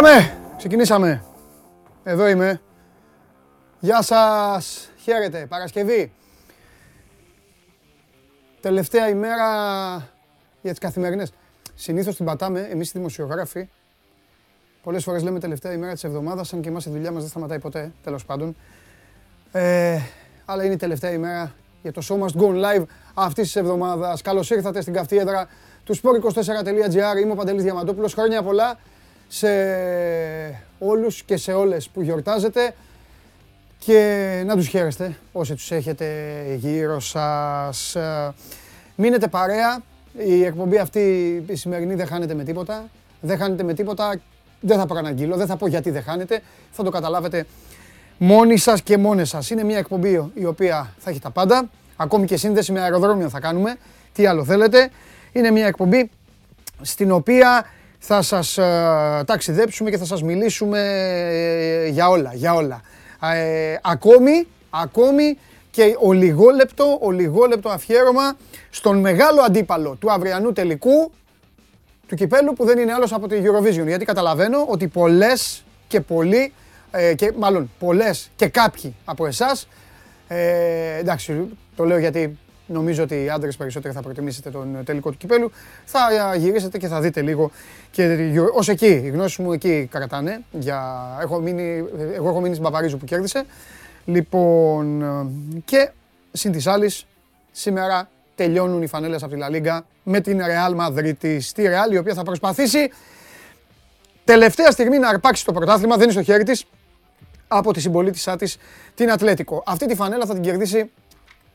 Μπήκαμε, ξεκινήσαμε. Εδώ είμαι. Γεια σας, χαίρετε, Παρασκευή. Τελευταία ημέρα για τις καθημερινές. Συνήθως την πατάμε, εμείς οι δημοσιογράφοι. Πολλές φορές λέμε τελευταία ημέρα της εβδομάδας, αν και εμάς η δουλειά μας δεν σταματάει ποτέ, τέλος πάντων. Ε, αλλά είναι η τελευταία ημέρα για το Show Must Go Live αυτής της εβδομάδας. Καλώς ήρθατε στην καυτή έδρα του sport24.gr. Είμαι ο Παντελής Διαμαντόπουλος. Χρόνια πολλά σε όλους και σε όλες που γιορτάζετε και να τους χαίρεστε όσοι τους έχετε γύρω σας. Μείνετε παρέα. Η εκπομπή αυτή η σημερινή δεν χάνεται με τίποτα. Δεν χάνεται με τίποτα. Δεν θα προαναγγείλω, δεν θα πω γιατί δεν χάνεται. Θα το καταλάβετε μόνοι σας και μόνες σας. Είναι μια εκπομπή η οποία θα έχει τα πάντα. Ακόμη και σύνδεση με αεροδρόμιο θα κάνουμε. Τι άλλο θέλετε. Είναι μια εκπομπή στην οποία θα σας ε, ταξιδέψουμε και θα σας μιλήσουμε ε, για όλα, για όλα. Ε, ακόμη, ακόμη και ο λιγόλεπτο, ο λιγόλεπτο αφιέρωμα στον μεγάλο αντίπαλο του αυριανού τελικού του κυπέλου που δεν είναι άλλος από τη Eurovision. Γιατί καταλαβαίνω ότι πολλές και πολλοί, ε, και μάλλον πολλές και κάποιοι από εσάς, ε, εντάξει το λέω γιατί Νομίζω ότι οι άντρε περισσότερο θα προτιμήσετε τον τελικό του κυπέλου. Θα γυρίσετε και θα δείτε λίγο. Και ως εκεί, οι γνώσεις μου εκεί κρατάνε. Για... Έχω μείνει, εγώ έχω μείνει στην Παπαρίζου που κέρδισε. Λοιπόν, και συν της άλλης, σήμερα τελειώνουν οι φανέλες από τη Λα Λίγκα με την Real Madrid. Στη Real, η οποία θα προσπαθήσει τελευταία στιγμή να αρπάξει το πρωτάθλημα, δεν είναι στο χέρι της, από τη συμπολίτησά της, την Ατλέτικο. Αυτή τη φανέλα θα την κερδίσει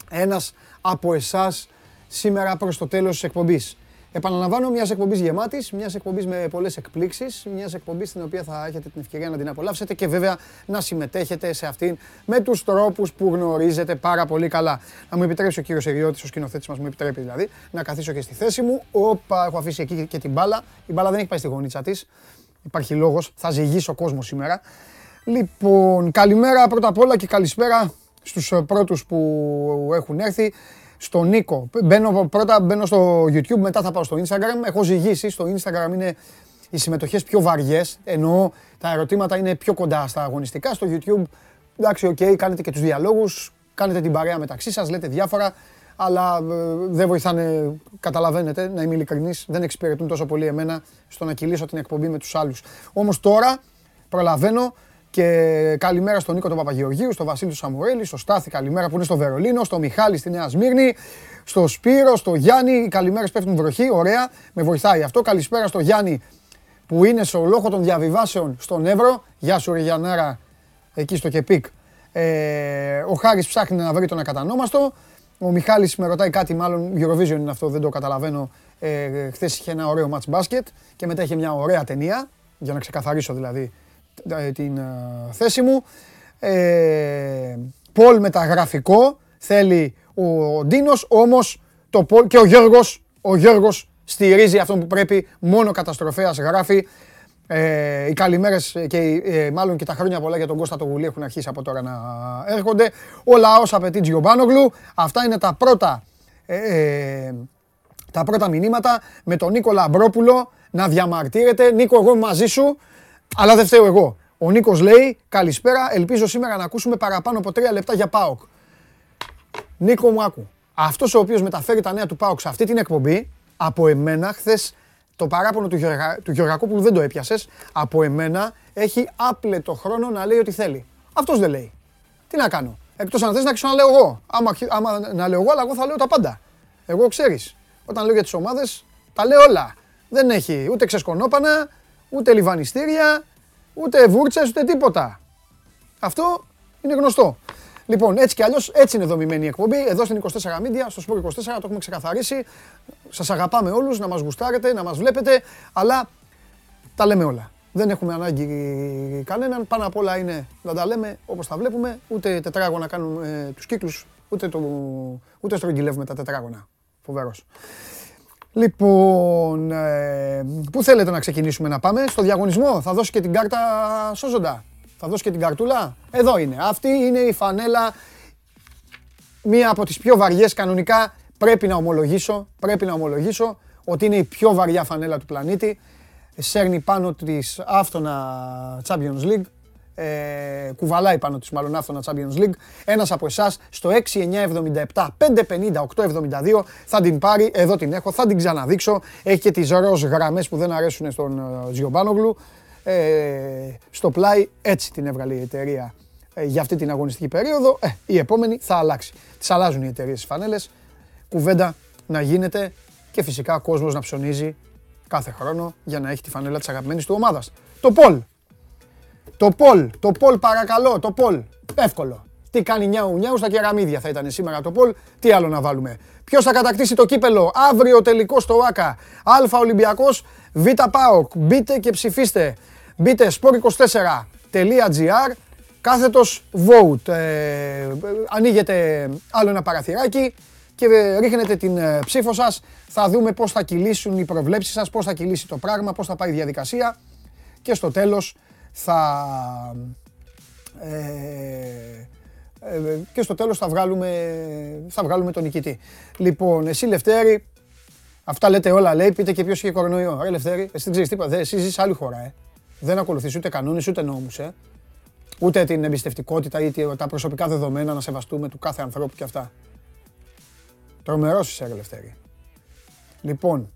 ένας από εσάς σήμερα προς το τέλος της εκπομπής. Επαναλαμβάνω, μιας εκπομπής γεμάτης, μιας εκπομπής με πολλές εκπλήξεις, μιας εκπομπής στην οποία θα έχετε την ευκαιρία να την απολαύσετε και βέβαια να συμμετέχετε σε αυτήν με τους τρόπους που γνωρίζετε πάρα πολύ καλά. Να μου επιτρέψει ο κύριος Εριώτης, ο σκηνοθέτης μας, μου επιτρέπει δηλαδή, να καθίσω και στη θέση μου. Όπα, έχω αφήσει εκεί και την μπάλα. Η μπάλα δεν έχει πάει στη γωνίτσα της. Υπάρχει λόγος, θα ζυγίσει ο κόσμος σήμερα. Λοιπόν, καλημέρα πρώτα απ' όλα και καλησπέρα στους πρώτους που έχουν έρθει στο link. Μπαίνω, πρώτα μπαίνω στο YouTube, μετά θα πάω στο Instagram. Έχω ζυγίσει. Στο Instagram είναι οι συμμετοχές πιο βαριές. Εννοώ τα ερωτήματα είναι πιο κοντά στα αγωνιστικά. Στο YouTube, εντάξει, OK, okay, κάνετε και τους διαλόγους, κάνετε την παρέα μεταξύ σας, λέτε διάφορα. Αλλά ε, δεν βοηθάνε, καταλαβαίνετε, να είμαι ειλικρινής, δεν εξυπηρετούν τόσο πολύ εμένα στο να κυλήσω την εκπομπή με τους άλλους. Όμως τώρα προλαβαίνω και καλημέρα στον Νίκο τον Παπαγεωργίου, στον Βασίλη του Σαμουρέλη, στο Στάθη καλημέρα που είναι στο Βερολίνο, στο Μιχάλη στη Νέα Σμύρνη, στο Σπύρο, στο Γιάννη. Οι καλημέρες πέφτουν βροχή, ωραία, με βοηθάει αυτό. Καλησπέρα στο Γιάννη που είναι στο λόγο των διαβιβάσεων στον Εύρο. Γεια σου, Ρεγιανάρα, εκεί στο Κεπίκ. Ε, ο Χάρης ψάχνει να βρει τον ακατανόμαστο. Ο Μιχάλης με ρωτάει κάτι, μάλλον Eurovision είναι αυτό, δεν το καταλαβαίνω. Ε, Χθες είχε ένα ωραίο match basket και μετά είχε μια ωραία ταινία, για να ξεκαθαρίσω δηλαδή ε, την ε, θέση μου. Ε, Πολ μεταγραφικό θέλει ο Ντίνος, όμως το Πολ και ο Γιώργος, ο Γιώργος στηρίζει αυτό που πρέπει, μόνο καταστροφέας γράφει. Ε, οι καλημέρες και ε, μάλλον και τα χρόνια πολλά για τον Κώστα το Γουλή έχουν αρχίσει από τώρα να έρχονται. Ο λαός απαιτεί Τζιομπάνογλου. Αυτά είναι τα πρώτα, ε, τα πρώτα μηνύματα με τον Νίκο Λαμπρόπουλο να διαμαρτύρεται. Νίκο, εγώ μαζί σου. Αλλά δεν φταίω εγώ. Ο Νίκος λέει καλησπέρα, ελπίζω σήμερα να ακούσουμε παραπάνω από τρία λεπτά για ΠΑΟΚ. Νίκο μου άκου. Αυτός ο οποίος μεταφέρει τα νέα του ΠΑΟΚ σε αυτή την εκπομπή, από εμένα χθες το παράπονο του, Γεωργα... του Γεωργακόπουλου δεν το έπιασες, από εμένα έχει άπλετο χρόνο να λέει ό,τι θέλει. Αυτός δεν λέει. Τι να κάνω. Εκτός αν θες να ξαναλέω εγώ. Άμα, άμα να λέω εγώ, αλλά εγώ θα λέω τα πάντα. Εγώ ξέρεις. Όταν λέω για τις ομάδες, τα λέω όλα. Δεν έχει ούτε ξεσκονόπανα, ούτε λιβανιστήρια, ούτε βούρτσες, ούτε τίποτα. Αυτό είναι γνωστό. Λοιπόν, έτσι κι αλλιώς έτσι είναι δομημένη η εκπομπή. Εδώ στην 24 Media, στο Sport 24, το έχουμε ξεκαθαρίσει. Σας αγαπάμε όλους, να μας γουστάρετε, να μας βλέπετε, αλλά τα λέμε όλα. Δεν έχουμε ανάγκη κανέναν. Πάνω απ' όλα είναι να τα λέμε όπως τα βλέπουμε. Ούτε τετράγωνα κάνουμε ε, τους κύκλους, ούτε, το, ούτε στρογγυλεύουμε τα τετράγωνα. Φοβερός. Λοιπόν, ε, πού θέλετε να ξεκινήσουμε να πάμε, στο διαγωνισμό, θα δώσει και την κάρτα σώζοντα, θα δώσει και την καρτούλα, εδώ είναι, αυτή είναι η φανέλα, μία από τις πιο βαριές κανονικά, πρέπει να ομολογήσω, πρέπει να ομολογήσω ότι είναι η πιο βαριά φανέλα του πλανήτη, σέρνει πάνω της άφθονα Champions League ε, κουβαλάει πάνω της μάλλον άφθονα Champions League. Ένας από εσάς στο 6977 550 872 θα την πάρει, εδώ την έχω, θα την ξαναδείξω. Έχει και τις ροζ γραμμές που δεν αρέσουν στον ε, Ζιομπάνογλου. Ε, στο πλάι έτσι την έβγαλε η εταιρεία ε, για αυτή την αγωνιστική περίοδο. Ε, η επόμενη θα αλλάξει. Τις αλλάζουν οι εταιρείες τις φανέλες. Κουβέντα να γίνεται και φυσικά κόσμος να ψωνίζει κάθε χρόνο για να έχει τη φανέλα της αγαπημένης του ομάδας. Το Πολ. Το Πολ, το Πολ παρακαλώ, το Πολ. Εύκολο. Τι κάνει νιάου νιάου στα κεραμίδια θα ήταν σήμερα το Πολ. Τι άλλο να βάλουμε. Ποιος θα κατακτήσει το κύπελο; Αύριο τελικός στο ΆΚΑ. Α Ολυμπιακός, Β ΠΑΟΚ. Μπείτε και ψηφίστε. Μπείτε sport24.gr κάθετος vote. Ε, ανοίγετε άλλο ένα παραθυράκι και ρίχνετε την ε, ψήφο σας. Θα δούμε πώς θα κυλήσουν οι προβλέψεις σας, πώς θα κυλήσει το πράγμα, πώς θα πάει η διαδικασία και στο τέλος θα... Ε, ε, και στο τέλος θα βγάλουμε, θα βγάλουμε τον νικητή. Λοιπόν, εσύ Λευτέρη, αυτά λέτε όλα λέει, πείτε και ποιος είχε κορονοϊό. Ρε Λευτέρη, εσύ δεν ξέρεις τίποτα, εσύ ζεις άλλη χώρα, ε. Δεν ακολουθείς ούτε κανόνες ούτε νόμους, ε. Ούτε την εμπιστευτικότητα ή τα προσωπικά δεδομένα να σεβαστούμε του κάθε ανθρώπου και αυτά. Τρομερός είσαι, ρε Λευτέρη. Λοιπόν,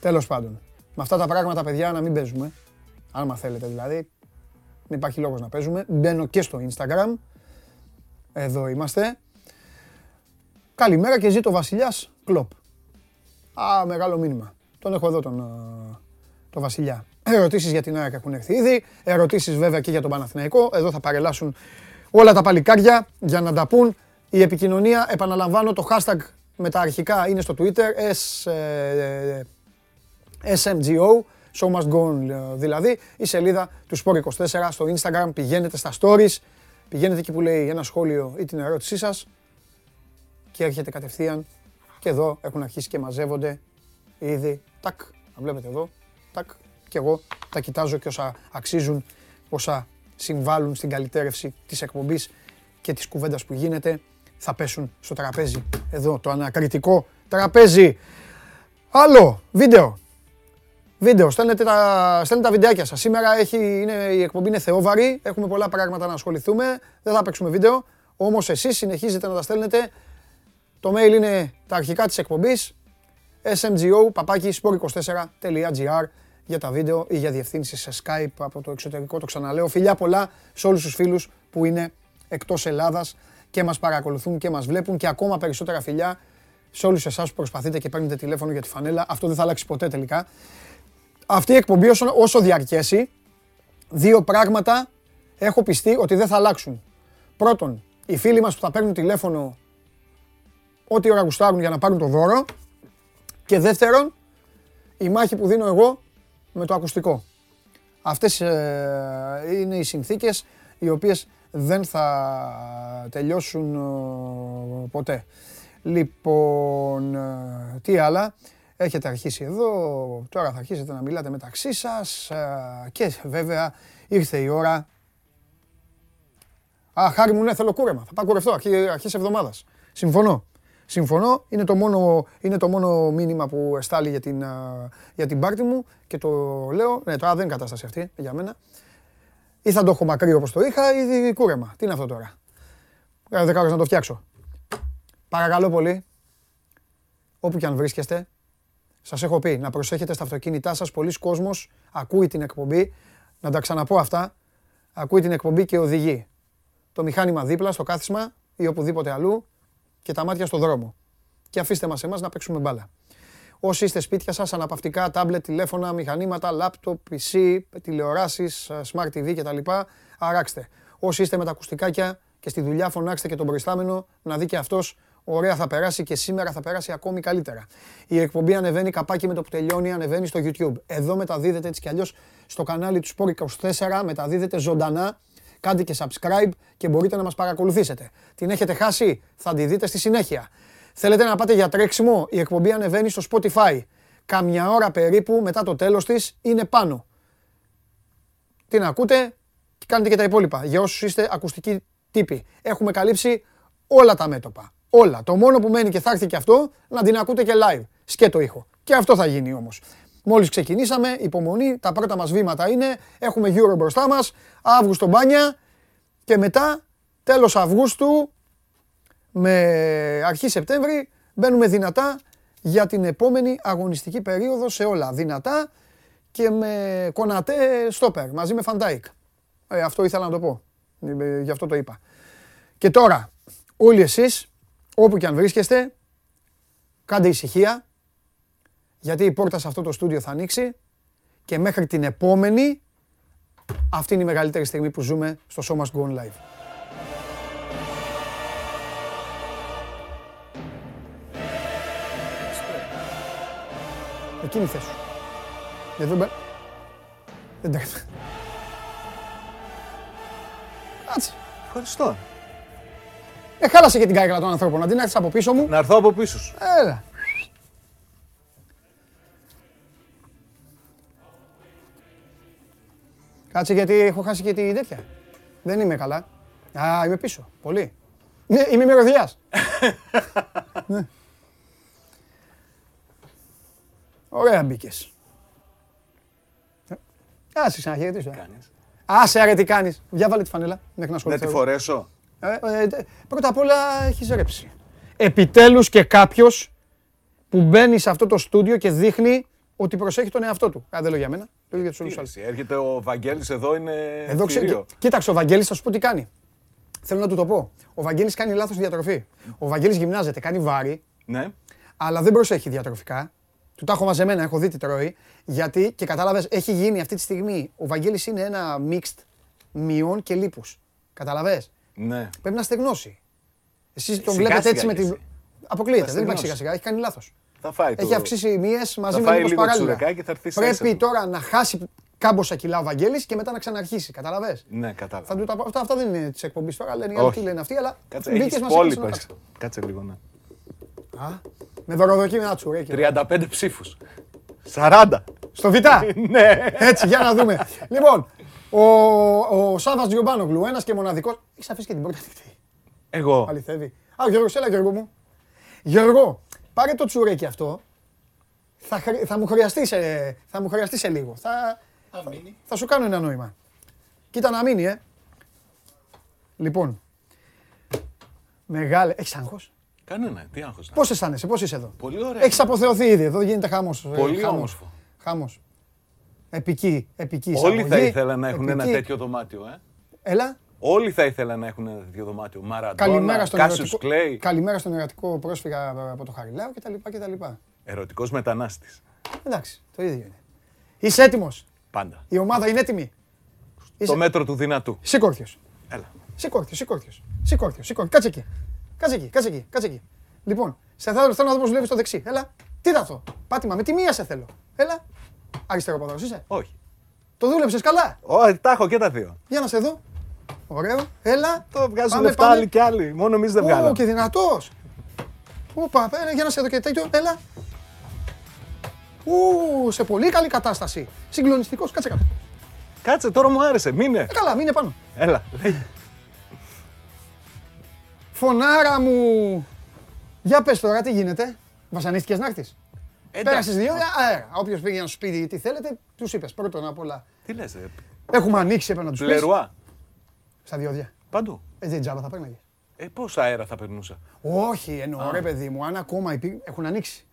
τέλος πάντων, με αυτά τα πράγματα, παιδιά, να μην παίζουμε. Αν θέλετε δηλαδή, δεν υπάρχει λόγος να παίζουμε. Μπαίνω και στο Instagram. Εδώ είμαστε. Καλημέρα και ζήτω Βασιλιάς Κλοπ. Α, μεγάλο μήνυμα. Τον έχω εδώ τον, τον Βασιλιά. Ερωτήσεις για την ΑΕΚ έχουν έρθει ήδη. Ερωτήσεις βέβαια και για τον Παναθηναϊκό. Εδώ θα παρελάσουν όλα τα παλικάρια για να τα πούν. Η επικοινωνία, επαναλαμβάνω, το hashtag με τα αρχικά είναι στο Twitter, S, ε, SMGO, Show Must Go On δηλαδή, η σελίδα του Sport24 στο Instagram, πηγαίνετε στα stories, πηγαίνετε εκεί που λέει ένα σχόλιο ή την ερώτησή σας και έρχεται κατευθείαν και εδώ έχουν αρχίσει και μαζεύονται ήδη, τάκ, να βλέπετε εδώ, τάκ, και εγώ τα κοιτάζω και όσα αξίζουν, όσα συμβάλλουν στην καλυτέρευση της εκπομπής και της κουβέντας που γίνεται θα πέσουν στο τραπέζι. Εδώ το ανακριτικό τραπέζι. Άλλο βίντεο. Βίντεο, στέλνετε τα, στέλνετε τα βιντεάκια σας. Σήμερα έχει, είναι, η εκπομπή είναι θεόβαρη, έχουμε πολλά πράγματα να ασχοληθούμε, δεν θα παίξουμε βίντεο, όμως εσείς συνεχίζετε να τα στέλνετε. Το mail είναι τα αρχικά της εκπομπής, smgo, παπάκι, sport24.gr για τα βίντεο ή για διευθύνσεις σε Skype από το εξωτερικό, το ξαναλέω. Φιλιά πολλά σε όλους τους φίλους που είναι εκτός Ελλάδας και μας παρακολουθούν και μας βλέπουν και ακόμα περισσότερα φιλιά σε όλους εσάς που προσπαθείτε και παίρνετε τηλέφωνο για τη φανέλα. Αυτό δεν θα αλλάξει ποτέ τελικά. Αυτή η εκπομπή όσο, όσο διαρκέσει, δύο πράγματα έχω πιστεί ότι δεν θα αλλάξουν. Πρώτον, οι φίλοι μας που θα παίρνουν τηλέφωνο ό,τι ώρα γουστάρουν για να πάρουν το δώρο. Και δεύτερον, η μάχη που δίνω εγώ με το ακουστικό. Αυτές ε, είναι οι συνθήκες οι οποίες δεν θα τελειώσουν ε, ποτέ. Λοιπόν, ε, τι άλλα; Έχετε αρχίσει εδώ, τώρα θα αρχίσετε να μιλάτε μεταξύ σας και βέβαια ήρθε η ώρα. Α, χάρη μου, ναι, θέλω κούρεμα. Θα πάω κουρευτώ αρχές εβδομάδας. Συμφωνώ. Συμφωνώ, είναι το μόνο, είναι το μόνο μήνυμα που εστάλει για την, για την πάρτι μου και το λέω, ναι τώρα δεν είναι κατάσταση αυτή για μένα. Ή θα το έχω μακρύ όπως το είχα ή κούρεμα. Τι είναι αυτό τώρα; Κάνα δεκάρος να το φτιάξω. Παρακαλώ πολύ, όπου και αν βρίσκεστε, σας έχω πει να προσέχετε στα αυτοκίνητά σας. Πολλοί κόσμος ακούει την εκπομπή, να τα ξαναπώ αυτά, ακούει την εκπομπή και οδηγεί. Το μηχάνημα δίπλα στο κάθισμα ή οπουδήποτε αλλού και τα μάτια στο δρόμο. Και αφήστε μας εμάς να παίξουμε μπάλα. Όσοι είστε σπίτια σας, αναπαυτικά, τάμπλετ, τηλέφωνα, μηχανήματα, λάπτοπ, PC, τηλεοράσεις, smart TV κτλ. Αράξτε. Όσοι είστε με τα ακουστικάκια και στη δουλειά φωνάξτε και τον προϊστάμενο να δει και αυτός ωραία θα περάσει και σήμερα θα περάσει ακόμη καλύτερα. Η εκπομπή ανεβαίνει καπάκι με το που τελειώνει, ανεβαίνει στο YouTube. Εδώ μεταδίδεται έτσι κι αλλιώς στο κανάλι του Sport 24, μεταδίδεται ζωντανά Κάντε και subscribe και μπορείτε να μας παρακολουθήσετε. Την έχετε χάσει, θα τη δείτε στη συνέχεια. Θέλετε να πάτε για τρέξιμο, η εκπομπή ανεβαίνει στο Spotify. Καμιά ώρα περίπου μετά το τέλος της είναι πάνω. Την ακούτε και κάνετε και τα υπόλοιπα. Για όσους είστε ακουστικοί τύποι. Έχουμε καλύψει όλα τα μέτωπα. Όλα. Το μόνο που μένει και θα έρθει και αυτό, να την ακούτε και live. Σκέτο ήχο. Και αυτό θα γίνει όμως. Μόλις ξεκινήσαμε, υπομονή, τα πρώτα μας βήματα είναι, έχουμε Euro μπροστά μας, Αύγουστο μπάνια και μετά τέλος Αυγούστου με αρχή Σεπτέμβρη μπαίνουμε δυνατά για την επόμενη αγωνιστική περίοδο σε όλα. Δυνατά και με κονατέ στόπερ μαζί με Φαντάικ. Ε, αυτό ήθελα να το πω. Ε, γι' αυτό το είπα. Και τώρα, όλοι εσείς, όπου και αν βρίσκεστε, κάντε ησυχία, γιατί η πόρτα σε αυτό το στούντιο θα ανοίξει και μέχρι την επόμενη, αυτή είναι η μεγαλύτερη στιγμή που ζούμε στο Show Must Go On Live. Εκείνη η θέση σου. Εδώ μπε... Δεν τρέχει. Κάτσε. Ευχαριστώ. Ε, χάλασε και την κάγκελα των ανθρώπων. Αντί να έρθεις από πίσω μου, Να έρθω από πίσω σου. έλα. Κάτσε γιατί έχω χάσει και τη τέτοια. Δεν είμαι καλά. Α, είμαι πίσω. Πολύ. Ναι, είμαι μυρωδιάς. ναι. Ωραία μπήκες. Ε, Άσε ξαναχαιρετήσω. ε. Κάνεις; Άσε ρε τι κάνεις. Διάβαλε τη φανέλα. Μέχρι να Να ασχοληθώ. τη φορέσω. Ε, ε, τε- πρώτα απ' όλα έχει ρέψει. Επιτέλους και κάποιος που μπαίνει σε αυτό το στούντιο και δείχνει ότι προσέχει τον εαυτό του. Α, δεν λέω για μένα, λέω για τους όλους Τι άλλους. εσύ, Έρχεται ο Βαγγέλης εδώ, είναι Εδώ ξέρω, θηρίο. κοίταξε, ο Βαγγέλης θα σου πω τι κάνει. Θέλω να του το πω. Ο Βαγγέλης κάνει λάθος διατροφή. Ο Βαγγέλης γυμνάζεται, κάνει βάρη, Ναι. αλλά δεν προσέχει διατροφικά. Του τα έχω μαζεμένα, έχω δει τι τρώει. Γιατί και κατάλαβες, έχει γίνει αυτή τη στιγμή. Ο Βαγγέλης είναι ένα mixed μειών και λίπους. Καταλαβες. Ναι. Πρέπει να στεγνώσει. Εσείς τον Σιγά βλέπετε σιγά έτσι με κι την. εσύ. Αποκλείεται, Θα δεν υπάρχει στεγνώσει. σιγά σιγά, έχει κάνει λάθος. Θα φάει Έχει το... αυξήσει μύες μαζί θα με φάει λίπος λίγο παράλληλα. τσουρεκάκι και θα έρθει στα ίσα Πρέπει του. τώρα να χάσει κάμποσα κιλά ο Βαγγέλης και μετά να ξαναρχίσει. Καταλαβες. Ναι, κατάλαβα. Θα του τα πω- αυτά, αυτά δεν είναι της εκπομπής τώρα, λένε οι άλλοι Όχι. τι λένε αυτοί, αλλά Κάτσε, μπήκες, έχεις μας πόλη έκανες να πες. Κάτσε λίγο, ναι. χάσουμε. Α, Με δωροδοκίμενα τσουρέκι. 35 ψήφους. 40. Στο Β; Ναι. Έτσι, για να δούμε. λοιπόν, ο, ο Σάβα Τζιομπάνογλου, ένας και μοναδικός. Έχεις αφήσει και την πόρτα ανοιχτή. Εγώ. Αληθεύει. Α, Γιώργο, έλα Γιώργο μου. Γιώργο, πάρε το τσουρέκι αυτό. Θα, χρει- θα, μου, χρειαστεί σε, θα μου χρειαστεί σε λίγο. Θα, θα, θα σου κάνω ένα νόημα. Κοίτα να μείνει, ε. Λοιπόν. Μεγάλε. Έχεις άγχος; Κανένα, τι άγχος. να. Πώς αισθάνεσαι, πώς είσαι εδώ; Πολύ ωραία. Έχεις αποθεωθεί ήδη. Εδώ γίνεται χάμο. Πολύ όμορφο. Χάμο. Επική, επική Όλοι θα εισαγωγή, ήθελαν να έχουν ένα επική- τέτοιο δωμάτιο, ε. Έλα. Όλοι θα ήθελαν να έχουν ένα τέτοιο δωμάτιο. Μαραντόνα, Καλημέρα στον, Κάσιους ερωτικό, Κλέη. καλημέρα στον ερωτικό πρόσφυγα από το Χαριλάου κτλ. κτλ. Ερωτικός μετανάστης. Εντάξει, το ίδιο είναι. Είσαι έτοιμος; Πάντα. Η ομάδα είναι έτοιμη; Το μέτρο του δυνατού. Σήκωρθιο. Έλα. Σήκωρθιο, σήκωρθιο. Σήκωρθιο, σήκωρθιο. Κάτσε εκεί. Κάτσε εκεί, κάτσε εκεί, κάτσε εκεί. Λοιπόν, σε θέλω, θέλω να δω πώς δουλεύει το δεξί. Έλα. Τι ήταν αυτό. Πάτημα, με τη μία σε θέλω. Έλα. Αριστερό ποδαρός είσαι; Όχι. Το δούλεψες καλά; Όχι, τα έχω και τα δύο. Για να σε δω. Ωραίο. Έλα. Το βγάζουν Πάμε, λεφτά πάμε. άλλοι και άλλοι. Μόνο εμείς δεν Ω, βγάλαμε. και δυνατός. Ούπα, έλα, για να σε δω και τέτοιο. Έλα. Ου, σε πολύ καλή κατάσταση. Συγκλονιστικός. Κάτσε κάτω. Κάτσε, τώρα μου άρεσε. Μείνε. Ε, καλά, μείνε πάνω. Έλα. Φωνάρα μου. Για πες τώρα, τι γίνεται. Βασανίστηκες να έρθεις. Πέρασες δύο αέρα. Όποιος πήγε να σου πει τι θέλετε, τους είπες πρώτον απ' όλα. Τι λες, ε, Έχουμε ανοίξει, έπρεπε να τους πεις. Λερουά. Στα διόδια. Παντού. Έτσι δεν τζάμπα θα παίρναγες. Ε, πόσα αέρα θα περνούσα. Όχι, εννοώ ρε παιδί μου, αν ακόμα υπή- έχουν ανοίξει.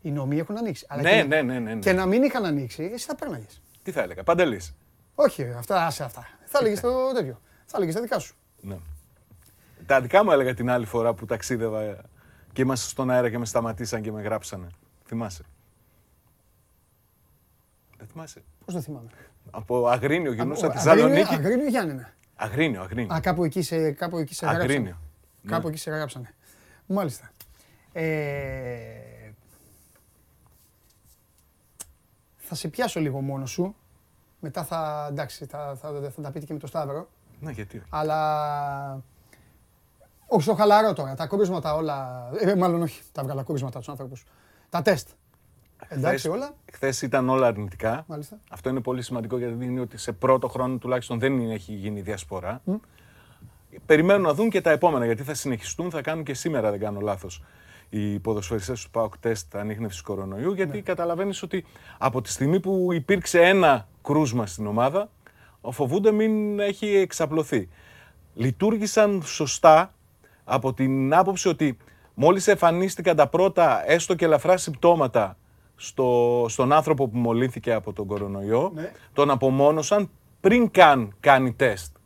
Οι νομοί έχουν ανοίξει. Αλλά Ναι, και, ναι, ναι, ναι, ναι. και να μην είχαν ανοίξει, εσύ θα παίρναγες. Τι θα έλεγα, Παντελής. Όχι, αυτά, άσε αυτά. Θα έλεγες το τέτοιο. Θα έλεγες τα δικά σου. Ναι. Τα δικά μου έλεγα την άλλη φορά που ταξίδευα και είμαστε στον αέρα και με σταματήσαν και με γράψανε. Θυμάσαι. Δεν θυμάσαι. Πώς δεν θυμάμαι; Από Αγρίνιο γυρνούσα τη Αγρίνιο- Θεσσαλονίκη. Αγρίνιο ή Γιάννενα; Αγρίνιο, Αγρίνιο. Α, κάπου εκεί σε, κάπου εκεί σε γράψανε. Αγρίνιο. Κάπου Ναι. εκεί σε γράψανε. Μάλιστα. Ε, θα σε πιάσω λίγο μόνος σου. Μετά θα, εντάξει, θα, θα, θα τα πείτε και με το Σταύρο. Ναι, γιατί. όχι. Αλλά όχι στο χαλαρό τώρα. Τα κρούσματα όλα. Ε, μάλλον όχι. Τα βγάλα κρούσματα τους άνθρωπους. Τα τεστ. Εντάξει Χθες- όλα. Χθες ήταν όλα αρνητικά. Μάλιστα. Αυτό είναι πολύ σημαντικό γιατί δείχνει ότι σε πρώτο χρόνο τουλάχιστον δεν είναι- έχει γίνει διασπορά. Περιμένουν να δουν και τα επόμενα γιατί θα συνεχιστούν, θα κάνουν και σήμερα, δεν κάνω λάθος, οι ποδοσφαιριστές του ΠΑΟΚ τεστ ανείχνευσης κορονοϊού, γιατί ναι. καταλαβαίνεις ότι από τη στιγμή που υπήρξε ένα κρούσμα στην ομάδα, φοβούνται μην έχει εξαπλωθεί. Λειτουργήσαν σωστά από την άποψη ότι μόλις εμφανίστηκαν τα πρώτα έστω και ελαφρά συμπτώματα στο, στον άνθρωπο που μολύνθηκε από τον κορονοϊό, ναι. τον απομόνωσαν πριν καν κάνει τεστ.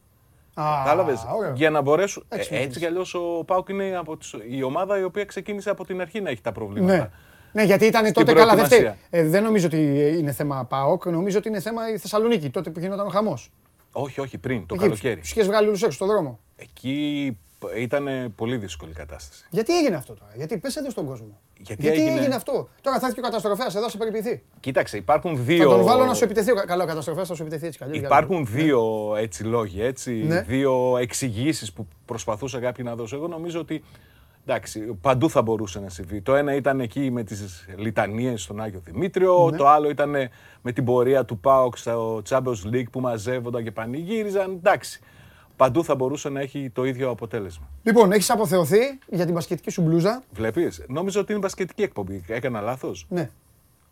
Κατάλαβες; Για να μπορέσουν. Έτσι, ε, έτσι κι αλλιώς ο Πάουκ είναι από τις, η ομάδα η οποία ξεκίνησε από την αρχή να έχει τα προβλήματα. Ναι. Ναι, γιατί ήταν τότε καλά. Δεν, ε, δεν νομίζω ότι είναι θέμα ΠΑΟΚ, νομίζω ότι είναι θέμα η Θεσσαλονίκη, τότε που γινόταν ο χαμός. Όχι, όχι, πριν, το Εκεί, καλοκαίρι. Του είχες βγάλει όλους έξω στον δρόμο. Εκεί ήταν πολύ δύσκολη κατάσταση. Γιατί έγινε αυτό τώρα, Γιατί πες εδώ στον κόσμο. Γιατί, γιατί έγινε... έγινε... αυτό; Τώρα θα έρθει ο καταστροφέας εδώ, σε περιποιηθεί. Κοίταξε, υπάρχουν δύο. Θα τον βάλω να σου επιτεθεί. Καλό, ο καταστροφέας θα σου επιτεθεί έτσι καλή. Υπάρχουν ναι. δύο έτσι λόγοι, έτσι, ναι. δύο εξηγήσεις που προσπαθούσα κάποιοι να δώσω. Εγώ νομίζω ότι Εντάξει, παντού θα μπορούσε να συμβεί. Το ένα ήταν εκεί με τις λιτανίες στον Άγιο Δημήτριο, ναι. το άλλο ήταν με την πορεία του ΠΑΟΚ στο Champions League που μαζεύονταν και πανηγύριζαν. Εντάξει, παντού θα μπορούσε να έχει το ίδιο αποτέλεσμα. Λοιπόν, έχεις αποθεωθεί για την μπασκετική σου μπλούζα. Βλέπεις, νόμιζα ότι είναι μπασκετική εκπομπή. Έκανα λάθος; Ναι.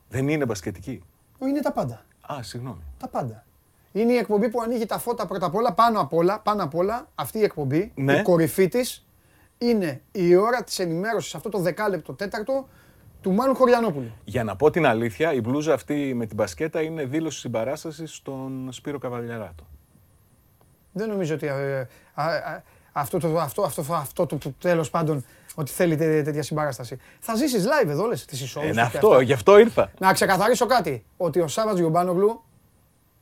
Δεν είναι μπασκετική; Είναι τα πάντα. Α, συγγνώμη. Τα πάντα. Είναι η εκπομπή που ανοίγει τα φώτα πρώτα απ' όλα, πάνω απ' όλα, πάνω απ' όλα αυτή η εκπομπή, ναι. η κορυφή της, είναι η ώρα της ενημέρωσης, αυτό το δεκάλεπτο τέταρτο, του Μάνου Χωριανόπουλου. Για να πω την αλήθεια, η μπλούζα αυτή με την μπασκέτα είναι δήλωση συμπαράστασης στον Σπύρο Καβαλιαράτο. Δεν νομίζω ότι ε, αυτό, το, αυτό, αυτό, αυτό το, τέλος πάντων ότι θέλει τέτοια συμπαράσταση. Θα ζήσεις live εδώ όλες τις εισόδους. Είναι αυτό, γι' αυτό ήρθα. Να ξεκαθαρίσω κάτι, ότι ο Σάββατς Γιωμπάνογλου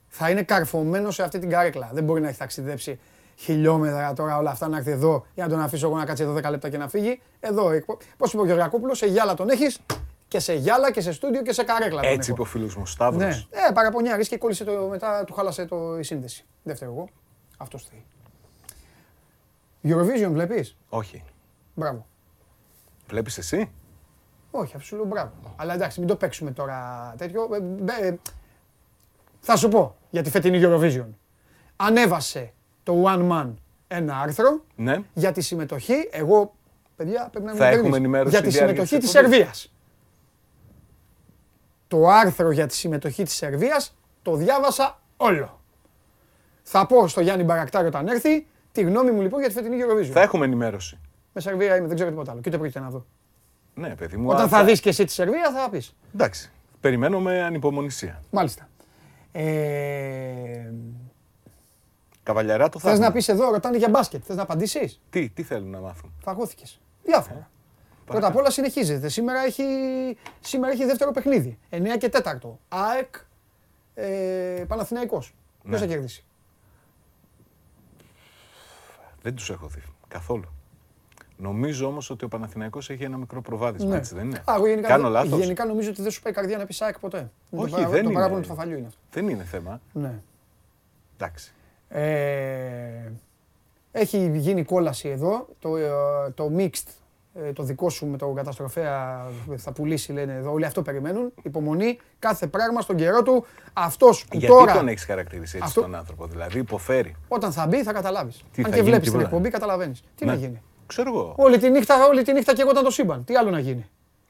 θα είναι καρφωμένος σε αυτή την καρέκλα. Δεν μπορεί να έχει ταξιδέψει χιλιόμετρα τώρα όλα αυτά να έρθει εδώ για να τον αφήσω εγώ να κάτσει εδώ 10 λεπτά και να φύγει. Εδώ, πώς είπε ο Γεωργακόπουλο, σε γυάλα τον έχεις και σε γυάλα και σε στούντιο και σε καρέκλα. Έτσι είπε ο φίλος μου, Σταύρος. Ναι, ε, παραπονιάρης και κόλλησε το μετά, του χάλασε το, η σύνδεση. Δεύτερο εγώ. Αυτός θέλει. Eurovision βλέπεις; Όχι. Μπράβο. Βλέπεις εσύ; Όχι, αυτό σου μπράβο. Αλλά εντάξει, μην το παίξουμε τώρα τέτοιο. Ε, ε, θα σου πω για τη φετινή Eurovision. Ανέβασε το One Man ένα άρθρο ναι. για τη συμμετοχή. Εγώ, παιδιά, πρέπει να μην Θα έχουμε ενημέρωση για τη συμμετοχή της Σερβίας. Το άρθρο για τη συμμετοχή της Σερβίας το διάβασα όλο. Θα πω στο Γιάννη Μπαρακτάρη όταν έρθει τη γνώμη μου λοιπόν για τη φετινή Eurovision. Θα έχουμε ενημέρωση. Με Σερβία είμαι, δεν ξέρω τίποτα άλλο. Και ούτε πρόκειται να δω. Ναι, παιδί μου. Όταν θα δεις και εσύ τη Σερβία θα πεις. Εντάξει. Περιμένω με ανυπομονησία. Μάλιστα. Ε, Καβαλιαρά το θα. Θες να πεις εδώ, ρωτάνε για μπάσκετ. Θες να απαντήσεις; Τι, τι θέλουν να μάθουν; Φαγώθηκε. Διάφορα. Ε, Πρώτα απ' όλα συνεχίζεται. Σήμερα έχει, σήμερα έχει δεύτερο παιχνίδι. 9 και 4. ΑΕΚ ε, Παναθηναϊκός. Ναι. Ποιο θα κερδίσει; Δεν τους έχω δει καθόλου. Νομίζω όμως ότι ο Παναθηναϊκός έχει ένα μικρό προβάδισμα, ναι. έτσι δεν είναι; Α, γενικά, Κάνω λάθος; Γενικά νομίζω ότι δεν σου πάει η καρδιά να πεις ΑΕΚ ποτέ. Όχι, το, δεν το είναι. του φαφαλιού είναι αυτό. Δεν είναι θέμα. Ναι. Εντάξει. Ε, έχει γίνει κόλαση εδώ, το, ε, το mixed, ε, το δικό σου με τον καταστροφέα θα πουλήσει λένε εδώ, όλοι αυτό περιμένουν, υπομονή, κάθε πράγμα στον καιρό του, αυτός που Γιατί τώρα... Γιατί τον έχεις χαρακτηρίσει έτσι αυτό... τον άνθρωπο, δηλαδή υποφέρει. Όταν θα μπει θα καταλάβεις. Τι Αν θα και βλέπεις την εκπομπή καταλαβαίνεις. Τι να ναι. γίνει. Ξέρω εγώ. Όλη τη νύχτα, όλη τη νύχτα και εγώ ήταν το σύμπαν. Τι άλλο να γίνει.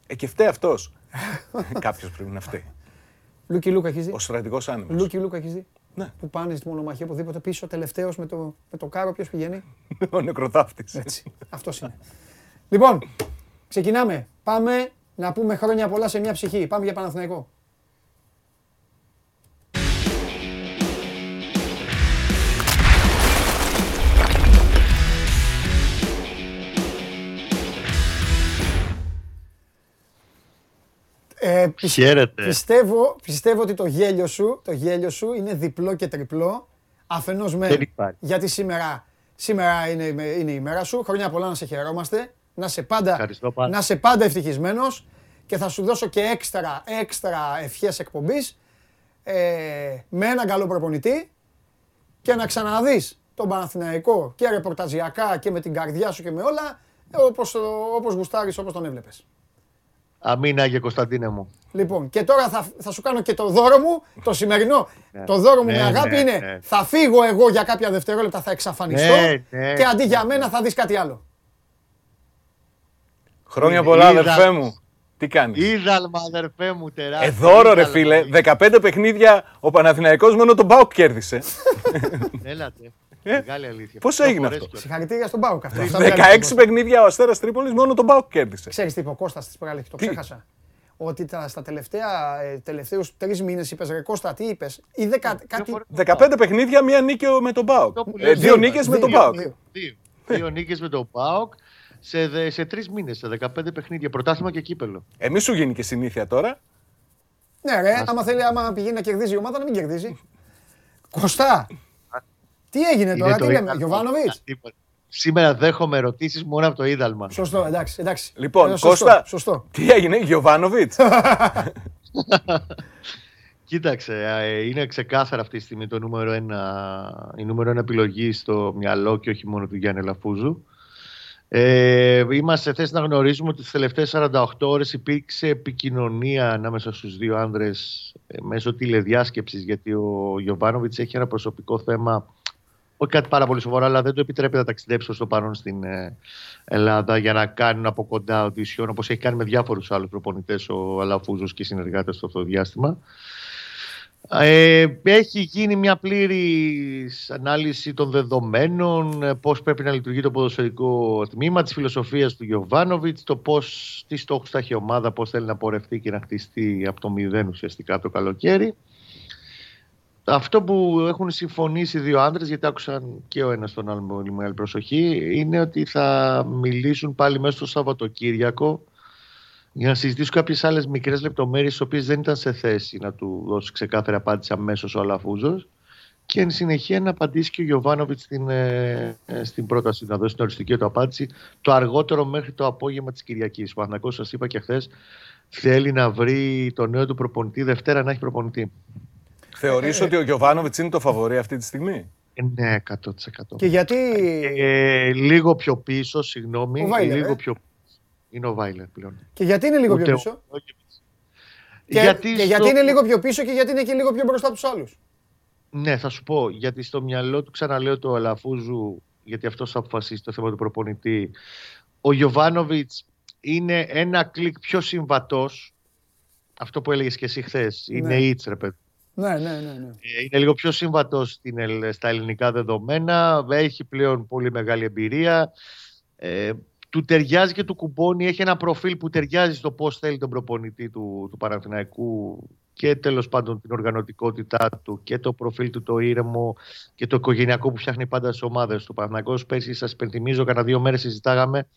Ε, και φταίει αυτός. Κάποιος πρέπει να φταίει. Λούκι Λουκ έχεις δει; Ο στρατηγός άνεμος. Λούκι Λουκ έχεις δει; Ναι. Που πάνε στη μονομαχία οπουδήποτε πίσω, τελευταίος με το, με το κάρο, ποιος πηγαίνει; Ο νεκροτάφτης. Έτσι. Αυτός είναι. λοιπόν, ξεκινάμε. Πάμε να πούμε χρόνια πολλά σε μια ψυχή. Πάμε για Παναθηναϊκό. Ε, Χαίρετε. Πιστεύω, πιστεύω ότι το γέλιο, σου, το γέλιο σου είναι διπλό και τριπλό. Αφενός με, γιατί σήμερα, σήμερα είναι, είναι η μέρα σου. Χρόνια πολλά να σε χαιρόμαστε. Να σε πάντα, να σε πάντα ευτυχισμένος. Και θα σου δώσω και έξτρα, έξτρα ευχές εκπομπής. Ε, με έναν καλό προπονητή. Και να ξαναδείς τον Παναθηναϊκό και ρεπορταζιακά και με την καρδιά σου και με όλα. Όπως, όπως γουστάρεις, όπως τον έβλεπες. Αμήνα Άγιε Κωνσταντίνε μου. Λοιπόν, και τώρα θα, θα σου κάνω και το δώρο μου, το σημερινό. Ναι. Το δώρο μου με ναι, αγάπη ναι, είναι θα φύγω εγώ για κάποια δευτερόλεπτα, θα εξαφανιστώ και αντί για μένα θα δεις κάτι άλλο. Χρόνια πολλά, αδερφέ μου. Τι κάνεις; Είδαλμα, αδερφέ μου, τεράστιο. Εδώ ρε Είδαλμα. φίλε, 15 παιχνίδια ο Παναθηναϊκός μόνο τον Μπάουκ κέρδισε. Έλατε. Ε, Μεγάλη αλήθεια. πώς Δύο έγινε φορές αυτό; κιόλας. Συγχαρητήρια στον Πάουκ αυτό. 16 παιχνίδια ο Αστέρας Τρίπολης μόνο τον Μπάουκ κέρδισε. Ξέρεις τι είπε ο Κώστας της προάλλες, το Τι; ξέχασα. Ότι τα, στα τελευταία, ε, τελευταίους τρεις μήνες είπες ρε Κώστα, τι είπες; Ή δεκα, κάτι... φορές. 15 παιχνίδια, μία νίκη με τον Μπάουκ. Αυτό που Ε, λες, Δύο δύο, νίκες με δύο, τον Μπάουκ. δύο. Δύο. Δύο νίκες με τον ΠΑΟΚ σε, δε- σε τρεις μήνες, σε 15 παιχνίδια. Πρωτάθλημα και κύπελο. Εμείς σου γίνει και συνήθεια τώρα. Ναι ρε, άμα θέλει, άμα πηγαίνει να κερδίζει η ομάδα, να μην κερδίζει. Κωστά, τι έγινε τώρα, Είναι τι το λέμε, Ίδαλμα. Γιωβάνοβιτς; Τίποτα. Σήμερα δέχομαι ερωτήσεις μόνο από το Ίδαλμα. Σωστό, εντάξει, εντάξει. Λοιπόν, Ε, σωστό, Κώστα, Σωστό. τι έγινε, Γιωβάνοβιτς; Κοίταξε, ε, είναι ξεκάθαρα αυτή τη στιγμή το νούμερο ένα, η νούμερο ένα επιλογή στο μυαλό και όχι μόνο του Γιάννη Λαφούζου. Ε, είμαστε σε θέση να γνωρίζουμε ότι τις τελευταίες 48 ώρες υπήρξε επικοινωνία ανάμεσα στους δύο άνδρες ε, μέσω τηλεδιάσκεψης γιατί ο Γιωβάνοβιτς έχει ένα προσωπικό θέμα όχι κάτι πάρα πολύ σοβαρό, αλλά δεν το επιτρέπει να ταξιδέψει προς το παρόν στην ε, Ελλάδα για να κάνουν από κοντά οδησιόν, όπως έχει κάνει με διάφορους άλλους προπονητές ο Αλαφούζος και οι συνεργάτες στο αυτό το διάστημα. Ε, έχει γίνει μια πλήρης ανάλυση των δεδομένων, ε, πώς πρέπει να λειτουργεί το ποδοσφαιρικό τμήμα, της φιλοσοφίας του Γιωβάνοβιτς, το πώς, τι στόχους θα έχει η ομάδα, πώς θέλει να πορευτεί και να χτιστεί από το μηδέν ουσιαστικά το καλοκαίρι. Αυτό που έχουν συμφωνήσει οι δύο άντρες, γιατί άκουσαν και ο ένας τον άλλον με πολύ μεγάλη προσοχή, είναι ότι θα μιλήσουν πάλι μέσα στο Σαββατοκύριακο για να συζητήσουν κάποιες άλλες μικρές λεπτομέρειες, τις οποίες δεν ήταν σε θέση να του δώσει ξεκάθαρη απάντηση αμέσως ο Αλαφούζος. Και εν συνεχεία να απαντήσει και ο Γιωβάνοβιτς στην, ε, ε, στην πρόταση, να δώσει την οριστική του απάντηση το αργότερο μέχρι το απόγευμα της Κυριακής. Ο Παναγό, σας είπα και χθες, θέλει να βρει το νέο του προπονητή Δευτέρα να έχει προπονητή. Θεωρείς ότι ο Γιωβάνοβιτς είναι το φαβορή αυτή τη στιγμή; Ε, ναι, 100%. Και γιατί... Ε, λίγο πιο πίσω, συγγνώμη. Ο Βάιλερ, λίγο ε. πιο... Είναι ο Βάιλερ πλέον. Και γιατί είναι λίγο πιο Ούτε ο- πίσω. όχι. Και Γιατί και στο- γιατί είναι λίγο πιο πίσω και γιατί είναι και λίγο πιο μπροστά από τους άλλους; Ναι, θα σου πω. Γιατί στο μυαλό του, ξαναλέω το Αλαφούζου, γιατί αυτός θα αποφασίσει το θέμα του προπονητή. Ο Γιωβάνοβιτς είναι ένα κλικ πιο συμβατός. Αυτό που έλεγες και εσύ χθες. Είναι Ναι. ήτς, ρε παιδί. Ναι, ναι, ναι. ναι. Ε, Είναι λίγο πιο συμβατός στα ελληνικά δεδομένα. Έχει πλέον πολύ μεγάλη εμπειρία. Ε, του ταιριάζει και του κουμπώνει. Έχει ένα προφίλ που ταιριάζει στο πώς θέλει τον προπονητή του, του Παναθηναϊκού και τέλος πάντων την οργανωτικότητά του και το προφίλ του το ήρεμο και το οικογενειακό που φτιάχνει πάντα στις ομάδες του Παναθηναϊκός. Πέρσι σας υπενθυμίζω, κανένα δύο μέρες συζητάγαμε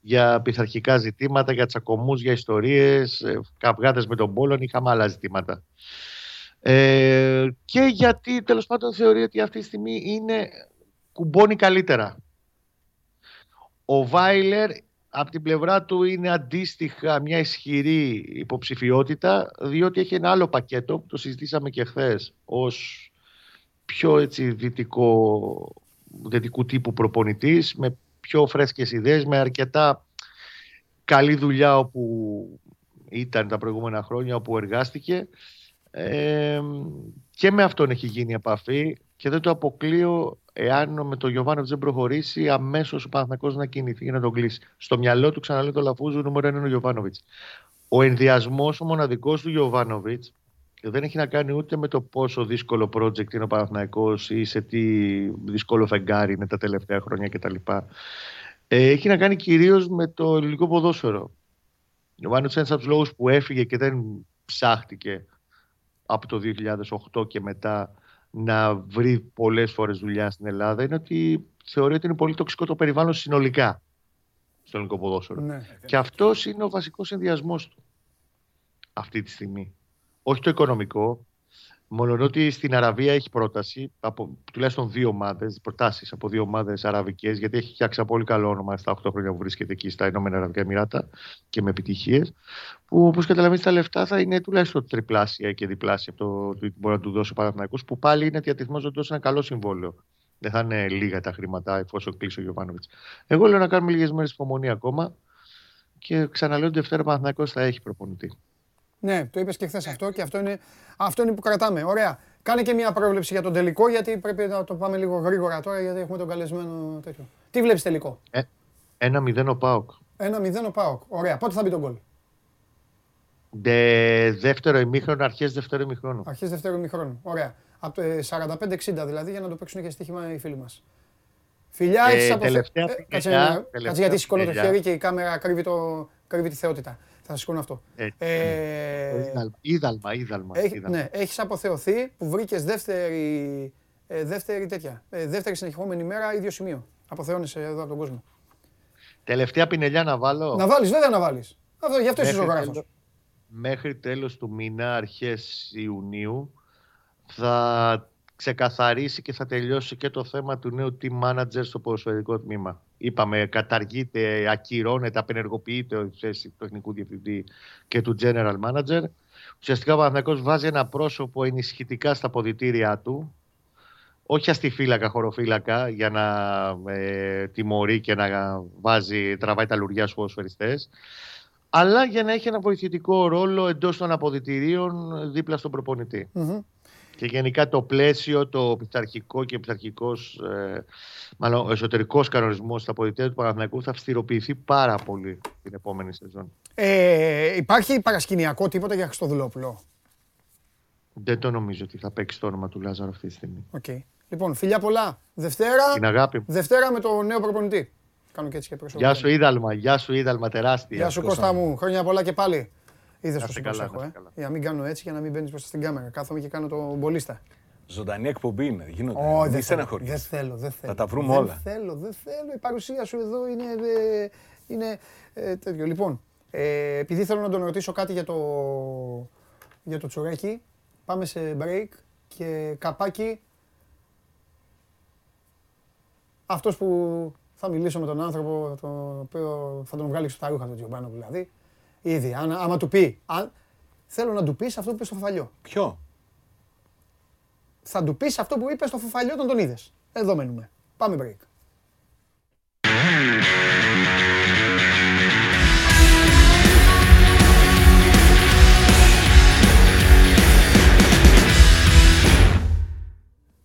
για πειθαρχικά ζητήματα, για τσακωμούς, για ιστορίες, ε, καυγάδες με τον Πόλων, είχαμε άλλα ζητήματα. Ε, και γιατί τέλος πάντων θεωρεί ότι αυτή τη στιγμή είναι κουμπώνει καλύτερα. Ο Βάιλερ από την πλευρά του είναι αντίστοιχα μια ισχυρή υποψηφιότητα διότι έχει ένα άλλο πακέτο που το συζητήσαμε και χθες ως πιο έτσι δυτικό, δυτικού τύπου προπονητής με πιο φρέσκες ιδέες, με αρκετά καλή δουλειά όπου ήταν τα προηγούμενα χρόνια όπου εργάστηκε. Ε, και με αυτόν έχει γίνει επαφή και δεν το αποκλείω εάν με τον Γιωβάνοβιτς δεν προχωρήσει, αμέσως ο Παναθηναϊκός να κινηθεί για να τον κλείσει. Στο μυαλό του, ξαναλέω το Λαφούζου, νούμερο ένα είναι ο Γιωβάνοβιτς. Ο ενδιασμός ο μοναδικός του Γιωβάνοβιτς δεν έχει να κάνει ούτε με το πόσο δύσκολο project είναι ο Παναθηναϊκός ή σε τι δύσκολο φεγγάρι είναι τα τελευταία χρόνια κτλ. Ε, έχει να κάνει κυρίως με το ελληνικό ποδόσφαιρο. Ο Γιωβάνοβιτς είναι ένας από τους λόγους που έφυγε και δεν ψάχτηκε από το 2008 και μετά να βρει πολλές φορές δουλειά στην Ελλάδα είναι ότι θεωρεί ότι είναι πολύ τοξικό το περιβάλλον συνολικά στο ελληνικό ποδόσφαιρο. ναι. Και αυτός είναι ο βασικός ενδιασμός του αυτή τη στιγμή. Όχι το οικονομικό, μόνο ότι στην Αραβία έχει πρόταση από τουλάχιστον δύο ομάδες, προτάσεις από δύο ομάδες αραβικές, γιατί έχει φτιάξει ένα πολύ καλό όνομα στα 8 χρόνια που βρίσκεται εκεί στα Ηνωμένα Αραβικά Εμμυράτα και με επιτυχίες, που όπως καταλαβαίνεις τα λεφτά θα είναι τουλάχιστον τριπλάσια και διπλάσια από το τι μπορεί να του δώσει ο Παναθηναϊκός, που πάλι είναι διατεθειμένος να του δώσει ένα καλό συμβόλαιο. Δεν θα είναι λίγα τα χρήματα εφόσον κλείσει ο Γιωβάνοβιτς. Εγώ λέω να κάνουμε λίγες μέρες υπομονή ακόμα και ξαναλέω ότι Δευτέρα Παναθηναϊκός θα έχει προπονητή. Ναι, το είπες και χθες αυτό και αυτό είναι, αυτό είναι που κρατάμε. Ωραία. Κάνε και μια πρόβλεψη για τον τελικό, γιατί πρέπει να το πάμε λίγο γρήγορα τώρα, γιατί έχουμε τον καλεσμένο τέτοιο. Τι βλέπεις τελικό; Ένα 0 ο Πάοκ. 1-0 ο Πάοκ. Ωραία. Πότε θα μπει τον γκολ; Δε, δεύτερο ημίχρονο, αρχές δεύτερο ημίχρονο. Αρχές δεύτερο ημίχρονο. Ωραία. Από το 45-60 δηλαδή για να το παίξουν και στοίχημα οι φίλοι μας. Φιλιά, Ε, έχεις αποθε... τελευταία ε, κάτσε, φιλιά, ένα- τελευταία κάτσε γιατί σηκώνω το φιλιά. χέρι και η κάμερα κρύβει, το... κρύβει τη θεότητα. Θα σηκώνω αυτό. Έτσι. Ε, Είδαλμα, είδαλμα, είδαλμα. Έχ- είδαλμα. ναι, έχεις αποθεωθεί που βρήκες δεύτερη, ε, δεύτερη τέτοια, ε, δεύτερη συνεχιζόμενη μέρα ίδιο σημείο. Αποθεώνεσαι εδώ από τον κόσμο. Τελευταία πινελιά να βάλω. Να βάλεις, βέβαια να βάλεις. Αυτό, γι' αυτό είσαι Μέχρι ζωγράφος. τέλος- Μέχρι τέλος του μήνα, αρχές Ιουνίου, θα ξεκαθαρίσει και θα τελειώσει και το θέμα του νέου team manager στο ποδοσφαιρικό τμήμα. Είπαμε, καταργείται, ακυρώνεται, απενεργοποιείται η θέση του τεχνικού διευθυντή και του general manager. Ουσιαστικά ο Παναθηναϊκός βάζει ένα πρόσωπο ενισχυτικά στα ποδητήριά του, όχι αστιφύλακα, χωροφύλακα, για να ε, τιμωρεί και να βάζει, τραβάει τα λουριά στους ποδοσφαιριστές, αλλά για να έχει ένα βοηθητικό ρόλο εντός των αποδητηρίων δίπλα στον προπονητή. Μμμ. Και γενικά το πλαίσιο, το πειθαρχικό και πειθαρχικός, ε, μάλλον ο εσωτερικός κανονισμός στα αποδητήρια του Παναθηναϊκού θα αυστηροποιηθεί πάρα πολύ την επόμενη σεζόν. Ε, υπάρχει παρασκηνιακό τίποτα για Χριστοδουλόπουλο; Δεν το νομίζω ότι θα παίξει το όνομα του Λάζαρου αυτή τη στιγμή. Οκ. Λοιπόν, φιλιά πολλά. Δευτέρα, Την αγάπη μου. Δευτέρα με το νέο προπονητή. Κάνω και έτσι και πρόσωπο. Γεια σου Ίνδαλμα, γεια σου Ίνδαλμα τεράστια. Γεια σου Κώστα μου. Χρόνια πολλά και πάλι. Είδες Να πώ είστε σε καλά, προσέχω, να ε. είστε καλά. Για να μην κάνω έτσι και να μην μπαίνεις μπροστά στην κάμερα. Κάθομαι και κάνω το μπολίστα. Ζωντανή εκπομπή είναι. Γίνονται. Όχι, Μην δεν θέλω. στεναχωρείς. Δεν θέλω, δεν θέλω. τα βρούμε δεν όλα. θέλω, δεν θέλω. Η παρουσία σου εδώ είναι, ε, είναι ε, τέτοιο. Λοιπόν, ε, επειδή θέλω να τον ρωτήσω κάτι για το, για το τσουρέκι, πάμε σε break και καπάκι. Αυτός που θα μιλήσω με τον άνθρωπο, το οποίο θα τον βγάλει στο τα ρούχα του Τζιομπάνο δηλαδή. Ήδη, αν, άμα του πει, αν, θέλω να του πεις αυτό που είπες στο φαφαλιό. Ποιο; Θα του πεις αυτό που είπες στο φαφαλιό όταν τον είδες. Εδώ μένουμε. Πάμε break.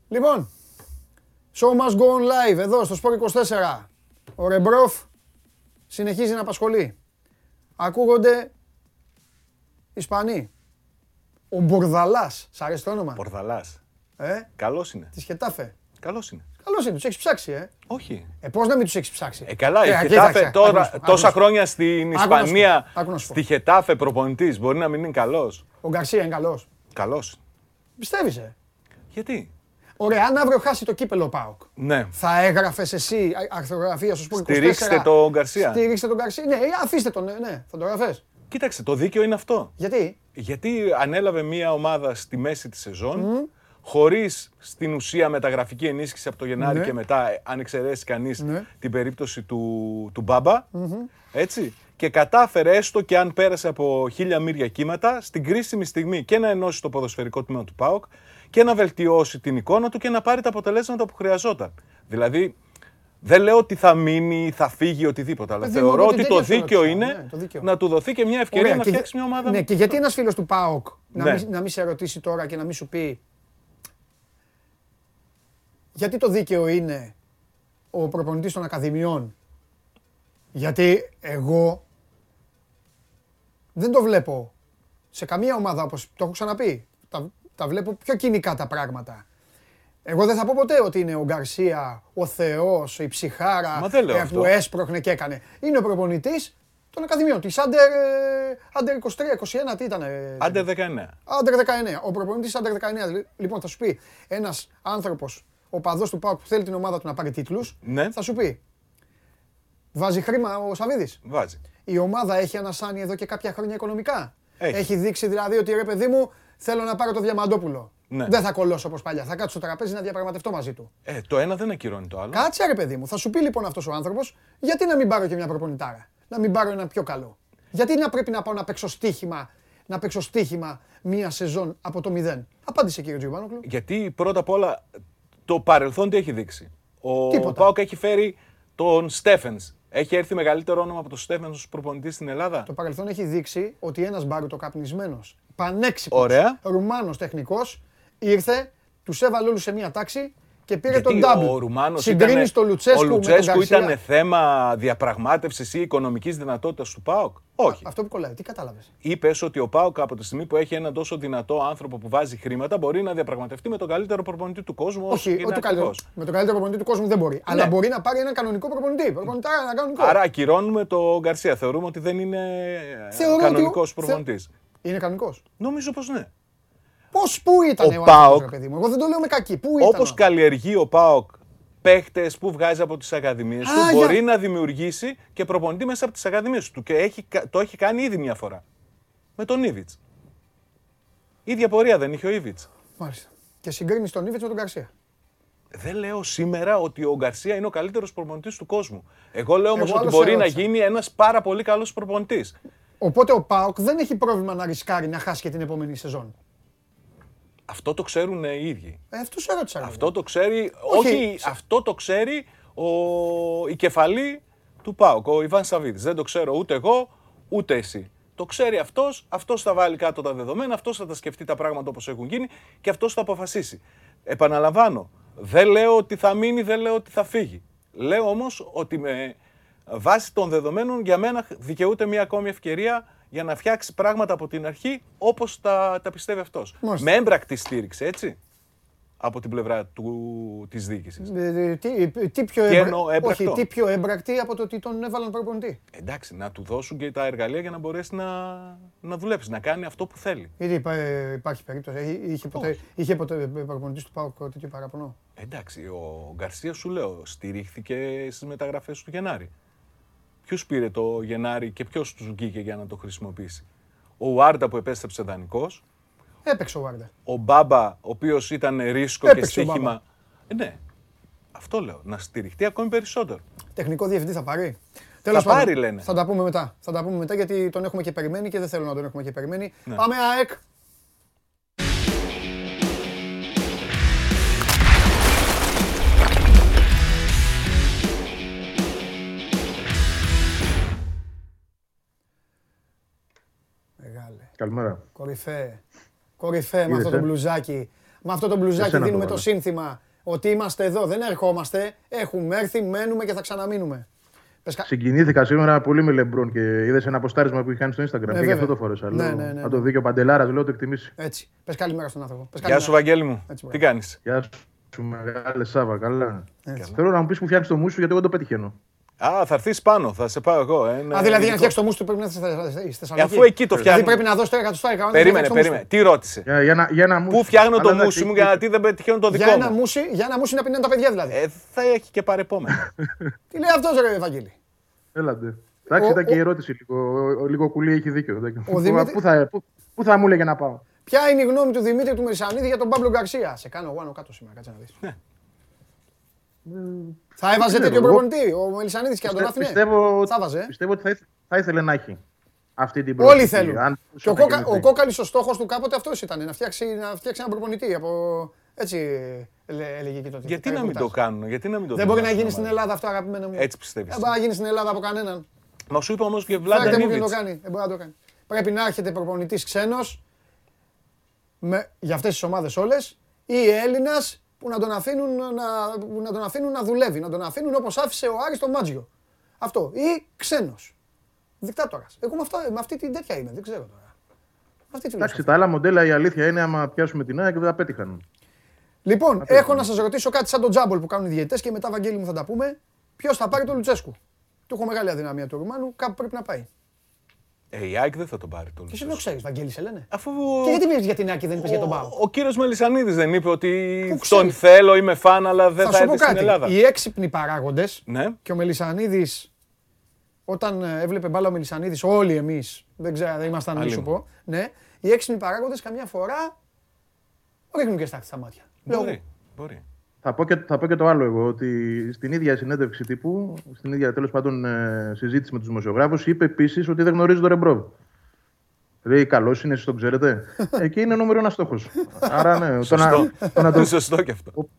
Λοιπόν, show must go on live εδώ στο Sport 24. Ο Ρεμπρόφ συνεχίζει να απασχολεί. Ακούγονται Ισπανοί. Ο Μπορδαλάς, σ' αρέσει το όνομα. Πορδαλά. Ε, Καλός είναι. τη Χετάφε. Καλός είναι. Καλώς είναι, τους έχεις ψάξει, ε. Όχι. Ε, πώς να μην τους έχεις ψάξει; Ε, καλά, η Ε, Χετάφε κοίταξε, άκου να τώρα, σου πω, άκου τόσα να σου πω. χρόνια στην Άκου να σου πω, Ισπανία, άκου να σου πω. στη Χετάφε προπονητής, μπορεί να μην είναι καλός. Ο Γκαρσία είναι καλός. Καλός. Πιστεύεις, ε. Γιατί; Ωραία, αν αύριο χάσει το κύπελο ο ΠΑΟΚ, Ναι. θα έγραφες εσύ α- αρθρογραφία στο Sport 24. Στηρίξτε τον Γκαρσία. Στηρίξτε τον Γκαρσία. Ναι, ε, αφήστε τον, ε, ναι, θα το γραφές. Κοίταξε, το δίκαιο είναι αυτό. Γιατί, Γιατί ανέλαβε μια ομάδα στη μέση της σεζόν, χωρίς στην ουσία μεταγραφική ενίσχυση από το Γενάρη Ναι. και μετά, ε, αν εξαιρέσει κανείς Ναι. την περίπτωση του, του μπαμπα έτσι, και κατάφερε έστω και αν πέρασε από χίλια μύρια κύματα, στην κρίσιμη στιγμή και να ενώσει το ποδοσφαιρικό τμήμα του ΠΑΟΚ και να βελτιώσει την εικόνα του και να πάρει τα αποτελέσματα που χρειαζόταν. Δηλαδή, δεν λέω ότι θα μείνει, θα φύγει οτιδήποτε, αλλά Παιδί μου, θεωρώ εγώ ότι την το τέτοια θέλω δίκαιο να είναι ξέρω, ναι, το δίκαιο. να του δοθεί και μια ευκαιρία να και- φτιάξει μια ομάδα. Ναι, και γιατί ένας φίλος του ΠΑΟΚ να, Ναι. μην, να μην σε ρωτήσει τώρα και να μην σου πει γιατί το δίκαιο είναι ο προπονητής των Ακαδημιών; Γιατί εγώ δεν το βλέπω σε καμία ομάδα όπως το έχω ξαναπεί. Τα, τα βλέπω πιο κοινικά τα πράγματα. Εγώ δεν θα πω ποτέ ότι είναι ο Γκαρσία, ο Θεός, η ψυχάρα Μα δεν λέω ε, αυτό. που έσπροχνε και έκανε. Είναι ο προπονητής των Ακαδημιών, της Άντερ, ε, Άντερ 23, 21, τι ήταν. Άντε 19. Άντερ 19. Ο προπονητής Άντερ 19. Λοιπόν, θα σου πει ένας άνθρωπος, ο παδός του ΠΑΟΚ που θέλει την ομάδα του να πάρει τίτλους, Ναι. θα σου πει βάζει χρήμα ο Σαββίδης. Βάζει. Η ομάδα έχει ανασάνει εδώ και κάποια χρόνια οικονομικά. Έχει. δείξει δηλαδή ότι ρε παιδί μου θέλω να πάρω το Διαμαντόπουλο. Ναι. Δεν θα κολλώσω όπως παλιά. Θα κάτσω στο τραπέζι να διαπραγματευτώ μαζί του. Ε, το ένα δεν ακυρώνει το άλλο. Κάτσε ρε παιδί μου. Θα σου πει λοιπόν αυτός ο άνθρωπος γιατί να μην πάρω και μια προπονητάρα; Να μην πάρω ένα πιο καλό. Γιατί να πρέπει να πάω να παίξω στοίχημα, να παίξω στοίχημα μία σεζόν από το μηδέν; Απάντησε κύριε Τζιουμπάνογλου. Γιατί πρώτα απ' όλα το παρελθόν τι έχει δείξει; Ο Τίποτα. Πάοκ έχει φέρει τον Στέφενς. Έχει έρθει μεγαλύτερο όνομα από τον Στέφενς ως προπονητής στην Ελλάδα; Το παρελθόν έχει δείξει ότι ένας μπαρουτοκαπνισμένος, πανέξυπνος, Ωραία. ρουμάνος τεχνικός, ήρθε, τους έβαλε όλους σε μία τάξη και πήρε Γιατί τον double. Ο Ρουμάνος Συγκρίνεις ήτανε- τον Λουτσέσκου, ο με τον Λουτσέσκου Γκαρσία. ήταν θέμα διαπραγμάτευσης ή οικονομικής δυνατότητας του ΠΑΟΚ; Όχι. Αυτό που κολλάει, τι κατάλαβες. Είπες ότι ο ΠΑΟΚ από τη στιγμή που έχει έναν τόσο δυνατό άνθρωπο που βάζει χρήματα μπορεί να διαπραγματευτεί με τον καλύτερο προπονητή του κόσμου. όσο Όχι, είναι όχι το καλύτερο. ακριβώς. Με τον καλύτερο προπονητή του κόσμου δεν μπορεί. Αλλά μπορεί να πάρει έναν κανονικό προπονητή. Προπονητά, ένα κανονικό. Άρα ακυρώνουμε τον Γκαρσία. Θεωρούμε ότι δεν είναι Θεωρώ ότι κανονικός ο- προπονητής. Είναι κανονικός. Νομίζω πως ναι. Πώς, πού ήταν Ο ο, άνθρωπος, ΠΑΟΚ, ρε παιδί μου; Εγώ δεν το λέω με κακή. Πού ήταν. Όπως καλλιεργεί ο ΠΑΟΚ παίχτες που βγάζει από τις ακαδημίες Α, του, για- μπορεί να δημιουργήσει και προπονητή μέσα από τις ακαδημίες του. Και έχει, κα- το έχει κάνει ήδη μια φορά. Με τον Ήβιτ. ίδια πορεία δεν είχε ο Ήβιτ. Μάλιστα. Και συγκρίνεις τον Ήβιτ με τον Καρσία. Δεν λέω σήμερα ότι ο Γκαρσία είναι ο καλύτερος προπονητής του κόσμου. Εγώ λέω όμως Εγώ ότι άλλος μπορεί σε να ρώτησα. γίνει ένας πάρα πολύ καλός προπονητής. Οπότε ο Πάοκ δεν έχει πρόβλημα να ρισκάρει να χάσει και την επόμενη σεζόν. Αυτό το ξέρουν οι ίδιοι. Ε, αυτό σε ρώτησα. εγώ. Αυτό το ξέρει, Όχι. όχι, αυτό το ξέρει ο, η κεφαλή του ΠΑΟΚ, ο Ιβάν Σαββίδης. Δεν το ξέρω ούτε εγώ, ούτε εσύ. Το ξέρει αυτός, αυτός θα βάλει κάτω τα δεδομένα, αυτός θα τα σκεφτεί τα πράγματα όπως έχουν γίνει και αυτός θα αποφασίσει. Επαναλαμβάνω, δεν λέω ότι θα μείνει, δεν λέω ότι θα φύγει. Λέω όμως ότι με βάση των δεδομένων για μένα δικαιούται μια ακόμη ευκαιρία για να φτιάξει πράγματα από την αρχή όπως τα, τα πιστεύει αυτός. Μάλιστα. Με έμπρακτη στήριξη, έτσι από την πλευρά του, της διοίκησης. Ε, τι, τι πιο Τι έμπρα- εννοώ, έμπρακτο. Όχι, τι πιο έμπρακτη από το ότι τον έβαλαν προπονητή; Εντάξει, να του δώσουν και τα εργαλεία για να μπορέσει να, να δουλέψει, να κάνει αυτό που θέλει. Γιατί υπά- ε, υπάρχει περίπτωση. Εί- Είχε ποτέ, Όχι. είχε ποτέ προπονητής του Πάοκ τέτοιο παραπονό. Εντάξει, ο Γκαρσίας σου λέω, στηρίχθηκε στις μεταγραφές του Γενάρη. Ποιους πήρε το Γενάρη και ποιος τους βγήκε για να το χρησιμοποιήσει; Ο Ουάρντα που επέστρεψε δανεικός, Έπαιξε ο Βάρντα. ο Μπάμπα ο οποίος ήταν ρίσκο Έπαιξε και ο Μπάμπα. στοίχημα. Ε, ναι, αυτό λέω, να στηριχτεί ακόμη περισσότερο. Τεχνικό διευθυντή θα πάρει. Τέλος πάρει, πάντων, λένε. Θα τα πούμε μετά. Θα τα πούμε μετά γιατί τον έχουμε και περιμένει και δεν θέλω να τον έχουμε και περιμένει. Ναι. Πάμε ΑΕΚ. Καλημέρα. Κορυφέ. Κορυφέ με Είδες, αυτό το ε; μπλουζάκι. Με αυτό το μπλουζάκι Εσένα το δίνουμε το βάλα. σύνθημα ότι είμαστε εδώ, δεν ερχόμαστε. Έχουμε έρθει, μένουμε και θα ξαναμείνουμε. Πες κα- Συγκινήθηκα σήμερα πολύ με Λεμπρόν και είδες ένα αποστάρισμα που είχε κάνει στο Instagram. και γι' βέβαια. αυτό το φόρεσα. Ναι, Λέω, ναι, ναι, Θα το ναι. δει και ο Παντελάρας, λέω το εκτιμήσει. Έτσι. Πες καλημέρα στον άνθρωπο. Πες Γεια σου καλημέρα. Βαγγέλη μου, Έτσι, τι μπράβο. κάνεις; Γεια σου, μεγάλε Σάβα, καλά. Έτσι. Θέλω να μου πεις που φτιάχνει το μου σου γιατί εγώ το πετυχαίνω. Α, θα έρθεις πάνω, θα σε πάω εγώ. ε, είναι Α, δηλαδή για να ειδικό. φτιάξεις το μουσ του πρέπει να είσαι στη Ε, Θεσσαλονίκη. αφού εκεί το Δηλαδή φτιάχνω. πρέπει να δώσει το εκατοστάρι κανόνα. Περίμενε, περίμενε. Τι ρώτησε; Για, για, να, για να μου Πού φτιάχνω το μουσι μου γιατί δεν πετυχαίνω το Για δικό ένα μου. μουσι, για ένα μουσι να πεινάνε τα παιδιά δηλαδή. Ε, θα έχει και παρεπόμενα. Τι λέει αυτός ρε Ευαγγέλη; Έλατε. Εντάξει, Ο- ήταν και ο- η ερώτηση λίγο. Ο, ο, λίγο κουλή έχει δίκιο. Πού, Δημήτρη- πού θα, πού, πού θα μου έλεγε να πάω; Ποια είναι η γνώμη του Δημήτρη του Μερισανίδη για τον Παύλο Γκαρσία; Σε κάνω εγώ άνω κάτω σήμερα, κάτσε να δεις. Θα έβαζε ξέρω, τέτοιο εγώ- προπονητή ο Μελισανίδης και αν τον Πιστε- άφηνε. πιστεύω, Θα βάζε. ε. πιστεύω ότι θα, ήθε- θα ήθελε να έχει αυτή την Όλοι προσθήκη, θέλουν. αν Και ο, θα Κόκα, γεννηθεί. ο Κόκαλης ο στόχος του κάποτε αυτός ήταν, να φτιάξει, να φτιάξει έναν προπονητή. Από... Έτσι λέ- έλεγε και τότε. γιατί τα να μην το ρεπορτάζ. κάνουν, γιατί να μην το Δεν μπορεί να δοκιμάσουν γίνει στην ομάδα. Ελλάδα αυτό αγαπημένο μου. Έτσι πιστεύεις. Δεν μπορεί να γίνει στην Ελλάδα από κανέναν. Μα σου είπα όμω και Φέρτε Βλάντα μου και το Νίβιτς. κάνει. Δεν μπορεί να το κάνει. Πρέπει να έρχεται προπονητής ξένος με, για αυτές τις ομάδες όλες ή Έλληνας που να τον αφήνουν να, που να, τον αφήνουν να δουλεύει, να τον αφήνουν όπως άφησε ο Άρης τον Μάτζιο. Αυτό. Ή ξένος. Δικτάτορας. Εγώ με, αυτά, με αυτή την τέτοια είμαι, δεν ξέρω τώρα. Με Αυτή τη Εντάξει, φιλοσοφία. τα άλλα μοντέλα η αλήθεια είναι άμα πιάσουμε την ΑΕΚ δεν τα πέτυχαν. Λοιπόν, έχω να σας ρωτήσω κάτι σαν τον Τζάμπολ που κάνουν οι διαιτητές και μετά, Βαγγέλη μου, θα τα πούμε. Ποιος θα πάρει τον Λουτσέσκου; Του έχω μεγάλη αδυναμία του Ρουμάνου, κάπου πρέπει να πάει. Ε, η ΑΕΚ δεν θα τον πάρει το Και εσύ Λουτσέσκου. δεν το ξέρεις, Βαγγέλης, σε λένε. Αφού Και γιατί πήγες για την Άκη, δεν είπες για τον ο, Πάο. ο κύριος Μελισανίδης δεν είπε ότι Πού ξέρει. τον θέλω, είμαι φαν, αλλά δεν Θα θα, σου πω έρθει στην κάτι. Ελλάδα. Οι έξυπνοι παράγοντες Ναι. και ο Μελισανίδης, όταν ε, έβλεπε μπάλα ο Μελισανίδης, όλοι εμείς, δεν ξέρω, δεν ήμασταν μη Άλλοι σου μου. πω. Ναι, οι έξυπνοι παράγοντες καμιά φορά ρίχνουν και στάχτη στα μάτια. Λέω, Μπορεί. μπορεί. Θα πω, και, θα πω και το άλλο εγώ, ότι στην ίδια συνέντευξη τύπου, στην ίδια τέλος πάντων ε, συζήτηση με τους δημοσιογράφους, είπε επίσης ότι δεν γνωρίζει τον Ρεμπρόβ. Λέει, καλός είναι, εσεί τον ξέρετε. Εκεί είναι νούμερο ένας στόχος. Άρα ναι, το να, Σωστό. το να το, Είναι σωστό και αυτό.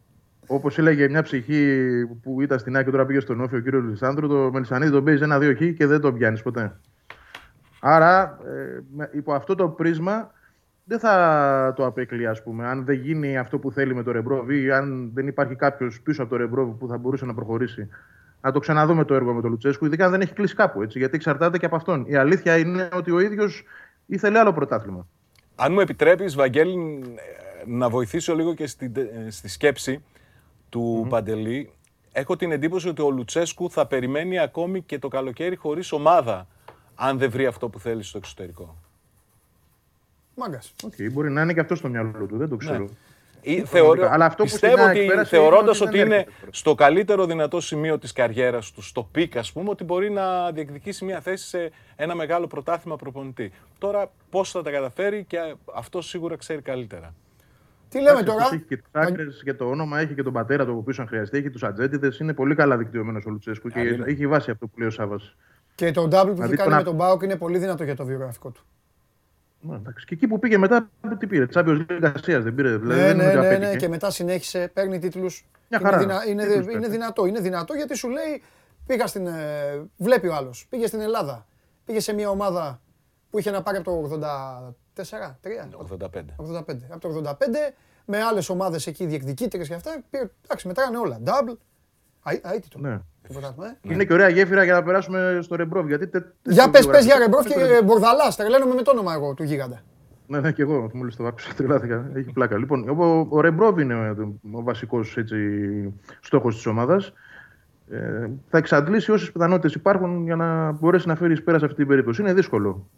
Όπως έλεγε μια ψυχή που ήταν στην Άκη και τώρα πήγε στον Όφη ο κύριος Λισάνδρου, το Μελισανίδη τον παίζεις ένα-δύο χ και δεν το πιάνεις ποτέ. Άρα, ε, με- υπό αυτό το πρίσμα, δεν θα το απέκλει, ας πούμε, αν δεν γίνει αυτό που θέλει με το Ρεμπρόβ ή αν δεν υπάρχει κάποιος πίσω από το Ρεμπρόβ που θα μπορούσε να προχωρήσει. Να το ξαναδούμε το έργο με τον Λουτσέσκου, ειδικά αν δεν έχει κλείσει κάπου. Έτσι, γιατί εξαρτάται και από αυτόν. Η αλήθεια είναι ότι ο ίδιος ήθελε άλλο πρωτάθλημα. Αν μου επιτρέπεις, Βαγγέλη, να βοηθήσω λίγο και στη, στη σκέψη του mm Παντελή. Έχω την εντύπωση ότι ο Λουτσέσκου θα περιμένει ακόμη και το καλοκαίρι χωρίς ομάδα, αν δεν βρει αυτό που θέλει στο εξωτερικό. Μάγκας. Okay, μπορεί να είναι και αυτό στο μυαλό του, δεν το ναι. ξέρω. Ναι. Θεωρώ, Αλλά αυτό πιστεύω ότι θεωρώντας ότι, είναι στο καλύτερο δυνατό σημείο της καριέρας του, στο peak, ας πούμε, ότι μπορεί να διεκδικήσει μια θέση σε ένα μεγάλο πρωτάθλημα προπονητή. Τώρα πώς θα τα καταφέρει και αυτό σίγουρα ξέρει καλύτερα. Τι λέμε τώρα; Έχει και τι άκρες και το όνομα, έχει και τον πατέρα του που αν χρειαστεί, έχει τους ατζέντιδες. Είναι πολύ καλά δικτυωμένος ο Λουτσέσκου και έχει βάσει αυτό που λέει ο Σάβα. Και το double που δηλαδή, έχει κάνει με τον Μπάουκ είναι πολύ δυνατό για το βιογραφικό του. Και εκεί που πήγε μετά, τι πήρε, Champions League Ασία δεν πήρε. Δηλαδή, ναι, ναι, ναι, ναι, και μετά συνέχισε, παίρνει τίτλους. Είναι, δυνα, είναι, είναι, δυνατό, είναι δυνατό γιατί σου λέει, πήγα στην, ε, βλέπει ο άλλος, πήγε στην Ελλάδα, πήγε σε μια ομάδα που είχε να πάρει από το 84, 3, 85. 85. Από το 85 με άλλες ομάδες εκεί διεκδικήτρε και αυτά. εντάξει, μετράνε όλα. Double. Αίτητο. Ναι. Ε. Είναι και ωραία γέφυρα για να περάσουμε στο Ρεμπρόβ. Γιατί για πες, πες για Ρεμπρόβ και Μπορδαλά. Τρελαίνομαι με το όνομα εγώ του γίγαντα. Ναι, ναι, και εγώ μόλις το άκουσα, τρελάθηκα. Έχει πλάκα. Λοιπόν, ο, ο Ρεμπρόβ είναι ο βασικός στόχος της ομάδας. Ε, θα εξαντλήσει όσες πιθανότητες υπάρχουν για να μπορέσει να φέρει πέρας σε αυτή την περίπτωση. Είναι δύσκολο.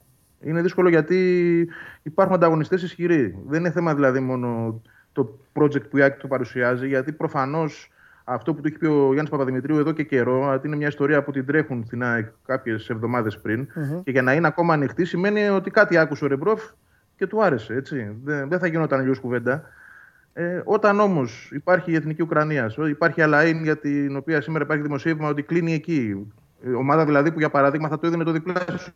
Είναι δύσκολο γιατί υπάρχουν ανταγωνιστές ισχυροί. Δεν είναι θέμα δηλαδή μόνο το project που η Άκη το παρουσιάζει, γιατί προφανώς αυτό που του έχει πει ο Γιάννης Παπαδημητρίου εδώ και καιρό, ότι είναι μια ιστορία που την τρέχουν στην ΑΕΚ κάποιες εβδομάδες πριν. Mm-hmm. Και για να είναι ακόμα ανοιχτή, σημαίνει ότι κάτι άκουσε ο Ρεμπρόφ και του άρεσε. Έτσι. Δεν, δεν θα γινόταν αλλιώς κουβέντα. Ε, όταν όμως υπάρχει η Εθνική Ουκρανία, υπάρχει Αλαΐν για την οποία σήμερα υπάρχει δημοσίευμα ότι κλείνει εκεί. Η ομάδα δηλαδή που για παράδειγμα θα το έδινε το διπλάσιο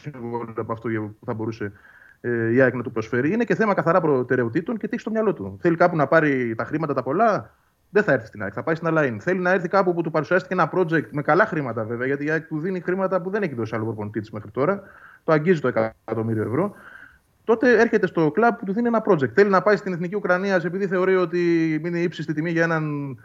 συμβόλαιο από αυτό που θα μπορούσε ε, η ΑΕΚ να του προσφέρει. Είναι και θέμα καθαρά προτεραιοτήτων και τι έχει στο μυαλό του. Θέλει κάπου να πάρει τα χρήματα τα πολλά, δεν θα έρθει στην ΑΕΚ, θα πάει στην Αλαΐν. Θέλει να έρθει κάπου που του παρουσιάστηκε ένα project με καλά χρήματα βέβαια, γιατί η ΑΕΚ του δίνει χρήματα που δεν έχει δώσει άλλο προπονητή μέχρι τώρα. Το αγγίζει το εκατομμύριο ευρώ. Τότε έρχεται στο κλαμπ που του δίνει ένα project. Θέλει να πάει στην Εθνική Ουκρανία επειδή θεωρεί ότι είναι ύψιστη τιμή για έναν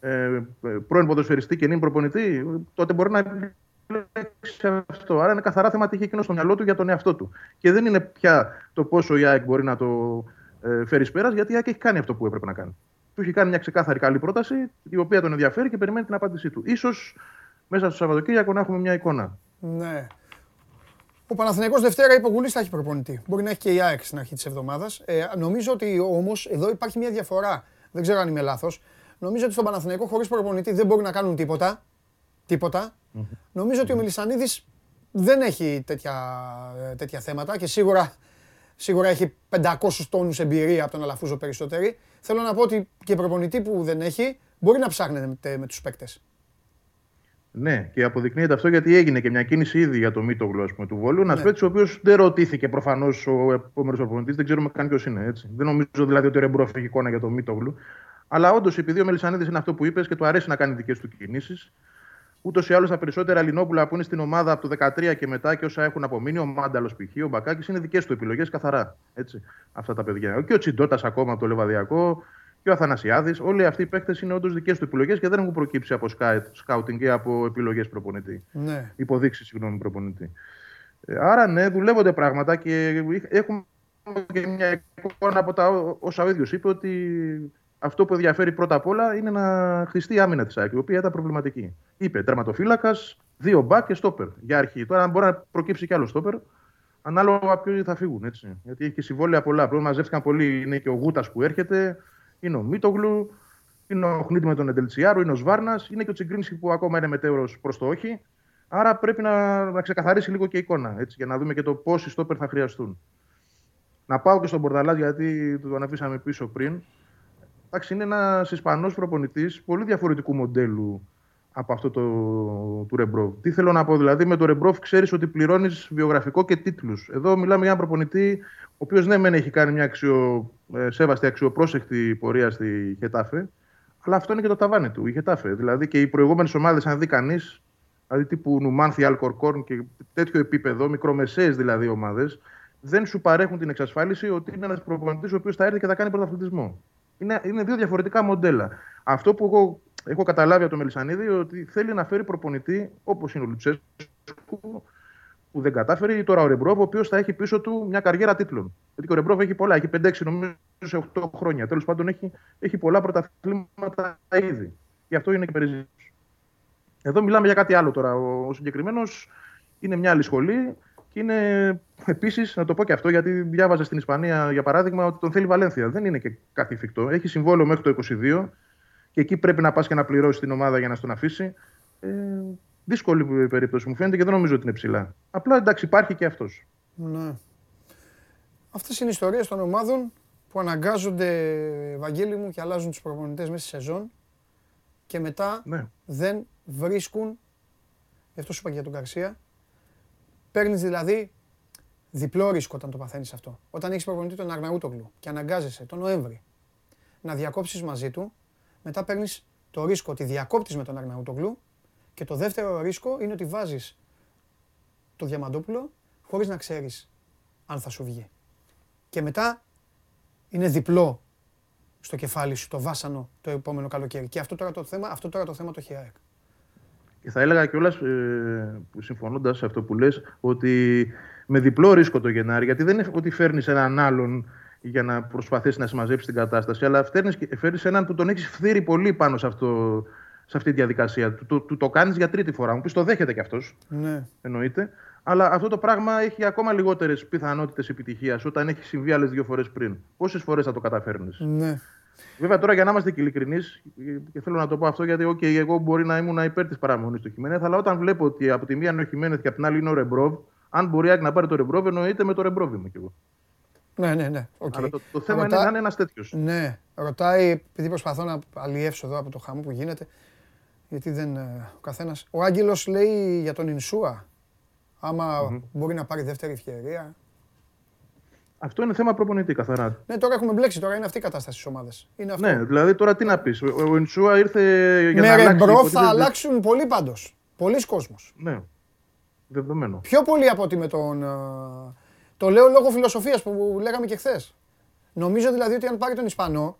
ε, πρώην ποδοσφαιριστή και νυν προπονητή. Τότε μπορεί να επιλέξει αυτό. Άρα είναι καθαρά θέμα τι έχει εκείνο στο μυαλό του για τον εαυτό του. Και δεν είναι πια το πόσο η ΑΕΚ μπορεί να το ε, φέρει πέρας, γιατί η ΑΕΚ έχει κάνει αυτό που έπρεπε να κάνει του έχει κάνει μια ξεκάθαρη καλή πρόταση, η οποία τον ενδιαφέρει και περιμένει την απάντησή του. Ίσως μέσα στο Σαββατοκύριακο να έχουμε μια εικόνα. Ναι. Ο Παναθηναϊκός Δευτέρα είπε ο θα έχει προπονητή. Μπορεί να έχει και η ΑΕΚ στην αρχή της εβδομάδας. Ε, νομίζω ότι όμως εδώ υπάρχει μια διαφορά. Δεν ξέρω αν είμαι λάθος. Νομίζω ότι στον Παναθηναϊκό χωρίς προπονητή δεν μπορεί να κάνουν τίποτα. Τίποτα. Mm-hmm. Νομίζω ότι ο Μιλισανίδη δεν έχει τέτοια, ε, τέτοια θέματα και σίγουρα Σίγουρα έχει 500 τόνους εμπειρία από τον Αλαφούζο περισσότερη. Θέλω να πω ότι και προπονητή που δεν έχει μπορεί να ψάχνεται με τους παίκτες. Ναι, και αποδεικνύεται αυτό γιατί έγινε και μια κίνηση ήδη για το Μίτογλου του Βόλου. Ένας ναι. παίκτης ο οποίος δεν ρωτήθηκε προφανώς ο επόμενος προπονητής, δεν ξέρουμε καν ποιος είναι. Έτσι. Δεν νομίζω δηλαδή ότι ο Ρεμπρό έχει εικόνα για το Μίτογλου. Αλλά όντως επειδή ο Μελισανίδης είναι αυτό που είπες και του αρέσει να κάνει δικές του κινήσεις, Ούτως ή άλλως τα περισσότερα Ελληνόπουλα που είναι στην ομάδα από το 2013 και μετά και όσα έχουν απομείνει, ο Μάνταλος π.χ., ο Μπακάκης είναι δικές του επιλογές καθαρά. Έτσι, αυτά τα παιδιά. Και ο Τσιντότα ακόμα από το Λεβαδιακό και ο Αθανασιάδης. Όλοι αυτοί οι παίκτες είναι όντως δικές του επιλογές και δεν έχουν προκύψει από σκάουτινγκ ή από επιλογές προπονητή. Ναι. Υποδείξεις, συγγνώμη, προπονητή. Ε, άρα ναι, δουλεύονται πράγματα και έχουμε και μια εικόνα από τα όσα ο ίδιος είπε ότι αυτό που ενδιαφέρει πρώτα απ' όλα είναι να χτιστεί η άμυνα της ΑΕΚ, η οποία ήταν προβληματική. Είπε τερματοφύλακας, δύο μπακ και στόπερ. Για αρχή. Τώρα, αν μπορεί να προκύψει κι άλλο στόπερ, ανάλογα από ποιοι θα φύγουν. Έτσι. Γιατί έχει και συμβόλαια πολλά. Πρώτα μαζεύτηκαν πολλοί. Είναι και ο Γούτας που έρχεται, είναι ο Μίτογλου, είναι ο Χνίτη με τον Εντελτσιάρου, είναι ο Σβάρνας, είναι και ο Τσιγκρίνσκι που ακόμα είναι μετέωρος προς το όχι. Άρα πρέπει να, να ξεκαθαρίσει λίγο και η εικόνα έτσι, για να δούμε και το πόσοι στόπερ θα χρειαστούν. Να πάω και στον Μπορδαλάς γιατί τον αφήσαμε πίσω πριν. Εντάξει, είναι ένας Ισπανός προπονητής πολύ διαφορετικού μοντέλου από αυτό το, του Ρεμπρόβ. Τι θέλω να πω, δηλαδή με το Ρεμπρόβ ξέρεις ότι πληρώνεις βιογραφικό και τίτλους. Εδώ μιλάμε για έναν προπονητή, ο οποίος ναι, μεν έχει κάνει μια αξιο, ε, σέβαστη, αξιοπρόσεκτη πορεία στη Χετάφε, αλλά αυτό είναι και το ταβάνι του, η Χετάφε. Δηλαδή και οι προηγούμενες ομάδες, αν δει κανείς, δηλαδή τύπου Νουμάνθι, Αλκορκόρν και τέτοιο επίπεδο, μικρομεσαίες δηλαδή ομάδες, δεν σου παρέχουν την εξασφάλιση ότι είναι ένας προπονητής ο οποίος θα έρθει και θα κάνει πρωταθλητισμό. Είναι, είναι δύο διαφορετικά μοντέλα. Αυτό που εγώ έχω καταλάβει από τον Μελισανίδη ότι θέλει να φέρει προπονητή όπως είναι ο Λουτσέσκου, που δεν κατάφερε, ή τώρα ο Ρεμπρόβ, ο οποίος θα έχει πίσω του μια καριέρα τίτλων. Γιατί ο Ρεμπρόβ έχει πολλά, έχει 5-6 νομίζω σε 8 χρόνια. Τέλος πάντων έχει, έχει πολλά πρωταθλήματα ήδη. Γι' αυτό είναι και περιζήτητος. Εδώ μιλάμε για κάτι άλλο τώρα. Ο, ο συγκεκριμένος είναι μια άλλη σχολή και είναι επίσης, να το πω και αυτό, γιατί διάβαζα στην Ισπανία για παράδειγμα ότι τον θέλει Βαλένθια. Δεν είναι και κάτι φυκτό. Έχει συμβόλαιο μέχρι το 22 και εκεί πρέπει να πας και να πληρώσεις την ομάδα για να στον αφήσει. Ε, δύσκολη περίπτωση μου φαίνεται και δεν νομίζω ότι είναι ψηλά. Απλά εντάξει, υπάρχει και αυτός. Ναι. Αυτές είναι οι ιστορίες των ομάδων που αναγκάζονται, Βαγγέλη μου, και αλλάζουν τους προπονητές μέσα στη σεζόν και μετά Ναι. δεν βρίσκουν. Γι' αυτό σου είπα και για τον Καρσία. Παίρνεις δηλαδή διπλό ρίσκο όταν το παθαίνεις αυτό. Όταν έχεις προπονητή τον Αρναούτογλου και αναγκάζεσαι τον Νοέμβρη να διακόψεις μαζί του, μετά παίρνεις το ρίσκο ότι διακόπτεις με τον Αρναούτογλου και το δεύτερο ρίσκο είναι ότι βάζεις το Διαμαντόπουλο χωρίς να ξέρεις αν θα σου βγει. Και μετά είναι διπλό στο κεφάλι σου το βάσανο το επόμενο καλοκαίρι. Και αυτό τώρα το θέμα, αυτό τώρα το, θέμα το έχει η ΑΕΚ. Και θα έλεγα κιόλας, ε, συμφωνώντας σε αυτό που λες, ότι με διπλό ρίσκο το Γενάρη, γιατί δεν είναι ότι φέρνεις έναν άλλον για να προσπαθήσεις να συμμαζέψεις την κατάσταση, αλλά φέρνεις έναν που τον έχεις φθείρει πολύ πάνω σε, αυτό, σε αυτή τη διαδικασία. Του, του, του το κάνεις για τρίτη φορά. Μου πεις το δέχεται κι αυτός. Ναι. Εννοείται. Αλλά αυτό το πράγμα έχει ακόμα λιγότερες πιθανότητες επιτυχίας όταν έχει συμβεί άλλες δύο φορές πριν. Πόσες φορές θα το καταφέρνεις; Ναι. Βέβαια, τώρα για να είμαστε και ειλικρινείς, και θέλω να το πω αυτό γιατί okay, εγώ μπορεί να ήμουν υπέρ της παραμονής του Χιμένεθ, αλλά όταν βλέπω ότι από τη μία είναι ο Χιμένεθ και από την άλλη είναι ο Ρεμπρόβ, αν μπορεί να πάρει το Ρεμπρόβ, εννοείται με το Ρεμπρόβ είμαι κι εγώ. Ναι, ναι, ναι. Okay. Αλλά το, το θέμα Ρωτά... είναι να είναι ένας τέτοιος. Ναι, ρωτάει, επειδή προσπαθώ να αλλιεύσω εδώ από το χαμό που γίνεται, γιατί δεν. Ο καθένα. Ο Άγγελος λέει για τον Ινσούα. Άμα mm-hmm. μπορεί να πάρει δεύτερη ευκαιρία. Αυτό είναι θέμα προπονητή καθαρά. Ναι, τώρα έχουμε μπλέξει. Τώρα είναι αυτή η κατάσταση στις ομάδες. Ναι, δηλαδή τώρα τι να πεις. Ο Ινσούα ήρθε για Με να αλλάξει. Με Ρεμπρό θα αλλάξουν πολλοί πάντως. Πολλοί κόσμος. Ναι. Δεδομένο. Πιο πολύ από ότι με τον. Το λέω λόγω φιλοσοφίας που λέγαμε και χθες. Νομίζω δηλαδή ότι αν πάρει τον Ισπανό,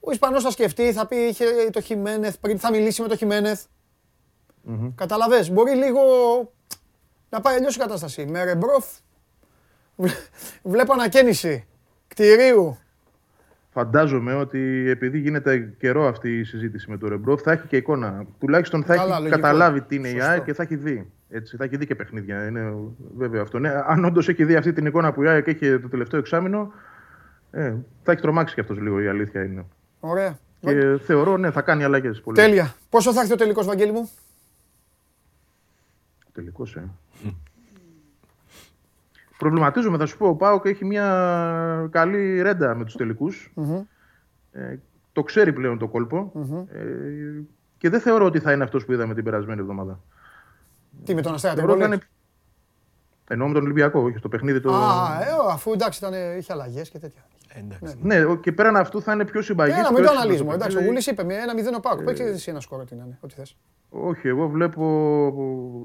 ο Ισπανός θα σκεφτεί, θα πει είχε το Χιμένεθ πριν, θα μιλήσει με το Χιμένεθ. Mm-hmm. Καταλαβες, μπορεί λίγο να πάει αλλιώς η κατάσταση. Με Ρεμπρόφ βλέπω ανακαίνιση κτηρίου. Φαντάζομαι ότι επειδή γίνεται καιρό αυτή η συζήτηση με τον Ρεμπρόφ θα έχει και εικόνα. Τουλάχιστον θα Καλά, έχει λογικό. καταλάβει τι είναι η Σωστό. ΑΕΚ και θα έχει δει. Έτσι, θα έχει δει και παιχνίδια. Είναι βέβαιο αυτό. Ναι, αν όντως έχει δει αυτή την εικόνα που η ΑΕΚ έχει το τελευταίο εξάμεινο, ε, θα έχει τρομάξει κι αυτός λίγο η αλήθεια είναι. Ωραία. Και θεωρώ, ναι, θα κάνει αλλαγές. Τέλεια. Πόσο θα έρθει ο τελικός, Βαγγέλη μου; Τελικός, ε. Προβληματίζομαι, θα σου πω. Ο Πάοκ έχει μια καλή ρέντα με τους τελικούς. Ε, το ξέρει πλέον το κολπο Ε, και δεν θεωρώ ότι θα είναι αυτός που είδαμε την περασμένη εβδομάδα. Τι με τον Αστέρα Θεωρώ ότι Τρίπολη. θα είναι- Εννοώ με τον Ολυμπιακό, όχι στο παιχνίδι το. Α, ε, αφού εντάξει ήταν, είχε αλλαγές και τέτοια. Εντάξει. Ναι, ο- και πέραν αυτού θα είναι πιο συμπαγής. Έλα, μην το αναλύσουμε. Εντάξει, ο Γουλής είπε με ένα μηδέν ο Πάοκ. Παίξει εσύ ένα σκορ, ό,τι να είναι, ό,τι θες. Όχι, εγώ βλέπω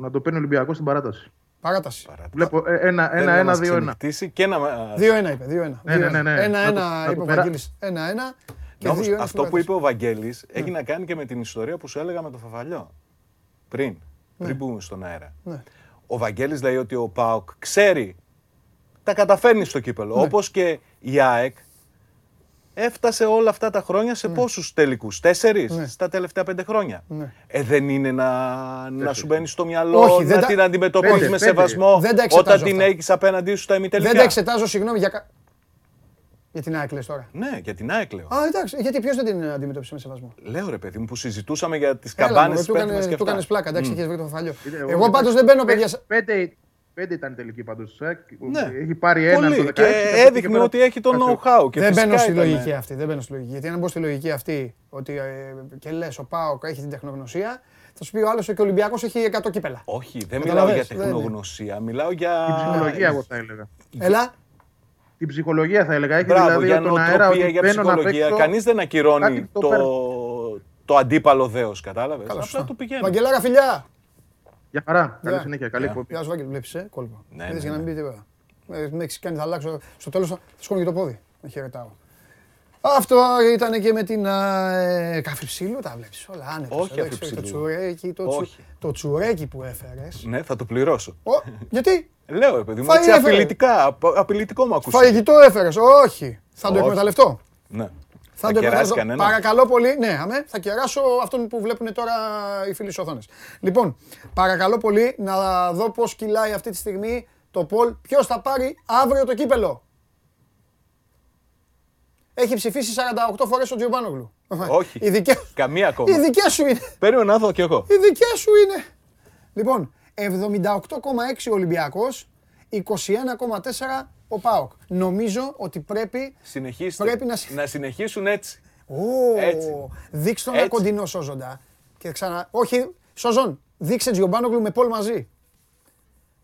να το παίρνει ο Ολυμπιακός στην παράταση. Παράταση. Βλέπω ε, ένα, Θέλει ένα, να ένα, μας δύο, ένα. ξενυχτήσει και να... 2-1 είπε, 2-1. Ναι, ναι, ναι, ναι. Να το- Ένα-ένα να το είπε ο περα- Βαγγέλης. Ένα-ένα. και Όμως, 2-1 αυτό που είπε ο Βαγγέλης Ναι. έχει να κάνει και με την ιστορία που σου έλεγα με το Φαφαλιό. Πριν. Πριν μπούμε στον αέρα. Ναι. Ο Βαγγέλης λέει ότι ο ΠΑΟΚ ξέρει τα καταφέρνει στο κύπελο. Ναι. Όπως και η ΑΕΚ έφτασε όλα αυτά τα χρόνια σε πόσους τελικούς; Τέσσερις Ναι. στα τελευταία πέντε χρόνια; Ναι. Ε, δεν είναι να, να σου μπαίνει στο μυαλό, Όχι, δεν να τα- την αντιμετωπίζεις Πέντε, με πέντε. σεβασμό Δεν τα εξετάζω όταν την αυτά. έχεις απέναντί σου στα ημιτελικά. Δεν τα εξετάζω, συγγνώμη για. κα- Για την ΑΕΚ λες τώρα. Ναι, για την ΑΕΚ λέω. Α, εντάξει, γιατί ποιος δεν την αντιμετώπισε με σεβασμό; Λέω ρε παιδί μου που συζητούσαμε για τις Έλα, καμπάνες μωρέ, της του Πέτρινας έκανες- και του αυτά. έκανες πλάκα, εντάξει, Μμ. είχε βρει το φαλιό. Είτε- Εγώ εντάξει, πάντως δεν μπαίνω, πέ- παιδιά. Σε- Πέντε, πέντε ήταν η τελική πάντω. Ναι. Έχει πάρει έναν Πολύ. το 16. και από εκεί έδειχνε πέρα- ότι έχει το know-how. Και Δεν φυσικά μπαίνω στη ήταν- λογική αυτή. Δεν μπαίνω στη λογική. Γιατί αν μπω στη λογική αυτή ότι ε, και λες ο Πάοκ έχει την τεχνογνωσία, θα σου πει ο άλλος και ο Ολυμπιακός έχει 100 κύπελα. Όχι, δεν μιλάω Καταλαβες, για δεν είναι. τεχνογνωσία. Μιλάω για. Την ψυχολογία, εγώ θα έλεγα. Έλα. Την ψυχολογία θα έλεγα. Έχει Μπράβο, δηλαδή για τον αέρα νοοτροπία, ότι για μπαίνω να ψυχολογία. παίξω. Κανείς δεν ακυρώνει κάτι το το, παίρνω. το αντίπαλο δέος, κατάλαβες; Καλά, Απλά σωστά. του πηγαίνει. Βαγγελάρα, φιλιά. Για χαρά. Καλή Γεια. συνέχεια. Καλή Γεια. εκπομπή. Γεια σου, Βάγγελ, βλέπει, ε, κόλπο. Ναι, Είδες ναι, για να ναι. μην πει τίποτα. Με με έχεις κάνει, θα αλλάξω. Στο τέλος θα σηκώνω και το πόδι. Να χαιρετάω. Αυτό ήταν και με την ε, καφέ ψήλου, τα βλέπεις όλα άνετα. Όχι εδώ, καφέ ξέρεις, Το ψήλου. τσουρέκι, το, τσου, Όχι. το τσουρέκι που έφερες. Ναι, θα το πληρώσω. Ω, γιατί, Λέω, ρε παιδί μου, Φάει έτσι έφερε. απειλητικά. απο- Απειλητικό μου ακούστηκε. φαγητό έφερες, όχι. Θα το Όχι. εκμεταλλευτώ. Ναι. Θα, Θα το κεράσει εκμεταλλευτώ. κανένα. Παρακαλώ πολύ, ναι, αμέ, θα κεράσω αυτόν που βλέπουν τώρα οι φίλοι στις οθόνες. Λοιπόν, παρακαλώ πολύ να δω πώς κυλάει αυτή τη στιγμή το Πολ. Ποιος θα πάρει αύριο το κύπελο; Έχει ψηφίσει 48 φορές ο Τζιομπάνογλου. Όχι. Οι δικές, Καμία ακόμα. οι δικές σου είναι. Περίμενα να δω κι εγώ. Οι δικές σου είναι. Λοιπόν, 78,6 ο Ολυμπιακός, 21,4 ο ΠΑΟΚ. Νομίζω ότι πρέπει... Συνεχίστε. Πρέπει να συ- να συνεχίσουν έτσι. Ω, Έτσι. δείξτε τον Έτσι. ένα κοντινό σώζοντα. Και ξανά... Όχι, σώζον, δείξε Τζιομπάνογλου με Πολ μαζί.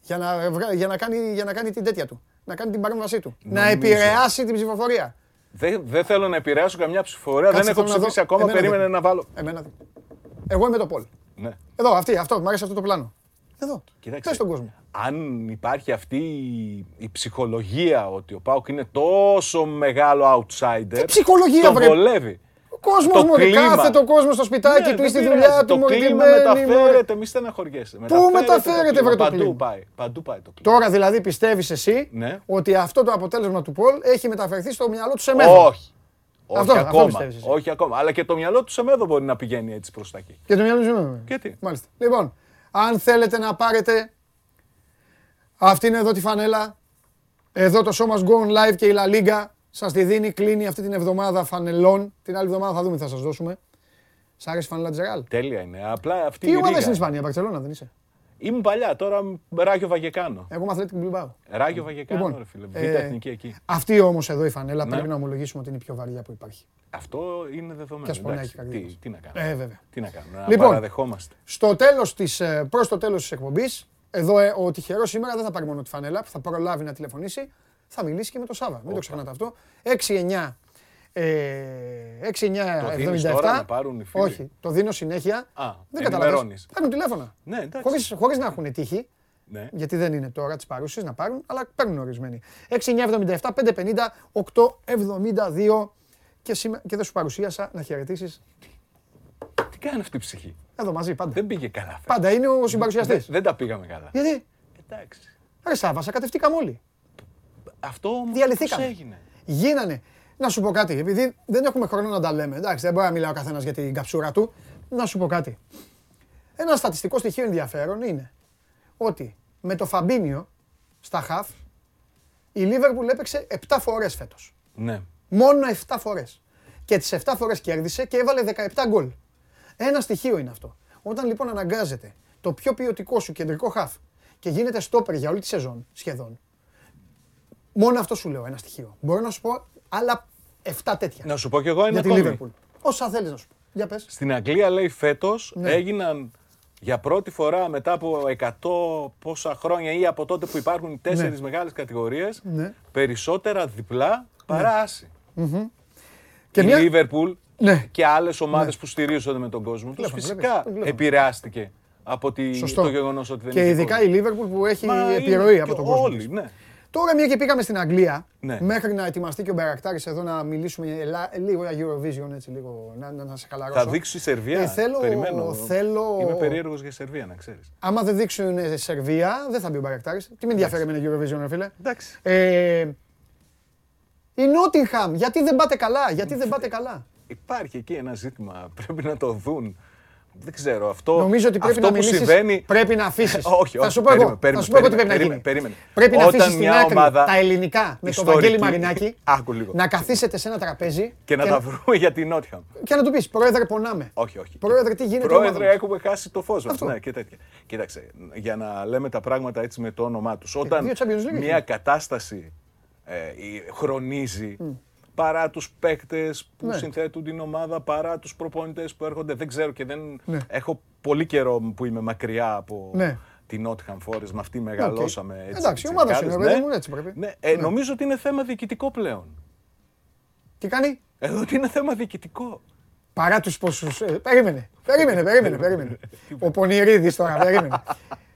Για να, βγα- για, να κάνει, για να κάνει την τέτοια του. Να κάνει την παρέμβασή του. Να Νομίζω. επηρεάσει την ψηφοφορία. Δεν, δεν θέλω να επηρεάσω καμιά ψηφορία. Κάτσε, δεν έχω θέλω να δω. ψηφίσει ακόμα. Εμένα Περίμενε δεν. να βάλω. Εμένα. δεν. Εγώ είμαι το Πολ. Ναι. Εδώ, αυτή, αυτό, μου αρέσει αυτό το πλάνο. Εδώ. Κοίταξε. Πες στον κόσμο. Αν υπάρχει αυτή η, η ψυχολογία ότι ο Πάουκ είναι τόσο μεγάλο outsider. Τι ψυχολογία, τον βρε. βολεύει. Ο κόσμος Το μου κλίμα. κάθεται ο κόσμος στο σπιτάκι Ναι, του ή δεν στη πειράζει. δουλειά του. Το μωρέ, κλίμα τι μένει, μωρέ. μεταφέρεται, μη στεναχωριέσαι. μεταφέρεται, βρε, το Παντού κλίμα; πάει. Παντού πάει το κλίμα. Τώρα δηλαδή πιστεύεις εσύ Ναι. ότι αυτό το αποτέλεσμα του Πολ έχει μεταφερθεί στο μυαλό του Σεμέδο. Όχι. Όχι Αυτό- αυτό ακόμα. πιστεύεις εσύ; όχι ακόμα. Αλλά και το μυαλό του Σεμέδο μπορεί να πηγαίνει έτσι προς τα εκεί. Και το μυαλό του Σεμέδο. Γιατί; Μάλιστα. Λοιπόν, αν θέλετε να πάρετε αυτή είναι εδώ τη φανέλα. Εδώ το Show Must Go On Live και η La Liga σας τη δίνει, κλείνει αυτή την εβδομάδα φανελών. Την άλλη εβδομάδα θα δούμε τι θα σας δώσουμε. Σ' άρεσε η φανέλα της Ρεάλ. Τέλεια είναι. Απλά αυτή Τι η ομάδα ρίγα. στην Ισπανία, Μπαρτσελώνα δεν είσαι; Ήμουν παλιά, τώρα Ράγιο Βαγεκάνο. Εγώ είμαι Athletic Bilbao. Ράγιο Βαγεκάνο, Λοιπόν, ρε φίλε. Β' ε, εθνική εκεί. Αυτή όμως εδώ η φανέλα Ναι. πρέπει να ομολογήσουμε ότι είναι η πιο βαριά που υπάρχει. Αυτό είναι δεδομένο. Και ας πονάει εντάξει. και η καρδιά τι, μας. τι να κάνουμε. Ε, βέβαια. Τι να κάνουμε. Να Λοιπόν. παραδεχόμαστε. Στο τέλος της, ε, προς το τέλος της εκπομπής, εδώ ε, ο τυχερός σήμερα δεν θα πάρει μόνο τη φανέλα, που θα προλάβει να τηλεφωνήσει, θα μιλήσει και με τον Σάβα. Μην το ξεχνάτε αυτό. 6-9. Ε, 6-9, Το δίνεις 77. τώρα να πάρουν οι φίλοι; Όχι, το δίνω συνέχεια. Α, δεν καταλαβαίνεις. ενημερώνεις. Παίρνουν τηλέφωνα. Ναι, εντάξει. Χωρίς, χωρίς να έχουν τύχη, Ναι. γιατί δεν είναι τώρα τις παρούσεις να πάρουν, αλλά παίρνουν ορισμένοι. 6-9-77, 5-50, 8-72 και, σήμε- και δεν σου παρουσίασα να χαιρετήσεις Τι κάνει αυτή η ψυχή; εδώ μαζί πάντα. Δεν πήγε καλά. φέτος. Πάντα είναι ο Δεν, συμπαρουσιαστής. δεν τα πήγαμε καλά. Γιατί, Εντάξει. ρε Σάβα, σακατευτήκαμε όλοι. Αυτό όμως Διαλυθήκαμε. πώς έγινε; Γίνανε. Να σου πω κάτι, επειδή δεν έχουμε χρόνο να τα λέμε. Εντάξει, δεν μπορεί να μιλάει ο καθένας για την καψούρα του. Να σου πω κάτι. Ένα στατιστικό στοιχείο ενδιαφέρον είναι ότι με το Φαμπίνιο στα χαφ η Λίβερπουλ έπαιξε 7 φορές φέτος. Ναι. Μόνο 7 φορές. Και τις 7 φορές κέρδισε και έβαλε 17 γκολ. Ένα στοιχείο είναι αυτό. Όταν λοιπόν αναγκάζεται το πιο ποιοτικό σου κεντρικό χαφ και γίνεται στόπερ για όλη τη σεζόν σχεδόν, μόνο αυτό σου λέω ένα στοιχείο. Μπορώ να σου πω άλλα 7 τέτοια Να σου πω κι εγώ ένα για τη ακόμη. Λίβερπουλ. Όσα θέλεις να σου πω. Για πες. Στην Αγγλία λέει φέτος Ναι. έγιναν για πρώτη φορά μετά από 100 πόσα χρόνια ή από τότε που υπάρχουν οι τέσσερις μεγάλες κατηγορίες Ναι. περισσότερα διπλά παρά άση. Και η μια... Λίβερπουλ Ναι. και άλλες ομάδες που στηρίζονται με τον κόσμο τους Τηλέφωνο, φυσικά βλέπεις, το τηλέφωνο. επηρεάστηκε από τη, Σωστό. το γεγονός ότι δεν Και είχε ειδικά η κόσμο. Λίβερπουλ που έχει Μα είναι επιρροή από και τον κόσμο. Όλοι, της. ναι. Τώρα μια και πήγαμε στην Αγγλία, Ναι. μέχρι να ετοιμαστεί και ο Μπερακτάρης εδώ να μιλήσουμε ελα- λίγο για Eurovision, έτσι λίγο, να, να, να σε χαλαρώσω. Θα δείξει η Σερβία. Ε, θέλω- Περιμένω. θέλω- Είμαι περίεργος για Σερβία, να ξέρεις. Άμα δεν δείξουν ε, Σερβία, δεν θα μπει ο Μπαρακτάρης. Τι με ενδιαφέρει με ένα Eurovision, ρε φίλε; Εντάξει. Ε, η Νότιγχαμ, γιατί δεν πάτε καλά, γιατί δεν πάτε καλά; Υπάρχει εκεί ένα ζήτημα. Πρέπει να το δουν. Δεν ξέρω. Αυτό, Νομίζω ότι πρέπει αυτό να που μιλήσεις, συμβαίνει. πρέπει να αφήσεις. όχι, Θα όχι. σου πω εγώ, περίμενε, θα περίμενε, σου πω εγώ τι πρέπει να περίμενε, γίνει. περίμενε. Πρέπει να Όταν αφήσεις στην μια άκρη ομάδα τα ελληνικά με τον ιστορική- Βαγγέλη Μαρινάκη, Άκου λίγο. να καθίσετε σε ένα τραπέζι Και να τα βρούμε για την Νότιχαμ. και να του πεις, πρόεδρε πονάμε. Όχι, όχι. Πρόεδρε, τι γίνεται η Πρόεδρε, ομάδα μας. έχουμε χάσει το φως μας. Αυτό. Ναι, και τέτοια. Κοίταξε, για να λέμε τα πράγματα έτσι με το όνομά τους. Όταν δύο Champions League μια έχει. κατάσταση ε, η- χρονίζει, παρά τους παίκτες που Ναι. συνθέτουν την ομάδα, παρά τους προπονητές που έρχονται, δεν ξέρω και δεν... Ναι. Έχω πολύ καιρό που είμαι μακριά από Ναι. την Nottingham Forest, με αυτή μεγαλώσαμε έτσι. Εντάξει, η ομάδα σου πιτσιρικάδες, είναι, παιδί ναι. μου, έτσι πρέπει. Ναι, ε, νομίζω ότι είναι θέμα διοικητικό πλέον. Τι κάνει, Εδώ ότι είναι θέμα διοικητικό. παρά τους πόσους... ε, περίμενε, περίμενε, περίμενε, περίμενε. Ο Πονηρίδης τώρα, περίμενε.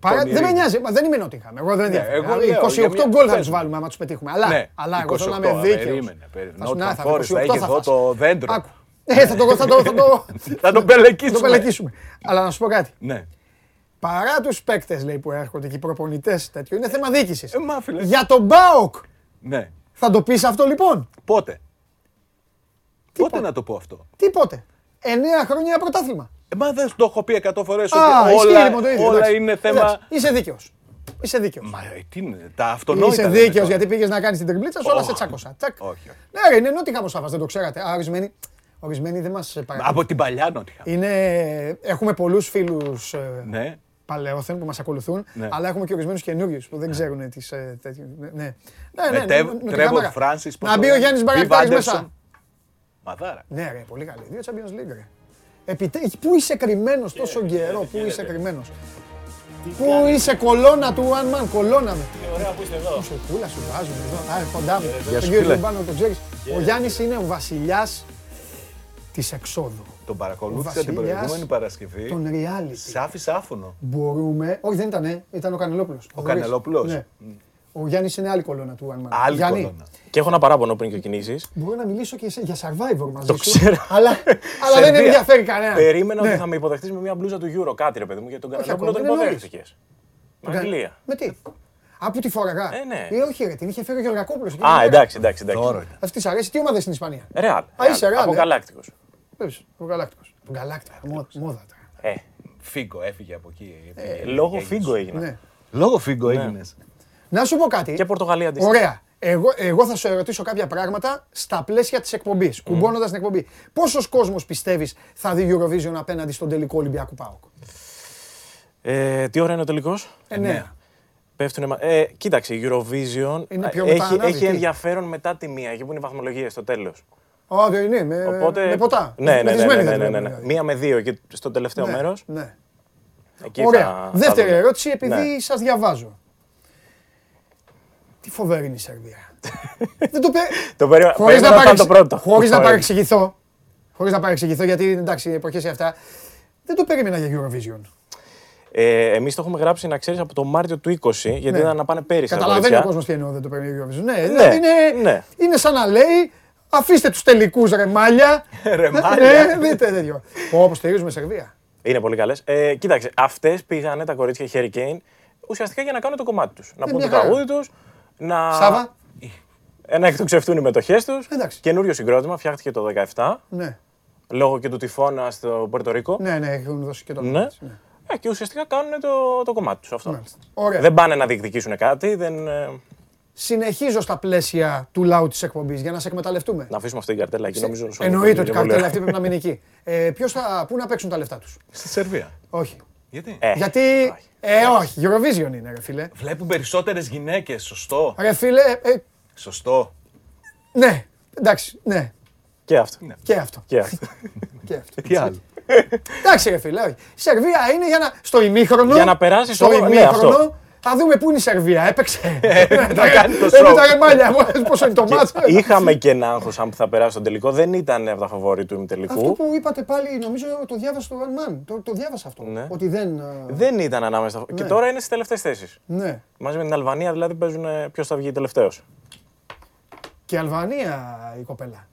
Παρά, πονηρή. δεν με νοιάζει, μα δεν είμαι Νότιχαμ. Εγώ δεν ενδιαφέρομαι. εγώ Δηλαδή, λέω, 28 για μια- γκολ θα πες τους μου. βάλουμε άμα τους πετύχουμε. Αλλά, Ναι, αλλά εγώ θέλω να 28, είμαι δίκαιος. περίμενε, περίμενε. Νότιχαμ Forest θα είχε εδώ το δέντρο. Ε, θα το, θα το, θα το, Θα τον θα πελεκίσουμε. το πελεκίσουμε. Αλλά να σου πω κάτι. Ναι. Παρά τους παίκτες που έρχονται και οι προπονητές τέτοιο, είναι θέμα διοίκηση. Ε, μα, φίλε. Για τον Μπάοκ Ναι. θα το πεις αυτό λοιπόν; Πότε; πότε; Πότε; να το πω αυτό; Τι πότε; 9 χρόνια πρωτάθλημα. Ε, μα δεν το έχω πει 100 φορές Α, ότι ισχύει όλα, λοιπόν το ίδιο. όλα εντάξει. είναι θέμα... Εντάξει, Είσαι δίκαιος. Είσαι δίκαιος. Μα ε, τι είναι, τα αυτονόητα. Είσαι δεν δίκαιος είναι γιατί πήγες να κάνεις την τριμπλίτσα σου, όλα σε Όχι. τσάκωσα. Τσακ. Όχι, όχι. Ναι, ρε, είναι νότι χαμοσάφα, δεν το ξέρατε. Α, ορισμένοι, ορισμένοι δεν μας παρακολουθούν. Από την παλιά νότια. Είναι, έχουμε πολλούς φίλους Ναι. παλαιόθεν που μας ακολουθούν, Ναι. αλλά έχουμε και ορισμένους καινούριους που δεν ξέρουν τις. Ναι, ναι, ναι. Με ναι, Τεύ- νο- νο- Τρέβορ νοτικά Φράνσις, Να μπει ο Γιάννης Μπαρακτάρης μέσα. Μαδάρα. Ναι, ρε, πολύ καλή. Δύο Champions League. Ρε. Επιτε... Πού είσαι κρυμμένος τόσο καιρό, πού είσαι κρυμμένος; Πού είσαι κολόνα του One Man, κολόνα με. Ωραία που είστε εδώ. Πόσο κούλα σου βάζουν εδώ. Α, κοντά μου. Γεια Τον σου, κύριο φίλε. Λιμπάνο τον ξέρεις. Ο Γιάννης είναι ο βασιλιάς της εξόδου. Τον παρακολούθησα Βασιλιάς την προηγούμενη Παρασκευή. Τον reality. Σ' άφησε άφωνο. Μπορούμε. Όχι, δεν ήταν, ε. ήταν ο Κανελόπουλος. Ο Θοδωρής. Κανελόπουλος. Ναι. Ο Γιάννης είναι άλλη κολόνα του One Man. Άλλη Γιάννη, κολόνα. Και έχω ένα παράπονο πριν ξεκινήσεις. Μπορώ να μιλήσω και σε- για Survivor μαζί Το σου. ξέρω. Αλλά, αλλά δεν Σερβία. ενδιαφέρει κανένα. Περίμενα Ναι. ότι θα με υποδεχτείς με μια μπλούζα του Euro, κάτι ρε παιδί μου, γιατί τον Κανελόπουλο ακόμα, τον είναι νωρίς. υποδέχτηκες. Με Αγγλία. Με τι; Α, που τη φοραγά. Ε, ναι. Ε, όχι, ρε, την είχε φέρει ο Γεωργακόπουλος. εκείνη Α, την μέρα. εντάξει, εντάξει. εντάξει. Δώρο ήταν. Αυτή της αρέσει. Τι ομάδα στην Ισπανία; Ρεάλ. Α, είσαι Real, ε. Αποκαλάκτικος. Βέβαια, ο Γαλάκτικος. Ο Γαλάκτικος. Μο- Μόδα τώρα. Ε, Φίγκο έφυγε από εκεί. λόγω φίγκο έγινα. Ναι. Λόγω Φίγκο έγινες. Να σου πω κάτι. Και Πορτογαλία αντίστοιχα. Ωραία. Εγώ, εγώ θα σου ερωτήσω κάποια πράγματα στα πλαίσια της εκπομπής, κουμπώνοντας την εκπομπή. Πόσος κόσμος πιστεύεις θα δει Eurovision απέναντι στον τελικό Ολυμπιακού Πάοκ. Ε, τι ώρα είναι ο τελικός; Εννέα. Πέφτουνε. μα- Ε, κοίταξε, η Eurovision Είναι πιο έχει, μετά ανάβει, έχει τι; ενδιαφέρον μετά τη μία, εκεί που είναι οι βαθμολογίες στο τέλος. Ω, δεν είναι, με, Οπότε. με ποτά. Ναι, ναι, ναι, Μεθυσμένοι ναι, θα ναι, τη ναι, βλέπουν, ναι. δηλαδή. Μία με δύο και στο τελευταίο Ναι, μέρος. Ναι. Εκεί Ωραία. θα- θα Δεύτερη δούμε. ερώτηση, επειδή Ναι. σας διαβάζω. Τι φοβερή είναι η Σερβία. Δεν το πε... Το περίμενα. Χωρίς να, περίμενα να παρεξ... ήταν το πρώτο. χωρίς να Το παρεξηγηθώ, χωρίς να παρεξηγηθώ, γιατί εντάξει, οι εποχές είναι αυτά, δεν το περίμενα για Eurovision. Ε, Εμείς το έχουμε γράψει να ξέρεις από το Μάρτιο του 20, γιατί Ναι. ήταν να πάνε πέρυσι. τα Καταλαβαίνει ο κορίτσια. κόσμος τι εννοώ, δεν το παίρνει η Eurovision. Ναι, δηλαδή είναι, ναι. είναι σαν να λέει αφήστε τους τελικούς ρε μάλια. Ρε Ναι, μάλια. δείτε τέτοιο. Όπως στηρίζουμε Σερβία. Είναι πολύ καλές. Ε, κοίταξε, αυτές πήγανε τα κορίτσια οι Hurricane ουσιαστικά για να κάνουν το κομμάτι τους. Να Ε, πούν μια το χαρά. τραγούδι τους, να, Σάβα. ε, να εκτοξευτούν οι μετοχές τους. Εντάξει. Καινούριο συγκρότημα, φτιάχτηκε το 17, Ναι, λόγω και του τυφώνα στο Πορτορίκο. ναι, ναι, έχουν δώσει και το Ναι. όνομα της, ναι. Ε, και ουσιαστικά κάνουν το, το κομμάτι τους αυτό. Μάλιστα. Ωραία. Δεν πάνε να διεκδικήσουν κάτι, δεν, ε, Συνεχίζω στα πλαίσια του λαού της εκπομπής για να σε εκμεταλλευτούμε. να αφήσουμε αυτή την καρτέλα εκεί. Νομίζω σου Εννοείται ότι η είναι πολύ καρτέλα ωραία. αυτή πρέπει να μείνει εκεί. Ε, ποιος θα, πού να παίξουν τα λεφτά τους; Στη Σερβία. Όχι. Γιατί; Ε, Γιατί. Ε, όχι. Eurovision είναι, ρε φίλε. Βλέπουν περισσότερες γυναίκες. Σωστό. Ρε φίλε, ε, Σωστό. ναι. Εντάξει, ναι. Και αυτό. Και αυτό. Και αυτό. Και αυτό. Τι άλλο. Εντάξει, ρε φίλε, όχι. Η Σερβία είναι για να. Στο ημίχρονο. Για να περάσεις στο το- ναι, ημίχρονο. Αυτό. θα δούμε πού είναι η Σερβία. Έπαιξε. Θα κάνει το Δεν show. ήταν ρε μάλια μου, πόσο είναι το μάτς. Είχαμε και ένα άγχος αν θα περάσει στον τελικό. Δεν ήταν από τα φαβόρη του Αυτό ημιτελικού. που είπατε πάλι, νομίζω το διάβασα το One Man. Το, το διάβασα αυτό. Ναι. Ότι δεν. ε, Δεν ήταν ανάμεσα. Και τώρα είναι στις τελευταίες θέσεις. Ναι. Μαζί με την Αλβανία δηλαδή παίζουν ποιος θα βγει τελευταίος. Και Αλβανία η κοπέλα.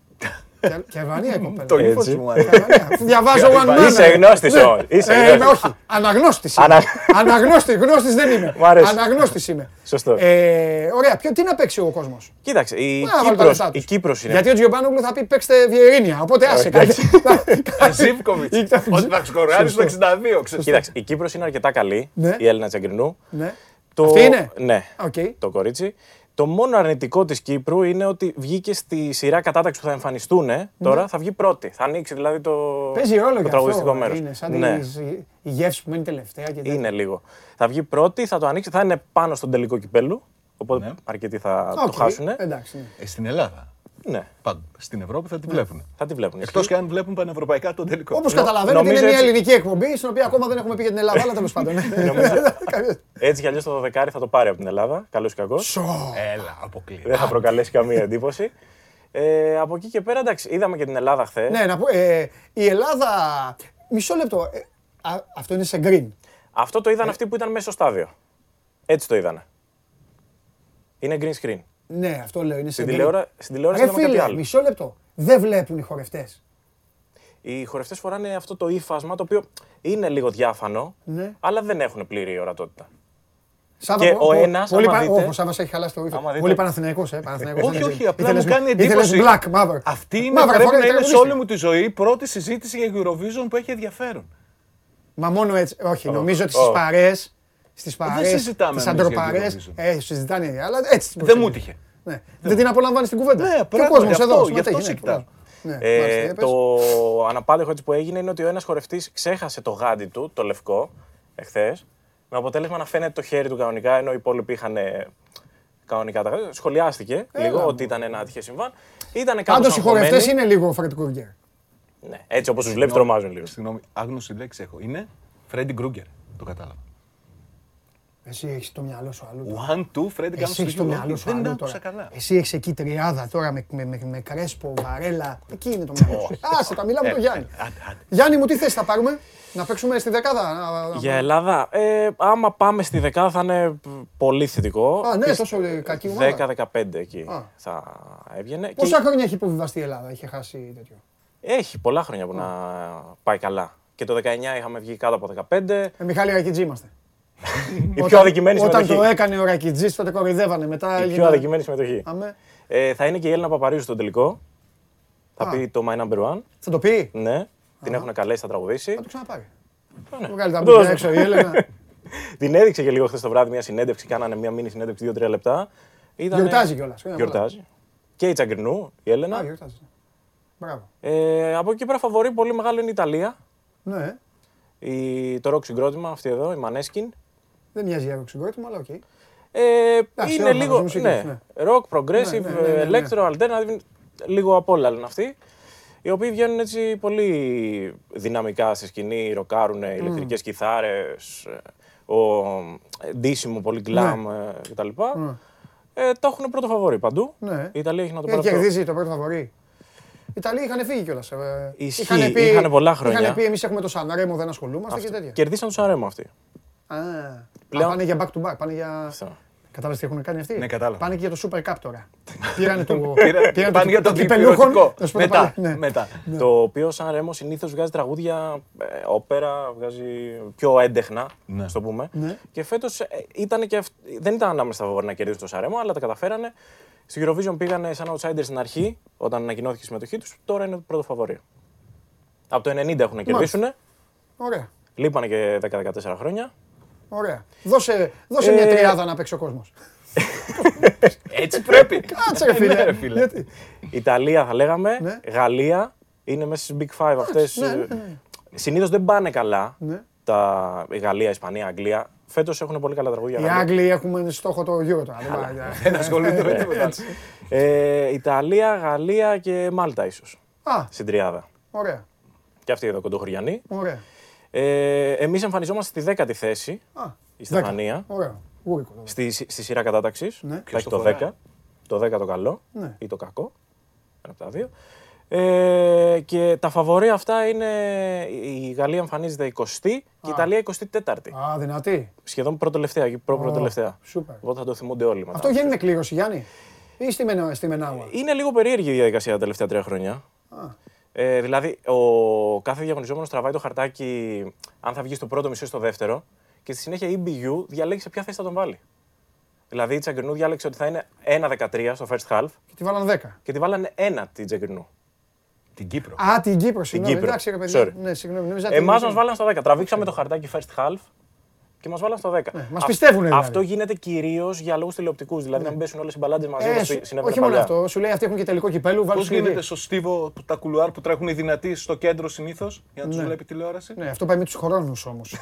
Και, και Αλβανία η κοπέλα. Το ύφο Έτσι. μου αρέσει. Και Αλβανία. Αφού Διαβάζω One Man. Είσαι ε. γνώστης Ναι. όμως. Είσαι Ε, γνώστης. είμαι, όχι. Αναγνώστης είμαι. Ανα- Αναγνώστη, γνώστης δεν είμαι. Μ' αρέσει. Αναγνώστης είμαι. Σωστό. Ε, ωραία, ποιο, τι να παίξει ο κόσμος; Κοίταξε, η Να βάλει τα Κύπρος, λεφτά η τους. Κύπρος είναι. Γιατί ο Τζιομπάνογλου θα πει παίξτε Βιερίνια. Οπότε άσε κάτι. Ζίβκοβιτς. Ότι θα σκοράρει στο 62. ξέρεις. Κοίταξε, η Κύπρος είναι αρκετά καλή, Ναι. η Έλενα Τσαγκρινού. Ναι. Το... Αυτή είναι; Ναι, Οκ. το κορίτσι. Το μόνο αρνητικό της Κύπρου είναι ότι βγήκε στη σειρά κατάταξης που θα εμφανιστούν τώρα, θα βγει πρώτη. Θα ανοίξει δηλαδή το, Ναι. Παίζει ρόλο το για τραγουδιστικό αυτό. μέρος. Είναι σαν ναι. τις- η γεύση που μένει τελευταία. Και τέτοια. Είναι λίγο. Θα βγει πρώτη, θα το ανοίξει, θα είναι πάνω στον τελικό κυπέλλου. Οπότε Ναι. αρκετοί θα Οκ, το χάσουν. Εντάξει. ναι. Ε, Στην Ελλάδα. Ναι, Πάντως. Στην Ευρώπη θα τη βλέπουν. θα τη βλέπουν. Εκτός και αν βλέπουν πανευρωπαϊκά τον τελικό. Όπως καταλαβαίνετε, είναι νομίζω μια έτσι- ελληνική εκπομπή, στην οποία ακόμα δεν έχουμε πει για την Ελλάδα, αλλά τέλος πάντων. Έτσι κι αλλιώς το δεκάρι θα το πάρει από την Ελλάδα. Καλός ή κακός. Σο. Έλα, αποκλείεται. Δεν θα προκαλέσει καμία εντύπωση. Ε, από εκεί και πέρα, εντάξει, είδαμε και την Ελλάδα χθες. Ναι, να πω, ε, η Ελλάδα. Μισό λεπτό. ε, α, αυτό είναι σε green. Αυτό το είδαν αυτοί που ήταν μέσα στο στάδιο. Έτσι το είδανε. Είναι green screen. Ναι, αυτό λέω. Είναι σε Στην, γκρι. τηλεόρα, στην τηλεόραση Ρε είδαμε κάτι φίλε, άλλο. μισό λεπτό. Δεν βλέπουν οι χορευτές. Οι χορευτές φοράνε αυτό το ύφασμα το οποίο είναι λίγο διάφανο, Ναι. αλλά δεν έχουν πλήρη ορατότητα. Σάβα, Και πο- ο πο- ένας, πολύ άμα πα- δείτε- Ο Σάββας έχει χαλάσει το ύφο. Άμα δείτε- Πολύ Παναθηναϊκός, ε. Παναθηναϊκός, Όχι, δεν όχι, είναι- απλά ήθελες- μου κάνει ήθελες εντύπωση. black, μαύρο. Αυτή είναι, Μαύρα, πρέπει φοράει να είναι σε τραγουδίστρια. όλη μου τη ζωή η πρώτη συζήτηση για Eurovision που έχει ενδιαφέρον. Μα μόνο έτσι. Όχι, νομίζω ότι Ω. στι παρέ. Στις παρέ. συζητάμε Στις εμείς για αντροπαρέ. Eurovision. Ε, συζητάνε, αλλά έτσι. Δεν μου τύχε. Ναι. Δεν την απολαμβάνεις την κουβέντα. Ναι, Και ο πράγματι, κόσμος γι' αυτό- εδώ. γι' αυτό συμμετέχει, σε ναι, κοιτάω. ο κόσμος. Ναι, Ε, μάλιστα, για πες. το αναπάντεχο έτσι που έγινε είναι ότι ο ένας χορευτής ξέχασε το γάντι του, το λευκό, εχθές, με αποτέλεσμα να φαίνεται το χέρι του κανονικά, ενώ οι υπόλοιποι είχαν ε, κανονικά τα γάντια. Σχολιάστηκε λίγο μου. ότι ήταν ένα άτυχε συμβάν. Ήταν κάπως Πάντως οι χορευτές αγχωμένοι. είναι λίγο Φρεντ Κούργκερ. Ναι, έτσι όπως τους βλέπεις, τρομάζουν λίγο. Συγγνώμη, άγνωστη λέξη έχω. Είναι Φρέντι Γκρούγκερ. Το κατάλαβα. Εσύ έχεις το μυαλό σου αλλού. One, two, Φρέντι Εσύ έχεις το μυαλό σου Δεν αλλού άκουσα τώρα. καλά. Εσύ έχεις εκεί τριάδα τώρα με, με, με, με κρέσπο, βαρέλα. Εκεί είναι το μυαλό σου. Άσε τα, μιλάμε με τον Γιάννη. Άντε, άντε. Γιάννη μου, τι θέση θα πάρουμε, να παίξουμε στη δεκάδα. να- να- Για Ελλάδα, ε, άμα πάμε στη δεκάδα θα είναι π- πολύ θετικό. Α, ναι, Πισ- τόσο ε, κακή ομάδα. 10-15 εκεί Α. θα έβγαινε. Και Πόσα χρόνια έχει υποβιβαστεί η Ελλάδα, είχε χάσει τέτοιο; Έχει πολλά χρόνια που να πάει καλά. Και το 19 είχαμε βγει κάτω από 15. Ε, Μιχάλη Ρακιτζή είμαστε. Η πιο αδικημένη Όταν συμμετοχή. το έκανε ο Ρακιτζής, τότε κοροϊδεύανε. Μετά Η έγινε- πιο αδικημένη συμμετοχή. Αμέ. Ε, θα είναι και η Έλληνα Παπαρίζου στον τελικό. Θα Α. πει το My Number One. Θα το πει; Ναι, την έχουν καλέσει, θα τραγουδήσει. Θα το ξαναπάρει. Ναι. Θα βγάλει τα Το μπουκιά δώσω. έξω η Έλενα. Την έδειξε και λίγο χθες το βράδυ μια συνέντευξη. Κάνανε μια μήνυ συνέντευξη 2-3 λεπτά. Ήτανε- Γιορτάζει κιόλας. Χρόνια πολλά. Γιορτάζει. Και η Τσαγκρινού, η Α, Έλενα. γιορτάζει. Μπράβο. Ε, από εκεί και πέρα φαβορί πολύ μεγάλο είναι η Ιταλία. Ναι, Η, το ροκ συγκρότημα, αυτή εδώ, η Maneskin. Δεν μοιάζει για συγκρότημα, αλλά οκ. Ε, Εντάξει, είναι όλα λίγο. τα μουσικής, Ναι, rock, progressive, Ναι, ναι, ναι, ναι, ναι. electro, alternative, λίγο απ' όλα λένε αυτοί. Οι οποίοι βγαίνουν έτσι πολύ δυναμικά στη σκηνή, ροκάρουν ηλεκτρικές κιθάρες, ε, ο ντύσιμο, πολύ glam ε, κτλ. Ε, το έχουν πρώτο φαβορή παντού. Ναι. Η Ιταλία έχει να το Ε, πάρει αυτό. κερδίζει το πρώτο φαβορή. Οι Ιταλοί είχαν φύγει κιόλας. Ισχύει, είχανε πολλά χρόνια. Είχαν πει εμείς έχουμε το Σανρέμο, δεν ασχολούμαστε και Αυτό. τέτοια. Κερδίσαν το Σαρέμο αυτοί. Α, Πλέον- Α, πάνε για back to back. Πάνε για. Αυτό. Κατάλαβες τι έχουν κάνει αυτοί; Ναι, κατάλαβα. Πάνε και για το Super Cup τώρα. Πήρανε το. Πήρα- πήρανε Πάνε για το κυπελούχον. διπυρωτικό. Να σου πω το Μετά, πάλι. Ναι. μετά. Το οποίο σαν Ρέμο συνήθως βγάζει τραγούδια, ε, όπερα, βγάζει πιο έντεχνα, Ναι. στο πούμε. Ναι. Και φέτος ήταν και αυ- δεν ήταν ανάμεσα στα φαβορή να κερδίσουν το Σαρέμο, αλλά τα καταφέρανε. Στη Eurovision πήγανε σαν outsiders στην αρχή, όταν ανακοινώθηκε η συμμετοχή τους. Τώρα είναι το πρώτο φαβορή. Από το 90 έχουν να κερδίσουν. Ωραία. Λείπανε και 10-14 χρόνια. Ωραία. Δώσε, δώσε μια Ε, τριάδα να παίξει ο κόσμος. Έτσι πρέπει. Κάτσε ρε Ναι, φίλε. ρε, φίλε. Γιατί; Ιταλία θα λέγαμε. Ναι. Γαλλία είναι μέσα στις Big Five αυτές. ναι, ναι, ναι. Συνήθως δεν πάνε καλά. Ναι. Τα η Γαλλία, Ισπανία, Αγγλία. Φέτος έχουν πολύ καλά τραγούδια. Οι Γαλλία. Άγγλοι έχουμε στόχο το Euro τώρα. δεν πάει, Δεν ασχολούνται με τίποτα. Ε, Ιταλία, Γαλλία και Μάλτα ίσως. Α, Στην τριάδα. ωραία. Και αυτή εδώ κοντοχωριανή. Ωραία. Ε, Εμείς εμφανιζόμαστε στη δέκατη θέση. Α, Η Στεφανία. Ωραία. Γούρικο. τώρα. Στη, στη σειρά κατάταξης. Ναι. Θα Ποιος έχει το το φοράει; 10. Το 10 το καλό Ναι. ή το κακό. Ένα από τα δύο. Ε, και τα φαβορή αυτά είναι η Γαλλία εμφανίζεται 20η και η Ιταλία 24η. Α, δυνατή. Σχεδόν πρώτο-τελευταία, εκεί προ-πρώτο-τελευταία. Σούπερ. Οπότε θα το θυμούνται όλοι μετά. Αυτό γίνει κλήρωση, Γιάννη; Ή στη, Μενά, στη Μενάουα. Είναι λίγο περίεργη η διαδικασία τα τελευταία τρία χρόνια. Ε, δηλαδή, ο κάθε διαγωνιζόμενος τραβάει το χαρτάκι αν θα βγεις στο πρώτο μισό ή στο δεύτερο και στη συνέχεια η EBU διαλέγει σε ποια θέση θα τον βάλει. Δηλαδή, η Τσαγκρινού διάλεξε ότι θα είναι 1-13 στο first half Και τη βάλαν 10. και τη βάλανε 1 την Τσαγκρινού. Την Κύπρο. Α, την Κύπρο, συγγνώμη. Κύπρο. Εντάξει, ρε παιδιά. Sorry. Ναι, συγγνώμη. νόμιζα ότι- Εμάς μας βάλαν στο 10. Τραβήξαμε το χαρτάκι first half και μας βάλαν στο 10. Ναι, μας πιστεύουνε δηλαδή. Αυτό γίνεται κυρίως για λόγους τηλεοπτικούς. Δηλαδή, να μην πέσουν όλες οι μπαλάντες μαζί Ε, όπως σου- συνέβαινε όχι μόνο παλιά. αυτό. Σου λέει αυτοί έχουν και τελικό κυπέλου. Πώς Βάλουν γίνεται στο στίβο που τα κουλουάρ που τρέχουν οι δυνατοί στο κέντρο συνήθως για να τους Ναι. βλέπει τηλεόραση; Ναι, αυτό πάει με τους χρόνους όμως.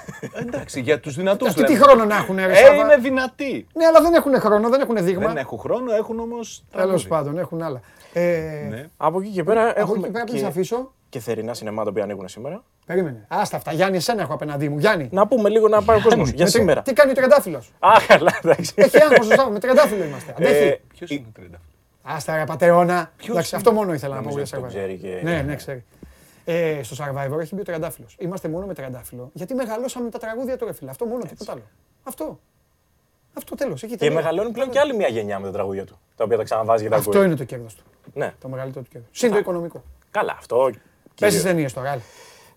Εντάξει, για τους δυνατούς. Αυτοί τι χρόνο να έχουν, ρε Ε, Σάβα; είναι δυνατοί. Ναι, αλλά δεν έχουν χρόνο, δεν έχουν δείγμα. Δεν έχουν χρόνο, έχουν όμως. Τέλος πάντων, έχουν άλλα. Ε, Ναι. Από εκεί και πέρα Από έχουμε εκεί πέρα πριν σε και, αφήσω. Και θερινά σινεμά τα οποία ανοίγουν σήμερα. Περίμενε. Άστα αυτά. Γιάννη, εσένα έχω απέναντί μου. Γιάννη. Να πούμε λίγο να πάει ο κόσμος για με τρι- σήμερα. Τι κάνει ο τριαντάφυλλος; Α, καλά, εντάξει. Έχει άγχος, σωστά. Με τριαντάφυλλο είμαστε. Ε, Αντέχει. Ποιος είναι ο 30. Άστα, ρε πατεώνα. Εντάξει, είναι; αυτό μόνο ήθελα να πω Νομίζω για ότι το σένα. ξέρει και- Ναι, ναι, ξέρει. Ε, στο Survivor έχει μπει ο Τριαντάφυλλος. Είμαστε μόνο με Τριαντάφυλλο. Γιατί μεγαλώσαμε με τα τραγούδια του ρε φίλε. Αυτό μόνο, τίποτα άλλο. Αυτό. Αυτό τέλος. Και μεγαλώνει πλέον και άλλη μια γενιά με τα τραγούδια του. Τα οποία τα ξαναβάζει και τα Αυτό είναι το κέρδος του. Ναι. Το μεγαλύτερο του κέρδος. Συν το οικονομικό. Καλά, αυτό. Πες κυρίως. τι ταινίες τώρα. άλλη.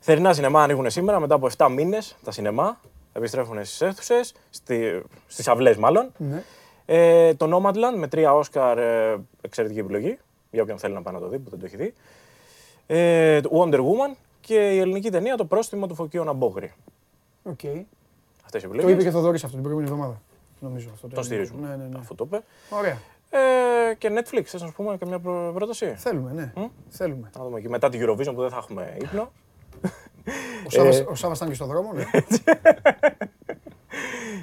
Θερινά σινεμά ανοίγουν σήμερα μετά από 7 μήνες τα σινεμά. Επιστρέφουν στις αίθουσες, στι στις αυλές μάλλον. Ναι. Ε, το Nomadland με τρία Όσκαρ, ε, εξαιρετική επιλογή. Για όποιον θέλει να πάει να το δει, που δεν το έχει δει. Ε, το Wonder Woman και η ελληνική ταινία Το πρόστιμο του Φωκίωνα Μπόγρη. Οκ. Αυτές οι Το επιλογές. είπε και ο Θοδωρής αυτό την προηγούμενη εβδομάδα. Νομίζω αυτό. Τον στηρίζουμε. Ναι, ναι, ναι. Αφού το είπε. Ωραία. Ε, και Netflix, θες να σου πούμε και μια προ- πρόταση; Θέλουμε, ναι. Θέλουμε. Να δούμε και μετά την Eurovision που δεν θα έχουμε ύπνο. Ο Σάβας, ο Σάβας ήταν και στον δρόμο, ναι.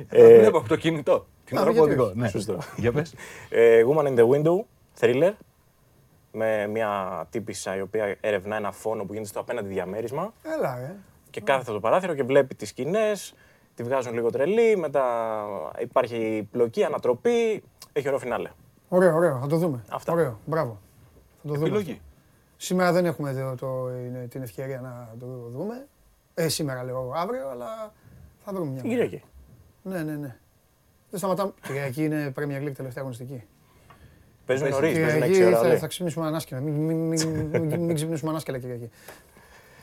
Βλέπω από το κινητό. Την Α, ώρα που γιατί οδηγώ. όχι. Ναι. Σωστό. Για πες. Ε, Woman in the Window, thriller. Με μια τύπησα η οποία ερευνά ένα φόνο που γίνεται στο απέναντι διαμέρισμα Έλα, ε. και κάθεται στο παράθυρο και βλέπει τις σκηνές, τη βγάζουν λίγο τρελή, μετά υπάρχει πλοκή, ανατροπή, έχει ωραίο φινάλε. Ωραίο, ωραίο. Θα το δούμε. Αυτά. Ωραίο. Μπράβο. Θα το δούμε. Επιλογή. Σήμερα δεν έχουμε το, το- είναι- την ευκαιρία να το δούμε. Ε, σήμερα λέω αύριο, αλλά θα βρούμε μια. Την μέρα. Κυριακή. Ναι, ναι, ναι. Δεν σταματάμε. Κυριακή είναι Premier League τελευταία αγωνιστική. Παίζουν Πες, νωρίς, παίζουν 6 Κυριακή ώρα. θα, λέει. θα ξυπνήσουμε ανάσκελα. Μην, μην, μην, μην, μην ξυπνήσουμε ανάσκελα Κυριακή.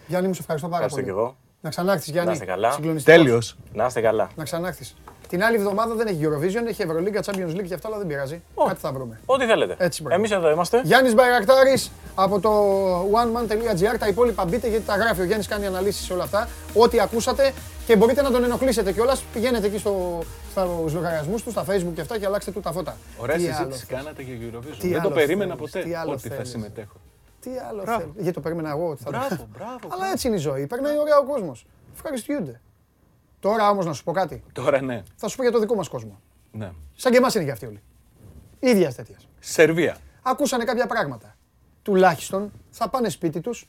Γιάννη μου, σε ευχαριστώ πάρα Ευχαριστώ πολύ. και εγώ. Να ξανάρθεις Γιάννη. Να είστε καλά. Συγκλονιστικός. Τέλειος. Να είστε καλά. Να ξανάρθεις. Την άλλη εβδομάδα δεν έχει Eurovision, έχει Ευρωλίγκα, Champions League και αυτά, αλλά δεν πειράζει. Κάτι θα βρούμε. Ό,τι θέλετε. Έτσι, μπράβο. Εμείς εδώ είμαστε. Γιάννης Μπαϊρακτάρης από το oneman.gr. Τα υπόλοιπα μπείτε γιατί τα γράφει. Ο Γιάννης κάνει αναλύσεις σε όλα αυτά. Ό,τι ακούσατε και μπορείτε να τον ενοχλήσετε κιόλας. Πηγαίνετε εκεί στο, στους λογαριασμούς του, στα facebook και αυτά και αλλάξτε του τα φώτα. Ωραία Τι άλλο συζήτηση θέλεις; κάνατε για Eurovision. Τι Δεν το άλλο περίμενα θέλεις, ποτέ τι άλλο ότι θα θέλεις; συμμετέχω. Τι άλλο θέλεις; Γιατί το περίμενα εγώ ότι θα το Μπράβο, μπράβο. Αλλά έτσι είναι η ζωή. Περνάει ωραία ο κόσμος. Ευχαριστούνται. Τώρα όμως να σου πω κάτι. Τώρα ναι. Θα σου πω για το δικό μας κόσμο. ναι. Σαν και εμάς είναι και αυτοί όλοι. ίδιας τέτοιας. Σερβία. Ακούσανε κάποια πράγματα. Τουλάχιστον θα πάνε σπίτι τους.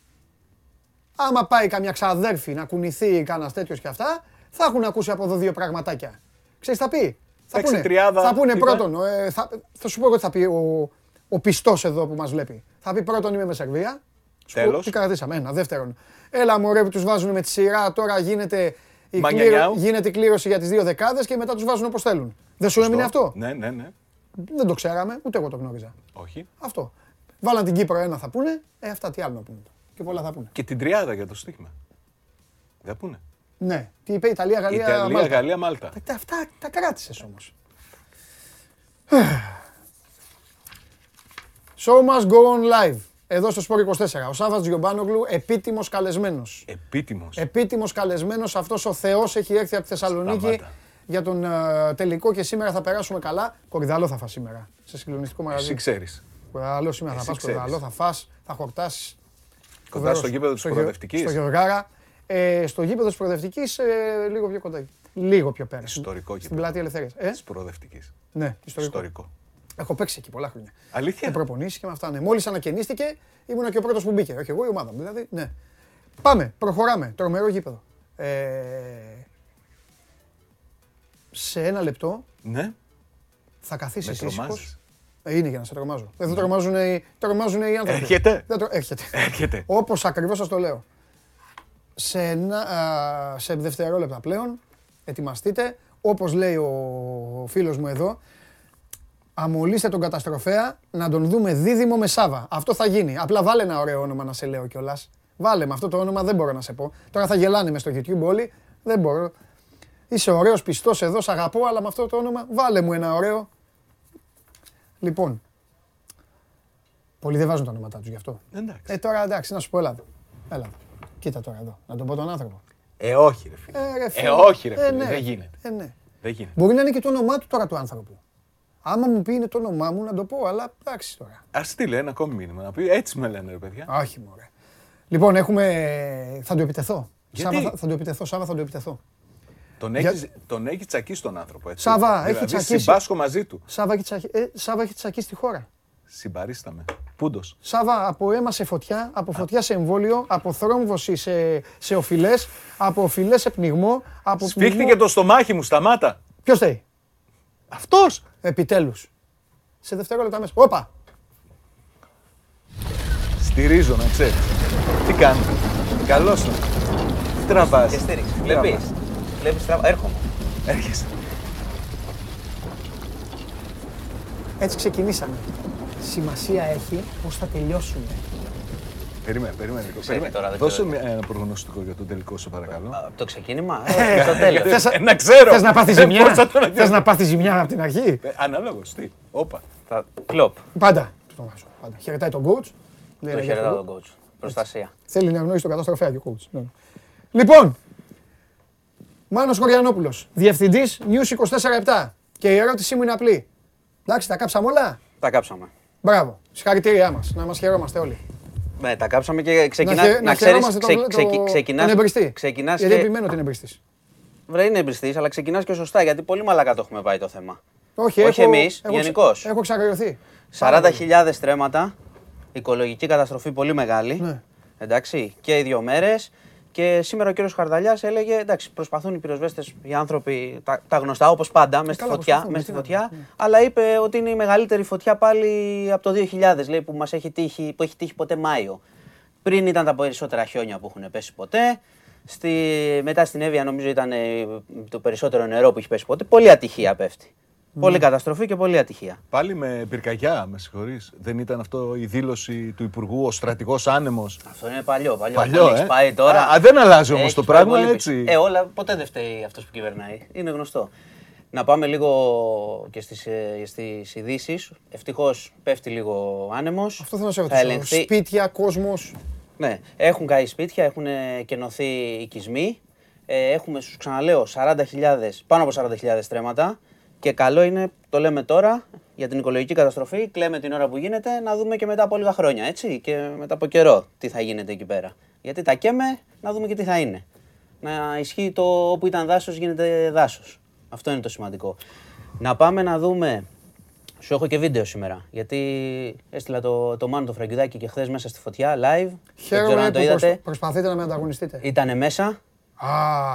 Άμα πάει καμιά ξαδέρφη να κουνηθεί κανένας τέτοιος και αυτά, θα έχουν ακούσει από εδώ δύο πραγματάκια. Ξέρεις θα πει. Θα Παίξει πούνε, τριάδα, θα πούνε είπα. πρώτον, ε, θα, θα σου πω εγώ τι θα πει ο, ο πιστός εδώ που μας βλέπει. Θα πει πρώτον είμαι με Σερβία. Σου πω, Τέλος. Τι κρατήσαμε. Ένα. Δεύτερον, έλα μωρέ που τους βάζουν με τη σειρά. Τώρα γίνεται η, Μανιανιάου. γίνεται η κλήρωση για τις δύο δεκάδες και μετά τους βάζουν όπως θέλουν. Δεν σου έμεινε αυτό; Ναι, ναι, ναι. Δεν το ξέραμε, ούτε εγώ το γνώριζα. Όχι. Αυτό. Βάλαν την Κύπρο ένα θα πούνε, ε, αυτά τι άλλο να πούνε. Και πολλά θα πούνε. Και την τριάδα για το στοίχημα. Δεν πούνε. Ναι. Τι είπε Ιταλία, Γαλλία, Ιταλία, Μάλτα. Γαλλία, Μάλτα. Τα, αυτά τα κράτησες όμως. Show must go on live. Εδώ στο Sport 24. Ο Σάββας Γιομπάνογλου, επίτιμος καλεσμένος. Επίτιμος. Επίτιμος καλεσμένος, αυτός ο Θεός έχει έρθει από τη Θεσσαλονίκη Σταμάτα. για τον ε, τελικό και σήμερα θα περάσουμε καλά. Κορυδαλό θα φας σήμερα, σε συγκλονιστικό μαγαζί. Εσύ ξέρεις. Κορυδαλό σήμερα θα Εσύ φας, ξέρεις. κορυδαλό θα φας, θα χορτάσεις. Κοντά Βεβαίως, στο γήπεδο της στο Γεω- προοδευτικής. Στο Γεωργάρα. Ε, στο γήπεδο της προοδευτικής, ε, λίγο πιο κοντά. Λίγο πιο πέρα. Ιστορικό Στην γήπεδο. πλατεία Ελευθερίας. Ε, Της προοδευτικής. ναι, ιστορικό. Ιστορικό. Έχω παίξει εκεί πολλά χρόνια. Αλήθεια; Και προπονήσει και με αυτά. Ναι. Μόλις ανακαινίστηκε, ήμουν και ο πρώτος που μπήκε. Όχι εγώ, η ομάδα μου. Δηλαδή, ναι. Πάμε, προχωράμε. Τρομερό γήπεδο. Ε, σε ένα λεπτό Ναι. θα καθίσεις Με ήσυχος. τρομάζεις; Ε, είναι για να σε τρομάζω. Εδώ τρομάζουν οι, τρομάζουν οι άνθρωποι. Έρχεται; Δεν τρο... Έρχεται. Έρχεται. Όπως ακριβώς σας το λέω. Σε, ένα, α, σε δευτερόλεπτα πλέον, ετοιμαστείτε. Όπως λέει ο φίλος μου εδώ, αμολύστε τον καταστροφέα να τον δούμε δίδυμο με Σάβα. Αυτό θα γίνει. Απλά βάλε ένα ωραίο όνομα να σε λέω κιόλας. Βάλε με αυτό το όνομα, δεν μπορώ να σε πω. Τώρα θα γελάνε μες στο YouTube όλοι. Δεν μπορώ. Είσαι ωραίος πιστός εδώ, σ' αγαπώ, αλλά με αυτό το όνομα βάλε μου ένα ωραίο. Λοιπόν. Πολλοί δεν βάζουν τα ονόματά τους γι' αυτό. Εντάξει. Ε, τώρα εντάξει, να σου πω, έλα. εδώ. Έλα. εδώ. Κοίτα τώρα εδώ. Να τον πω τον άνθρωπο. Ε, όχι ρε φίλε. Ε, ρε, Ε, φίλε. όχι ρε Ε, φίλε. ναι. Δεν γίνεται. Ε, ναι. Δεν γίνεται. Μπορεί να είναι και το όνομά του τώρα του άνθρωπου. Άμα μου πει είναι το όνομά μου, να το πω, αλλά εντάξει τώρα. Α στείλε ένα ακόμη μήνυμα να πει έτσι με λένε ρε παιδιά. Όχι, μωρέ. Λοιπόν, έχουμε. Θα του επιτεθώ. Γιατί; Σάβα, θα, θα του επιτεθώ, Σάβα, θα του επιτεθώ. Τον Για- έχεις τον έχει τσακίσει τον άνθρωπο έτσι. Σάβα, έχει δηλαδή, τσακίσει. Συμπάσχω μαζί του. Σάβα έχει, τσακ... ε, Σάβα έχει τσακίσει τη χώρα. Συμπαρίσταμε. Πούντος. Σάβα, από αίμα σε φωτιά, από φωτιά σε εμβόλιο, από θρόμβωση σε, σε οφειλές, από οφειλές σε πνιγμό, από Σφίχτηκε το στομάχι μου, σταμάτα. Ποιος θέλει, Αυτός! επιτέλους. Σε δευτερόλεπτα μέσα. Όπα! Στηρίζω να ξέρεις. Τι κάνεις; Καλός σου. Τραβάς. Και στήριξη. Βλέπεις. Βλέπεις τραβά. Έρχομαι. Έρχεσαι. Έτσι ξεκινήσαμε. Σημασία έχει πώς θα τελειώσουμε. Περίμενε, περίμενε. λίγο, Ξέρει περίμενε. τώρα, δεν Δώσε ξέρω. μια- ένα προγνωστικό για το τελικό σου, παρακαλώ. Από το ξεκίνημα. ε, Στο τέλος. Θες, Ε, να ξέρω. θες να πάθεις Ε, ζημιά; πώς θα το Θες να πάθεις ζημιά από την αρχή; Ε, Αναλόγως, τι. Όπα. Θα- Κλοπ. Πάντα. Το βάζω, πάντα. Χαιρετάει τον coach. Λέει, Το ρε, χαιρετάω για τον coach. Προστασία. Θέλει να γνωρίσει τον καταστροφέα και ο coach. Ναι. Λοιπόν, Μάνος Χωριανόπουλος, διευθυντής News 24-7. Και η ερώτησή μου είναι απλή. Εντάξει, τα κάψαμε όλα; Τα κάψαμε. Μπράβο. Συγχαρητήριά μας. Να μας χαιρόμαστε όλοι. Ναι, τα κάψαμε και ξεκινά. χαι- Να ξέρεις, χαιρόμαστε ξε- τον, ξεκι- τον, ξεκινάς- τον εμπριστή. ξεκινάς Γιατί και- επιμένω ότι είναι εμπριστής. Βρε, είναι εμπριστής, αλλά ξεκινάς και σωστά, γιατί πολύ μαλακά το έχουμε πάει το θέμα. Όχι, Όχι έχω, εμείς, έχω ξα- γενικώς. Έχω ξαγριωθεί. 40.000 στρέμματα, οικολογική καταστροφή πολύ μεγάλη. Ναι. Εντάξει, και οι δύο μέρες. Και σήμερα ο κύριος Χαρδαλιάς έλεγε: Εντάξει, προσπαθούν οι πυροσβέστες, οι άνθρωποι, τα, τα γνωστά όπως πάντα, μέσα στη καλά, φωτιά. προσπαθούν, Μες στη τι να φωτιά κάνουν, αλλά είπε ότι είναι η μεγαλύτερη φωτιά πάλι από το 2000, λέει, που, μας έχει τύχει, που έχει τύχει ποτέ Μάιο. Πριν ήταν τα περισσότερα χιόνια που έχουν πέσει ποτέ. Στη, μετά στην Εύβοια νομίζω ήταν ε, το περισσότερο νερό που έχει πέσει ποτέ. Πολύ ατυχία πέφτει. Πολύ Ναι. καταστροφή και πολύ ατυχία. Πάλι με πυρκαγιά, με συγχωρείς. Δεν ήταν αυτό η δήλωση του Υπουργού, ο στρατηγός άνεμος; Αυτό είναι παλιό. Παλιό, Παλιό, Αυτό έχεις ε. πάει τώρα. Α, δεν αλλάζει όμως Έχεις το πάει πράγμα, πολύ έτσι. πίσω. Ε, όλα ποτέ δεν φταίει αυτός που κυβερνάει. Είναι γνωστό. Να πάμε λίγο και στις, ε, στις ειδήσεις. Ευτυχώς πέφτει λίγο άνεμος. Αυτό θέλω να σε ρωτήσω. Σπίτια, κόσμος; Ναι, έχουν καεί σπίτια, έχουν ε, κενωθεί οικισμοί. Ε, έχουμε, σου ξαναλέω, 40.000, πάνω από 40.000 στρέμματα. Και καλό είναι, το λέμε τώρα, για την οικολογική καταστροφή, κλαίμε την ώρα που γίνεται, να δούμε και μετά από λίγα χρόνια, έτσι, και μετά από καιρό τι θα γίνεται εκεί πέρα. Γιατί τα καίμε, να δούμε και τι θα είναι. Να ισχύει το όπου ήταν δάσος γίνεται δάσος. Αυτό είναι το σημαντικό. Να πάμε να δούμε σου έχω και βίντεο σήμερα. Γιατί έστειλα το, το Μάνο το Φραγκιουδάκι και χθες μέσα στη φωτιά live. Δεν ξέρω Χαίρομαι αν το που είδατε. προσ- προσπαθείτε να με ανταγωνιστείτε. Ήτανε μέσα. Α,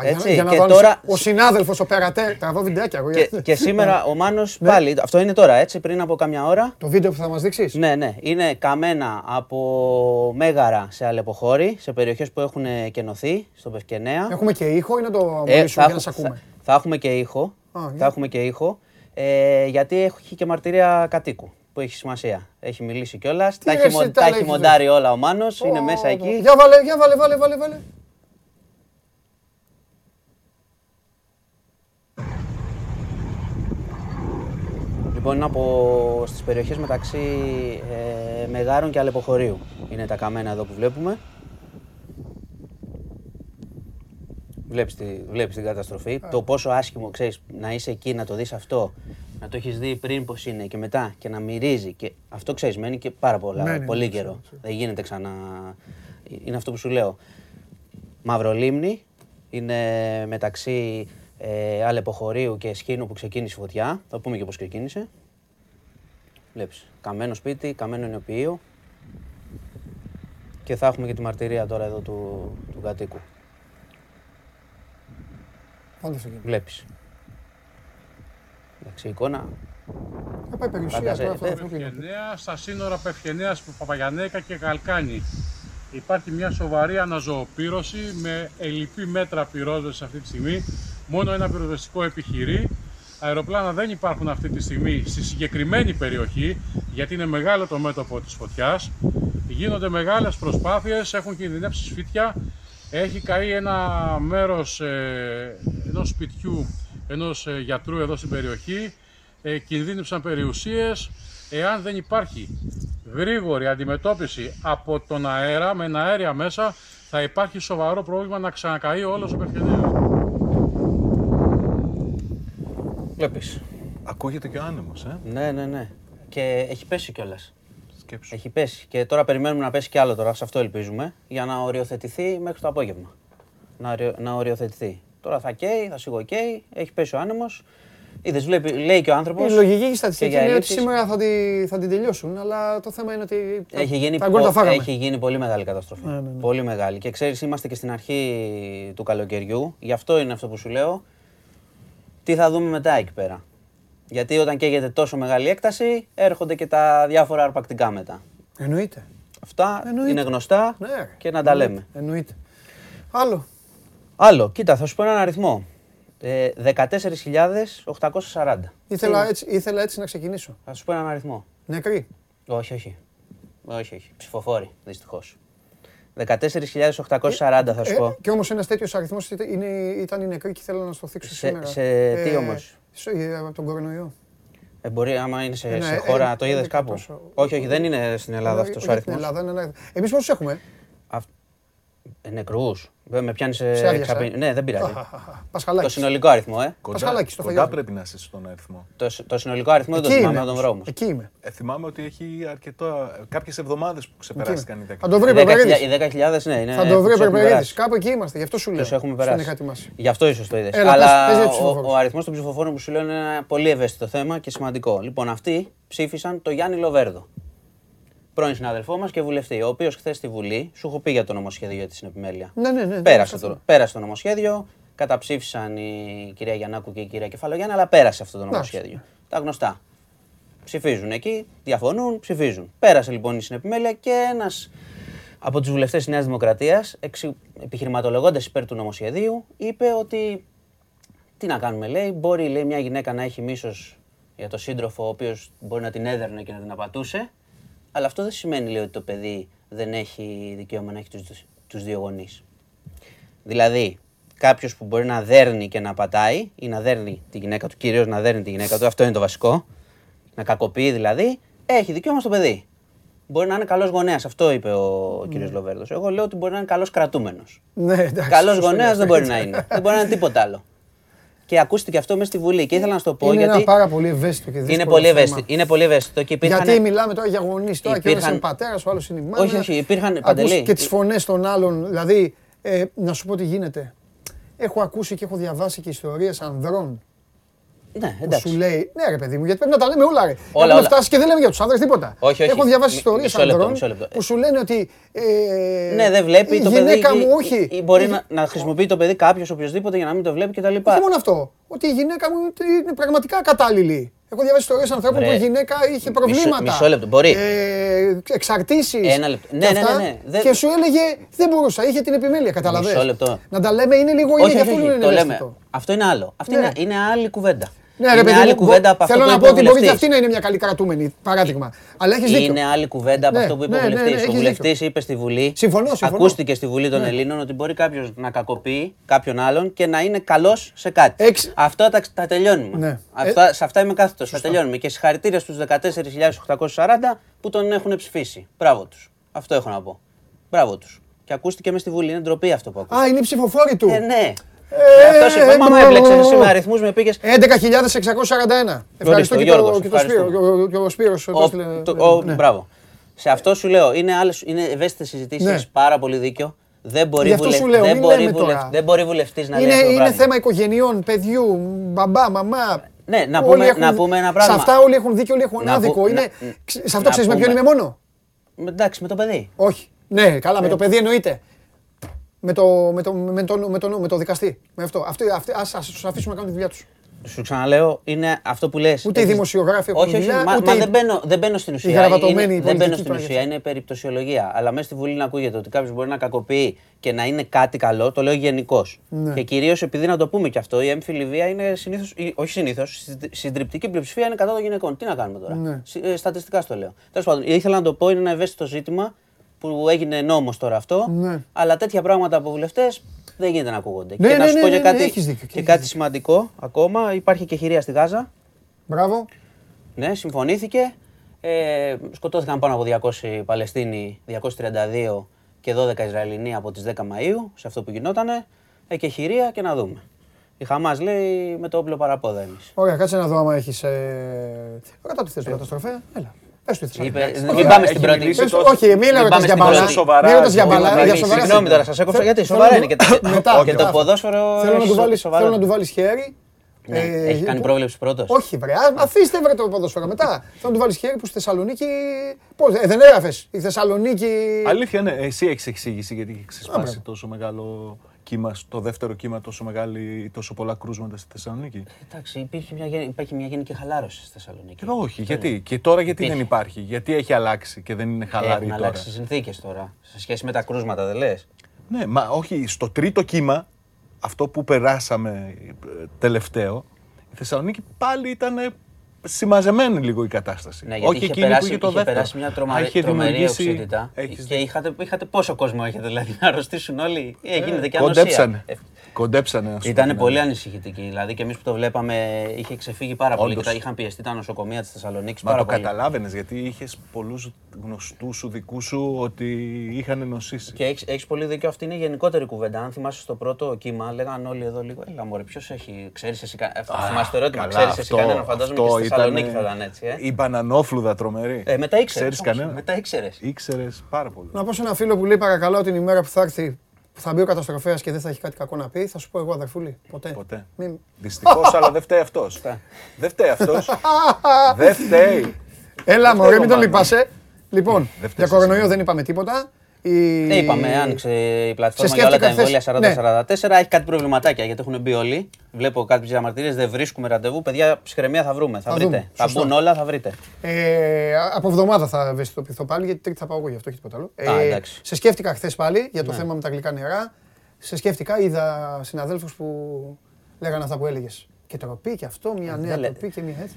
Έτσι, για, για να και δω αν τώρα- Ο συνάδελφος, ο Περατέρ, τραβώ βιντεάκια εγώ. Και, για- και σήμερα ο Μάνος Ναι. πάλι. Αυτό είναι τώρα, έτσι, πριν από κάμια ώρα. Το βίντεο που θα μας δείξεις; Ναι, ναι. Είναι καμένα από μέγαρα σε αλεποχώρη, σε περιοχές που έχουν κενωθεί, στο Πευκενέα. Έχουμε και ήχο ή να το Ε, μιλήσουμε για να έχω- σε ακούμε; θα, θα έχουμε και ήχο. Α, για. θα έχουμε και ήχο. Ε, γιατί έχει και μαρτυρία κατοίκου. Που έχει σημασία. Έχει μιλήσει κιόλας. Τα, ρε, έχει, εσύ, μον- τα τα λέει έχει και μοντάρει όλα ο Μάνος. Είναι Ω, μέσα εκεί. Για βάλε, για βάλε, βάλε, βάλε, Λοιπόν, είναι από στις περιοχές μεταξύ ε, Μεγάρων και Αλεποχωρίου. Είναι τα καμένα εδώ που βλέπουμε. Βλέπεις, τη, βλέπεις την καταστροφή. Το πόσο άσχημο, ξέρεις, να είσαι εκεί, να το δεις αυτό, να το έχεις δει πριν πώς είναι και μετά και να μυρίζει. Και αυτό, ξέρεις, μένει και πάρα πολλά, Μένει, πολύ ναι, καιρό. σίγουρα, σίγουρα. Δεν γίνεται ξανά... Είναι αυτό που σου λέω. Μαυρολίμνη, είναι μεταξύ ε, Αλεποχωρίου και Σχήνου που ξεκίνησε η φωτιά. Θα πούμε και πώς ξεκίνησε. Βλέπεις, καμένο σπίτι, καμένο νεοποιείο. Και θα έχουμε και τη μαρτυρία τώρα εδώ του, του κατοίκου. Πάντα στο κίνημα. Βλέπεις. Εντάξει, η εικόνα. Θα πάει περιουσία Φαντάζε- τώρα αυτό ε, αυτό που είναι. Πευκενέα, στα σύνορα Πευκενέας, Παπαγιανέκα και Γαλκάνη. Υπάρχει μια σοβαρή αναζωοπήρωση με ελλειπή μέτρα πυρόσβεση αυτή τη στιγμή. Μόνο ένα πυροσβεστικό επιχειρεί. Αεροπλάνα δεν υπάρχουν αυτή τη στιγμή στη συγκεκριμένη περιοχή, γιατί είναι μεγάλο το μέτωπο της φωτιάς. Γίνονται μεγάλες προσπάθειες, έχουν κινδυνεύσει σπίτια. Έχει καεί ένα μέρος ε, ενός σπιτιού ενός ε, γιατρού εδώ στην περιοχή. Ε, κινδύνευσαν περιουσίες. Εάν δεν υπάρχει γρήγορη αντιμετώπιση από τον αέρα, με αέρια μέσα, θα υπάρχει σοβαρό πρόβλημα να ξανακαεί όλος ο Πευκενέας. Βλέπεις. Ακούγεται και ο άνεμος, ε. Ναι, ναι, ναι. Και έχει πέσει κιόλας. Σκέψου. Έχει πέσει. Και τώρα περιμένουμε να πέσει κι άλλο τώρα, σε αυτό ελπίζουμε, για να οριοθετηθεί μέχρι το απόγευμα. Να, ορι- να οριοθετηθεί. Τώρα θα καίει, θα σιγοκαίει, έχει πέσει ο άνεμος. Είδες, λέει και ο άνθρωπος. Η λογική και η στατιστική είναι ότι σήμερα θα, τη, θα την τελειώσουν, αλλά το θέμα είναι ότι τα- Έχει γίνει, τα γκολ τα πο- φάγαμε. έχει γίνει πολύ μεγάλη καταστροφή. Ναι, ναι, ναι. Πολύ μεγάλη. Και ξέρεις, είμαστε και στην αρχή του καλοκαιριού. Γι' αυτό είναι αυτό που σου λέω. Τι θα δούμε μετά εκεί πέρα. Γιατί όταν καίγεται τόσο μεγάλη έκταση, έρχονται και τα διάφορα αρπακτικά μετά. Εννοείται. Αυτά Εννοείται. είναι γνωστά Ναι, ρε. και να τα λέμε. Εννοείται. Άλλο. Άλλο, κοίτα, θα σου πω έναν αριθμό. Ε, 14.840. Ήθελα έτσι, ήθελα έτσι να ξεκινήσω. Θα σου πω έναν αριθμό. Νεκροί. Όχι, όχι. Όχι, όχι. Ψηφοφόροι, δυστυχώς. 14.840 θα σου Ε, πω. και όμως ένας τέτοιος αριθμός ήταν οι νεκροί και ήθελα να στο θίξω Σε- σήμερα. σε τι όμως; σε- ε, από τον κορονοϊό. Ε, μπορεί, άμα είναι σε, Ένα, σε ε, χώρα, ε, το είδες έντεκα κάπου; τόσο. Όχι, όχι, δεν είναι στην Ελλάδα αυτός ο Όχι, αριθμός. Στην Ελλάδα είναι ένα. Εμείς πόσους έχουμε; Νεκρούς. Με πιάνεις σε. Σε άδειασα, ξαπίνη. ε. Ναι, δεν πειράζει. Πασχαλάκι. Το συνολικό αριθμό, ε. Κοντά, Πασχαλάκης, στο κοντά Φαγιάδο. πρέπει να είσαι στον αριθμό. Το, το συνολικό αριθμό δεν το Εκεί θυμάμαι είμαι. από τον δρόμο. Εκεί είμαι. Ε, θυμάμαι ότι έχει αρκετό, κάποιες εβδομάδες που ξεπεράστηκαν οι 10. Θα το βρει Οι ο Περπερίδης. 10.000, ναι, είναι. Θα το βρει ο τους έχουμε Περπερίδης. περάσει. Κάπου εκεί είμαστε. Γι' αυτό σου λέω. Τους έχουμε Στον περάσει. είχα ετοιμάσει. Γι' αυτό ίσως το είδες. Έλα, Αλλά πες- πες για τους ο, ψηφοφόρους. ο αριθμός των ψηφοφόρων που σου λέω είναι ένα πολύ ευαίσθητο θέμα και σημαντικό. Λοιπόν, αυτοί ψήφισαν το Γιάννη Λοβέρδο. Πρώην συνάδελφό μας και βουλευτή, ο οποίος χθες στη Βουλή, σου έχω πει για το νομοσχέδιο για τη συνεπιμέλεια. Ναι, ναι, ναι. Πέρασε δεν το, πέρασε το νομοσχέδιο. Καταψήφισαν η κυρία Γιαννάκου και η κυρία Κεφαλογιάννη, αλλά πέρασε αυτό το νομοσχέδιο. Τα γνωστά. Ψηφίζουν εκεί, διαφωνούν, ψηφίζουν. Πέρασε λοιπόν η συνεπιμέλεια και ένας από τους βουλευτές της Νέας Δημοκρατίας, επιχειρηματολογώντας υπέρ του νομοσχεδίου, είπε ότι. Τι να κάνουμε, λέει. Μπορεί λέει, μια γυναίκα να έχει μίσος για το σύντροφο, ο οποίος μπορεί να την έδερνε και να την απατούσε. Αλλά αυτό δεν σημαίνει λέει, ότι το παιδί δεν έχει δικαίωμα να έχει τους, τους δύο γονείς. Δηλαδή, κάποιος που μπορεί να δέρνει και να πατάει ή να δέρνει τη γυναίκα του, κυρίως να δέρνει τη γυναίκα του, αυτό είναι το βασικό. Να κακοποιεί δηλαδή, έχει δικαίωμα στο παιδί. Μπορεί να είναι καλός γονέας, αυτό είπε ο Ναι. κύριος Λοβέρδος. Εγώ λέω ότι μπορεί να είναι καλός κρατούμενος. Ναι, εντάξει. Καλός σωστό γονέας είναι δεν αυτό. μπορεί να είναι. δεν μπορεί να είναι τίποτα άλλο. Και ακούστηκε αυτό μέσα στη Βουλή. Και ήθελα να σου το πω Είναι γιατί. ένα πάρα πολύ ευαίσθητο και δύσκολο Είναι πολύ, θέμα. ευαίσθητο, είναι πολύ ευαίσθητο και υπήρχαν. Γιατί μιλάμε τώρα για γονείς τώρα και ο ένας υπήρχαν- είναι πατέρας, ο άλλος είναι η μάνα. Όχι, όχι, υπήρχαν, Ακούς Παντελή. Και τις φωνές των άλλων. Δηλαδή, ε, να σου πω τι γίνεται. Έχω ακούσει και έχω διαβάσει και ιστορίες ανδρών Ναι, που εντάξει. σου λέει. Ναι, ρε παιδί μου, γιατί πρέπει να τα λέμε όλα. Ρε. Όλα, Έχουμε όλα. φτάσει και δεν λέμε για τους άνδρες τίποτα. Όχι, όχι. Έχω διαβάσει Μι- ιστορίες μισό λεπτό, ανδρών μισό λεπτό. που σου λένε ότι. Ε, Ναι, δεν βλέπει η το παιδί. γυναίκα ή- μου, ή- όχι. Ή μπορεί Η- να, να χρησιμοποιεί το παιδί κάποιος οποιοδήποτε για να μην το βλέπει κτλ. Όχι μόνο αυτό. Ότι η γυναίκα μου είναι πραγματικά κατάλληλη. Έχω διαβάσει ιστορίες ανθρώπων Βρε. που η γυναίκα είχε προβλήματα. μισό λεπτό, μπορεί. Ε, Εξαρτήσεις. Ένα λεπτό. Ναι, ναι, ναι, ναι. Δεν- Και σου έλεγε δεν μπορούσα, είχε την επιμέλεια. Καταλαβαίνεις. Μισό λεπτό. Να τα λέμε είναι λίγο είναι όχι, γι' όχι, αυτό όχι, είναι το λέμε. ευαίσθητο. Αυτό είναι άλλο. Αυτό Ναι. είναι, είναι άλλη κουβέντα. Ναι, ρε είναι παιδί άλλη μου, κουβέντα από αυτό θέλω που να είπε πω ο ότι μπορεί και βουλευτής. αυτή να είναι μια καλή κρατούμενη. Παράδειγμα. Αλλά έχεις δίκιο. Είναι άλλη κουβέντα από Ναι, αυτό που είπε ναι, ο ναι, ναι, βουλευτής. ο έχεις βουλευτής είπε στη Βουλή. Συμφωνώ, συμφωνώ. Ακούστηκε στη Βουλή των Ναι. Ελλήνων ότι μπορεί κάποιος να κακοποιεί κάποιον άλλον και να είναι καλός σε κάτι. Έξι- Αυτά τα, τα τελειώνουμε. Ναι. Αυτά, σε αυτά είμαι κάθετος. Τα τελειώνουμε. Και συγχαρητήρια στους 14.840 που τον έχουν ψηφίσει. Μπράβο τους. Αυτό έχω να πω. Μπράβο τους. Και ακούστηκε μες στη Βουλή. Είναι ντροπή αυτό που ακούστηκε. Α, είναι οι ψηφοφόροι του. Ε, ναι. Ε, Αυτό είπα. Μα με μπρο- έπλεξε εσύ με αριθμούς, με πήγες. 11.641. Ευχαριστώ και, Γιώργος, το, και το ευχαριστούμε. Σπύρο. και ο- Και ο Σπύρος. Ο- πώς τη λένε, το- ο- ναι. Μπράβο. Σε αυτό σου λέω, είναι, άλλες, είναι ευαίσθητες συζητήσεις, Ναι. πάρα πολύ δίκιο. Δεν μπορεί, Γι' αυτό βουλευ... σου λέω, δεν μην μπορεί, λέμε βουλευ... τώρα. δεν μπορεί βουλευτής να Είναι, λέει αυτό το είναι πράγμα. θέμα οικογενειών, παιδιού, μπαμπά, μαμά. Ναι, να Όλοι πούμε- έχουν- να πούμε ένα πράγμα. Σε αυτά όλοι έχουν δίκιο, όλοι έχουν Να άδικο. πού- Είναι... να- Σε αυτό να ξέρεις με ποιον πούμε- είμαι μόνο; Με- Εντάξει, με το παιδί. Όχι. Ναι, καλά, Ε. με το παιδί εννοείται. Με το, με το, με το, με το, με το δικαστή. Με αυτό. Αυτοί, αυτοί, ας, ας τους αφήσουμε να κάνουν τη δουλειά τους. Σου ξαναλέω, είναι αυτό που λες. Ούτε οι Έχεις- δημοσιογράφοι έχουν όχι, όχι, δουλειά, μα, ούτε μα οι- δεν, μπαίνω, δεν μπαίνω στην ουσία. γραβατωμένοι είναι, δεν πολιτικοί μπαίνω στην τώρα ουσία, για είναι περιπτωσιολογία. Αλλά μέσα στη Βουλή να ακούγεται ότι κάποιος μπορεί να κακοποιεί και να είναι κάτι καλό, το λέω γενικώς. Ναι. Και κυρίως επειδή να το πούμε και αυτό, η έμφυλη βία είναι συνήθω, όχι συνήθως, συντριπτική πλειοψηφία είναι κατά των γυναικών. Τι να κάνουμε τώρα; Ναι. Συ- ε, Στατιστικά στο λέω. Τέλος πάντων, ήθελα να το πω, είναι ένα ευαίσθητο ζήτημα που έγινε νόμος τώρα αυτό. Ναι. Αλλά τέτοια πράγματα από βουλευτές δεν γίνεται να ακούγονται. Ναι, και να ναι, σου ναι, πω ναι, και ναι, κάτι, έχεις δίκιο, και και έχεις κάτι δίκιο. σημαντικό ακόμα. Υπάρχει και χειρία στη Γάζα. Μπράβο. Ναι, συμφωνήθηκε. Ε, σκοτώθηκαν πάνω από 200 Παλαιστίνοι, 232 και 12 Ισραηλινοί από τις 10 Μαΐου, σε αυτό που γινότανε. Ε, και χειρία και να δούμε. Η Χαμάς λέει με το όπλο παραπόδα εμείς. Ωραία, κάτσε να δω άμα έχεις... Ε... Ρωτά τι θες του καταστροφέα. Έλα. Πες του τι θες. Είπε, Όχι, μην πάμε έχει στην πρώτη. μιλήσει Πες του- τόσο- Όχι, μην Μην ρωτάς πάμε για στην μπαλά. πρώτη. Σοβαρά, Μην ρωτάς για σοβαρά. μπαλά, για σοβαρά. Συγγνώμη τώρα, σας έκοψα γιατί σοβαρά είναι. Και, Μετά, και μετά. το ποδόσφαιρο Θέλω να έχει του βάλεις, σοβαρά. θέλω να του βάλεις χέρι. Ναι, Ε, έχει κάνει που- πρόβλεψη πρώτος. Όχι, βρε. α- Αφήστε βρε το ποδόσφαιρο μετά. Θέλω να του βάλεις χέρι που στη Θεσσαλονίκη. Πώς, ε, δεν έγραφες. Η Θεσσαλονίκη. Αλήθεια, ναι. Εσύ έχεις εξήγηση γιατί έχει Α, ξεσπάσει μπράβο. τόσο μεγάλο κύμα, το δεύτερο κύμα, τόσο, μεγάλη, τόσο πολλά κρούσματα στη Θεσσαλονίκη; Εντάξει, υπήρχε μια, γεν- υπάρχει μια γενική χαλάρωση στη Θεσσαλονίκη. Ε, όχι, γιατί. Και τώρα γιατί Υπήρχε. δεν υπάρχει; Γιατί έχει αλλάξει και δεν είναι χαλαρή Έχουν τώρα; αλλάξει οι συνθήκες τώρα. Σε σχέση με τα κρούσματα, δεν λες; Ναι, μα όχι, στο τρίτο κύμα, αυτό που περάσαμε ε, τελευταίο, η Θεσσαλονίκη πάλι ήταν συμμαζεμένη λίγο η κατάσταση. Ναι, γιατί όχι είχε εκείνη περάσει, που είχε το είχε δεύτερο. περάσει μια τρομα... Α, είχε τρομερή δημιουργήσει- οξύτητα. έχεις Και είχατε, είχατε πόσο κόσμο έχετε, δηλαδή να αρρωστήσουν όλοι; Ε, γίνεται και Κοντέψανε. ανοσία. Ε, Κοντέψανε. να σου πω Ήταν την πολύ αλήθεια. ανησυχητική. Δηλαδή και εμείς που το βλέπαμε είχε ξεφύγει πάρα πολύ. Και Όντως. τα είχαν πιεστεί τα νοσοκομεία της Θεσσαλονίκης Μα πάρα το πολύ. καταλάβαινες γιατί είχες πολλούς γνωστούς σου, δικούς σου ότι είχαν νοσήσει. Και έχεις έχεις πολύ δίκιο. Αυτή είναι η γενικότερη κουβέντα. Αν θυμάσαι στο πρώτο κύμα, λέγαν όλοι εδώ λίγο. Έλα, μωρέ, ποιος έχει. Ξέρεις εσύ. κα- Αυτό θυμάσαι το ερώτημα. Καλά, Ξέρεις εσύ αυτό- κανένα. Φαντάζομαι και αυτό στη Θεσσαλονίκη ήτανε θα ήταν έτσι. Ε; Η μπανανόφλουδα τρομερή. Ε, μετά ήξερες. Ξέρεις κανένα. Μετά ήξερες. Ήξερες πάρα πολύ. Να πω σε ένα φίλο που λέει παρακαλώ την ημέρα που θα έρθει που θα μπει ο καταστροφέας και δεν θα έχει κάτι κακό να πει, θα σου πω εγώ αδερφούλη. Ποτέ. Ποτέ. Μην... Δυστυχώς, αλλά δεν φταίει αυτός. δεν φταίει αυτός. δεν φταίει. Έλα μωρέ, μην τον Μάνο. λυπάσαι. Λοιπόν, Δεν για φταίς κορονοϊό εσύ. δεν είπαμε τίποτα. Η... Ε, είπαμε, άνοιξε η πλατφόρμα Σε για όλα τα σκέφτηκα εμβόλια χθες. 40-44. Έχει κάτι προβληματάκια γιατί έχουν μπει όλοι. Βλέπω κάποιε διαμαρτυρίες, δεν βρίσκουμε ραντεβού. Παιδιά, ψυχραιμία θα βρούμε. Θα, Θα βρείτε. δούμε. Θα Σωστό. μπουν όλα, θα βρείτε. Ε, από εβδομάδα θα ευαισθητοποιηθώ πάλι, γιατί τρίτη θα πάω εγώ γι' αυτό και τίποτα άλλο. Ε, Α, εντάξει. σε σκέφτηκα χθες πάλι για το Ναι. θέμα με τα γλυκά νερά. Σε σκέφτηκα, είδα συναδέλφους που λέγανε αυτά που έλεγες. Και τροπή και αυτό, μια νέα δεν λέ- τροπή και μια έτσι.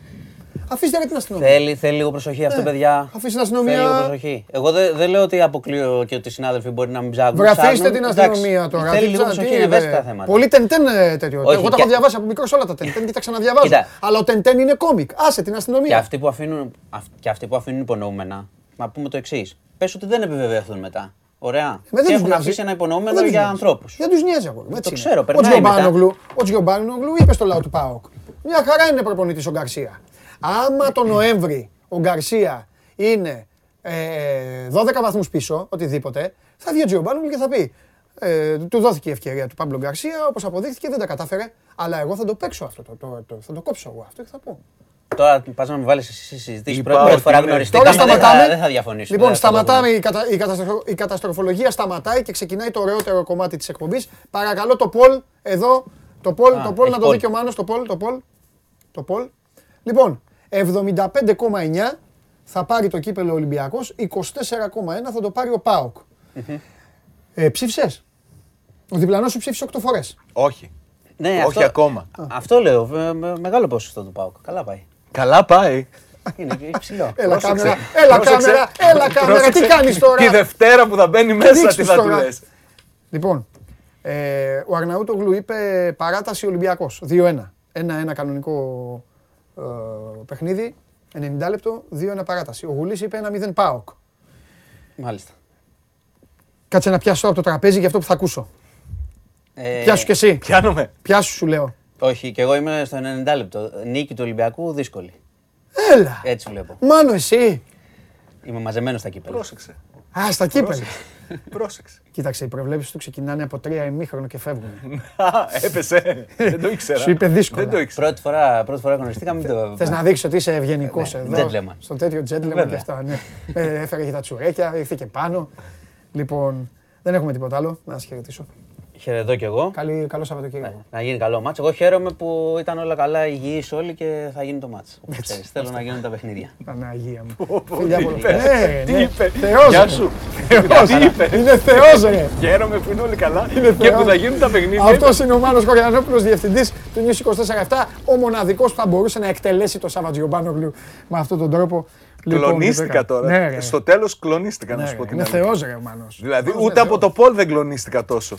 Αφήστε ρε την αστυνομία. Θέλει, θέλει λίγο προσοχή αυτό, Ναι. παιδιά. Αφήσει την αστυνομία. Θέλει λίγο προσοχή. Εγώ δεν δεν λέω ότι αποκλείω και ότι οι συνάδελφοι μπορεί να μην ψάχνουν. Βρε, αφήστε ψάχνουν. την Εντάξει. αστυνομία τώρα. Θέλει Τι λίγο ψάχνει, προσοχή, τι είναι είναι, ευαίσθητα βρε. θέματα. Πολύ τεντέν ε, τέτοιο. Όχι, Εγώ τα και- έχω διαβάσει από μικρός όλα τα τεντέν και τα ξαναδιαβάζω. Κοίτα. Αλλά ο τεντέν είναι κόμικ. Άσε την Και αστυνομία. αυτοί που αφήνουν, αυ- και αυτοί που αφήνουν υπονοούμενα, να πούμε το εξής. Πες ότι δεν επιβεβαιωθούν μετά. Ωραία. Ε, δεν και τους έχουν νοιάζει. αφήσει ένα Δεν υπονοούμενο τους για νοιάζει. ανθρώπους. Δεν τους νοιάζει αγόρι. μου, έτσι Το είναι. ξέρω, Ο περνάει μετά. Τζιομπάνογλου, ο Τζιομπάνογλου είπε στο λαό του ΠΑΟΚ. Μια χαρά είναι προπονητής ο Γκαρσία. Άμα το Νοέμβρη ο Γκαρσία είναι ε, 12 βαθμούς πίσω, οτιδήποτε, θα βγει ο Τζιομπάνογλου και θα πει. Ε, του δόθηκε η ευκαιρία του Πάμπλο Γκαρσία, όπως αποδείχθηκε δεν τα κατάφερε. Αλλά εγώ θα το παίξω αυτό. Το, το, το- θα το κόψω εγώ αυτό και θα πω. Τώρα πας να με βάλεις εσύ συζητήσεις. Είπα Πρώτη, πρώτη ότι φορά είναι- γνωριστήκαμε. Τώρα Δεν θα, σταματάμε. δεν θα διαφωνήσουμε. Λοιπόν, δεν θα το σταματάμε, πούμε. η, κατα... η, καταστροφο- η καταστροφολογία σταματάει και ξεκινάει το ωραιότερο κομμάτι της εκπομπής. Παρακαλώ το Πολ, εδώ, το Πολ, Α, το Πολ έχει να το δει Πολ. και ο Μάνος, το Πολ, το Πολ, το Πολ. Λοιπόν, 75,9 θα πάρει το κύπελο Ολυμπιακός, 24,1 θα το πάρει ο ΠΑΟΚ. Ε, ψήφισες; Ο διπλανός σου ψήφισε 8 φορές. Όχι. Ναι, Όχι αυτό, ακόμα. Αυτό λέω. με- με- μεγάλο ποσοστό του Πάουκ. Καλά πάει. Καλά πάει. Είναι υψηλό. Έλα Πρόσεξε. κάμερα, έλα Πρόσεξε. κάμερα, έλα κάμερα, τι Πρόσεξε. κάνεις τώρα; Τη Δευτέρα που θα μπαίνει μέσα, δείξ' τι τους θα του τώρα; λες. Λοιπόν, ε, ο Αρναούτογλου είπε παράταση Ολυμπιακός, 2-1. 1-1 κανονικό ε, παιχνίδι, 90 λεπτό, 2-1 παράταση. Ο Γουλής είπε 1-0 ΠΑΟΚ. Μάλιστα. Κάτσε να πιάσω από το τραπέζι για αυτό που θα ακούσω. Ε, Πιάσου κι εσύ. Πιάνομαι. Πιάσου σου λέω. Όχι, και εγώ είμαι στο 90 λεπτό. Νίκη του Ολυμπιακού δύσκολη. Έλα. Έτσι βλέπω. Μάνο εσύ. Είμαι μαζεμένος στα κύπελα. Πρόσεξε. Α, στα κύπελα. Πρόσεξε. Κοίταξε, οι προβλέψεις του ξεκινάνε από τρία ημίχρονο και φεύγουν. Α, Έπεσε. Δεν το ήξερα. Σου είπε δύσκολα. Δεν το ήξερα. Πρώτη φορά, πρώτη φορά γνωριστήκαμε. μην το- Θε να δείξει ότι είσαι ευγενικός Ναι, εδώ. gentleman. Στο τέτοιο gentleman και Βέβαια. αυτά. Ναι. Ε, έφερε και τα τσουρέκια, ήρθε και πάνω. Λοιπόν, δεν έχουμε τίποτα άλλο. Να σα χαιρετήσω. Χαιρετώ κι εγώ. Καλή, καλό Σαββατοκύριακο. Να γίνει καλό μάτς. Εγώ χαίρομαι που ήταν όλα καλά, υγιείς όλοι και θα γίνει το μάτς. Όπως ξέρεις, θέλω να γίνουν τα παιχνίδια. Παναγία μου. πω, Φιλιά τι πολλά. είπε, Ναι, τι ναι. είπε. Θεός Γεια είναι. σου. Θεός. Τι είπε. Είναι θεός ρε. Χαίρομαι που είναι όλοι καλά και θεός. που θα γίνουν τα παιχνίδια. Αυτός είναι ο Μάνος Κοριανόπουλος, διευθυντής του News 24-7, ο μοναδικός που θα μπορούσε να εκτελέσει το Σαββατζιομπάνογλου με αυτόν τον τρόπο. Λοιπόν, Κλονίστηκα λοιπόν, Ναι, τώρα. ρε. Στο τέλος κλονίστηκα να Ναι, σου πω ρε. την Είναι αλήθεια. θεός ρε ο Μάνος. Δηλαδή Μάνος ούτε είναι από θεός. το Πολ δεν κλονίστηκα τόσο.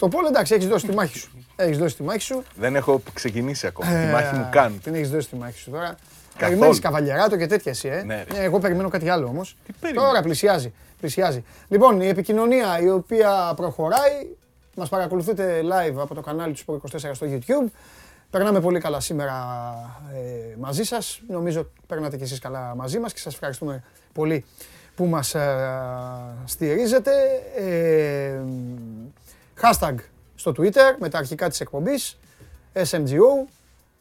Στο Πόλο εντάξει, έχεις δώσει τη μάχη σου. Έχεις δώσει τη μάχη σου. Δεν έχω ξεκινήσει ακόμα. Τη Ε, μάχη μου κάνει. Την έχεις δώσει τη μάχη σου τώρα. Καθόλου. Περιμένεις καβαλιαράτο και τέτοια εσύ, ε. Ναι, ρε. Ε, εγώ περιμένω κάτι άλλο όμως. περιμένεις; Τώρα πλησιάζει. πλησιάζει. Λοιπόν, η επικοινωνία η οποία προχωράει, μας παρακολουθείτε live από το κανάλι του Sport 24 στο YouTube. Περνάμε πολύ καλά σήμερα ε, μαζί σας. Νομίζω περνάτε κι εσείς καλά μαζί μας και σας ευχαριστούμε πολύ που μας ε, στηρίζετε. Ε, hashtag στο Twitter με τα αρχικά της εκπομπής SMGO.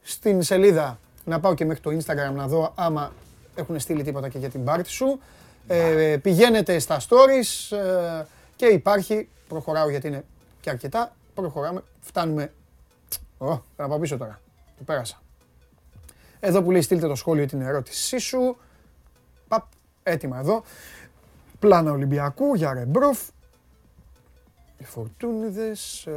Στην σελίδα να πάω και μέχρι το Instagram να δω άμα έχουν στείλει τίποτα και για την πάρτι σου. Ε, πηγαίνετε στα stories ε, και υπάρχει, προχωράω γιατί είναι και αρκετά, προχωράμε, φτάνουμε, Ω, θα πάω πίσω τώρα, το πέρασα. Εδώ που λέει στείλτε το σχόλιο ή την ερώτησή σου, παπ, έτοιμα εδώ. Πλάνα Ολυμπιακού για Ρεμπρούφ. Οι φορτούνιδες, ε,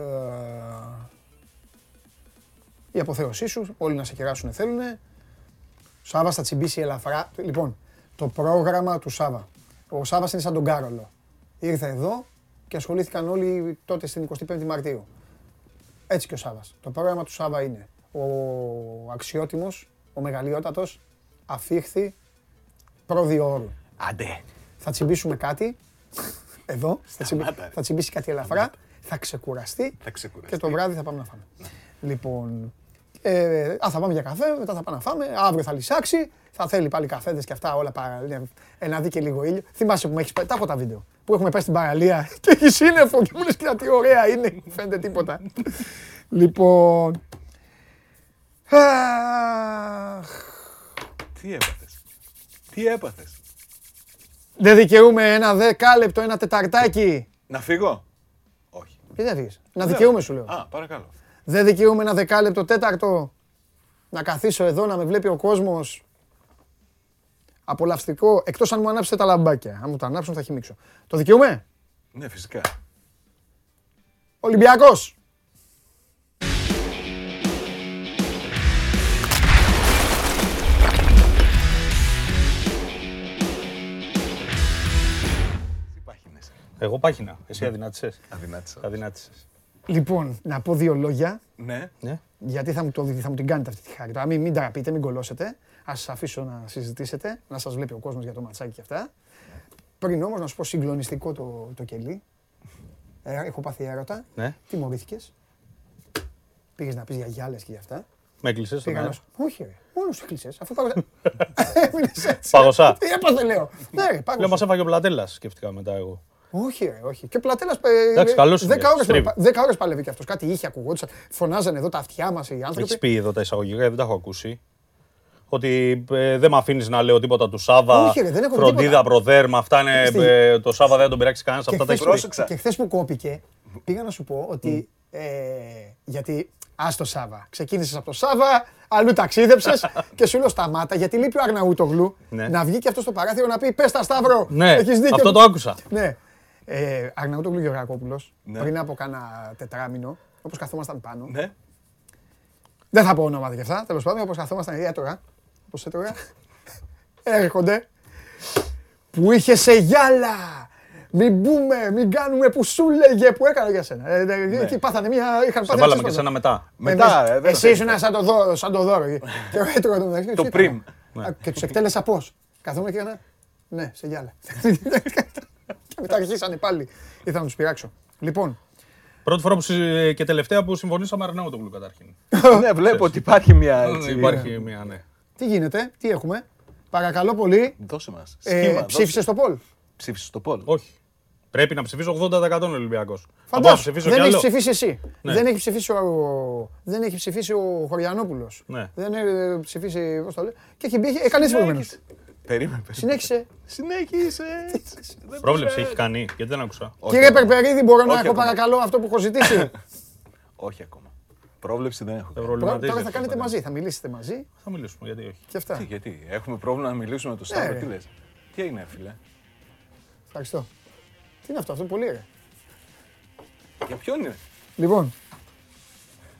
η αποθέωσή σου, όλοι να σε κεράσουν θέλουν. Σάβα θα τσιμπήσει ελαφρά. Λοιπόν, το πρόγραμμα του Σάβα. Ο Σάβας είναι σαν τον Κάρολο. Ήρθε εδώ και ασχολήθηκαν όλοι τότε στην 25η Μαρτίου. Έτσι και ο Σάβας. Το πρόγραμμα του Σάβα είναι ο αξιότιμος, ο μεγαλειότατος, αφήχθη προδιόρου. Άντε. Θα τσιμπήσουμε κάτι, εδώ, θα, τσιμπη- Σταμάτα, ρε. θα τσιμπήσει κάτι ελαφρά, θα ξεκουραστεί Θα ξεκουραστεί. και το βράδυ θα πάμε να φάμε. Λοιπόν, ε, α, θα πάμε για καφέ, μετά θα πάμε να φάμε, αύριο θα λυσάξει, θα θέλει πάλι καφέδες και αυτά όλα παραλία, ε, να δει και λίγο ήλιο. Θυμάσαι που με έχεις πάει, τα έχω τα βίντεο, που έχουμε πάει στην παραλία και έχει σύννεφο και μου λες κοίτα τι ωραία είναι, μου φαίνεται τίποτα. λοιπόν, αχ, Τι έπαθες; Τι έπαθες; Δεν δικαιούμαι ένα δεκάλεπτο, ένα τεταρτάκι. Να φύγω; Όχι. Και δεν φύγεις. Να δικαιούμαι σου λέω. Α, παρακαλώ. Δεν δικαιούμαι ένα δεκάλεπτο τέταρτο να καθίσω εδώ να με βλέπει ο κόσμος απολαυστικό, εκτός αν μου ανάψετε τα λαμπάκια. Αν μου τα ανάψουν θα χυμίξω. Το δικαιούμαι. Ναι, φυσικά. Ολυμπιακός. Εγώ πάχινα. Εσύ αδυνάτησες. Αδυνάτησα. Αδυνάτησες. Λοιπόν, να πω δύο λόγια, Ναι. Ναι. γιατί θα μου, το, θα μου την κάνετε αυτή τη χάρη. Τώρα μην, μην τραπείτε, μην κολώσετε. Ας σας αφήσω να συζητήσετε, να σας βλέπει ο κόσμος για το ματσάκι και αυτά. Πριν όμως να σου πω συγκλονιστικό το, το κελί. Ε, έχω πάθει έρωτα. Ναι. Τιμωρήθηκες. Πήγες να πεις για γυάλες και για αυτά. Με έκλεισες στον Πήγα να αέρα. σου. Όχι, ρε. Μόνος σου κλείσες. Αφού πάγωσα. Έμεινες έτσι. Πάγωσα. Τι έπαθε, λέω. Ναι, ρε, Λέω, πάγωσα. μας έφαγε ο Πλατέλας, σκέφτηκα μετά εγώ. Όχι, ρε, όχι. Και ο Πλατέλας. Εντάξει, καλός είναι, 10 ώρες, στρίβει. πα- 10 ώρες παλεύει και αυτός. Κάτι είχε ακουγόντουσαν. Φωνάζανε εδώ τα αυτιά μας οι Έχεις άνθρωποι. πει εδώ τα εισαγωγικά, δεν τα έχω ακούσει. Ότι ε, δεν με αφήνεις να λέω τίποτα του Σάβα. Όχι, ρε, δεν έχω πει φροντίδα, τίποτα. προδέρμα. Αυτά είναι. Στη- ε, το Σάβα δεν θα τον πειράξει κανένας. Και Αυτά τα χθες- έχεις πει. πρόσεξα. Και χθες που κόπηκε, πήγα να σου πω ότι. Ε, γιατί. Α το Σάβα. Ξεκίνησες από το Σάβα, αλλού ταξίδεψες και σου λέω σταμάτα γιατί λείπει ο Αρναούτογλου Ναι. να βγει και αυτός στο παράθυρο να πει Πες τα Σταύρο. Ναι, έχεις δίκιο». αυτό το άκουσα. Ναι. Ε, Αρναούτογλου Γεωργακόπουλος Ναι. πριν από κάνα τετράμινο, όπως καθόμασταν πάνω. Ναι. Δεν θα πω ονόματα και αυτά. Τέλος πάντων, όπως καθόμασταν έτρωγα. Πώ έτρωγα. Έρχονται. Που είχε σε γυάλα. Μην μπούμε, μην κάνουμε που σου λέγε που έκανα για σένα. Ε, ε, Εκεί πάθανε μια. Είχαν Σε πάθει βάλαμε ένα και σένα μετά. Μετά, Εμείς- ε, δεν Εσύ θέλει. ήσουν σαν το δώρο. Σαν το δώρο. και εγώ έτρωγα το μεταξύ. Το και πριμ. έκανα. Α, Και τους εκτέλεσα πώς; Καθόμουν και έκανα. Ναι, σε γυάλα. Και μετά αρχίσανε πάλι. Ήθελα να τους πειράξω. Λοιπόν, Πρώτη φορά που, συ- και τελευταία που συμφωνήσαμε Αρναούτογλου καταρχήν. ναι, βλέπω ότι υπάρχει μια έτσι. Υπάρχει μια, ναι. τι γίνεται, τι έχουμε. Παρακαλώ πολύ. Δώσε μας. Ε, Σχήμα, Ψήφισες το Πολ. Ψήφισες το Πολ. Όχι. Πρέπει να ψηφίσω 80% Ολυμπιακός. Φαντάσου, ψηφίσω δεν κι έχεις άλλο. ψηφίσει εσύ. Ναι. Δεν έχει ψηφίσει ο, δεν έχει ψηφίσει ο Χωριανόπουλος. Ναι. Δεν έχει ψηφίσει, πώς το λέει. Και έχει μπει, έχει- έκανε έτσι προηγουμένως. Περίμενε. περίμενε. Συνέχισε. Συνέχισε. Δεν Πρόβλεψη μπορείς. έχει κάνει, γιατί δεν άκουσα. Όχι Κύριε ακόμα. Περπερίδη, μπορώ να Όχι έχω ακόμα. παρακαλώ αυτό που έχω ζητήσει; Όχι ακόμα. Πρόβλεψη δεν έχω. Δεν κάνει. προβληματίζει. Τώρα θα αυτό, κάνετε ναι. μαζί, θα μιλήσετε μαζί; Θα μιλήσουμε, γιατί όχι. και αυτά. Τι, γιατί, έχουμε πρόβλημα να μιλήσουμε με τον Σταύρο, ρε. τι λες; Τι έγινε, φίλε; Ευχαριστώ. Τι είναι αυτό, αυτό είναι πολύ ωραία. Για ποιον είναι; Λοιπόν,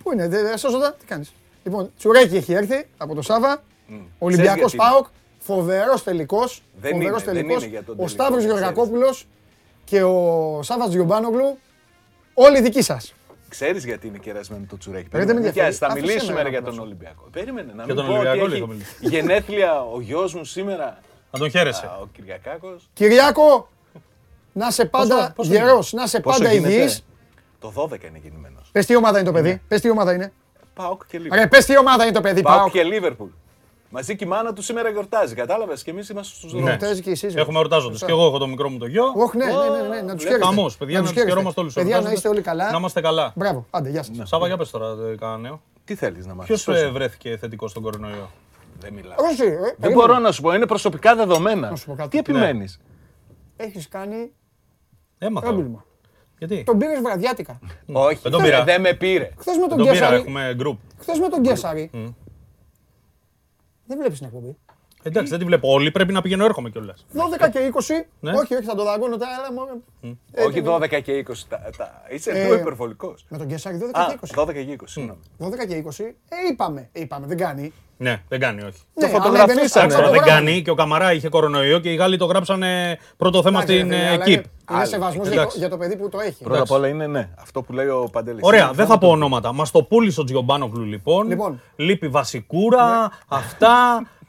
πού είναι, δεν σώζοντα, τι κάνεις. Λοιπόν, Τσουρέκι έχει έρθει από το Σάβα. Ολυμπιακός Ξέρεις γιατί ΠΑΟΚ, φοβερός τελικός. Δεν φοβερός είναι, δεν τελικός. είναι για τον Ο τελικό, Σταύρος ξέρεις. Γεωργακόπουλος και ο Σάβας Τζιομπάνογλου, όλοι δικοί σας. Ξέρεις γιατί είναι κερασμένο το τσουρέκι. Ρε, δεν με Περίμενε, ενδιαφέρει. Μιχάλη, Θα Άφησε μιλήσουμε με, ρε, για απλώς. τον Ολυμπιακό. Περίμενε να Για μην τον πω Ολυμπιακό ότι λέει, έχει θα μιλήσουμε. γενέθλια ο γιος μου σήμερα. Να τον χαίρεσαι. Α, Ο Κυριακάκος. Κυριάκο, να είσαι πάντα πόσο γερός, να είσαι Πόσο πάντα γίνεται; υγιής. Το 12 είναι γεννημένος. Πες τι ομάδα είναι το παιδί, πες τι ομάδα είναι. Πάοκ και Λίβερπουλ. Ρε, πες τι ομάδα είναι το παιδί, Πάοκ πάω. και Λίβερπουλ. Μαζί και η μάνα του σήμερα γιορτάζει. Κατάλαβες; Και εμείς είμαστε στους δρόμους. Γιορτάζει και η σύζυγος. Έχουμε εορτάζοντε. Και εγώ έχω το μικρό μου το γιο. Όχι, ναι, ναι, ναι, ναι, να τους χαίρεστε. Χαμός, παιδιά, να τους τους χαιρόμαστε όλους. Παιδιά, να είστε όλοι καλά. Να είμαστε καλά. Μπράβο, άντε, γεια σας. Σάβα, για πες τώρα ε, κανένα νέο. Τι θέλεις να μάθεις. Ποιος βρέθηκε θετικός στον κορονοϊό; Δεν μιλάω. Όχι, ε, Δεν περίμενε. μπορώ να σου πω, είναι προσωπικά δεδομένα. Να σου πω κάτι. Τι επιμένεις; Έχεις κάνει Έμαθα. πρόβλημα. Γιατί; Τον πήρες βραδιάτικα. Όχι, Δεν τον δεν πήρα. δεν με πήρε. Χθες με τον Δεν τον πήρα, Κέσσαρη, έχουμε group. χθες με τον Κέσσαρη. Δεν βλέπεις την εκπομπή. Εντάξει, δεν τη βλέπω όλη. Πρέπει να πηγαίνω, έρχομαι κιόλας. 12 και 20. Ναι. Όχι, όχι, θα το δαγκώνω τα άλλα. μωρέ. Ε, Όχι τι- 12 και 20. τα- τα- Είσαι Ε, λίγο υπερβολικός. Με τον Κεσάκη 12 Α, και 20. 12 και 20. συγγνώμη. 12 και 20. Ε, είπαμε. Είπαμε, δεν κάνει. Ναι, δεν κάνει, όχι. Ναι, αλλά φωτογραφίσανε. έμπαινε στα Εντάξει, τώρα δεν φωτογράφια. κάνει και ο Καμαρά είχε κορονοϊό και οι Γάλλοι το γράψανε πρώτο θέμα Εντάξει, στην ρε φίλε, ε, αλλά Keep. Είναι, είναι Άλλη. σεβασμός για, Εντάξει. το- για το παιδί που το έχει. Πρώτα απ' όλα είναι ναι, αυτό που λέει ο Παντελής. Ωραία, δεν θα πω ονόματα. Μας το πούλησε ο Τζιομπάνογλου λοιπόν. Λοιπόν. Λείπει βασικούρα, αυτά.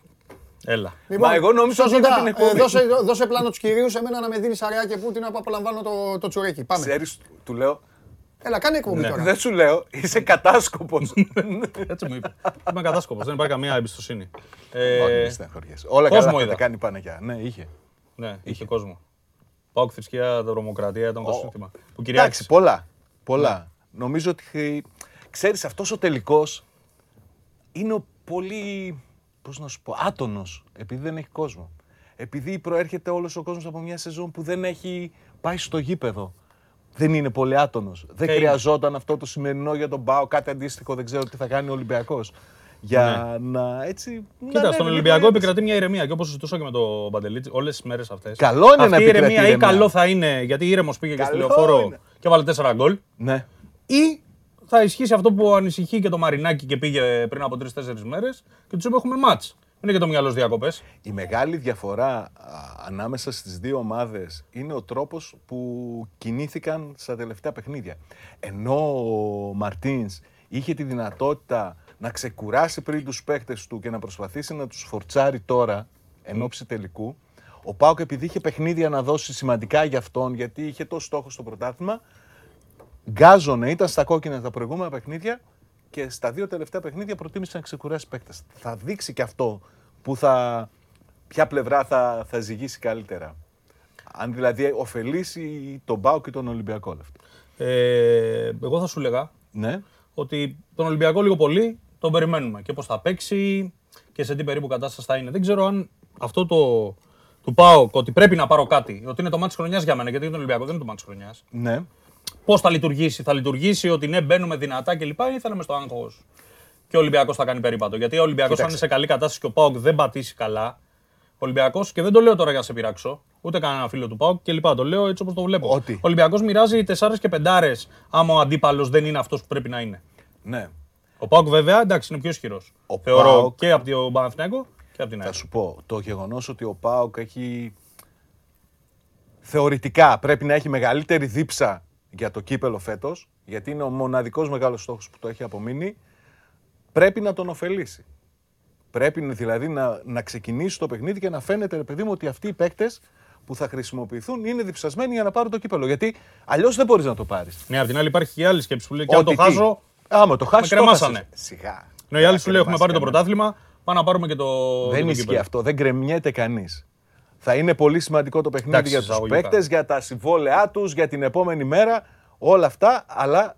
Έλα. Λοιπόν, Μα εγώ νόμιζα ότι σώζοντα, είδα την εκπομπή. ε, δώσε, δώσε πλάνο τους κυρίους, εμένα να με δίνεις αραιά και Πούτιν να απολαμβάνω το, το τσουρέκι. Πάμε. Ξέρεις, του λέω, Έλα, κάνε εκπομπή Ναι. τώρα. δεν σου λέω, είσαι κατάσκοπος. Έτσι μου είπε. Είμαι κατάσκοπος, δεν υπάρχει καμία εμπιστοσύνη. Όχι, Ε, μη στεναχωριέσαι. Όλα κόσμο καλά θα είδα. τα κάνει Παναγιά. Ναι, είχε. ναι, είχε κόσμο. Πάω θρησκεία, τρομοκρατία ήταν το σύνθημα. Που Εντάξει, κυριάρχησε. πολλά. Πολλά. Νομίζω ότι ξέρεις αυτός ο τελικός είναι ο πολύ, πώς να σου πω, άτονος, επειδή δεν έχει κόσμο. Επειδή προέρχεται όλος ο κόσμος από μια σεζόν που δεν έχει πάει στο γήπεδο. Δεν είναι πολύ άτονος. Δεν Και είναι. χρειαζόταν αυτό το σημερινό για τον Πάο, κάτι αντίστοιχο, δεν ξέρω τι θα κάνει ο Ολυμπιακός. Για να έτσι. να Ναι. Κοίτα, ανέβει στον λίγο Ολυμπιακό η ένταση. επικρατεί μια ηρεμία και όπως συζητούσα και με τον Παντελίτσι όλες τις μέρες αυτές. Καλό είναι να Αυτή η επικρατεί ηρεμία ή ηρεμία. καλό θα είναι γιατί ήρεμος πήγε και στη Καλό λεωφόρο είναι. και βάλε 4 γκολ. Ναι. Ή θα ισχύσει αυτό που ανησυχεί και το Μαρινάκι και πήγε πριν από 3-4 μέρες και τους είπε έχουμε ματ. Είναι και το μυαλός διακοπές. Η μεγάλη διαφορά α, ανάμεσα στις δύο ομάδες είναι ο τρόπος που κινήθηκαν στα τελευταία παιχνίδια. Ενώ ο Μαρτίνς είχε τη δυνατότητα να ξεκουράσει πριν τους παίκτες του και να προσπαθήσει να τους φορτσάρει τώρα εν ώψη τελικού, ο Πάοκ επειδή είχε παιχνίδια να δώσει σημαντικά για αυτόν, γιατί είχε το στόχο στο πρωτάθλημα, γκάζωνε, ήταν στα κόκκινα τα προηγούμενα παιχνίδια και στα δύο τελευταία παιχνίδια προτίμησε να ξεκουράσει παίκτες. Θα δείξει και αυτό που θα, ποια πλευρά θα, θα ζυγίσει καλύτερα. Αν δηλαδή ωφελήσει τον Πάο και τον Ολυμπιακό όλο αυτό. Ε, εγώ θα σου λέγα Ναι. ότι τον Ολυμπιακό λίγο πολύ τον περιμένουμε και πώς θα παίξει και σε τι περίπου κατάσταση θα είναι. Δεν ξέρω αν αυτό το του ΠΑΟΚ ότι πρέπει να πάρω κάτι, ότι είναι το μάτι χρονιάς για μένα, γιατί για τον Ολυμπιακό δεν είναι το μάτι χρονιάς. Ναι. Πώς θα λειτουργήσει, θα λειτουργήσει ότι ναι, μπαίνουμε δυνατά κλπ. ή θα είμαι στο άγχος. Και ο Ολυμπιακός θα κάνει περίπατο. Γιατί ο Ολυμπιακός, αν είναι σε καλή κατάσταση και ο Πάοκ δεν πατήσει καλά, ο Ολυμπιακός, και δεν το λέω τώρα για να σε πειράξω, ούτε κανένα φίλο του Πάοκ κλπ. Το λέω έτσι όπως το βλέπω. Ότι. Ο Ολυμπιακός μοιράζει 4 και 5 άμα ο αντίπαλος δεν είναι αυτός που πρέπει να είναι. ναι. Ο Πάοκ βέβαια εντάξει είναι πιο ισχυρός. Ο Θεωρώ ΠΑΟΚ- και από τον Παναθηναϊκό και από την Θα ΑΕΚ. σου πω, το γεγονός ότι ο Πάοκ έχει θεωρητικά πρέπει να έχει μεγαλύτερη δίψα για το κύπελο φέτος, γιατί είναι ο μοναδικός μεγάλος στόχος που το έχει απομείνει, πρέπει να τον ωφελήσει. Πρέπει δηλαδή να, να ξεκινήσει το παιχνίδι και να φαίνεται, ρε παιδί μου, ότι αυτοί οι παίκτες που θα χρησιμοποιηθούν είναι διψασμένοι για να πάρουν το κύπελο. Γιατί αλλιώς δεν μπορείς να το πάρεις. Ναι, απ' την άλλη υπάρχει και η άλλη σκέψη που λέει και αν το χάσω. Άμα το χάσεις, το κρεμάσανε. χάσες. Σιγά. Ναι, η άλλη σου λέει έχουμε πάρει το Κρεμάσει πρωτάθλημα, πάμε να πάρουμε και το. και Δεν το ισχύει κύπελλο. αυτό. Δεν γκρεμιέται κανείς. Θα είναι πολύ σημαντικό το παιχνίδι Εντάξει, για τους εισαγωγικά. παίκτες, για τα συμβόλαιά τους, για την επόμενη μέρα. Όλα αυτά. Αλλά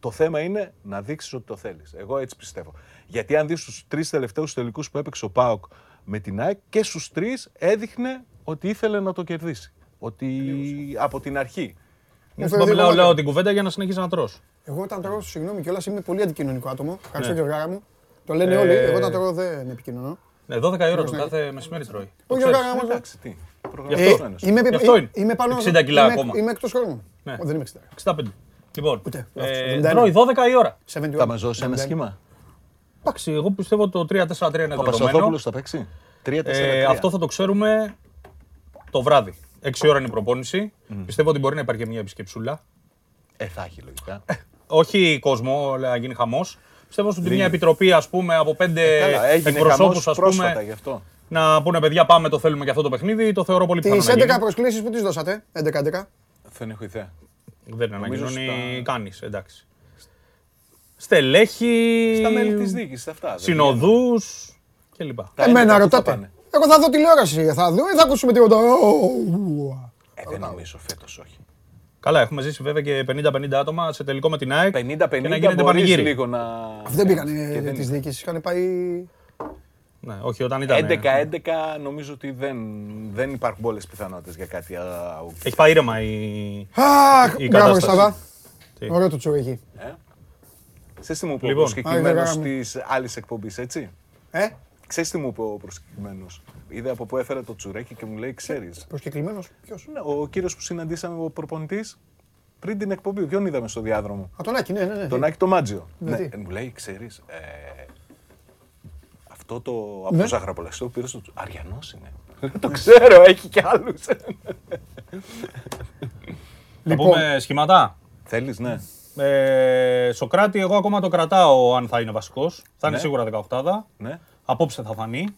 το θέμα είναι να δείξεις ότι το θέλεις. Εγώ έτσι πιστεύω. Γιατί αν δεις τους τρεις τελευταίους τελικούς που έπαιξε ο Πάοκ με την ΑΕΚ και στους τρεις έδειχνε ότι ήθελε να το κερδίσει. Ότι από την αρχή. Γι' αυτό μιλάω, λέω την κουβέντα για να συνεχίσει να τρως. Εγώ όταν τρώω, συγγνώμη κιόλας, είμαι πολύ αντικοινωνικό άτομο. Ευχαριστώ Ναι. Γιωργάρα μου. Το λένε Ε, όλοι. Εγώ όταν τρώω δεν επικοινωνώ. Ναι, 12 η ώρα το κάθε μεσημέρι τρώει. Το Όχι, ξέρεις. Γιωργάρα μου. Εντάξει, τι. Γι' Προγραμματισμένος. αυτό. Είμαι, Γι' αυτό είναι. είμαι πάνω. 60 κιλά είμαι, ακόμα. Είμαι εκτός χρόνου. Ναι. Όχι, δεν είμαι 60. 65. Λοιπόν, Ούτε. ε, 71. τρώει 12 η ώρα. 71. Θα μας δώσει ένα 71. σχήμα; Εντάξει, εγώ πιστεύω το 3-4-3 είναι Ο δεδομένο. Παπασταθόπουλο θα παίξει; 3-4-3. Ε, αυτό θα το ξέρουμε το βράδυ. 6 ώρα είναι η προπόνηση. Πιστεύω ότι μπορεί να υπάρχει και μια επισκεψούλα. Ε, θα έχει λογικά. Όχι κόσμο, λέει, να γίνει χαμός. Πιστεύω ότι μια επιτροπή ας πούμε, από πέντε Καλά, έγινε εκπροσώπους χαμός πρόσφατα πούμε, γι' αυτό. να πούνε παιδιά, πάμε, το θέλουμε για αυτό το παιχνίδι. Το θεωρώ πολύ Τις πιθανό. να 11 γίνει. προσκλήσεις που τις δώσατε, 11-11. Δεν έχω ιδέα. Δεν είναι Νομίζω ανακοινώνει, στα- κάνει. Εντάξει. Στελέχη, Στα μέλη της δίκη, αυτά. δεν συνοδούς κλπ. Τα Εμένα 11 που θα ρωτάτε. πάνε. Εγώ θα δω τηλεόραση. Θα δω ή θα ακούσουμε τίποτα. Ε, δεν νομίζω φέτος όχι. Καλά, έχουμε ζήσει βέβαια και 50-50 άτομα σε τελικό με την ΑΕΚ. 50-50 και να γίνεται μπορείς πανηγύρι. λίγο να... Αυτοί δεν Και πήγανε δεν- τη διοίκηση. Είχαν πάει. Ναι, όχι, όταν ήταν. 11-11 νομίζω ότι δεν, δεν υπάρχουν πολλές πιθανότητες για κάτι άλλο. Έχει πάει ήρεμα η. Αχ, Η μπράβο, κατάσταση. Σαββά. Τι; Ωραίο το τσουρέκι. Σε τι μου πω, Λοιπόν. συγκεκριμένο Άι, της άλλης εκπομπής, έτσι; Ε, Ξέρεις τι μου είπε ο προσκεκλημένος; Είδε από πού έφερε το τσουρέκι και μου λέει, ξέρεις. Προσκεκλημένος, ποιος; Ναι, ο κύριος που συναντήσαμε, ο προπονητής, πριν την εκπομπή, ποιον είδαμε στο διάδρομο; Α, τον Άκη, ναι, ναι. ναι. Τον Άκη το Μάτζιο. Ναι, Ναι, τι; ε, μου λέει, ξέρεις, ε, αυτό το από Ναι. το Ζαχαραπολαστό που πήρε στο τσου- Αριανός είναι. το ξέρω, έχει κι άλλους. Θα Λοιπόν. πούμε σχηματά. Θέλεις, ναι. Ε, Σοκράτη, εγώ ακόμα το κρατάω αν θα είναι βασικός. Θα είναι Ναι. σίγουρα 18. ναι. Απόψε θα φανεί.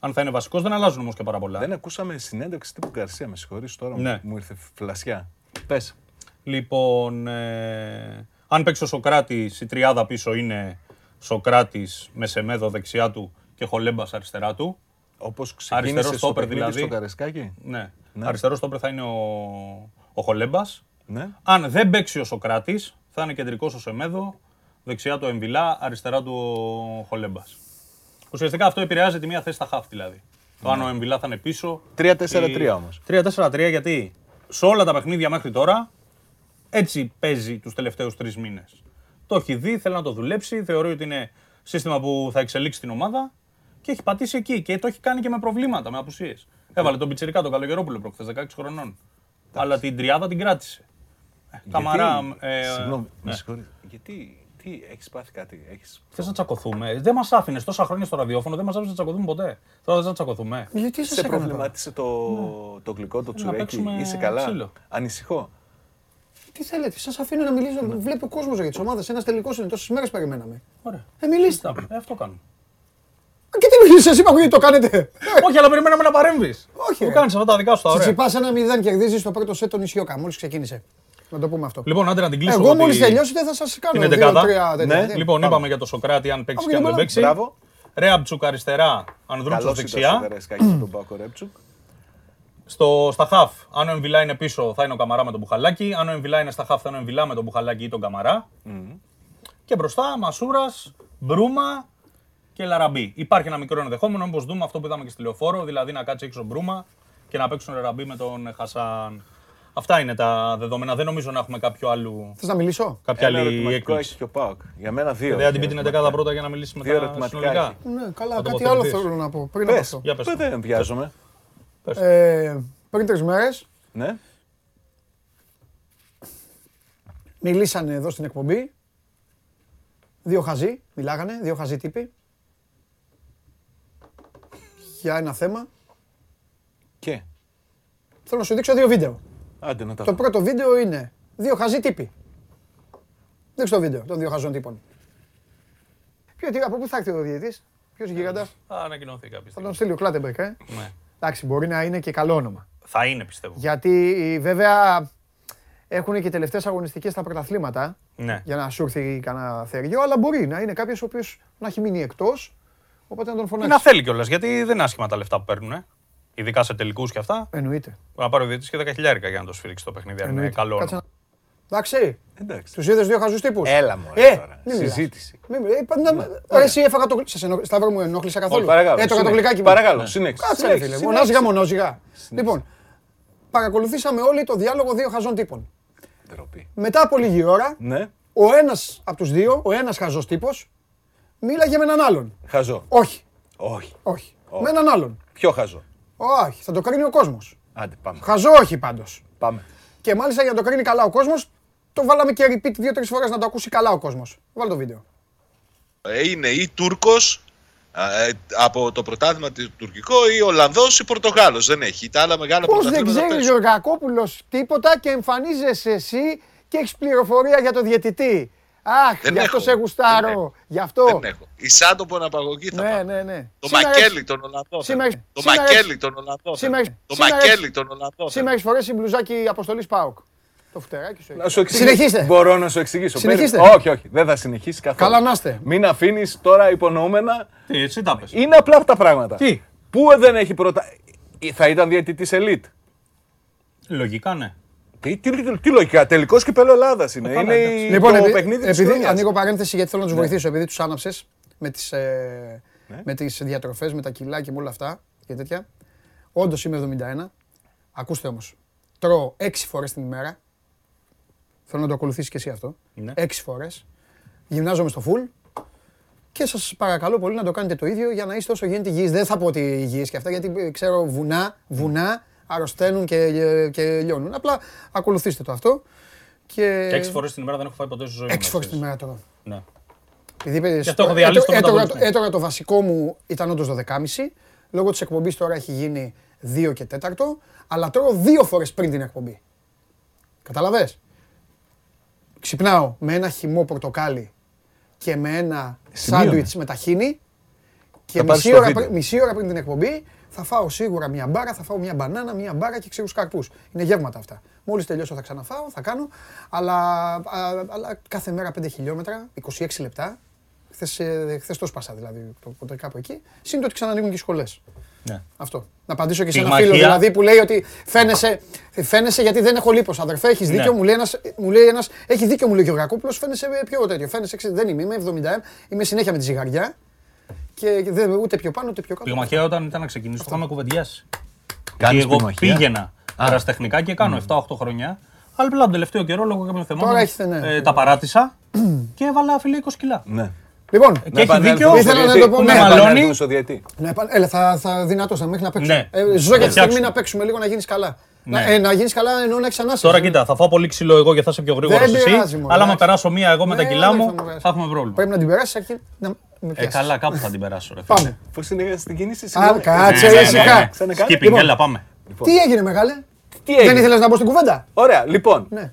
Αν θα είναι βασικός, δεν αλλάζουν όμως και πάρα πολλά. Δεν ακούσαμε συνέντευξη τύπου Γκαρσία, με συγχωρείς τώρα, Ναι. μου- μου ήρθε φλασιά. Πες. Λοιπόν, ε, αν παίξει ο Σοκράτης, η τριάδα πίσω είναι Σοκράτης με Σεμέδο δεξιά του και Χολέμπας αριστερά του. Όπως Αριστερό ξεκίνησε στο στόπερ παιχνίδι δηλαδή. στο Καρεσκάκι. Ναι. Ναι. Αριστερό στόπερ θα είναι ο, ο Χολέμπας. Ναι. Αν δεν παίξει ο Σοκράτης, θα είναι κεντρικός ο Σεμέδο, δεξιά του Εμβιλά, αριστερά του ο Χολέμπας. Ουσιαστικά αυτό επηρεάζει τη μία θέση στα χαφ δηλαδή. Το αν ο Εμβιλά θα είναι πίσω. 3-4-3 ή- όμως. 3-4-3 γιατί σε όλα τα παιχνίδια μέχρι τώρα έτσι παίζει τους τελευταίους τρεις μήνες. Το έχει δει, θέλει να το δουλέψει, θεωρεί ότι είναι σύστημα που θα εξελίξει την ομάδα και έχει πατήσει εκεί και το έχει κάνει και με προβλήματα, με απουσίες. Έβαλε τον Πιτσερικά, τον Καλογερόπουλο προχθές, 16 χρονών. Αλλά την τριάδα την κράτησε. Ε, Καμαρά. Ε, Συγγνώμη, με ναι. συγχωρείς. Γιατί, τι, έχεις πάθει κάτι, έχεις... Θες να τσακωθούμε; Δεν μας άφηνες τόσα χρόνια στο ραδιόφωνο, δεν μας άφηνες να τσακωθούμε ποτέ. Τώρα δεν θα τσακωθούμε. Γιατί σας Σε έκανα τώρα; προβλημάτισε το, το γλυκό, το τσουρέκι, παίξουμε είσαι καλά, ξύλο. ανησυχώ. Τι θέλετε, σας αφήνω να μιλήσω. Βλέπει ο κόσμος για τις ομάδες. Ένας τελικός είναι, τόσες μέρες περιμέναμε. Ωραία. Ε, μιλήστε. Συζητάμε. Ε, αυτό κάνουμε. Α, Και τι μιλήσεις, είπα γιατί το κάνετε; Όχι, αλλά περιμέναμε να παρέμβεις. Όχι, Μου ρε. κάνεις αυτά τα δικά σου τα ωραία. Τσιτσιπάς ένα μηδέν κερδίζεις στο πρώτο σετ τον Ισιώκα. Μόλις ξεκίνησε. Να το πούμε αυτό. Λοιπόν, άντε να την κλείσω. Εγώ ότι μόλις τελειώσετε θα σας κάνω είναι δύο, δεκάδα. τρία τέτοια. Ναι, Τι- Λοιπόν, είπαμε για το Σοκράτη αν παίξει Άκου, και αν δεν μπράβο. παίξει. Μπράβο. Ρέαμπτσιουκ αριστερά, Ανδρούτσος Καλώς ήταν στο δεξιά. Καραϊσκάκη με τον Πάκο Ρέαμπτσιουκ. Στο, στα χαφ, αν ο Εμβιλά είναι πίσω, θα είναι ο Καμαρά με τον Μπουχαλάκη. Αν ο Εμβιλά είναι στα χαφ, θα είναι ο Εμβιλά με τον Μπουχαλάκη ή τον Καμαρά. Και μπροστά, Μασούρας, Μπρούμα και Ελ Αραμπί. Υπάρχει ένα μικρό ενδεχόμενο, να δούμε αυτό που είδαμε και στη λεωφόρο, δηλαδή να κάτσει έξω Μπρούμα και να παίξουν Λαραμπή με τον Χασάν. Αυτά είναι τα δεδομένα. Δεν νομίζω να έχουμε κάποιο άλλο, Θες να μιλήσω; κάποια Ένα άλλη ερωτηματικό έκπληξη. έχει και ο Πάοκ. Για μένα δύο. Δεν θα την πει την 11 πρώτα για να μιλήσει Δύο μετά ερωτηματικά συνολικά. έχει. Ναι, καλά, Θα κάτι άλλο τοποθετηθείς. θέλω να πω πριν από Πες, αυτό. Για πες το. δεν βιάζομαι. Ε, πριν τρεις μέρες Ναι. μιλήσανε εδώ στην εκπομπή. Δύο χαζοί, μιλάγανε, δύο χαζοί τύποι. Για ένα θέμα. Και; Θέλω να σου δείξω δύο βίντεο. Άντε να τα Το δω. πρώτο βίντεο είναι δύο χαζοί τύποι. Δείξτε το βίντεο των δύο χαζών τύπων. Ποιο, τι, από πού θα έρθει ο διαιτητής, ποιος γίγαντας; Θα ανακοινωθεί κάποια Θα στιγμή. τον στείλει ο Κλάτεμπερκ, ε. Ναι. Εντάξει, μπορεί να είναι και καλό όνομα. Θα είναι πιστεύω. Γιατί βέβαια έχουν και τελευταίες αγωνιστικές στα πρωταθλήματα Ναι. για να σου έρθει κανένα θεριό, αλλά μπορεί να είναι κάποιος ο οποίος να έχει μείνει εκτός, οπότε να τον Ή φωνάξεις. να θέλει κιόλας, γιατί δεν είναι άσχημα τα λεφτά που παίρνουν. Ε. Ειδικά σε τελικούς και αυτά. Εννοείται. Να πάρει ο διαιτητή και 10 χιλιάρικα για να το σφυρίξει το παιχνίδι. αν Είναι Εννοείται. καλό Κάτσε όνομα. να- Εντάξει, Εντάξει. τους είδες δύο χαζούς τύπους. Έλα μου, Ε, τώρα. μην μιλάς. Συζήτηση. Μην μιλάς. Ε, πάντα- Ρε, εσύ έφαγα το... Σας ενοχ... Σταύρο μου ενόχλησα καθόλου. Όχι, παρακαλώ. Ε, το συνέχισε. κατοκλικάκι μου. Παρακαλώ, συνέχισε. Κάτσε ρε φίλε, Συνέχισε, μονάζιγα συνέχισε. μονόζιγα. Λοιπόν, παρακολουθήσαμε όλοι το διάλογο δύο χαζών τύπων. Ντροπή. Μετά από λίγη ώρα, Ναι, ο ένας από τους δύο, ο ένας χαζός τύπος, μίλαγε με έναν άλλον. χαζό. Όχι, Όχι. όχι. Με έναν άλλον. Πιο χαζό; Όχι, θα το κρίνει ο κόσμος. Άντε, πάμε. Χαζό όχι πάντως. Πάμε. Και μάλιστα για να το κρίνει καλά ο κόσμος, το βάλαμε και repeat δύο-τρεις φορές να το ακούσει καλά ο κόσμος. Βάλε το βίντεο. Ε, είναι ή Τούρκος ε, από το πρωτάθλημα του τουρκικό ή Ολλανδός ή Πορτογάλος. Δεν έχει. Τα άλλα μεγάλα Πώς δεν πρωταθλήματα ξέρεις παίζουν. Γεωργακόπουλος τίποτα και εμφανίζεσαι εσύ και έχεις πληροφορία για το διαιτητή. Αχ, Δεν γι' αυτό έχω. σε Δεν γουστάρω. έχω. Γι' αυτό. Δεν έχω. Η Σάντο Ποναπαγωγή θα Ναι, πάμε. ναι, ναι. Το Σήμερα Μακέλι έχεις- τον Ολλανδό. Σήμερα- θέλω. Το σήμερα Μακέλι έχεις- τον Ολλανδό. σήμερα θέλω. έχεις- Το σήμερα Μακέλι έχεις- τον Ολλανδό. Σήμερα έχεις φορέσει μπλουζάκι αποστολής ΠΑΟΚ. Το φτεράκι σου. Να έχει. σου εξηγήσω. Συνεχίστε. Μπορώ να σου εξηγήσω. Συνεχίστε. Περίμενε. Όχι, όχι. Δεν θα συνεχίσει καθόλου. Καλά να είστε. Μην αφήνεις τώρα υπονοούμενα. Τι, έτσι τα πες. Είναι απλά αυτά τα πράγματα. Τι; Πού δεν έχει πρώτα. Θα ήταν διαιτητής ελίτ. Λογικά ναι. Τι, τι, τι λογικά, τελικός κυπέλο Ελλάδας είναι. καλά, είναι εντάξει. η- Λοιπόν, το επει- παιχνίδι της επειδή χρονιάς. ανοίγω παρένθεση γιατί θέλω Ναι. να τους βοηθήσω, επειδή τους άναψες με τις με τις διατροφές, με τα κιλά και με όλα αυτά και τέτοια. Όντως είμαι 71. Ακούστε όμως. Τρώω 6 φορές την ημέρα. Θέλω να το ακολουθήσεις και εσύ αυτό. Ναι. 6 φορές. Γυμνάζομαι στο full. Και σας παρακαλώ πολύ να το κάνετε το ίδιο για να είστε όσο γίνεται υγιείς. Δεν θα πω ότι υγιείς και αυτά, γιατί ε, ξέρω βουνά, βουνά αρρωσταίνουν και, ε, και λιώνουν. Απλά ακολουθήστε το αυτό. Και Και έξι φορές την ημέρα δεν έχω φάει ποτέ στη ζωή μου. έξι να φορέ την ξέρεις. ημέρα τώρα. Ναι. Επειδή είπες, Γι' αυτό έχω διαλύσει το έτρωγα- μεταβολισμό. Έτρωγα το βασικό μου ήταν όντως 12.30. Λόγω της εκπομπής τώρα έχει γίνει 2 και 4. Αλλά τρώω δύο φορές πριν την εκπομπή. Καταλαβέ. Ξυπνάω με ένα χυμό πορτοκάλι και με ένα Σημείωνες. σάντουιτς με ταχίνι. Και Θα πάρεις μισή το ώρα, βίντεο. πριν- μισή ώρα πριν την εκπομπή θα φάω σίγουρα μια μπάρα, θα φάω μια μπανάνα, μια μπάρα και ξηρούς καρπούς. Είναι γεύματα αυτά. Μόλις τελειώσω θα ξαναφάω, θα κάνω. Αλλά, α, αλλά κάθε μέρα 5 χιλιόμετρα, 26 λεπτά. Χθες, ε, χθες το σπάσα δηλαδή, το ποτέ κάπου εκεί. Σύν το ότι ξανανοίγουν και οι σχολές. Ναι. Αυτό. Να απαντήσω και σε ένα Πυγμαχία. φίλο δηλαδή που λέει ότι φαίνεσαι, φαίνεσαι γιατί δεν έχω λίπος. Αδερφέ, έχεις δίκιο. Ναι. Μου λέει ένας, μου λέει ένας, έχει δίκιο μου λέει ο Γεωργακόπουλος, φαίνεσαι πιο τέτοιο. Φαίνεσαι, ξε- δεν είμαι, είμαι 70, είμαι συνέχεια με τη ζυγαριά. Και δεν, ούτε πιο πάνω ούτε πιο κάτω. Πυγμαχία όταν ήταν να ξεκινήσω το είχαμε κουβεντιάσει. Και Κάνεις εγώ πυγμαχία; πήγαινα αεραστεχνικά και κάνω 7-8 χρονιά. Αλλά πλέον τον τελευταίο καιρό λόγω κάποιων θεμάτων Τώρα έχετε, ναι. ε, τα παράτησα και έβαλα φίλε 20 κιλά. Ναι. Λοιπόν, Και έχει επανέλθουμε δίκιο. στο Ήθελα να διαιτή. το πω, Να ναι. επανέλθουμε Μαλώνει. στο διαιτή. Ναι, επα- έλα, θα, θα δυνατώσαμε μέχρι να παίξουμε. Ναι. Ε, ζω για τη στιγμή φτιάξουμε. να παίξουμε λίγο να γίνεις καλά. Ναι. Να, ε, να γίνεις καλά εννοώ να έχει ανάσχεση. Τώρα κοίτα, θα φάω πολύ ξύλο εγώ και θα είσαι πιο γρήγορος Δεν εσύ. πειράζει, μωρέ, Αλλά άμα εντάξει. περάσω μία εγώ με τα Ναι, κιλά δεν μου, θα μου περάσει. θα έχουμε πρόβλημα. Πρέπει να την περάσεις αρχή να με Ε, πιάσεις. καλά, κάπου θα την περάσω. Ρε, φίλε. Πάμε. Πώς είναι στην κίνηση, Α, συγγνώμη. κάτσε Ναι, ναι, ναι, ήσυχα. ναι. Ξανακάνει. Skipping, Λοιπόν. έλα πάμε. Τι έγινε, μεγάλε; Τι έγινε; Δεν ήθελες να μπω στην κουβέντα; Ωραία, λοιπόν. Ναι.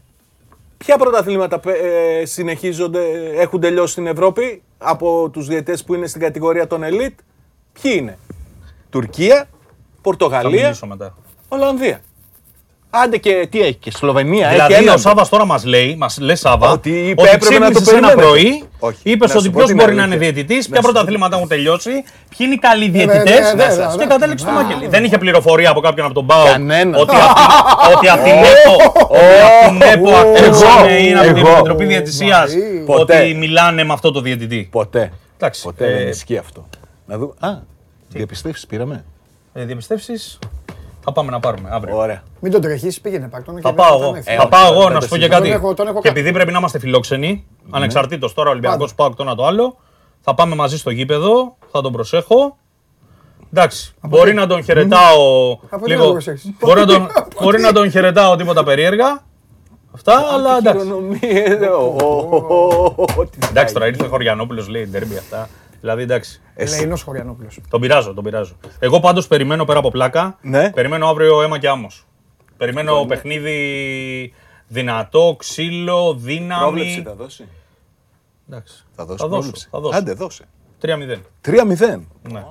Ποια πρωταθλήματα ε, συνεχίζονται, έχουν τελειώσει στην Ευρώπη από τους διαιτές που είναι στην κατηγορία των elite. Ποιοι είναι; Τουρκία, Θα Πορτογαλία, μιλήσω μετά. Ολλανδία. Άντε και τι έχει και Σλοβενία. Δηλαδή, έχει ο έναν. Σάβα τώρα μας λέει, μας λες Σάβα, Ότι είπε, έπρεπε να το ξύπνησες ένα περιμένετε. πρωί, Όχι. είπες Να σου ότι πω ποιος την μπορεί να αλήθεια. είναι διαιτητής, Να ποια σου- πρωταθλήματα έχουν τελειώσει, ποιοι είναι οι καλοί βέβαια, διαιτητές βέβαια, και βέβαια. κατέληξε στο Α, Μάκελη. Δεν είχε πληροφορία από κάποιον από τον Μπάο Κανένας. ότι αυτή- ότι από την ΕΠΟ ότι από την ΕΠΟ ακούσαμε ή από την εγώ. Επιτροπή Διαιτησίας Μαρή. Ποτέ. ότι μιλάνε με αυτό το διαιτητή. Ποτέ. Εντάξει, Ποτέ ε, δεν ισχύει αυτό. Να δούμε. Α, διαπιστεύσεις πήραμε. Διαπιστεύσεις θα πάμε να πάρουμε αύριο. Ωραία. Μην τον τρέχει, πήγαινε πάρ' Θα πάω εγώ. Ε, Θα όχι, πάω δεν εγώ το να σου πω και συζητώ. κάτι. Τον έχω- τον έχω Και κάνει. επειδή πρέπει να είμαστε φιλόξενοι, ανεξαρτήτω τώρα Ολυμπιακό Πάντα. πάω το ένα το άλλο, θα πάμε μαζί στο γήπεδο, θα τον προσέχω. Εντάξει, μπορεί να τον χαιρετάω Από τι να λίγο. τον προσέχεις? Μπορεί να τον, μπορεί να τον χαιρετάω τίποτα περίεργα. Αυτά, αλλά εντάξει. Χειρονομίες, ο, ο, ο, ο, τι θα Εντάξει, τώρα γίνει. ήρθε ο Χωριανόπουλο, λέει ντέρμπι αυτά. Δηλαδή εντάξει. Ελεηνό Χωριανόπουλο. Τον πειράζω, τον πειράζω. Εγώ πάντως περιμένω πέρα από πλάκα. Ναι. Περιμένω αύριο αίμα και άμμος. Περιμένω παιχνίδι δυνατό, ξύλο, δύναμη. Πρόβλεψη θα δώσει. Εντάξει. Θα δώσει Θα δώσω, πρόβλεψη. θα δώσω. Άντε, δώσε. 3-0. 3-0. Ναι.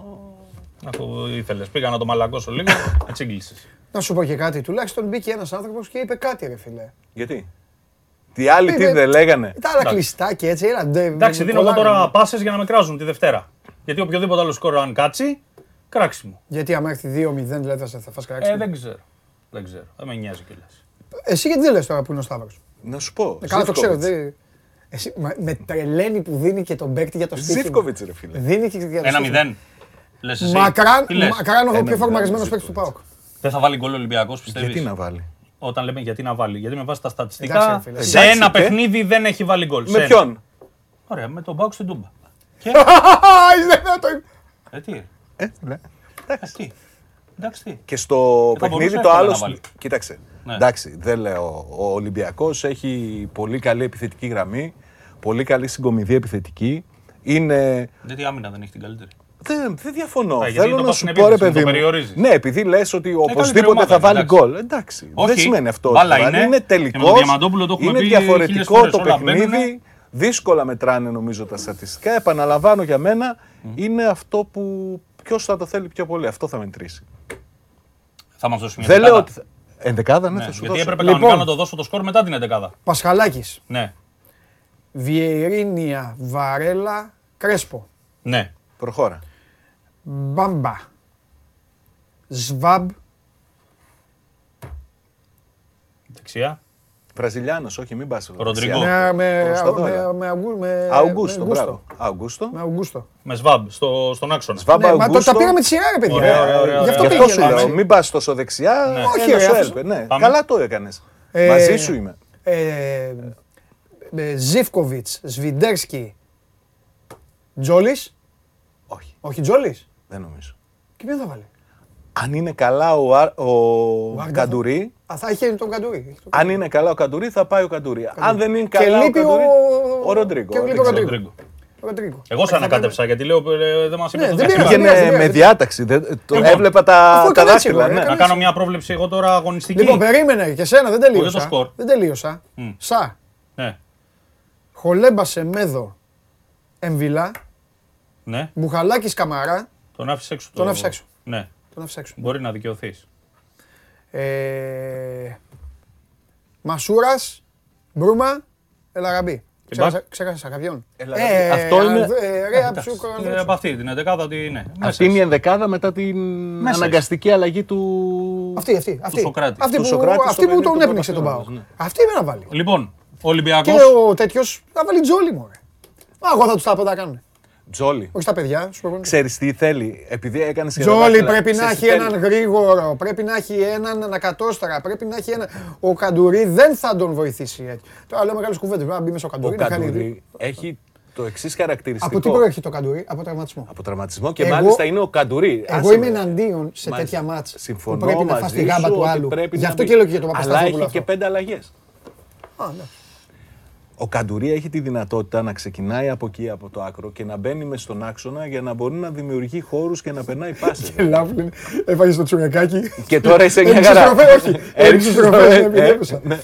Αφού ήθελες, πήγα να το μαλακώσω λίγο, έτσι έγκλεισε. Να σου πω και κάτι. Τουλάχιστον μπήκε ένας άνθρωπος και είπε κάτι, ρε φιλέ. Γιατί; Τι άλλοι τι Είπε- δεν λέγανε. Τα άλλα Εντάξει. κλειστά και έτσι. Έλα, ντε, Εντάξει, δίνω εγώ κολλάνε. τώρα πάσες για να με κράζουν τη Δευτέρα. Γιατί οποιοδήποτε άλλο σκόρο αν κάτσει, κράξιμο. Γιατί άμα έρθει 2-0, δηλαδή θα, σε- θα φας Ε, κράξει. δεν ξέρω. Δεν ξέρω. Δεν με νοιάζει κιόλα. Εσύ γιατί δεν λες τώρα που είναι ο Σταύρος. Να σου πω. Ε, Καλά το ξέρω. Ζίβκοβιτς. δεν- Εσύ, μα- με τρελαίνει που δίνει και τον παίκτη για το στοίχημα. Ζίβκοβιτς, ρε φίλε. Δίνει και για το Ένα στοίχημα. μηδέν. Λες εσύ. Μακράν, Τι λες; μακράν ο Ένα πιο μηδέν, φορμαρισμένος Ζίβκοβιτς. παίκτης του ΠΑΟΚ. Δεν θα βάλει γκολ ο Ολυμπιακός, πιστεύεις; Γιατί να βάλει; Όταν λέμε γιατί να βάλει. Γιατί με βάση τα Εντάξει, στατιστικά, ρε φίλε. σε Εντάξει, ένα και- παιχνίδι δεν έχει βάλει γκολ. Σε Με ένα. ποιον; Ωραία, με τον Μπάουκ στην Τούμπα. Και. Είσαι δυνατό. Ε, τι; Ε, ναι. Ε, τι; Εντάξει, τι; Και στο θα παιχνίδι μπορούσε το εύκολα άλλο. να βάλει. Κοίταξε. Ναι. Εντάξει, δεν λέω. Ο Ολυμπιακός έχει πολύ καλή επιθετική γραμμή. Πολύ καλή συγκομιδή επιθετική. Είναι. Γιατί άμυνα δεν έχει την καλύτερη. Δεν, δεν διαφωνώ. Α, γιατί Θέλω το να πας σου στην πω ρε επίθεση, παιδί το μου. περιορίζεις. Ναι, επειδή λες ότι οπωσδήποτε ομάδα θα είναι, βάλει εντάξει. γκολ. Εντάξει. Δεν Όχι. σημαίνει αυτό. Μπάλα ότι θα βάλει. είναι. είναι Και με τελικό. τον Διαμαντόπουλο το έχουμε Είναι πει χίλιες διαφορετικό φορές, το όλα μπαίνουνε. παιχνίδι. Δύσκολα μετράνε νομίζω τα στατιστικά. Επαναλαμβάνω για μένα είναι αυτό που ποιος θα το θέλει πιο πολύ. Αυτό θα μετρήσει. Θα μας δώσει μια Δεν λέω δεκάδα. ότι. θα- Ενδεκάδα, ναι, Ναι, θα σου γιατί δώσω. έπρεπε Λοιπόν. κανονικά να το δώσω το σκορ μετά την 11. Πασχαλάκης. Ναι. Βιερίνια, Βαρέλα, Κρέσπο. Ναι. Προχώρα. Μπάμπα. Σβάμπ. Δεξιά. Βραζιλιάνος, όχι, μην πας. Ροντρίγκο. Με, με, Κωνσταντόλα. με, με, Αυγού- με, Αουγκούστο, με μπράβο. Αουγκούστο. Με Αυγούστο. Με σβάμπ στο, στον άξονα. Σβάμπα Ναι, μα το, Αουγκούστο. τα πήραμε τη σειρά, ρε παιδιά. Ωραία, ωραία, ωραία, Γι' αυτό ωραία. Γι' αυτό πήγαινε. σου λέω, Πάμε. μην πας τόσο δεξιά. Ναι. Όχι, ένας ρε, σου αφού- έλειπε. Ναι, Πάμε. καλά το έκανες. Ε, Μαζί σου είμαι. Ε, ε, Ζίβκοβιτς, Σβιντέρσκι, Τζόλης. Όχι, Όχι Τζόλης. Δεν νομίζω. Και ποιον θα βάλει; Αν είναι καλά ο, Α- ο Βάρντα Καντουρί, Α, θα είχε τον Καντουρί. Έχει τον αν είναι καλά ο Καντουρί θα πάει ο Καντουρί. Αν δεν είναι Και καλά ο λείπει ο- Καντουρί, ο Ροντρίγκο. και λείπει Δεν ο ξέρω. Ροντρίγκο. Ροντρίγκο. Εγώ σε ανακάτεψα γιατί λέω ε, δεν μας είπε Ναι, το δεν ταξίδι. πειράζει. Πήγαινε δεν με πειράζει. διάταξη. δεν- το Λοιπόν, έβλεπα τα, αφού τα έκανε έτσι, δάχτυλα. εγώ, ναι. έκανε Να κάνω μια πρόβλεψη εγώ τώρα αγωνιστική. Λοιπόν, περίμενε και σένα, δεν για τελείωσα. το σκορ. Δεν τελείωσα. Μμ. Σα. Ναι, Χολέμπα σε μέδο Εμβιλά. ναι. Μπουχαλάκης Καμαρά. Τον άφησες έξω. Τον το- άφησε έξω. Ναι, Τον άφησα έξω. μπορεί να δικαιωθείς. Ε, Μασούρας. Μπρούμα. Ελαραμπή. Ξέχασα, ξέχασα κάποιον; Ελαραμπή. Ε, Αυτό είναι- ε, Ρε, Εντάξει, αψού, ε, Από αυτή την 11 ότι ναι. μέσα Αυτή είναι η είσαι. ενδεκάδα μετά την Μέσα αναγκαστική αλλαγή του. Αυτή, αυτή. αυτή. Σοκράτη. Αυτή Του που, Σοκράτη στο αυτή που παιχνίδι τον του έπνιξε τον πρωταθλήματος, Πάο. ναι. Αυτή με να βάλει. Λοιπόν, Ολυμπιακό. Και ο τέτοιος θα βάλει τζόλι μου. ρε. Μα εγώ θα τους τα πω τα κάνουν. Τζόλι. Όχι στα παιδιά, στου προπονητές. Ξέρεις τι θέλει, επειδή έκανες Τζόλι πρέπει να έχει έναν γρήγορο, πρέπει να έχει έναν ανακατόσταρα, πρέπει να έχει ένα. Ο Καντουρί δεν θα τον βοηθήσει έτσι. Τώρα λέω μεγάλες κουβέντες. Πρέπει να μπει μέσα ο Ο Καντουρί. να κάνει Καντουρί γρήγορα. έχει το εξής χαρακτηριστικό. Από τι προέρχεται ο Καντουρί, από τραυματισμό. Από τραυματισμό και Εγώ- μάλιστα είναι ο Καντουρί. Εγώ Άσε είμαι με. εναντίον σε Μαζί- τέτοια μάτσα. Συμφωνώ που πρέπει να φας μαζί τη γάμπα σου του ότι άλλου. πρέπει Γι' να αυτό μπει. και λέω και για τον Αλλά Παπασταθόπουλο έχει και αυτό. πέντε αλλαγές. Α, ναι. Ο Καντουρί έχει τη δυνατότητα να ξεκινάει από εκεί, από το άκρο και να μπαίνει μες στον άξονα για να μπορεί να δημιουργεί χώρους και να περνάει πάσει. Λάβου είναι. Έφαγες το τσουρεκάκι. και τώρα είσαι μια Έριξες χαρά. τροφέ, όχι. Έριξες Έριξες τροφέ, τροφές, ναι, επιτρέπουσα. ε, ναι.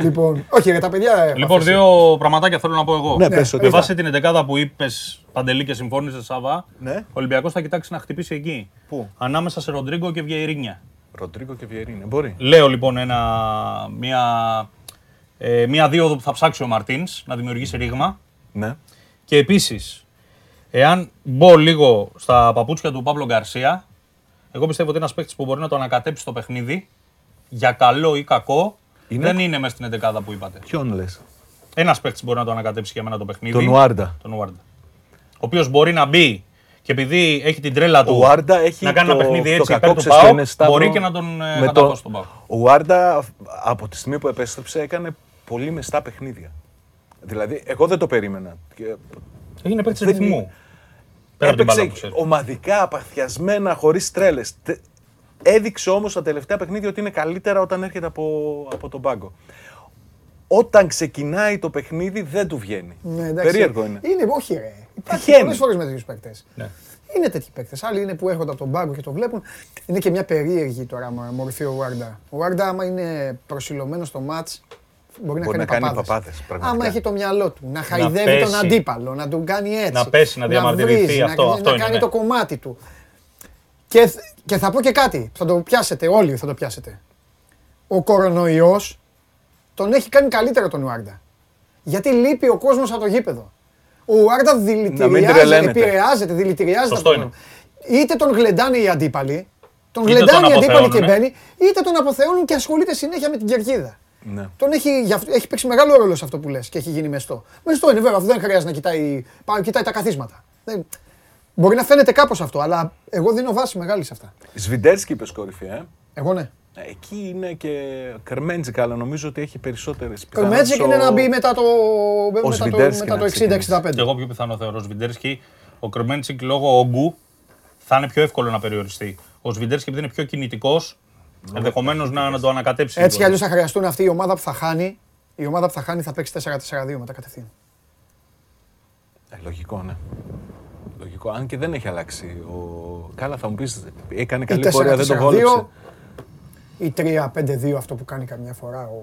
Λοιπόν, όχι, ρε, τα παιδιά. ε, Λοιπόν, αφήστε. δύο πραγματάκια θέλω να πω εγώ. Ναι, πες ότι Με θα. βάση την 11 που είπες Παντελή και συμφώνησες, Σάβα, Ναι. ο Ολυμπιακός θα κοιτάξει να χτυπήσει εκεί. Πού; Ανάμεσα σε Ροντρίγκο και Βιερίνια. Ροντρίγκο και Βιερίνε. Μπορεί. Λέω λοιπόν ένα, μια, ε, μια δίωδο που θα ψάξει ο Μαρτίνς να δημιουργήσει ρήγμα. Ναι. Και επίσης, εάν μπω λίγο στα παπούτσια του Παύλο Γκαρσία, εγώ πιστεύω ότι ένας παίκτης που μπορεί να το ανακατέψει το παιχνίδι για καλό ή κακό Είναι- δεν είναι μέσα στην 11 που είπατε. Ποιον λες; Ένας παίκτης μπορεί να το ανακατέψει για μένα το παιχνίδι. Τον Ουάρντα. Τον Ουάρντα. Ο οποίος μπορεί να μπει και επειδή έχει την τρέλα του Ο Ουάρντα έχει να κάνει το, ένα παιχνίδι το έτσι κακό υπέρ του ξέρεις ποιο ΠΑΟΚ, είναι, Σταύρο, μπορεί και να τον ε, με καταπώσει τον ΠΑΟΚ. Ο Ουάρντα από τη στιγμή που επέστρεψε έκανε πολύ μεστά παιχνίδια. Δηλαδή, εγώ δεν το περίμενα. Και Έγινε παίκτης Δεν ρυθμού. Πέρα από την μπάλα που Έπαιξε ξέρει. ομαδικά, απαθιασμένα, χωρίς τρέλες. Έδειξε όμως τα τελευταία παιχνίδια ότι είναι καλύτερα όταν έρχεται από, από τον πάγκο. Όταν ξεκινάει το παιχνίδι δεν του βγαίνει. Ναι, εντάξει. Περίεργο είναι. Είναι, όχι ρε. Υπάρχει Τυχαίνει. πολλές φορές με τέτοιους παίκτες. Ναι. Είναι τέτοιοι παίκτες. Άλλοι είναι που έρχονται από τον πάγκο και το βλέπουν. Είναι και μια περίεργη τώρα μο- μορφή ο Βάρντα. Ο Βάρντα, άμα είναι προσιλωμένος στο ματ, μπορεί, Μπορεί να να κάνει κάνει παπάδες. παπάδες, πραγματικά. Άμα έχει το μυαλό του, να χαϊδεύει τον πέσει. αντίπαλο, να τον κάνει έτσι. Να πέσει, να διαμαρτυρηθεί, βρίζει, αυτό- να, αυτό να είναι, κάνει ναι. το κομμάτι του. Και, θ- και θα πω και κάτι, θα το πιάσετε, όλοι θα το πιάσετε. Ο κορονοϊός τον έχει κάνει καλύτερο τον Ουάρντα. Γιατί λείπει ο κόσμος από το γήπεδο. Ο Ουάρντα δηλητηριάζεται, τρελαίνετε. επηρεάζεται, δηλητηριάζεται. Σωστό από τον- Είτε τον γλεντάνε οι αντίπαλοι, τον Είτε γλεντάνε τον οι αντίπαλοι και αποθεώνουνε. μπαίνει, είτε τον αποθεώνουν και ασχολείται συνέχεια με την κερκίδα. Ναι. Τον έχει, γι' αυτό- έχει παίξει μεγάλο ρόλο σε αυτό που λες και έχει γίνει μεστό. Μεστό είναι βέβαια, αυτό δεν χρειάζεται να κοιτάει, πάει, κοιτάει τα καθίσματα. Δεν, μπορεί να φαίνεται κάπως αυτό, αλλά εγώ δίνω βάση μεγάλη σε αυτά. Σβιντέρσκι είπες κορυφή, ε. Εγώ ναι. Εκεί είναι και Κρμέντσικ, αλλά νομίζω ότι έχει περισσότερες Ο Κρμέντσικ είναι να μπει μετά το, μετά το, Σβιντέρσκι μετά να το ξεκινήσει. 60-65. Και εγώ πιο πιθανό θεωρώ Σβιντέρσκι. Ο Κρμέντσικ λόγω όγκου θα είναι πιο εύκολο να περιοριστεί. Ο Σβιντέρσκι επειδή είναι πιο κινητικός, ενδεχομένως να, να το ανακατέψει. Έτσι κι λίγο. αλλιώς θα χρειαστούν αυτή η ομάδα που θα χάνει. Η ομάδα που θα χάνει θα παίξει 4-4-2 μετά κατευθείαν. Ε, λογικό, ναι. Λογικό. Αν και δεν έχει αλλάξει. Ο... Καλά, θα μου πεις, έκανε Ή καλή πορεία, δεν το 4-4-2 βόλεψε. ή 3-5-2 αυτό που κάνει καμιά φορά ο,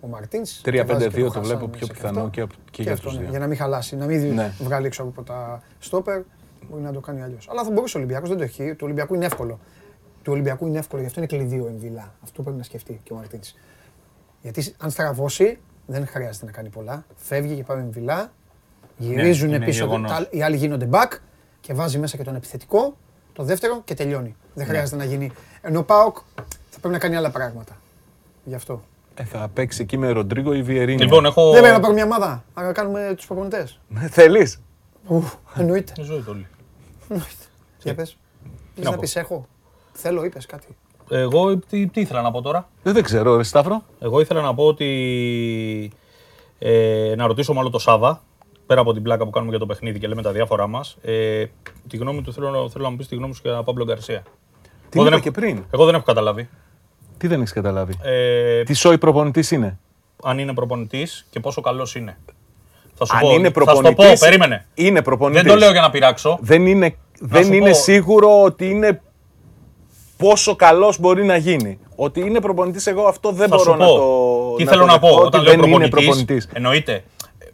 ο Μαρτίνς. 3-5-2 Και βάζει και το τον βλέπω Χασάν πιο μέσα πιθανό αυτό. και απ- και για αυτό, τους ναι, δύο. Για να μην χαλάσει, να μην Ναι. βγάλει έξω από τα στόπερ. Μπορεί να το κάνει αλλιώς. Αλλά θα μπορούσε ο Ολυμπιακός, δεν το έχει. Του Ολυμπιακού είναι εύκολο. Του Ολυμπιακού είναι εύκολο, γι' αυτό είναι κλειδί ο Εμβιλά. Αυτό πρέπει να σκεφτεί και ο Μαρτίνς. Γιατί αν στραβώσει, δεν χρειάζεται να κάνει πολλά. Φεύγει και πάμε Εμβιλά. Γυρίζουν είναι πίσω, γεγονός. τα- οι άλλοι γίνονται back και βάζει μέσα και τον επιθετικό, το δεύτερο και τελειώνει. Δεν χρειάζεται να γίνει. Ενώ ο Πάοκ θα πρέπει να κάνει άλλα πράγματα. Γι' αυτό. Ε, θα παίξει εκεί με Ροντρίγκο ή Βιερίνη. Λοιπόν, έχω. Δεν πρέπει να πάρουμε μια ομάδα, να κάνουμε τους προπονητές. Θέλεις. Εννοείται. Η ζωή του όλη. Για πες. Θες να να πω. πεις έχω; Θέλω, είπες κάτι. Εγώ τι, τι ήθελα να πω τώρα; Ε, Δεν ξέρω, ρε Σταύρο. Εγώ ήθελα να πω ότι. Ε, να ρωτήσω μάλλον το Σάβα πέρα από την πλάκα που κάνουμε για το παιχνίδι και λέμε τα διάφορά μας, ε, τη γνώμη του θέλω, θέλω να μου πεις τη γνώμη σου για Παύλο Γκαρσία. Τι Εγώ δεν είπα έχω- και πριν. Εγώ δεν έχω καταλάβει. Τι δεν έχεις καταλάβει; Ε, Τι σόι προπονητής είναι; αν είναι προπονητής και πόσο καλός είναι. Θα σου Αν πω, είναι θα σου το πω, προπονητής, περίμενε. Είναι προπονητής. Δεν το λέω για να πειράξω. Δεν είναι, δεν σου είναι πω- σίγουρο ότι είναι πόσο καλός μπορεί να γίνει. Ότι είναι προπονητής, εγώ αυτό δεν Θα μπορώ σου να πω. το. Τι να θέλω το να πω δεχτώ, όταν ότι λέω δεν είναι προπονητής, προπονητής. Εννοείται.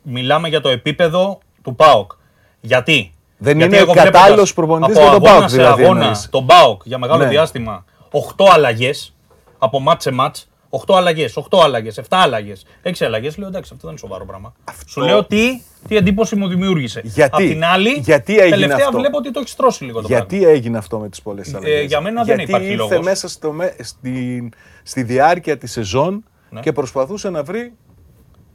Μιλάμε για το επίπεδο του ΠΑΟΚ. Γιατί; Δεν Γιατί είναι εγώ κατάλληλος βλέποντας προπονητής από για τον αγώνα ΠΑΟΚ, σε δηλαδή, αγώνα, εννοείς. τον ΠΑΟΚ για μεγάλο Ναι. διάστημα 8 αλλαγές από μάτ σε μάτ. 8 αλλαγές, 8 αλλαγές, 7 αλλαγές, 6 αλλαγές. Λέω εντάξει, αυτό δεν είναι σοβαρό πράγμα. Σου λέω τι, τι εντύπωση μου δημιούργησε. Γιατί; Απ' την άλλη, Γιατί έγινε τελευταία αυτό; βλέπω ότι το έχεις τρώσει λίγο το πράγμα. Γιατί έγινε αυτό με τις πολλές αλλαγές; για μένα δεν Γιατί υπάρχει ήρθε λόγος. μέσα στο, με- στη, στη διάρκεια της σεζόν Ναι. και προσπαθούσε να βρει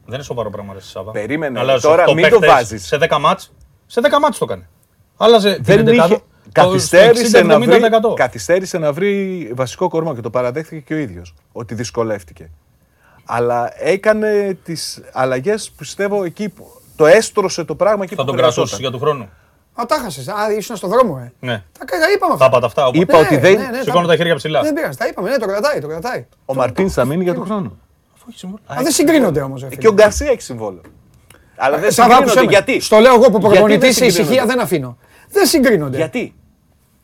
Δεν είναι σοβαρό πράγμα, ρε Σάβα. Περίμενε, Αλλά σε τώρα οκτώ μην το παίκτες βάζεις. Σε 10 μάτς, σε 10 μάτς το έκανε. Άλλαζε την δεν εντεκάδα, είχε, το- στο καθυστέρησε, να βρει, 60-70%. καθυστέρησε να βρει βασικό κορμό και το παραδέχθηκε και ο ίδιος ότι δυσκολεύτηκε. Αλλά έκανε τις αλλαγές που πιστεύω εκεί που το έστρωσε το πράγμα εκεί Θα που τον χρειαζόταν. κρατούσε για του χρόνου. Α, τα χάσες. Α, ήσουν στον δρόμο, ε. Ναι. Τα κα- είπαμε Τα αυτά. είπατε αυτά. οπότε- Είπα ότι δεν- Σηκώνω τα χέρια ψηλά. Δεν πειράζει, τα είπαμε. Ναι, το κρατάει, το κρατάει. Ο Μαρτίν θα μείνει για τον χρόνο. Αφού έχει συμβόλαιο. Α, δεν συγκρίνονται όμως. Και ο Γκαρσία έχει συμβόλαιο. Αλλά δεν Σαββά, άκουσέ συγκρίνονται. με. Γιατί; Στο λέω εγώ που Γιατί προπονητής δεν σε ησυχία συγκρίνονται; δεν αφήνω. Δεν συγκρίνονται. Γιατί;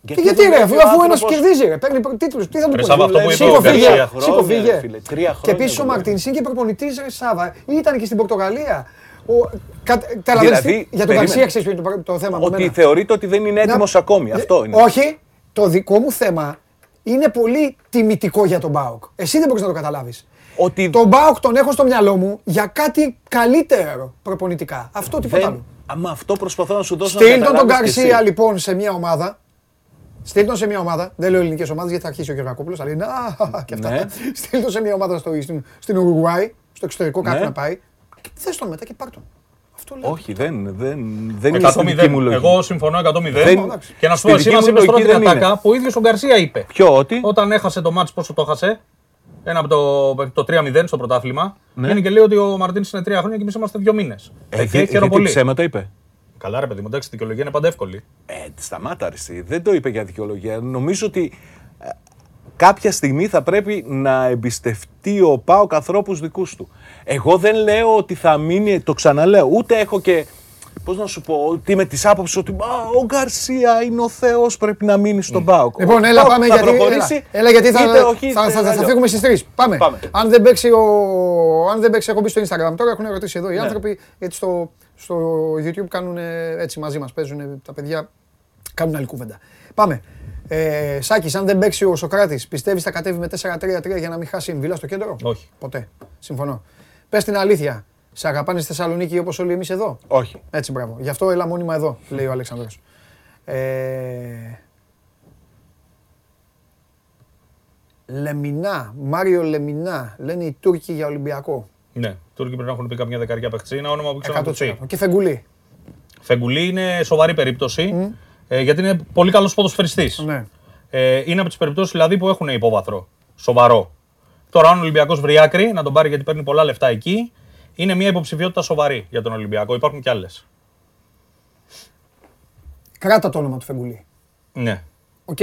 Και γιατί ρε, αφού, αφού ένας κερδίζει, ρε, παίρνει τίτλους. Τι θα του Ρε, πει. Σάβα, αυτό που είπε Σήκω ο φύγε. Γκαρσία. Σήκω φύγε. φίλε, τρία Και χρόνια επίση ο δουλεύει. Μαρτίνς είναι και προπονητής, ρε Σάβα. Ήταν και στην Πορτογαλία. Ο- κα- Καταλαβαίνεις τι- Δηλαδή, για τον περίμενε. Γκαρσία ξέρεις ποιο είναι το, το θέμα. με Ότι μένα. θεωρείται ότι δεν είναι έτοιμος Να- ακόμη. Αυτό είναι. Όχι, το δικό μου θέμα είναι πολύ τιμητικό για τον Μπάουκ. Εσύ δεν μπορείς να το καταλάβεις. Ότι Τον Μπάουκ τον έχω στο μυαλό μου για κάτι καλύτερο προπονητικά. Αυτό τίποτα δεν. άλλο. Αμα αυτό προσπαθώ να σου δώσω να Στείλ τον τον καταλάβεις κι Γκαρσία εσύ. λοιπόν σε μια ομάδα. Στείλ τον σε μια ομάδα. Δεν λέω ελληνικές ομάδες γιατί θα αρχίσει ο Γεωργακόπουλο. Αλλά είναι. «Α, και αυτά. Ναι. Στείλ τον σε μια ομάδα στο, στην, στην Ουρουγουάη, στο εξωτερικό κάτι Ναι. να πάει. Θε τον μετά και πάρ τον. Αυτό λέω. Όχι, δεν, δεν, δεν είναι στη δική 100-0. μου λογική. Εγώ συμφωνώ 100-0. Δεν- Και να σου στη πω, εσύ δική μα μου είπε τώρα λογική την δεν είναι. ατάκα που ο ίδιος ο Γκαρσία είπε. Ποιο, ότι; Όταν έχασε το μάτς, πόσο το έχασε, ένα από το, το 3-0 στο πρωτάθλημα, Ναι. είναι και λέει ότι ο Μαρτίν είναι τρία χρόνια και εμείς είμαστε δύο μήνες. Ε, Ε, δι- χαίρομαι γιατί πολύ. ψέματα είπε; Καλά, ρε παιδί μου, εντάξει, η δικαιολογία είναι πάντα εύκολη. Ε, σταμάτα ρε, εσύ. Δεν το είπε για δικαιολογία. Νομίζω ότι ε, κάποια στιγμή θα πρέπει να εμπιστευτεί ο ΠΑΟΚ ανθρώπους δικούς του. Εγώ δεν λέω ότι θα μείνει, το ξαναλέω, ούτε έχω και, πώς να σου πω, ότι με τις άποψεις ότι «Α, ο Γκαρσία είναι ο Θεός, πρέπει να μείνει στον ΠΑΟΚ. Λοιπόν, Ο έλα, ΠΑΟΚ πάμε θα γιατί, προχωρήσει, έλα, έλα, γιατί θα, είτε όχι, θα, είτε θα, θα, αλλιώς. φύγουμε στις 3. Πάμε. Πάμε. Αν δεν παίξει ο... Αν δεν παίξει, έχω μπει στο Instagram τώρα, έχουν ερωτήσει εδώ οι Ναι. άνθρωποι, γιατί στο, στο YouTube κάνουν έτσι μαζί μας, παίζουν τα παιδιά, κάνουν άλλη κουβέντα. Πάμε. Ε, Σάκης, αν δεν παίξει ο Σοκράτης, πιστεύεις θα κατέβει με 4-3-3 για να μην χάσει η Βίλα στο κέντρο; Όχι. Ποτέ. Συμφωνώ. Πες την αλήθεια. Σε αγαπάνε στη Θεσσαλονίκη όπως όλοι εμείς εδώ; Όχι. Έτσι, μπράβο. Γι' αυτό έλα μόνιμα εδώ, λέει ο Αλέξανδρος. Ε... Λεμινά, Μάριο Λεμινά, λένε οι Τούρκοι για Ολυμπιακό. Ναι, οι Τούρκοι πρέπει να έχουν πει καμιά δεκαριά παίχτη. Είναι ένα όνομα που ξέρω να 100%. το πει. Και Φεγγουλή. Φεγγουλή είναι σοβαρή περίπτωση. Ε, γιατί είναι πολύ καλός ποδοσφαιριστής. Ναι. Ε, είναι από τις περιπτώσεις δηλαδή που έχουν υπόβαθρο. Σοβαρό. Τώρα, αν ο Ολυμπιακός βρει άκρη, να τον πάρει γιατί παίρνει πολλά λεφτά εκεί, είναι μια υποψηφιότητα σοβαρή για τον Ολυμπιακό. Υπάρχουν κι άλλες. Κράτα το όνομα του Φεγκουλί. Ναι. Οκ.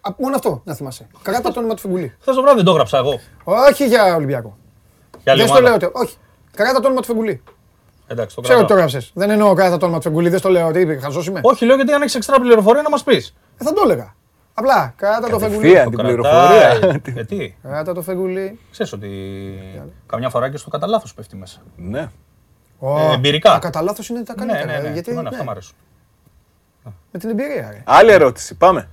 Α, Μόνο αυτό να θυμάσαι. Κράτα το όνομα του Φεγκουλί. Χθες το βράδυ δεν το έγραψα εγώ. Όχι για Ολυμπιακό. Για άλλη Δεν στο ομάδα. λέω. ότι- Όχι. Κράτα το όνομα του Φεγκουλί. Εντάξει, το Ξέρω ότι το κρατάω. έγραψες. Δεν εννοώ κράτα το όνομα του Φεγκουλί. Δεν στο λέω ότι είπε. Χαζός είμαι. Όχι, λέω γιατί αν έχεις εξτρά πληροφορία να μας πεις. Ε, θα το έλεγα. Απλά κράτα το Φεγγουλή. Κατευθείαν την πληροφορία. Γιατί, Κράτα το Φεγγουλή. ξέρεις ότι καμιά φορά και στο κατά λάθος πέφτει μέσα. Ναι. Ω, Ε, εμπειρικά. Τα κατά λάθος είναι τα Ναι, καλύτερα. ναι, ναι. Γιατί, Εμένα ναι, αυτά μου αρέσουν. με την εμπειρία. Ρε. Άλλη ερώτηση. Πάμε.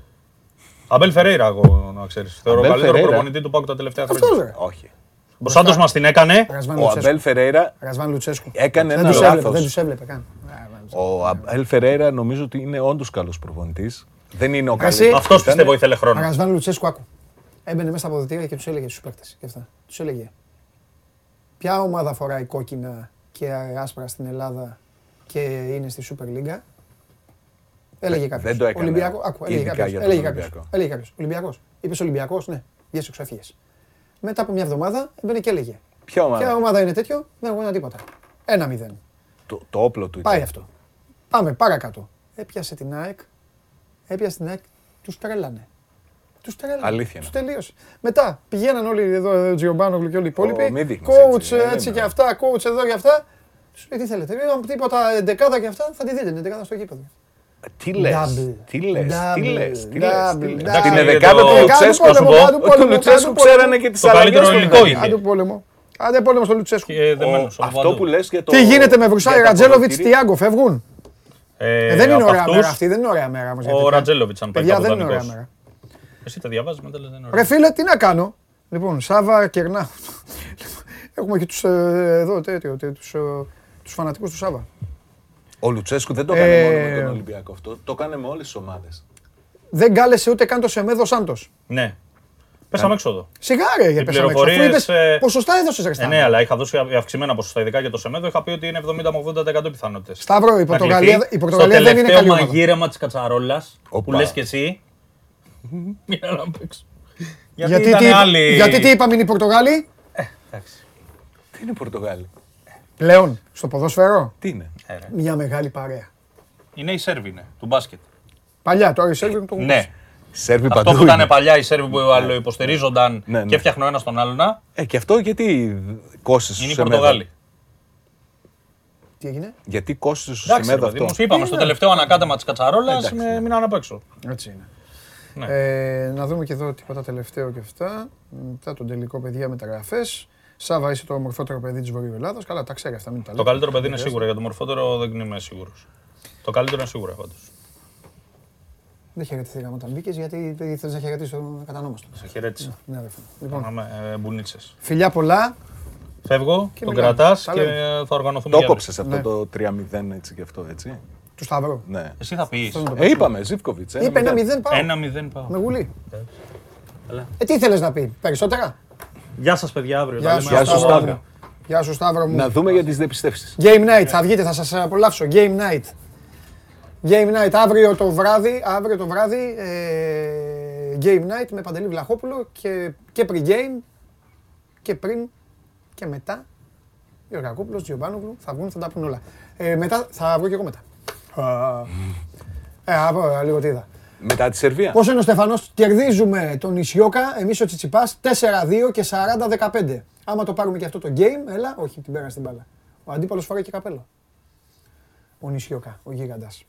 Αμπέλ Φερέιρα, εγώ να ξέρεις. Θεωρώ Αμπέλ καλύτερο Φερέιρα. προπονητή του Πάκου τα τελευταία Αυτό χρόνια. ρε. Όχι. Ο Σάντος μας την έκανε. Ρασβάν Ο Λουτσέσκου. Αμπέλ Φερέιρα, Ρασβάν Λουτσέσκου. Έκανε δεν ένα τους έβλεπε, λάθος. δεν τους έβλεπε καν. ο Αμπέλ Φερέιρα νομίζω ότι είναι όντως καλός προπονητής. Δεν είναι ο Εσύ- καλύτερος. Αυτός πιστεύω ήθελε χρόνο. Ρασβάν Λουτσέσκου, άκου. Έμπαινε μέσα στα αποδητήρια και τους έλεγε στους παίκτες. Και αυτά. Τους έλεγε. Ποια ομάδα φοράει κόκκινα και άσπρα στην Ελλάδα και είναι στη Super League; Έλεγε κάποιος. δεν το έκανε Ολυμπιακό. Άκου, έλεγε ειδικά κάποιος. για τον Έλεγε κάποιος. Ολυμπιακό. Έλεγε κάποιος. Ολυμπιακό. Είπες Ολυμπιακός, ναι. Βγες έξω, έφυγε. Μετά από μια εβδομάδα έμπαινε και έλεγε. Ποια Ποια ομάδα. ομάδα είναι τέτοιο, δεν έχω ένα τίποτα. Ένα μηδέν. Το, το όπλο του Πάει ήταν. αυτό. Πάμε παρακάτω. Έπιασε την ΑΕΚ. Έπιασε την ΑΕΚ. Τους τρέλανε. Τους τρέλανε. Αλήθεια Τους είναι. τελείωσε. Μετά πηγαίναν όλοι εδώ, ο Τζιομπάνογλου και όλοι οι υπόλοιποι. μη δείχνεις Coach έτσι, δεν έτσι είναι. και αυτά, coach εδώ και αυτά. Τους λέει τι θέλετε. Είπαμε τίποτα εντεκάδα και αυτά. Θα τη δείτε εντεκάδα στο γήπεδο. Τι λες, Double. τι λες, τι Double. λες, τι Double. λες, τι λες. Εντάξει, Την το- εδεκάδα του Ε, Λουτσέσκου, κάτω σου πω, πόλεμο, κάτω ότι του πόλεμο, Λουτσέσκου κάτω ξέρανε πόλεμο. και τις Το αλλαγές καλύτερο των υλικό εδεκάδων. είναι. Άντε πόλεμο. Άντε πόλεμο στο Λουτσέσκου. Και δεν Ο- μένουν στον Αυτό παντού. που λες για το... Τι γίνεται με Βρουσάη για τα Ρατζέλοβιτ αποδοτήρια. Τιάγκο, φεύγουν; Ε, Ε, δεν είναι από ωραία αυτούς, μέρα αυτή, δεν είναι ωραία μέρα όμως για Ο τέτοια. Ρατζέλοβιτ, αν πάει Παιδιά κάπου δεν είναι ωραία δανεικός. μέρα. Εσύ τα διαβάζεις μετά, λες δεν είναι Ρε ωραία. φίλε, τι να κάνω; Λοιπόν, Σάβα Κερνά. Έχουμε και τους, ε, εδώ, τέτοιο, τε- τους, ε, τους φανατικούς του Σάβα. Ο Λουτσέσκου δεν το έκανε Ε, μόνο με τον Ολυμπιακό αυτό. Το έκανε με όλες τις ομάδες. Δεν κάλεσε ούτε καν το Σεμέδο Σάντος. Ναι. Πέσαμε έξοδο. Σιγά ρε, για Οι πέσαμε έξω. Αφού πληροφορίες, είπες, ε, ποσοστά έδωσες ρε Ε, Σταύρο. ναι, αλλά είχα δώσει αυξημένα ποσοστά, ειδικά για το Σεμέδο. Είχα πει ότι είναι 70 με 80% πιθανότητες. Σταύρο, η Πορτογαλία, η Πορτογαλία δεν είναι Στο καλή τελευταίο ομάδα. μαγείρεμα της Κατσαρόλας που Οπα. λες και εσύ. Για να παίξω. Γιατί, Γιατί, ήταν τι, άλλοι. γιατί τι είπαμε είναι οι Πορτογάλοι, Εντάξει. Τι είναι η Πορτογάλη. πλέον στο ποδόσφαιρο, Τι είναι; Ε, ρε. μια μεγάλη παρέα. Είναι οι Σέρβοι, είναι, του μπάσκετ. Παλιά, τώρα οι Σέρβοι το Ναι. Σέρβοι Αυτό παντού που ήταν είναι. παλιά οι Σέρβοι που υποστηρίζονταν Ναι, ναι. και έφτιαχνε ο ένας τον άλλον. να, Ε, και αυτό γιατί κόστησε Είναι οι στο Πορτογάλοι. Τι έγινε, Γιατί κόστησε στο Εντάξει, ρε Σεμέδο παιδί αυτό. μου, σου είπαμε στο τελευταίο ανακάτεμα της Κατσαρόλας Εντάξει, ναι. μείναν απ' έξω. έτσι είναι. Ναι. Ε, να δούμε και εδώ τίποτα τελευταίο και αυτά. Μετά τον τελικό παιδιά μεταγραφές. Σάβα είσαι το ομορφότερο παιδί της Βορείου Ελλάδα. Καλά, τα ξέρει αυτά, μην τα λέτε. Το καλύτερο παιδί είναι Δεν σίγουρα, για το μορφότερο δεν είμαι σίγουρος. Το καλύτερο είναι σίγουρα πάντως. Δεν χαιρετηθήκαμε όταν μπήκες γιατί θε να χαιρετήσει τον κατανόμαστο. Σε χαιρέτησα. Ναι, αδερφέ. Λοιπόν, Πάμε ε, μπουνίτσε. φιλιά πολλά. Φεύγω, Και τον μιλάμε. κρατάς Τα και λέμε. θα οργανωθούμε. Το για κόψες αυτό Ναι. το 3-0 έτσι και αυτό, έτσι; Του Σταυρού. Ναι. Εσύ θα πεις. Αυτό είναι το Ε, παίξιμο. είπαμε, Ζήφκοβιτς. Είπε ένα μηδέν πάω. Ένα μηδέν πάω. Με γουλή. Καλά. Ε, τι ήθελε να πει, περισσότερα; Γεια σας, παιδιά, αύριο. Γεια τα σου, λέμε Γεια σου, αύριο. Σταύρο Σταύρο. μου. Γεια σου, Σταύρο μου. Να δούμε για τις διαπιστεύσεις. Game night, θα βγείτε, θα σας απολαύσω. Game night. Game night, αύριο το βράδυ, αύριο το βράδυ, ε, game night με Παντελή Βλαχόπουλο και, και pre-game και πριν και μετά. Γιωργακόπουλος, Τζιομπάνογλου, θα βγουν, θα τα πούν όλα. Ε, μετά, θα βγω και εγώ μετά. Α, Ε, από, λίγο τι είδα. Μετά τη Σερβία. Πώς είναι ο Στεφανός, κερδίζουμε τον Ισιώκα, εμείς ο Τσιτσιπάς, 4-2 και 40-15. Άμα το πάρουμε και αυτό το game, έλα, όχι, την πέρασε την μπάλα. Ο αντίπαλος φοράει και καπέλο. Ο Νησιώκα, ο γίγαντας.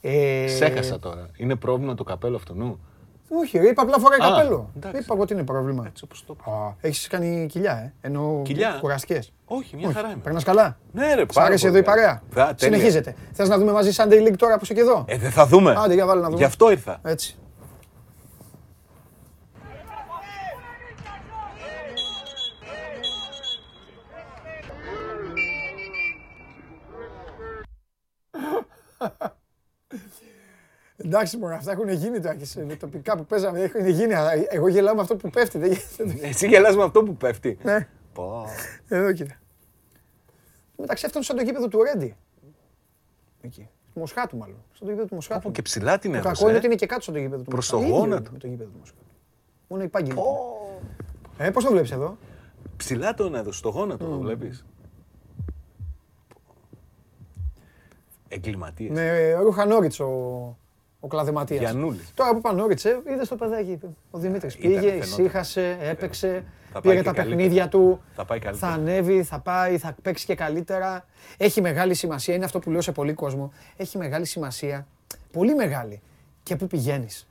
Ε, Ξέχασα τώρα. Είναι πρόβλημα το καπέλο αυτού νου. Όχι, ρε, είπα απλά φοράει Α, καπέλο. εντάξει. Είπα εγώ τι είναι πρόβλημα. Έτσι όπως το είπα. Α, Έχεις κάνει κοιλιά, ε, ενώ Κοιλιά; κουραστικές. Όχι, μια χαρά είμαι. Περνάς καλά. Ναι, ρε, Σ' πάρα άρεσε πολύ εδώ η καλά. παρέα; Θα- τέλεια. Συνεχίζεται. Θες να δούμε μαζί Sunday League τώρα που είσαι και εδώ; Ε, δεν θα δούμε. Άντε, για βάλε να δούμε. Γι' αυτό ήρθα. Έτσι. Εντάξει, μόνο αυτά έχουν γίνει τώρα και σε τοπικά που παίζαμε. Έχουν γίνει. αλλά Εγώ γελάω με αυτό που πέφτει. δεν γίνεται. Εσύ γελάς με αυτό που πέφτει. Ναι, Πω. εδώ κοίτα. Μεταξύ αυτών σαν το γήπεδο του Ρέντι. Εκεί. Του Μοσχάτου μάλλον. Σαν το γήπεδο του Μοσχάτου. Από και ψηλά την Το έδωσε. κακό είναι ότι ε. είναι και κάτω στο γήπεδο του Προς Μοσχάτου. το Ίδιο γόνατο. Με το γήπεδο του Μοσχάτου. Μόνο οι πάγκοι. Ε, πώς το βλέπεις εδώ; Ψηλά τον έδωσε, στο γόνατο το βλέπεις; Εγκληματίες. Με ρούχα Νόριτς ο, ο κλαδεματίας. Γιαννούλης. Τώρα που είπα Νόριτς, ε, είδες το παιδάκι. Ο Δημήτρης Ήταν, πήγε, φαινόταν. ησύχασε, έπαιξε, Θα πάει πήρε και τα καλύτερα. παιχνίδια του. Θα πάει Θα καλύτερα. ανέβει, θα πάει, θα παίξει και καλύτερα. Έχει μεγάλη σημασία, είναι αυτό που λέω σε πολύ κόσμο. Έχει μεγάλη σημασία, πολύ μεγάλη. Και πού πηγαίνεις.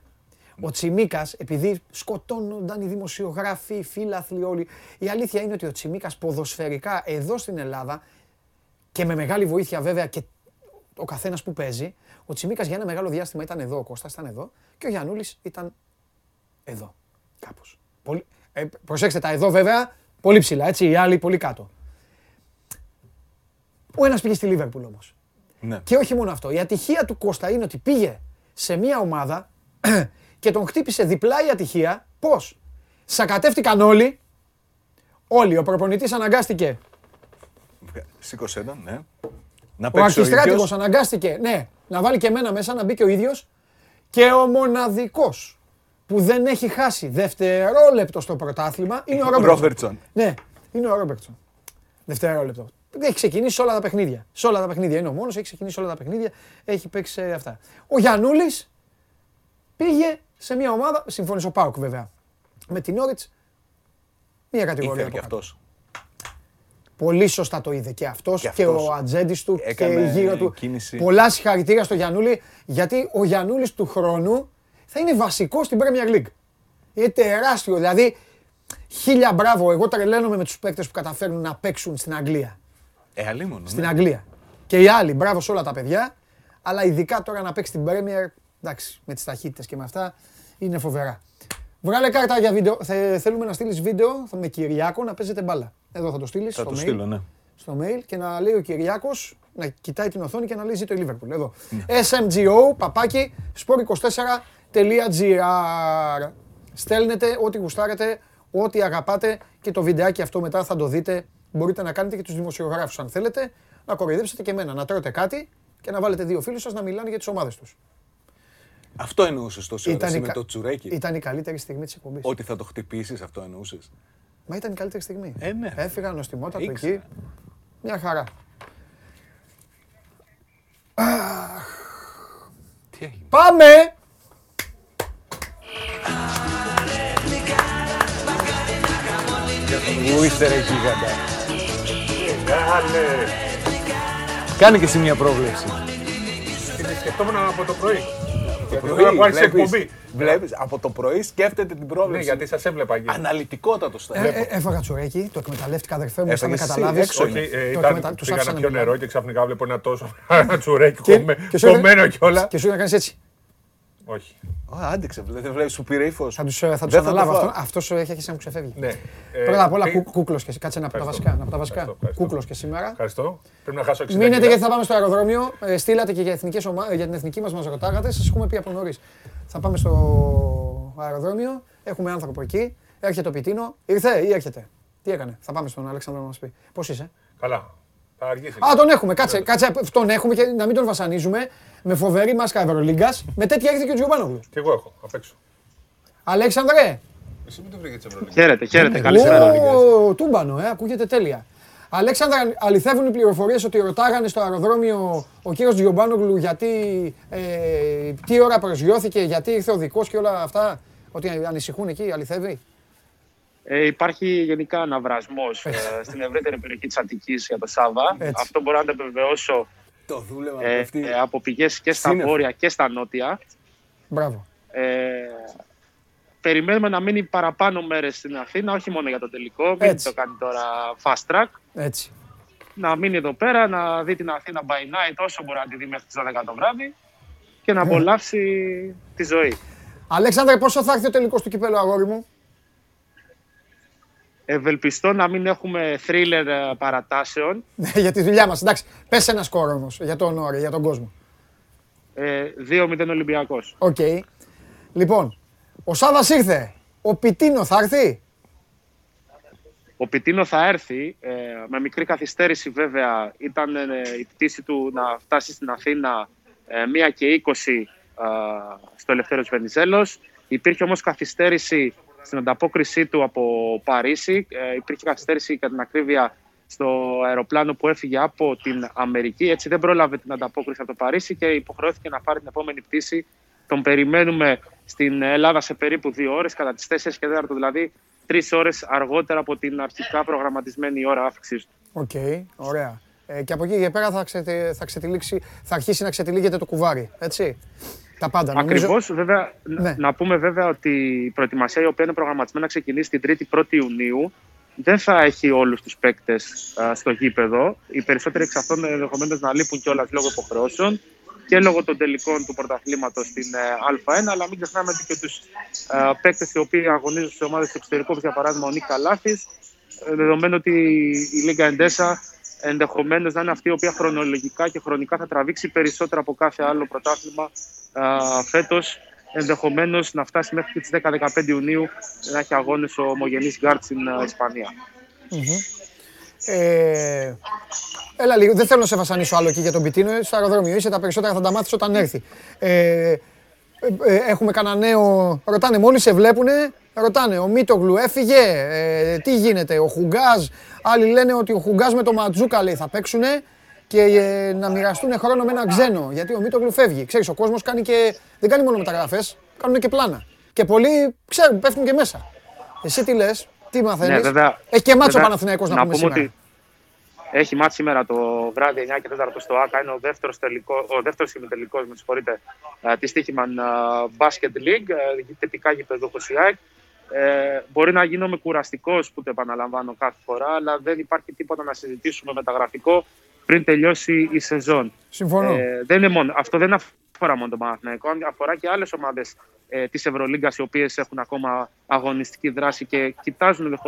Ο Τσιμίκας, επειδή σκοτώνονταν οι δημοσιογράφοι, οι φίλαθλοι όλοι. Η αλήθεια είναι ότι ο Τσιμίκας ποδοσφαιρικά εδώ στην Ελλάδα και με μεγάλη βοήθεια βέβαια και ο καθένας που παίζει, ο Τσιμίκας για ένα μεγάλο διάστημα ήταν εδώ, ο Κώστας ήταν εδώ και ο Γιαννούλη ήταν εδώ. Κάπως. Πολύ... Ε, προσέξτε τα εδώ βέβαια, πολύ ψηλά, έτσι, οι άλλοι πολύ κάτω. Ο ένας πήγε στη Λίβερπουλ όμως. Ναι. Και όχι μόνο αυτό. Η ατυχία του Κώστα είναι ότι πήγε σε μια ομάδα και τον χτύπησε διπλά η ατυχία. Πώς; Σακατεύτηκαν όλοι. Όλοι. Ο προπονητής αναγκάστηκε. Σήκωσε τον, ναι. Να Ο παίξει ο αρχιστράτηγος ίδιος. αναγκάστηκε, ναι, να βάλει και εμένα μέσα, να μπει και ο ίδιος. Και ο μοναδικός που δεν έχει χάσει δευτερόλεπτο στο πρωτάθλημα είναι ο Ρόμπερτσον. Ρόμπερτσον. Ναι, είναι ο Ρόμπερτσον. Δευτερόλεπτο. Έχει ξεκινήσει σε όλα τα παιχνίδια. Σε όλα τα παιχνίδια. Είναι ο μόνος, έχει ξεκινήσει σε όλα τα παιχνίδια. Έχει παίξει σε αυτά. Ο Γιανούλη πήγε σε μια ομάδα. Συμφωνεί ο Πάουκ βέβαια. Με την Όριτ. Μια κατηγορία. Ήθελε από και κάτω. αυτός. Πολύ σωστά το είδε και αυτός και, Και αυτός. ο ατζέντης του και Έκανε γύρω του. κίνηση. Πολλά συγχαρητήρια στο Γιανούλη γιατί ο Γιανούλης του χρόνου θα είναι βασικός στην Premier League. Είναι τεράστιο. Δηλαδή, χίλια μπράβο. Εγώ τρελαίνομαι με τους παίκτες που καταφέρνουν να παίξουν στην Αγγλία. Ε, αλίμονο. Στην ναι. Αγγλία. Και οι άλλοι, μπράβο σε όλα τα παιδιά. Αλλά ειδικά τώρα να παίξει την Premier, εντάξει, με τις ταχύτητες και με αυτά, είναι φοβερά. Βγάλε κάρτα για βίντεο. Θε- θέλουμε να στείλεις βίντεο θα- με Κυριάκο να παίζετε μπάλα. Εδώ θα το στείλεις. Θα το στείλω, ναι. στο mail και να λέει ο Κυριάκος να κοιτάει την οθόνη και να λέει ζήτω η Liverpool. Εδώ. Ναι. SMGO, παπάκι, sport24.gr. Στέλνετε ό,τι γουστάρετε, ό,τι αγαπάτε και το βιντεάκι αυτό μετά θα το δείτε. Μπορείτε να κάνετε και τους δημοσιογράφους αν θέλετε, να κοροϊδέψετε και εμένα, να τρώτε κάτι και να βάλετε δύο φίλους σας να μιλάνε για τις ομάδες τους. Αυτό εννοούσες τόση ώρα η εσύ με κα- το τσουρέκι; Ήταν η καλύτερη στιγμή της εκπομπής. Ότι θα το χτυπήσεις, αυτό εννοούσες; Μα ήταν η καλύτερη στιγμή. Ε, ναι. Έφυγα νοστιμότατο Ήξερα. εκεί. Μια χαρά. Τι έγινε; Πάμε! Πού είστε ρε γίγαντα. Κάνε και εσύ μια πρόβλεψη. Την σκεφτόμουν από το πρωί. Το Γιατί πρωί, τώρα που άρχισε η βλέπεις, εκπομπή. βλέπεις, από το πρωί σκέφτεται την Ναι, πρόβλεψη. γιατί σας έβλεπα εκεί. Αναλυτικότατος θα Ε, ε, έφαγα τσουρέκι, το εκμεταλλεύτηκα αδερφέ μου, θα με Έφαγες εσύ, καταλάβεις. έξω Όχι, ε, Το ήταν, εκμετα- τους πήγα άφησα να να πιω μιλάνε. νερό και ξαφνικά βλέπω ένα τόσο ένα τσουρέκι Και- κομμέ- και σου έκανε- κομμένο κιόλας. Και σου να κάνεις έτσι. Όχι. Α, άντεξε, δεν βλέπει που πήρε ύφος. Θα τους θα τους Δεν θα αναλάβω. το φάω. Αυτός αυτός έχει αρχίσει να μου ξεφεύγει. Ναι. Ε, Πρώτα απ' όλα, πήγα- κούκλος και εσύ. Κάτσε ένα από τα Ευχαριστώ. βασικά. ένα από τα βασικά. Ευχαριστώ, ευχαριστώ. Κούκλος και σήμερα. Ευχαριστώ. Πρέπει να χάσω 60 Μείνετε κιλά. γιατί θα πάμε στο αεροδρόμιο. Ε, στείλατε και για, εθνικές ομα... για την εθνική μας, μας ρωτάγατε. Σας έχουμε πει από νωρίς. Θα πάμε στο αεροδρόμιο. Έχουμε άνθρωπο εκεί. Έρχεται ο Πιτίνο. Ήρθε ή έρχεται; Τι έκανε; Θα πάμε στον Αλέξανδρο να μας πει. Πώς είσαι; Καλά. Θα αργήσει. Α, τον έχουμε. Κάτσε, κάτσε. Τον έχουμε και να μην τον βασανίζουμε. Με φοβερή μάσκα Ευρωλίγκας. Με τέτοια ήρθε και ο Τζιομπάνογλου. Και εγώ έχω απ' έξω. Αλέξανδρε. Εσύ μην το βρήκες της Ευρωλίγα. Χαίρετε, χαίρετε. Καλησπέρα. Ω, τούμπανο, ε, ακούγεται τέλεια. Αλέξανδρα, αληθεύουν οι πληροφορίες ότι ρωτάγανε στο αεροδρόμιο ο κύριος Τζιομπάνογλου γιατί, ε, τι ώρα προσγειώθηκε, γιατί ήρθε ο δικός και όλα αυτά, ότι ανησυχούν εκεί, αληθεύει; Ε, υπάρχει γενικά αναβρασμός ε, στην ευρύτερη περιοχή της Αττικής για το Σάβα. Έτσι. Αυτό μπορώ να το επιβεβαιώσω Το δούλευα ε, αυτή. ε, από πηγές και στα Σύννεφο. βόρεια και στα νότια. Μπράβο. Ε, περιμένουμε να μείνει παραπάνω μέρες στην Αθήνα, όχι μόνο για το τελικό. Μην Έτσι. το κάνει τώρα fast track. Έτσι. Να μείνει εδώ πέρα, να δει την Αθήνα by night όσο μπορεί να τη δει μέχρι τις 12 το βράδυ και Ναι. να απολαύσει τη ζωή. Αλέξανδρε, πόσο θα έρθει ο τελικός του κυπέλου, αγόρι μου; Ευελπιστώ να μην έχουμε θρίλερ ε, παρατάσεων. Ναι, για τη δουλειά μας. Εντάξει, πες ένα σκόρ όμως, για τον Όρη, για τον κόσμο. Ε, 2-0 Ολυμπιακός. Οκ. Λοιπόν, ο Σάβας ήρθε. Ο Πιτίνο θα έρθει; Ο Πιτίνο θα έρθει, ε, με μικρή καθυστέρηση βέβαια, ήταν ε, η πτήση του να φτάσει στην Αθήνα ε, 1 και 20 α, στο Ελευθέριος Βενιζέλος. Υπήρχε όμως καθυστέρηση στην ανταπόκρισή του από Παρίσι. Ε, υπήρχε καθυστέρηση κατά την ακρίβεια στο αεροπλάνο που έφυγε από την Αμερική. Έτσι δεν πρόλαβε την ανταπόκριση από το Παρίσι και υποχρεώθηκε να πάρει την επόμενη πτήση. Τον περιμένουμε στην Ελλάδα σε περίπου δύο ώρες, κατά τις 4 και 4, δηλαδή τρεις ώρες αργότερα από την αρχικά προγραμματισμένη ώρα άφιξης του. Οκ, ωραία. Ε, και από εκεί και πέρα θα, ξετε, θα, ξετυλίξει, θα αρχίσει να ξετυλίγεται το κουβάρι, έτσι. Τα πάντα. νομίζω. Ακριβώς, βέβαια, Ναι. να πούμε βέβαια ότι η προετοιμασία η οποία είναι προγραμματισμένη να ξεκινήσει την 3η 1η Ιουνίου δεν θα έχει όλους τους παίκτες α, στο γήπεδο. Οι περισσότεροι εξ αυτών ενδεχομένως να λείπουν κιόλας λόγω υποχρεώσεων και λόγω των τελικών του πρωταθλήματος στην ε, Α1, αλλά μην ξεχνάμε ότι και τους ε, παίκτες οι οποίοι αγωνίζονται σε ομάδες του εξωτερικού, όπως για παράδειγμα ο Νίκ Καλάθης, ε, δεδομένου ότι η Λίγκα Εντέσα ενδεχομένως να είναι αυτή η οποία χρονολογικά και χρονικά θα τραβήξει περισσότερο από κάθε άλλο πρωτάθλημα α, φέτος ενδεχομένως να φτάσει μέχρι και τις 10-15 Ιουνίου να έχει αγώνες ο ομογενής γκαρντ στην α, Ισπανία. Ε, έλα λίγο, δεν θέλω να σε βασανίσω άλλο εκεί για τον Πιτίνο. Στο αεροδρόμιο είσαι, τα περισσότερα θα τα μάθεις όταν έρθει. Ε, ε, ε, έχουμε κανένα νέο. Ρωτάνε, μόλις σε βλέπουνε, Ρωτάνε, ο Μίτογλου έφυγε, ε, τι γίνεται, ο Χουγκάζ. Άλλοι λένε ότι ο Χουγκάζ με το Ματζούκα λέει θα παίξουνε και ε, να μοιραστούν χρόνο με έναν ξένο. Γιατί ο Μίτογλου φεύγει. Ξέρεις, ο κόσμος κάνει και, δεν κάνει μόνο μεταγραφές, κάνουν και πλάνα. Και πολλοί ξέρουν, πέφτουν και μέσα. Εσύ τι λες, τι μαθαίνεις; Ναι, βέβαια. Έχει και μάτσο ο Βέβαια, Παναθηναϊκός να, πούμε πούμε σήμερα. ότι έχει μάτς σήμερα το βράδυ 9 και 4 στο ΆΚΑ. Είναι ο δεύτερος, τελικός, ο δεύτερος ημιτελικός, με συγχωρείτε, ε, της Τύχημαν Basket League, ε, θετικά γηπεδούχος η ΑΕΚ. Ε, μπορεί να γίνομαι κουραστικός που το επαναλαμβάνω κάθε φορά, αλλά δεν υπάρχει τίποτα να συζητήσουμε μεταγραφικό πριν τελειώσει η σεζόν. Συμφωνώ. Ε, δεν είναι μόνο, αυτό δεν αφορά μόνο τον Παναθηναϊκό, αφορά και άλλες ομάδες ε, της Ευρωλίγκας οι οποίες έχουν ακόμα αγωνιστική δράση και κοιτάζουν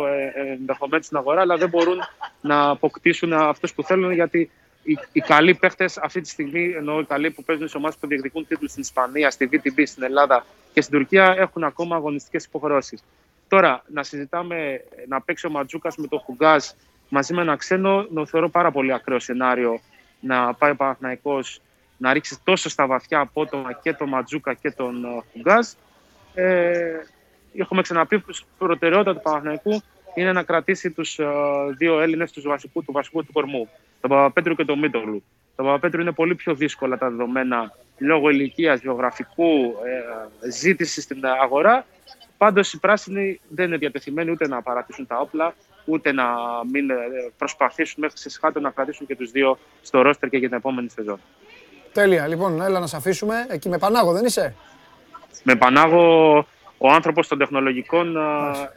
ενδεχομένως την αγορά, αλλά δεν μπορούν να αποκτήσουν αυτούς που θέλουν γιατί οι, οι καλοί παίχτες αυτή τη στιγμή, ενώ οι καλοί που παίζουν σε ομάδες που διεκδικούν τίτλους στην Ισπανία, στη VTB, στην Ελλάδα και στην Τουρκία, έχουν ακόμα αγωνιστικές υποχρεώσεις. Τώρα, να συζητάμε να παίξει ο Ματζούκας με τον Χουγκάζ μαζί με ένα ξένο, το θεωρώ πάρα πολύ ακραίο σενάριο να πάει ο Παναθηναϊκός να ρίξει τόσο στα βαθιά απότομα και τον Ματζούκα και τον ε, Χουγκάζ. Ε, έχουμε ξαναπεί πως η προτεραιότητα του Παναθηναϊκού είναι να κρατήσει τους ε, δύο Έλληνες τους βασικού, του βασικού του κορμού, τον Παπαπέτρου και τον Μίτογλου. Τον Παπαπέτρου είναι πολύ πιο δύσκολα τα δεδομένα λόγω ηλικίας, βιογραφικού, ε, ζήτησης στην αγορά. Πάντως οι πράσινοι δεν είναι διατεθειμένοι ούτε να παρατήσουν τα όπλα, ούτε να μην ε, προσπαθήσουν μέχρι σε σχάτω να κρατήσουν και τους δύο στο ρόστερ και για την επόμενη σεζόν. Τέλεια. Λοιπόν, έλα να σε αφήσουμε. Εκεί με Πανάγο δεν είσαι; Με Πανάγο ο άνθρωπος των τεχνολογικών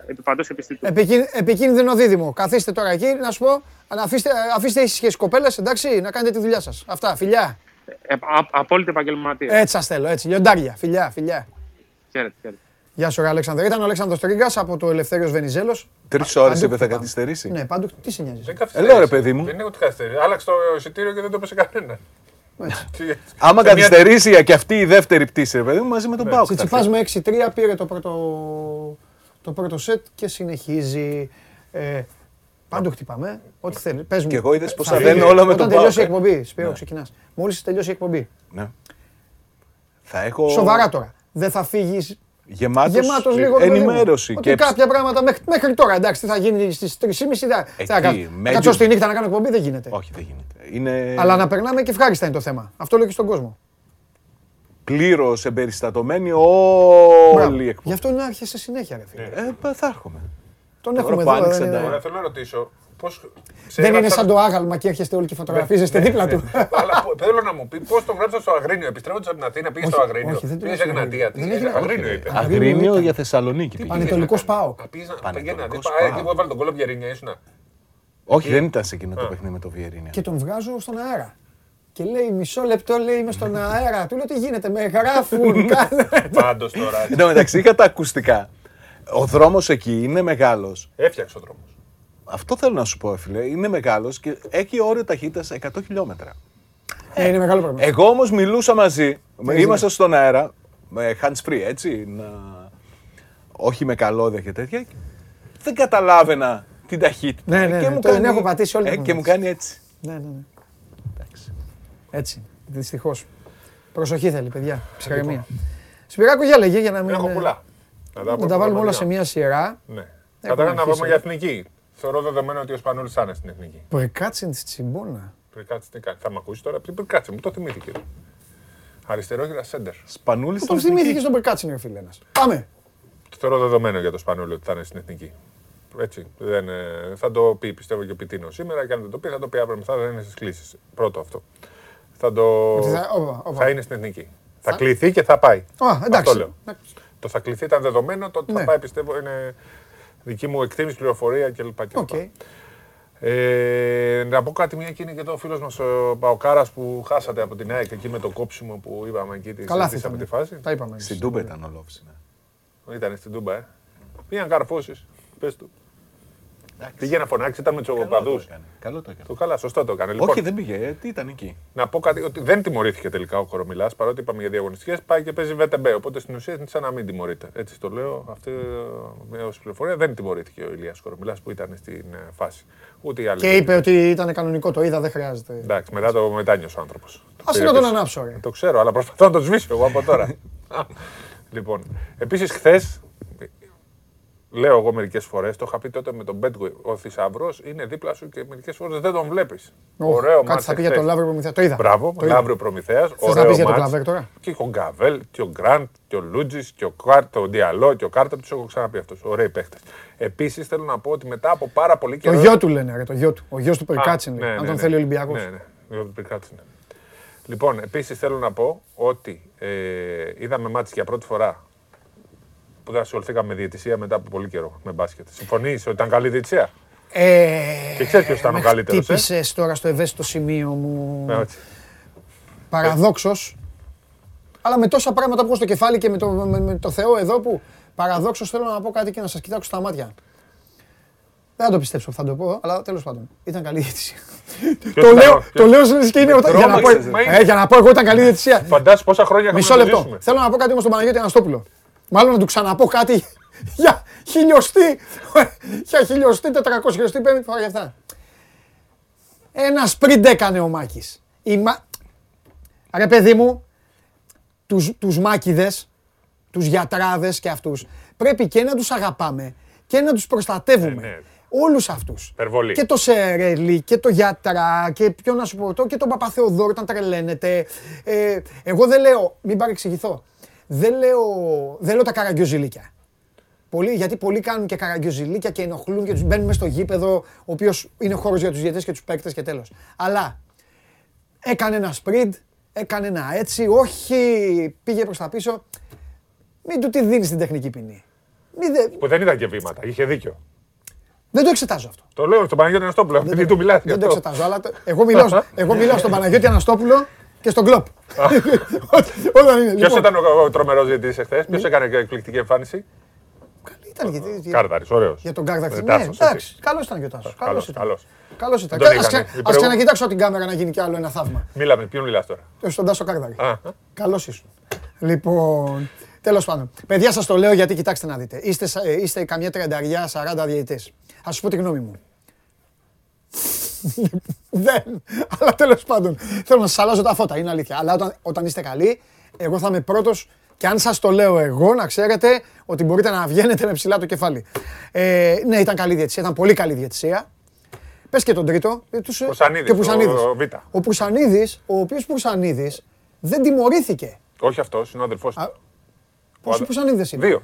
επιπαντός επιστητού. Επικίν, επικίνδυνο δίδυμο. Καθίστε τώρα εκεί, να σου πω. αλλά Αφήστε, αφήστε ήσυχες οι κοπέλες, εντάξει, να κάνετε τη δουλειά σας. Αυτά, φιλιά. Ε, α- απόλυτη επαγγελματία. Έτσι σας θέλω, έτσι. Λιοντάρια, φιλιά, φιλιά. Χαίρετε, χαίρετε. Γεια σου, ρε Αλέξανδρε. Ήταν ο Αλέξανδρος Τρίγκας από το Ελευθέριος Βενιζέλος. Τρεις ώρες Παντού είπε θα πάμε. καθυστερήσει. Ναι, πάντου, τι σε νοιάζει. Δεν καθυστέρησε. Έλα, ρε, παιδί μου. Δεν έχω ότι καθυστερήσει. Άλλαξε το εισιτήριο και δεν το είπε σε κανέναν. Τι- Άμα σε μια- καθυστερήσει και αυτή η δεύτερη πτήση, ρε παιδί μου, μαζί με τον Πάοκ. θα Τσιτσιπάς έρθει. με 6-3 πήρε το πρώτο, το πρώτο σετ και συνεχίζει. Ε, πάντου χτυπάμε, ό,τι θέλει. Πες μου. Και εγώ είδες πως Θα θα φύγει. λένε όλα με Όταν τον τελειώσει η ΠΑΟΚ, ε. εκπομπή, Σπύρο, Ναι. ξεκινάς. Μόλις τελειώσει η εκπομπή. Ναι. Θα έχω Σοβαρά τώρα. Δεν θα φύγεις γεμάτος, γεμάτος λίγο ρε παιδί μου. ενημέρωση. Ότι κάποια πράγματα μέχρι, μέχρι τώρα, εντάξει, τι θα γίνει στις 3.30 θα, Εκεί, θα κάτσω- θα medium. κάτσω στη νύχτα να κάνω εκπομπή, δεν γίνεται. Όχι, δεν γίνεται. Είναι Αλλά να περνάμε και ευχάριστα είναι το θέμα. Αυτό λέω και στον κόσμο. πλήρως εμπεριστατωμένη Μπράβο. όλη η Γι' εκπομπή. αυτό να έρχεσαι συνέχεια, ρε φίλε. Ε, πα- θα έρχομαι. Τον Τώρα έχουμε που εδώ. άνοιξε δεν τα- είναι- Ωραία, θέλω να ρωτήσω. Πώς... Δεν είναι σαν το άγαλμα και έρχεστε όλοι και φωτογραφίζεστε δίπλα του. Αλλά πο- θέλω να μου πει πώς το γράψα στο Αγρίνιο; Επιστρέφοντας από την Αθήνα, πήγες στο Όχι, Αγρίνιο. όχι, δεν το Πήγες σε λέω στο Γνατία. Τι Αγρίνιο. Δεν είναι, έχει- Αγρίνιο είπε. Αγρίνιο Αγρίνιο ήταν. για Θεσσαλονίκη. πήγες. Πανετολικός ΠΑΟΚ. Α, πήγες να- Πανετολικός πήγαινα, Πάοκ. Εκεί που έβαλε τον κόλλο Πιερίνια ήσουν. Όχι, δεν ήταν σε εκείνο το παιχνίδι με το Βιερίνια. Και τον βγάζω στον αέρα. Και λέει μισό λεπτό, λέει είμαι στον αέρα. Του λέω τι γίνεται, με γράφουν. κάνε». Πάντως τώρα. Εν τω μεταξύ είχα τα ακουστικά. Ο δρόμος εκεί είναι μεγάλος. Έφτιαξε ο δρόμος. Αυτό θέλω να σου πω, φίλε. Είναι μεγάλος και έχει όριο ταχύτητας 100 χιλιόμετρα. Ε, είναι μεγάλο πρόβλημα. Εγώ όμως μιλούσα μαζί. Ναι, Είμαστε στον αέρα. Με hands free, έτσι. Να... Όχι με καλώδια και τέτοια. Δεν καταλάβαινα την ταχύτητα. Ναι, ναι, και ναι, το έχω πατήσει όλη ε, την Και μου πατήσει. κάνει έτσι. Ναι, ναι, ναι. Έτσι, δυστυχώς. Προσοχή θέλει, παιδιά. Ψυχραιμία. Σπυράκο, για λέγε για να μην. Έχω ε, πολλά. Να Να τα βάλουμε όλα σε μία σειρά. Ναι. Καταρχά να αρχίσει, πάμε ε. για εθνική. Θεωρώ δεδομένο ότι ο Σπανούλης θα είναι στην εθνική. Πρεκάτσιν της τσιμπόνα. Πριν κάτσε τι κάνει. Θα με ακούσεις τώρα; Πριν κάτσε, μου το θυμήθηκε. Αριστερόγυρα σέντερ. Σπανούλης Τον θυμήθηκε στον Πρεκάτσιν, ρε φίλε ένας. Πάμε. Το θεωρώ δεδομένο για το Σπανούλη ότι θα είναι στην εθνική. Έτσι. Δεν, ε, θα το πει πιστεύω και ο Πιτίνο σήμερα και αν δεν το πει θα το πει αύριο μετά. Δεν είναι στις κλήσεις. Πρώτο αυτό. Θα, το... Ότι θα- όπα, όπα. θα είναι στην εθνική. Θα κληθεί και θα πάει. Α, Αυτό εντάξει. λέω. Το θα κληθεί ήταν δεδομένο, το ότι Ναι. θα πάει πιστεύω είναι δική μου εκτίμηση, πληροφορία κλπ. κλπ. Οκ. Ε, να πω κάτι, μια και είναι και το φίλος μας ο Παοκάρα που χάσατε από την ΑΕΚ εκεί με το κόψιμο που είπαμε εκεί. Τη Καλά συζητήσαμε τη θύθαμε. φάση. Τα είπαμε. Στην Τούμπα ήταν ο Λόφς, ναι. Ήταν στην Τούμπα, ε. Πήγαν καρφώσεις. Πες του. Πήγε να φωνάξει, ήταν με τους Καλό το οπαδού. έκανε. Καλό το έκανε. Το καλά, σωστό το έκανε. Λοιπόν, Όχι, δεν πήγε. ε, Τι ήταν εκεί. να πω κάτι, ότι δεν τιμωρήθηκε τελικά ο Κορομιλά, παρότι είπαμε για διαγωνιστικές, πάει και παίζει VTB. Οπότε στην ουσία είναι σαν να μην τιμωρείται. Έτσι το λέω, αυτή ε, ως πληροφορία. Δεν τιμωρήθηκε ο Ηλίας Κορομιλά που ήταν στην ε, φάση. Ούτε οι άλλοι. Και είπε ότι ήταν κανονικό, το είδα, δεν χρειάζεται. Εντάξει, μετά το μετάνιωσε ο άνθρωπος. Άσε να τον ανάψω, ρε. Το ξέρω, αλλά προσπαθώ να τον σβήσω εγώ από τώρα. λοιπόν, επίσης χθες λέω εγώ μερικές φορές, το είχα πει τότε με τον Μπέντγκο, ο θησαυρός είναι δίπλα σου και μερικές φορές δεν τον βλέπεις. Οχ, Ωραίο κάτι ματς θα πει για εχθές. τον Λαύριο Προμηθέας. Το είδα. Μπράβο, Το είδα. Λαύριο Προμηθέας. Θες να πεις για τον Κλαβέρ τώρα; Και ο Γκαβέλ, και ο Γκραντ, και ο Λούτζης, και ο Κάρτ, ο Διαλό, και ο Κάρτα, τους έχω ξαναπεί αυτούς. Ωραίοι παίχτες. Επίσης θέλω να πω ότι μετά από πάρα πολύ Το καιρό. γιο του λένε, ρε, το γιο του. Ο γιος του Α, Περκάτσιν, ναι, λέει, αν ναι, τον ναι. θέλει ο Ολυμπιακός. Ναι, ναι, ο γιος του Περκάτσιν, ναι. Λοιπόν, επίσης θέλω να πω ότι ε, είδαμε μάτς για πρώτη φορά που δεν ασχοληθήκαμε με διαιτησία μετά από πολύ καιρό με μπάσκετ. Συμφωνείς ότι ήταν καλή διαιτησία; Ε, Και ξέρεις ποιος ήταν ο με καλύτερος, ε; χτύπησες τώρα στο ευαίσθητο σημείο μου. Ε, έτσι. Παραδόξως. Αλλά με τόσα πράγματα που έχω στο κεφάλι και με το, με, με το Θεό εδώ που παραδόξως θέλω να πω κάτι και να σας κοιτάξω στα μάτια. Δεν θα το πιστέψω που θα το πω, αλλά τέλος πάντων. Ήταν καλή διαιτησία. Ποιος το, ήταν λέω, ο- το λέω λες και είναι όταν- για, να πω, τρόμαξες, μα είναι. ε, για να πω εγώ ήταν καλή διαιτησία. Φαντάζεσαι πόσα χρόνια έχουμε Μισό να το λεπτό. ζήσουμε. Θέλω να πω κάτι όμως στον Παναγιώτη Αναστόπουλο. Μάλλον να του ξαναπώ κάτι για χιλιοστή, για χιλιοστή, τετρακόσιοστή, πέμπτη φορά για αυτά. Ένα σπριντ έκανε ο Μάκης. Η Μα... Ρε παιδί μου, τους, τους μάκηδες, τους γιατράδες και αυτούς, πρέπει και να τους αγαπάμε και να τους προστατεύουμε. Ε, ναι. Όλους αυτούς. Υπερβολή. Και το Σερέλι και το Γιατρά και ποιο να σου πω το και τον Παπαθεοδόρο όταν τρελαίνεται. Ε, εγώ δεν λέω, μην παρεξηγηθώ, δεν λέω, δεν λέω τα καραγκιόζηλίκια. Πολλοί, γιατί πολλοί κάνουν και καραγκιόζηλίκια και ενοχλούν και τους μπαίνουν μέσα στο γήπεδο, ο οποίος είναι χώρος για τους διαιτές και τους παίκτες και τέλος. Αλλά έκανε ένα σπριντ, έκανε ένα έτσι, όχι πήγε προς τα πίσω. Μην του τη δίνεις την τεχνική ποινή. Μην δε- Που δεν ήταν και βήματα. Είχε δίκιο. Δεν το εξετάζω αυτό. Το λέω στον Παναγιώτη Αναστόπουλο, επειδή του μιλάς. γι' Δεν το αυτό. εξετάζω, αλλά το- εγώ μιλάω, εγώ μιλάω στον Παναγιώτη Αναστόπουλο και στον Κλόπ. Όταν είναι. Ποιος λοιπόν. ήταν ο, ο τρομερός διαιτητής εχθές, ποιος έκανε και εκπληκτική εμφάνιση; Ήταν γιατί- για- Κάρδαρης, ωραίος. Για τον Κάρδαρη. Ε, Ναι, Τάσος, έτσι. εντάξει. Καλός ήταν και ο Τάσος. Καλό Καλός, ήταν. καλός. Καλός ήταν. Δεν τον Ας, είχανε. ξε- Η ας προηγου- ξανακοιτάξω την κάμερα να γίνει κι άλλο ένα θαύμα. Μίλαμε, ποιον μιλάς τώρα; Ε, Στον Τάσο Κάρδαρη. Α, Καλός ήσουν. Λοιπόν, τέλος πάντων. Παιδιά, σας το λέω γιατί κοιτάξτε να δείτε. Είστε, σα- ε, είστε καμιά τριανταριά, 40 διαιτητές. Α σου πω τη γνώμη μου. Δεν. Αλλά τέλος πάντων. Θέλω να σας αλλάζω τα φώτα, είναι αλήθεια. Αλλά όταν, όταν είστε καλοί, εγώ θα είμαι πρώτος και αν σας το λέω εγώ, να ξέρετε ότι μπορείτε να βγαίνετε με ψηλά το κεφάλι. Ε, ναι, ήταν καλή διαιτησία, ήταν πολύ καλή διαιτησία. Πες και τον τρίτο. ε, τους, ε, Πουρσανίδης, και Πουρσανίδης. ο- ο Β. Ο Πουρσανίδης, ο οποίος Πουρσανίδης δεν τιμωρήθηκε. όχι αυτός, είναι ο αδελφό Α, του. Πόσο αδε- Πουρσανίδης είναι; Δύο.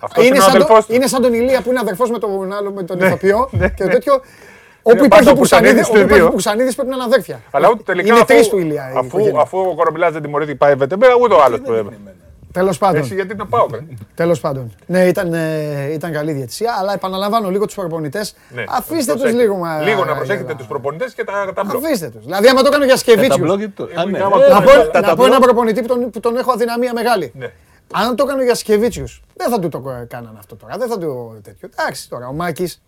Αυτός Είναι είναι ο σαν, αδελφό το, του. είναι σαν τον Ηλία που είναι αδερφός με τον άλλο, με τον Ναι, ηθοποιό ναι, και ναι. τέτοιο. Είναι Όπου υπάρχει πάντα ο ο Πουρσανίδης Πουρσανίδης, του όπου υπάρχει δύο. ο Πουρσανίδης πρέπει να είναι αδέρφια. Αλλά ούτε τελικά είναι αφού, τρεις του Ηλία η αφού, οικογένεια. αφού ο Κορομπιλά δεν τιμωρήθηκε πάει ΒΤΜ, ούτε ο άλλος το έβαλε. Τέλος πάντων. Εσύ γιατί είναι πάω, ρε. Τέλος πάντων. Ναι, ήταν, ε, ήταν καλή διαιτησία, αλλά επαναλαμβάνω λίγο τους προπονητές. Ναι, Αφήστε τους προσέχετε. λίγο. μα- Λίγο να προσέχετε γελά. τους προπονητές και τα, τα μπλοκ. Αφήστε τους. Δηλαδή, άμα το κάνω για Τα Σκεβίτσιους, μπλοκ γιατί το. Α, ναι. άμα- Ε, να πω, τα να πω ταμπλό. ένα προπονητή που τον, που τον έχω αδυναμία μεγάλη. Ναι. Αν το κάνω για Σκεβίτσιους, δεν θα του το κάνανε αυτό τώρα. Δεν θα του τέτοιο. Εντάξει τώρα, ο Μάκης.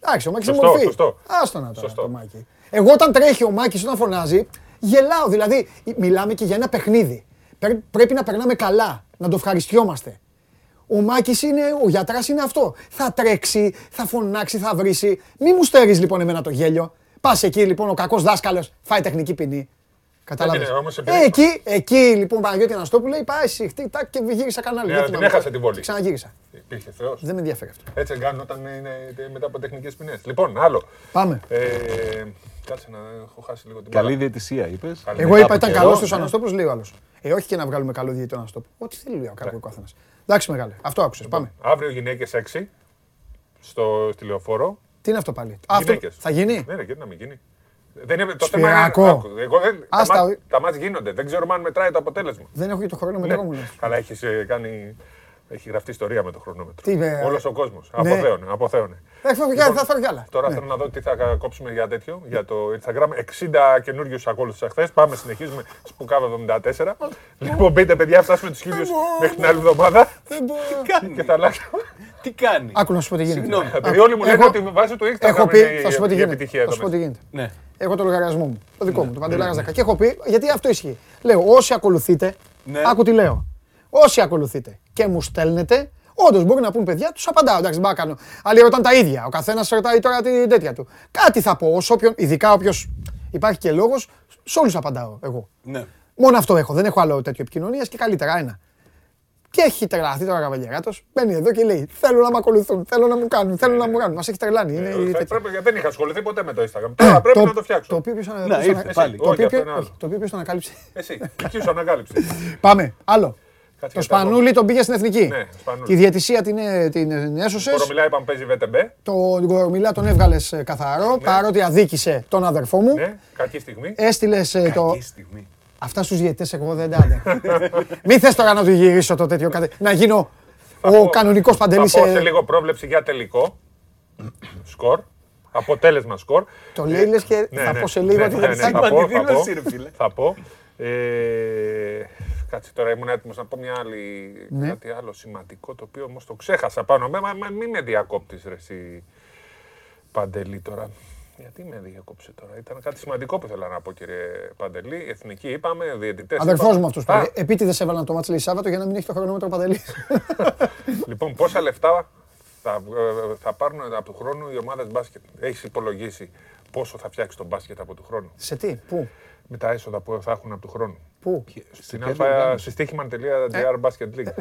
Εντάξει, ο Μάκης είναι Σωστό, μορφή. σωστό. Άστο να τώρα Σωστό. το Μάκη. Εγώ όταν τρέχει ο Μάκης, όταν φωνάζει, γελάω. Δηλαδή, μιλάμε και για ένα παιχνίδι. Πρέ- Πρέπει να περνάμε καλά, να το ευχαριστιόμαστε. Ο Μάκης είναι, ο γιατράς είναι αυτό. Θα τρέξει, θα φωνάξει, θα βρίσει. Μη μου στερείς λοιπόν εμένα το γέλιο. Πας εκεί λοιπόν ο κακός δάσκαλος, φάει τεχνική ποινή. Κατάλαβες. έγινε, όμως, επειδή- Ε, εκεί, εκεί λοιπόν Παναγιώτη Αναστόπουλο λέει πάει συχτή, τάκ και γύρισα κανάλι. Ναι, Δεν την θυμάμαι. έχασε την βολή. Και Ξαναγύρισα. Υπήρχε Θεός. Δεν με ενδιαφέρει αυτό. Έτσι κάνουν όταν είναι μετά από τεχνικές ποινές. Λοιπόν, άλλο. Πάμε. Ε, κάτσε να έχω χάσει λίγο την Καλή μπάλα. διαιτησία είπες. Καλή. Εγώ Μετά είπα από ήταν καιρό, καλός του ναι. Αναστόπουλο, λέει ο άλλος. Ε, όχι και να βγάλουμε καλό διαιτητή τον Αναστόπουλος. Ό,τι θέλει λέει ο Ναι. ο καθένας. Εντάξει, μεγάλε. Αυτό άκουσες. Πάμε. Αύριο γυναίκες 6 στο στη λεωφόρο. Τι είναι αυτό πάλι; Αυτό Γυναίκες. θα γίνει; Ναι, ναι, γιατί να μην γίνει; Δεν είναι, το Σπυράκο. θέμα είναι. άκου, Εγώ δεν, τα, Άστα, μάτς, τα μάτς γίνονται. Δεν ξέρουμε αν μετράει το αποτέλεσμα. Δεν έχω και το χρόνο Ναι. μετά μου λες. Καλά, έχεις κάνει. Έχει γραφτεί ιστορία με το χρονόμετρο. Τι, ε, Όλος ο κόσμος. ναι. Αποθέωνε. αποθέωνε. Θα φέρω κι άλλα, θα φέρω κι άλλα. Τώρα Ναι. θέλω να δω τι θα κόψουμε για τέτοιο, για το Instagram. 60 καινούριους ακόλουθους χθε. Πάμε, συνεχίζουμε. Σπουκάβα 74. λοιπόν, μπείτε, παιδιά, φτάσουμε τους χίλιους μέχρι την άλλη εβδομάδα. Δεν μπορώ. και θα αλλάξουμε. Τι κάνει; Άκου να σου πω τι γίνεται. Συγγνώμη. Επειδή όλοι μου λένε έχω- ότι με βάση του Instagram Έχω πει, είναι θα σου πω τι η γίνεται. επιτυχία Θα εδώ σου πω τι μέσα. γίνεται. Ναι. Έχω το λογαριασμό μου. Το δικό μου, το Παντελάρα 10. Και έχω πει, γιατί αυτό ισχύει. Λέω, όσοι ακολουθείτε, Ναι. άκου τι λέω. Όσοι ακολουθείτε και μου στέλνετε, όντως μπορεί να πούν παιδιά, τους απαντάω. Εντάξει, δεν μπορώ να κάνω. Άλλοι ρωτάνε τα ίδια. Ο καθένας ρωτάει τώρα την τέτοια του. Κάτι θα πω, όσο όποιον, ειδικά όποιος υπάρχει και λόγος, σε όλους απαντάω εγώ. Ναι. Μόνο αυτό έχω. Δεν έχω άλλο τέτοιο επικοινωνίας και καλύτερα ένα. Και έχει τρελαθεί τώρα ο Καβαλιεράτος. Μπαίνει εδώ και λέει: Θέλω να με ακολουθούν, θέλω να μου κάνουν, θέλω να μου κάνουν. Μας έχει τρελάνει. Είναι Ε, η θα τέτοια. πρέπει, γιατί δεν είχα ασχοληθεί ποτέ με το Instagram. Τώρα πρέπει να το φτιάξω. Το οποίο ποιος ανα- Να, ποιος ήρθε ανα- πάλι. το Όχι, οποίο αυτό ποιο- είναι άλλο. όχι, το οποίο ποιος το ανακάλυψε. Εσύ, εκεί σου ανακάλυψε. Πάμε, άλλο. Κάτσε Το για τα Σπανούλι τον πήγε στην εθνική. Ναι, Σπανούλη. Τη διαιτησία την, ε, την έσωσες. Κορομιλά είπαμε παίζει VTB. Τον Κορομιλά τον έβγαλες καθαρό, παρότι αδίκησε τον αδερφό μου. Ναι, κακή στιγμή. Έστειλες το. Κακή στιγμή. Αυτά στους διαιτητές εγώ δεν τα άντεχα. Μην θες τώρα να του γυρίσω το τέτοιο. κατε- Να γίνω ο κανονικός παντελής. Θα πω σε λίγο πρόβλεψη για τελικό. Σκορ. Αποτέλεσμα σκορ. Το λέει λες και Ναι, θα ναι. πω σε λίγο Ναι, ότι ναι, δεν ναι, θα θα πω, θα δήλωση, πω. Ρε φίλε. Θα πω. Ε, Κάτσε τώρα, ήμουν έτοιμος να πω μια άλλη, Ναι. κάτι άλλο σημαντικό το οποίο όμως το ξέχασα πάνω. Μα, μα, μα μην με διακόπτεις, ρε εσύ Παντελή τώρα. Γιατί με διακόψε τώρα; Ήταν κάτι σημαντικό που ήθελα να πω, κύριε Παντελή. Εθνική είπαμε, διαιτητές. Αδερφός μου αυτός. Επίτηδες έβαλα το μάτσο λέει Σάββατο για να μην έχει το χρονόμετρο παντελή. Λοιπόν, πόσα λεφτά θα, ε, θα πάρουν από του χρόνου οι ομάδες μπάσκετ; Έχεις υπολογίσει πόσο θα φτιάξει τον μπάσκετ από του χρόνου; Σε τι, πού, Με τα έσοδα που θα έχουν από του χρόνου. Πού; Στην ποια αλφα διοργάνωση; συστήχημαν.gr Basket League.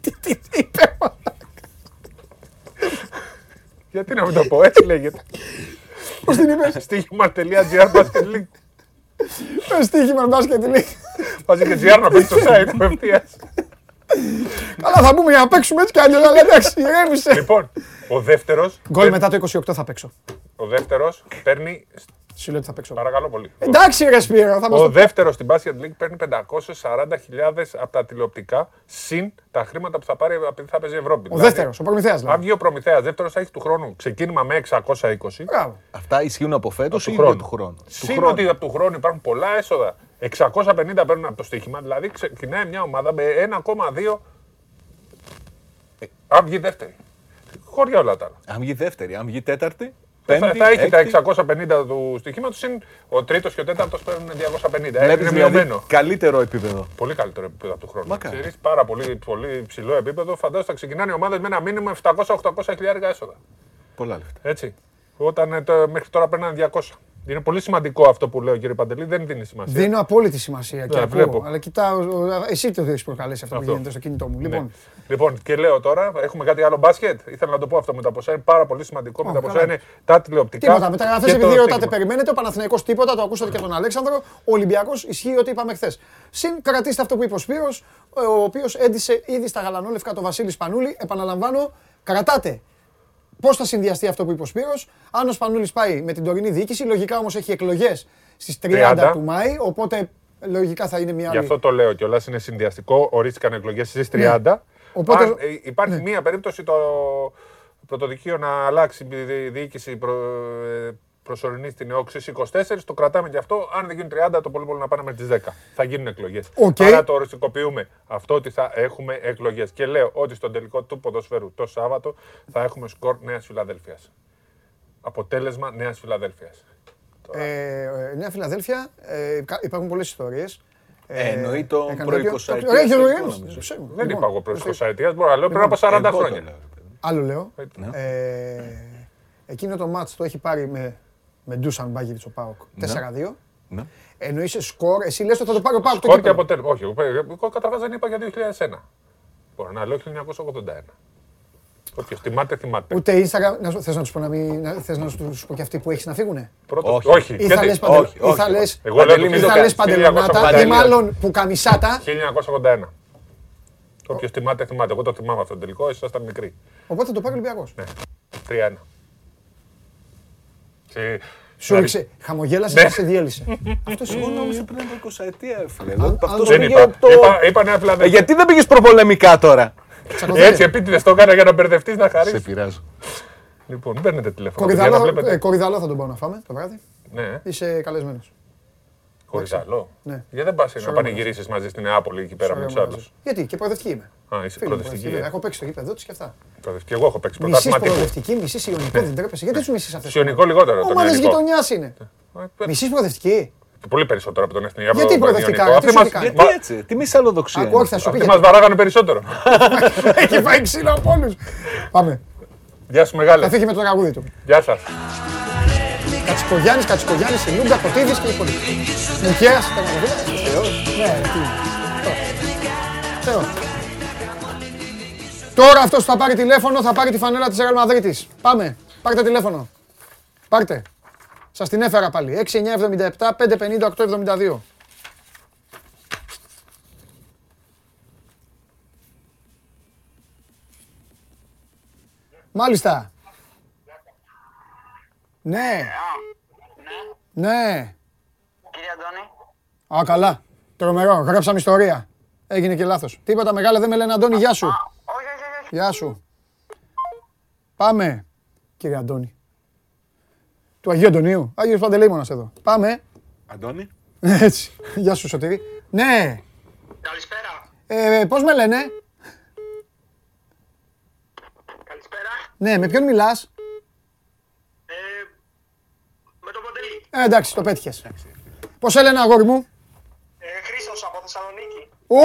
Τι τι τι είπε. Γιατί να μην το πω, έτσι λέγεται. Πώς την είπες; Συστήχημαν.gr Basket League. Το στοίχημα μπάσκετ λέει. Βάζει και GR να παίξει το site απευθεία. Καλά θα μπούμε για να παίξουμε έτσι κι αλλιώς. Αλλά εντάξει, ηρέμησε. Λοιπόν, ο δεύτερος. Γκολ μετά το 28 θα παίξω. Ο δεύτερος παίρνει. Σου λέω ότι θα παίξω. Παρακαλώ πολύ. Εντάξει, ρε Σπύρο, θα μας Ο το πει. δεύτερος στην Basket League παίρνει 540.000 από τα τηλεοπτικά συν τα χρήματα που θα πάρει επειδή θα παίζει Ευρώπη. Ο δεύτερος, ο Προμηθέας Αν δηλαδή. βγει ο Προμηθέας δεύτερος, θα έχει του χρόνου ξεκίνημα με 620. Μπράβο. Αυτά ισχύουν από φέτος του ή χρόνου. για του χρόνου; Του Συν χρόνου. ότι από του χρόνου υπάρχουν πολλά έσοδα. 650 παίρνουν από το στοίχημα, δηλαδή ξεκινάει μια ομάδα με 1,2. Ε, Αν βγει δεύτερη. Χωριά όλα τα άλλα. Αν βγει δεύτερη, αν βγει τέταρτη, Θα, πέμπτη, θα έχει έκτη. τα 650 του στοιχήματος, συν ο τρίτος και ο τέταρτος παίρνουν 250. Βλέπεις Είναι δηλαδή μειωμένο. καλύτερο επίπεδο. Πολύ καλύτερο επίπεδο από του χρόνου. Μακάρι. Ξέρεις, πάρα πολύ, πολύ ψηλό επίπεδο. Φαντάζομαι θα ξεκινάνε οι ομάδες με ένα μήνυμα 700-800 χιλιάρικα έσοδα. Πολλά λεφτά. Έτσι. Όταν ε, το, μέχρι τώρα παίρνανε 200. Είναι πολύ σημαντικό αυτό που λέω, κύριε Παντελή. Δεν δίνει σημασία. Δίνω απόλυτη σημασία και Ναι, ακούω. βλέπω. Αλλά κοιτάω, ο- εσύ το έχεις προκαλέσει αυτό που Αυτό. γίνεται στο κινητό μου. Ναι. Λοιπόν, Λοιπόν, και λέω τώρα, έχουμε κάτι άλλο μπάσκετ; Ήθελα να το πω αυτό με τα ποσά. Είναι πάρα πολύ σημαντικό. με τα ποσά καλά. είναι τα τηλεοπτικά. τίποτα. Μεταγραφέ και το επειδή ρωτάτε, στοίχημα. περιμένετε. Ο Παναθηναϊκός τίποτα, το ακούσατε και από τον Αλέξανδρο. Ο Ολυμπιακός ισχύει ό,τι είπαμε χθες. Συν κρατήστε αυτό που είπε ο Σπύρος, ο οποίος έντυσε ήδη στα γαλανόλευκα το Βασίλη Σπανούλη. Επαναλαμβάνω, κρατάτε πώς θα συνδυαστεί αυτό που είπε ο Σπύρος. Αν ο Σπανούλη πάει με την τωρινή διοίκηση, λογικά όμως έχει εκλογές στις 30, 30. του Μάη. Οπότε λογικά θα είναι μια Γι' άλλη. αυτό το λέω κιόλας. Είναι συνδυαστικό. Ορίστηκαν εκλογές στις 30. Ναι. Οπότε- Αν, ε, υπάρχει μία περίπτωση το πρωτοδικείο να αλλάξει η δι- διοίκηση προ, ε, προσωρινή στην ΕΟΚ στις 24. Το κρατάμε κι αυτό. Αν δεν γίνουν 30, το πολύ πολύ να πάνε με τις 10. Θα γίνουν εκλογές. Οκ. Άρα το οριστικοποιούμε αυτό ότι θα έχουμε εκλογές. Και λέω ότι στον τελικό του ποδοσφαίρου το Σάββατο θα έχουμε σκορ Νέας Φιλαδέλφιας. Αποτέλεσμα Νέας Φιλαδέλφιας. Ε, ε, Νέα Φιλαδέλφια, ε, κα- υπάρχουν πολλές ιστορίες. Ε, εννοεί τον έκανε προ- τέτοιο. 20 Το- έχει, ετίας, έχει, νομίζω. ψέμα. Δεν Λοιπόν, είπα εγώ προς ορίστε. 20 ετία, μπορώ να λέω πριν από 40 Εγώ το χρόνια. λέω. Άλλο λέω. Ναι. Ε, εκείνο το μάτς το έχει πάρει με, με Ντούσαν Μπάγεβιτς ο Πάοκ. 4-2. Ναι. Ενώ είσαι σκορ, εσύ λες ότι θα το πάρει ο Πάοκ το Σκορ και κύπελλο. αποτέλεσμα. Όχι, εγώ, εγώ καταρχάς δεν είπα για 2001. Μπορώ να λέω 1981. Όποιος θυμάται, θυμάται. Ούτε Instagram, να, σου- θες να τους πω να μην, να, θες να τους πω και αυτοί που έχεις να φύγουνε; Πρώτο, Όχι. όχι. Ή θα γιατί; λες, παντελ, όχι, ή όχι, θα όχι. λες, Εγώ λέω Παντελή, το μην ή το θα κάνεις. λες παντελονάτα 1981. ή μάλλον που καμισάτα. 1981. Όποιος θυμάται, θυμάται. Εγώ το θυμάμαι αυτό το τελικό, εσεί ήσασταν μικροί. Οπότε θα το πάρει ο Ολυμπιακός. Ναι. 3-1. Και- Σου δηλαδή, έριξε, χαμογέλασες Ναι. και σε διέλυσε. Αυτό εγώ νόμιζα πριν από 20 ετία, φίλε. αν Αυτός το- Δεν πήγε είπα. το- Είπα, είπα Νέα Ε, Φιλαδέλφια. Γιατί δεν πήγες προπολεμικά τώρα; Έτσι, επίτηδες το έκανα για να μπερδευτείς να Σε χαρεί. πειράζω. Λοιπόν, παίρνετε τηλέφωνο. παιδιά, να Κορυδαλό, βλέπετε. ε, κορυδαλό θα τον πάω να φάμε το βράδυ. Ναι, Είσαι καλεσμένος. κορυδαλό. Ναι. Γιατί δεν πας να Σωρό πανηγυρίσει μαζί στην Νεάπολη εκεί πέρα με τους άλλους; Γιατί και προοδευτική είμαι. Α, είσαι Φίλοι μου, προοδευτική. προοδευτική, ε. Έχω παίξει το γήπεδο τη και αυτά. Προοδευτική. Εγώ έχω παίξει Μισή πρωτάθλημα τύπου. προοδευτική, μισή ιονικός, δεν τρέπεσαι. Γιατί τους μισείς αυτές Σιωνικό λιγότερο. τον Ομάδες ελληνικό. γειτονιάς είναι. Ε, Μισή προοδευτική. Πολύ περισσότερο από τον Εθνικό. Γιατί από τον προοδευτικά, Ιωνικό. τι Αυτοί σου μας- κάνει. Γιατί μα- έτσι, τι μισαλλοδοξία. Ακούω, όχι, θα σου πει. Αυτοί μας βαράγανε περισσότερο. Έχει φάει ξύλο από όλους. Πάμε. Γεια σου Θα μεγάλε. φύγει με το τραγούδι του. Γεια σας. Κατσικογιάννης, Κατσικογιάννης, η Λούγκα, Κωτίδη και οι υπόλοιποι. Μουχέα, τερματοφύλακα. Ναι, τι. Θεός. Τώρα αυτός που θα πάρει τηλέφωνο θα πάρει τη φανέλα της Real Madrid. Πάμε. Πάρτε τηλέφωνο. Πάρτε. Σας την έφερα πάλι. 6977 550 872. Μάλιστα. Ναι. Ναι. Κύριε Αντώνη. Α, καλά. Τρομερό. Γράψαμε ιστορία. Έγινε και λάθος. Τίποτα μεγάλα δεν με λένε Αντώνη. Γεια σου. Όχι, όχι, όχι. Γεια σου. Πάμε, κύριε Αντώνη. Του Αγίου Αντωνίου. Άγιος Παντελεήμονας εδώ. Πάμε. Αντώνη. Έτσι. Γεια σου, Σωτήρη. Ναι. Καλησπέρα. Ε, πώς με λένε; Καλησπέρα. Ναι, με ποιον μιλάς; Ε, με τον Παντελή. Ε, εντάξει, το πέτυχες. Πώς έλεγε αγόρι μου; Ε, Χρήστος από Θεσσαλονίκη. Ω,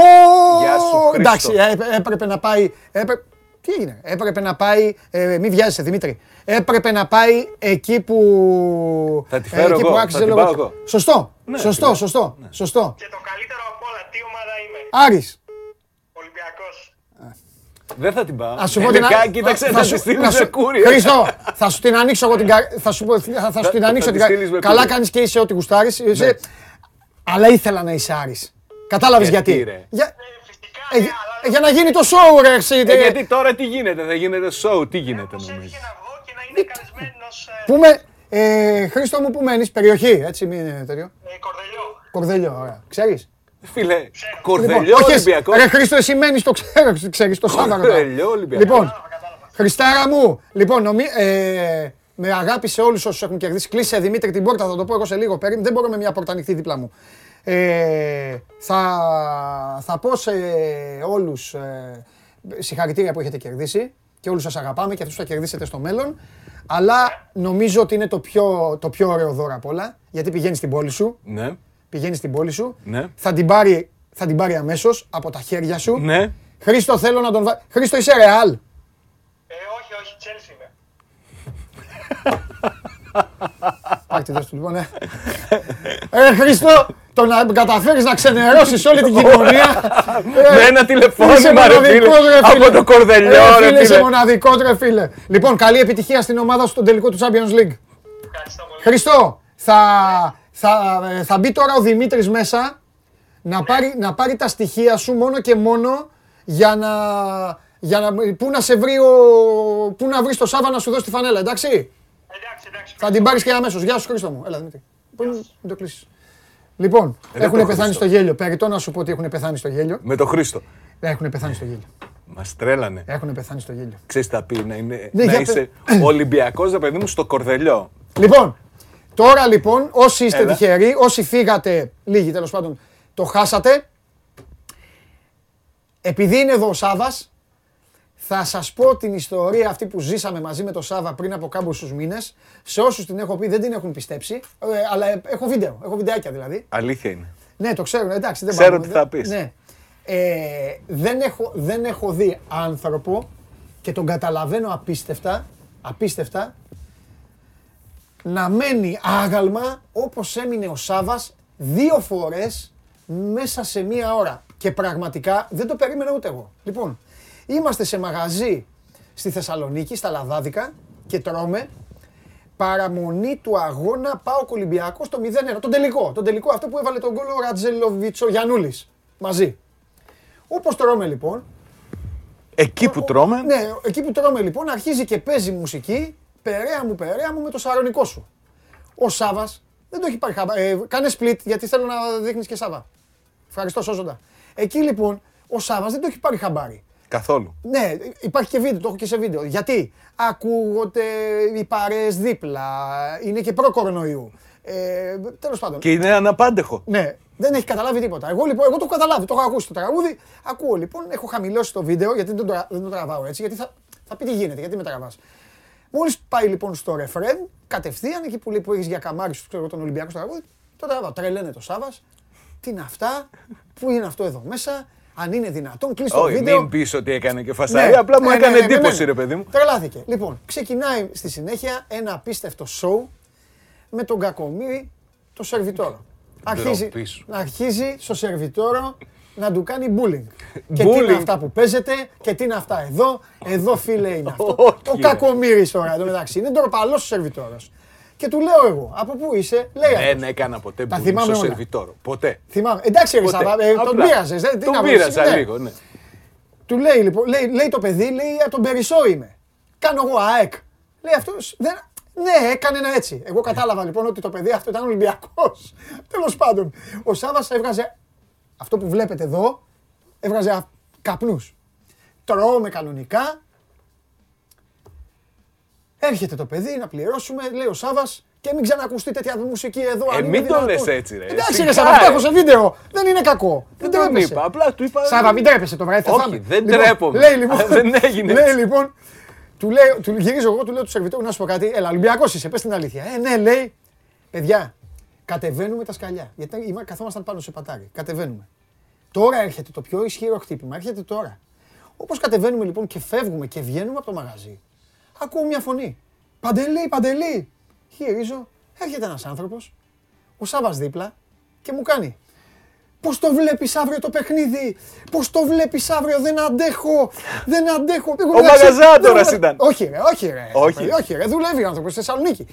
Γεια σου, Χρήστο. Εντάξει, ε, έπρεπε να πάει. έπρε- Τι έγινε, έπρεπε να πάει. Ε, μη βιάζεσαι, Δημήτρη. Έπρεπε να πάει εκεί που. Θα τη φέρω εκεί εγώ, που θα άξιζε την λόγο- πάω εγώ. Σωστό, Ναι, σωστό, φίλε. σωστό, σωστό. Και το καλύτερο απ' όλα, τι ομάδα είμαι. Άρης, Ολυμπιακός. Δεν θα την πάω. Α σου πω την Τελικά, α- κοίταξε, θα θα σου- τη στείλεις να σε σου- κούρια. Χρήστο, θα σου την ανοίξω εγώ την κα- θα σου, πω- θα, θα σου την Θα- ανοίξω θα την τη κα- στείλεις με Καλά κούρια. κάνεις και είσαι ό,τι γουστάρεις. Είσαι... Ναι. Αλλά ήθελα να είσαι Άρης. Κατάλαβες Γιατί, γιατί. ρε; Για... Ε, φυσικά, Ε, ναι, για- αλλά για να γίνει το show, ρε, εσύ. Ε, τε- γιατί τώρα τι γίνεται, θα γίνεται show, τι γίνεται πώς νομίζω. έτυχε να βγω και να είναι καλεσμένος ε, Πού με, ε, Χρήστο μου, πού μένεις, περιοχή, έτσι, μην είναι τέτοιο. ε, Κορδελιό. Κορδέλιο, ωραία. Ξέρεις; Φίλε, κορδελιό Λοιπόν, όχι, Ολυμπιακός. Ρε Χρήστο, εσύ μένεις, το ξέρω, ξέρεις, το Σάββατο. Κορδελιό Ολυμπιακός. Λοιπόν, Χριστάρα μου, λοιπόν, νομί, ε, με αγάπη σε όλους όσους έχουν κερδίσει. Κλείσε Δημήτρη την πόρτα, θα το πω εγώ σε λίγο. Περίμενε, δεν μπορώ με μια πόρτα ανοιχτή δίπλα μου. Ε, θα, θα πω σε όλους ε, συγχαρητήρια που έχετε κερδίσει και όλους σας αγαπάμε και αυτούς που θα κερδίσετε στο μέλλον. Αλλά νομίζω ότι είναι το πιο, το πιο ωραίο δώρο απ' όλα, γιατί πηγαίνεις στην πόλη σου, Ναι, πηγαίνεις στην πόλη σου, ναι, θα την πάρει, θα την πάρει αμέσως από τα χέρια σου. ναι. Χρήστο, θέλω να τον βάλει. Χρήστο, είσαι ρεάλ. Ε, όχι, όχι, Chelsea είμαι. Πάρτε δώσ' του λοιπόν, ναι. Ε, Χρήστο, το να καταφέρεις να ξενερώσεις όλη την κοινωνία. ε, Με ένα Είσαι τηλεφώνημα, ρε φίλε, μοναδικός, ρε φίλε. από το κορδελιό, Ε, φίλε, ρε Είσαι φίλε. μοναδικός, ρε φίλε. Λοιπόν, καλή επιτυχία στην ομάδα σου στον τελικό του Champions League. Ευχαριστώ πολύ. Χριστό, θα, θα, ε, θα μπει τώρα ο Δημήτρης μέσα να πάρει, να πάρει τα στοιχεία σου μόνο και μόνο για να, για να, πού να σε βρει ο, πού να βρεις το Σάβα να σου δώσει τη φανέλα, εντάξει; Εντάξει, εντάξει. Θα την πάρεις και αμέσως. Γεια σου Χρήστο μου. Έλα Δημήτρη. Πού είναι, μην το κλείσεις. Λοιπόν, Ρε έχουν το πεθάνει Χριστό. στο γέλιο. Περιτώ να σου πω ότι έχουν πεθάνει στο γέλιο. Με το Χρήστο. Έχουν πεθάνει στο γέλιο. Μας τρέλανε. Έχουν πεθάνει στο γέλιο. Ξέρεις τι θα πει, να, είναι, Ναι, να για είσαι Ολυμπιακός, ρε παιδί μου, στο κορδελιό. Λοιπόν, τώρα λοιπόν, όσοι είστε Έλα. τυχεροί, όσοι φύγατε, λίγοι τέλος πάντων, το χάσατε. Επειδή είναι εδώ ο Σάβας, θα σας πω την ιστορία αυτή που ζήσαμε μαζί με τον Σάβα πριν από κάμποσους μήνες. Σε όσους την έχω πει δεν την έχουν πιστέψει, ε, αλλά ε, έχω βίντεο, έχω βιντεάκια δηλαδή. Αλήθεια είναι. Ναι, το ξέρω, εντάξει, δεν Ξέρω πάμε, τι δεν- θα πεις. Ναι. Ε, δεν, έχω, δεν έχω δει άνθρωπο και τον καταλαβαίνω απίστευτα, απίστευτα, να μένει άγαλμα όπως έμεινε ο Σάβας δύο φορές μέσα σε μία ώρα. Και πραγματικά δεν το περίμενα ούτε εγώ. Λοιπόν, είμαστε σε μαγαζί στη Θεσσαλονίκη, στα Λαδάδικα και τρώμε παραμονή του αγώνα Πάο Ολυμπιακό στο 0-1. Τον τελικό. Τον τελικό αυτό που έβαλε τον γκολ ο Ρατζελοβίτσο Γιανούλης. Μαζί. Όπως τρώμε λοιπόν. Εκεί που τρώμε, Ναι, εκεί που τρώμε λοιπόν αρχίζει και παίζει μουσική. Περαία μου, περαία μου με το σαρονικό σου. Ο Σάβας δεν το έχει πάρει χαμπάρι. Ε, κάνε split γιατί θέλω να δείχνεις και Σάβα. Ευχαριστώ, σώζοντα. Εκεί λοιπόν ο Σάβας δεν το έχει πάρει χαμπάρι. καθόλου. Ναι, υπάρχει και βίντεο, το έχω και σε βίντεο. Γιατί ακούγονται οι παρέες δίπλα, είναι και προ-κορονοϊού. Ε, τέλος πάντων. Και είναι αναπάντεχο. Ναι, δεν έχει καταλάβει τίποτα. Εγώ λοιπόν, εγώ το έχω καταλάβει, το έχω ακούσει το τραγούδι. Ακούω λοιπόν, έχω χαμηλώσει το βίντεο γιατί δεν το, δεν το τραβάω έτσι, γιατί θα, θα πει τι γίνεται, γιατί με τραβάς. Μόλις πάει λοιπόν στο ρεφρέν, κατευθείαν εκεί που λέει που έχεις για καμάρι σου, ξέρω εγώ, τον Ολυμπιακό στο τραγούδι, το τραβάω. Τρελαίνε το Σάβας, τι είναι αυτά, πού είναι αυτό εδώ μέσα, αν είναι δυνατόν, κλείσει το Όχι, βίντεο. μην πεις ότι έκανε και φασαρία, απλά μου Ναι, έκανε ναι, ναι, εντύπωση, ναι. ρε παιδί μου. Τρελάθηκε. Λοιπόν, ξεκινάει στη συνέχεια ένα απίστευτο show με τον Κακομύρη, το σερβιτόρο. Αρχίζει, Ντροπή σου. αρχίζει στο σερβιτόρο να του κάνει bullying. και τι είναι Bullying. αυτά που παίζετε και τι είναι αυτά εδώ. Εδώ φίλε είναι αυτό. Όχι, Ο ρε. κακομύρης τώρα εδώ μεταξύ. Είναι ντροπαλός ο σερβιτόρος. Και του λέω εγώ, από πού είσαι, λέει Δεν αυτός. έκανα ποτέ Τα bullying θυμάμαι στο όλα. σερβιτόρο. Ποτέ. Θυμάμαι. Εντάξει, ρε Ποτέ. Σάβα, ε, τον Απλά. πείραζες. δεν- τι Τον να πω, πείρασα ναι. λίγο, ναι. Του λέει λοιπόν, λέει, λέει το παιδί, λέει από τον Περισσό είμαι. Κάνω εγώ ΑΕΚ. Λέει αυτός. Δεν... Ναι, έκανε ένα έτσι. Εγώ κατάλαβα λοιπόν ότι το παιδί αυτό ήταν Ολυμπιακός. Τέλος πάντων, ο Σάβα έβγαζε αυτό που βλέπετε εδώ, έβγαζε καπνούς. Τρώμε κανονικά. Έρχεται το παιδί να πληρώσουμε, λέει ο Σάβας, και μην ξανακουστεί τέτοια μουσική εδώ. Ε, αν είναι μην το δυνατόν. λες έτσι, ρε. Εντάξει, Σιγά, ρε Σάβα, το ρε. έχω σε βίντεο. Δεν είναι κακό. Δεν Δεν τον τρέπεσαι. είπα. Απλά του είπα. Σάβα, μην τρέπεσαι τώρα, έτσι θα Όχι, φάμε. δεν Λοιπόν, τρέπομαι. Λέει λοιπόν. Δεν έγινε Λέει έτσι. λοιπόν. Του, λέει, του γυρίζω εγώ, του λέω του σερβιτόρου να σου πω κάτι. Έλα, Ολυμπιακός είσαι, πες την αλήθεια. Ε, ναι, λέει. Παιδιά, κατεβαίνουμε τα σκαλιά. Γιατί είμα- καθόμασταν πάνω σε πατάρι. Κατεβαίνουμε. Τώρα έρχεται το πιο ισχυρό χτύπημα. Έρχεται τώρα. Όπως κατεβαίνουμε λοιπόν και φεύγουμε και βγαίνουμε από το μαγαζί, ακούω μια φωνή. Παντελή, παντελή. Γυρίζω, έρχεται ένας άνθρωπος, ο Σάβα δίπλα και μου κάνει. Πώς το βλέπεις αύριο το παιχνίδι, Πώς το βλέπεις αύριο, δεν αντέχω, δεν αντέχω. Εγώ, Ο εντάξει, Μαγαζάτορας δεν- ήταν. Όχι, ρε, όχι, ρε. Όχι. παιδί, όχι, ρε, δουλεύει ο άνθρωπος στη Θεσσαλονίκη.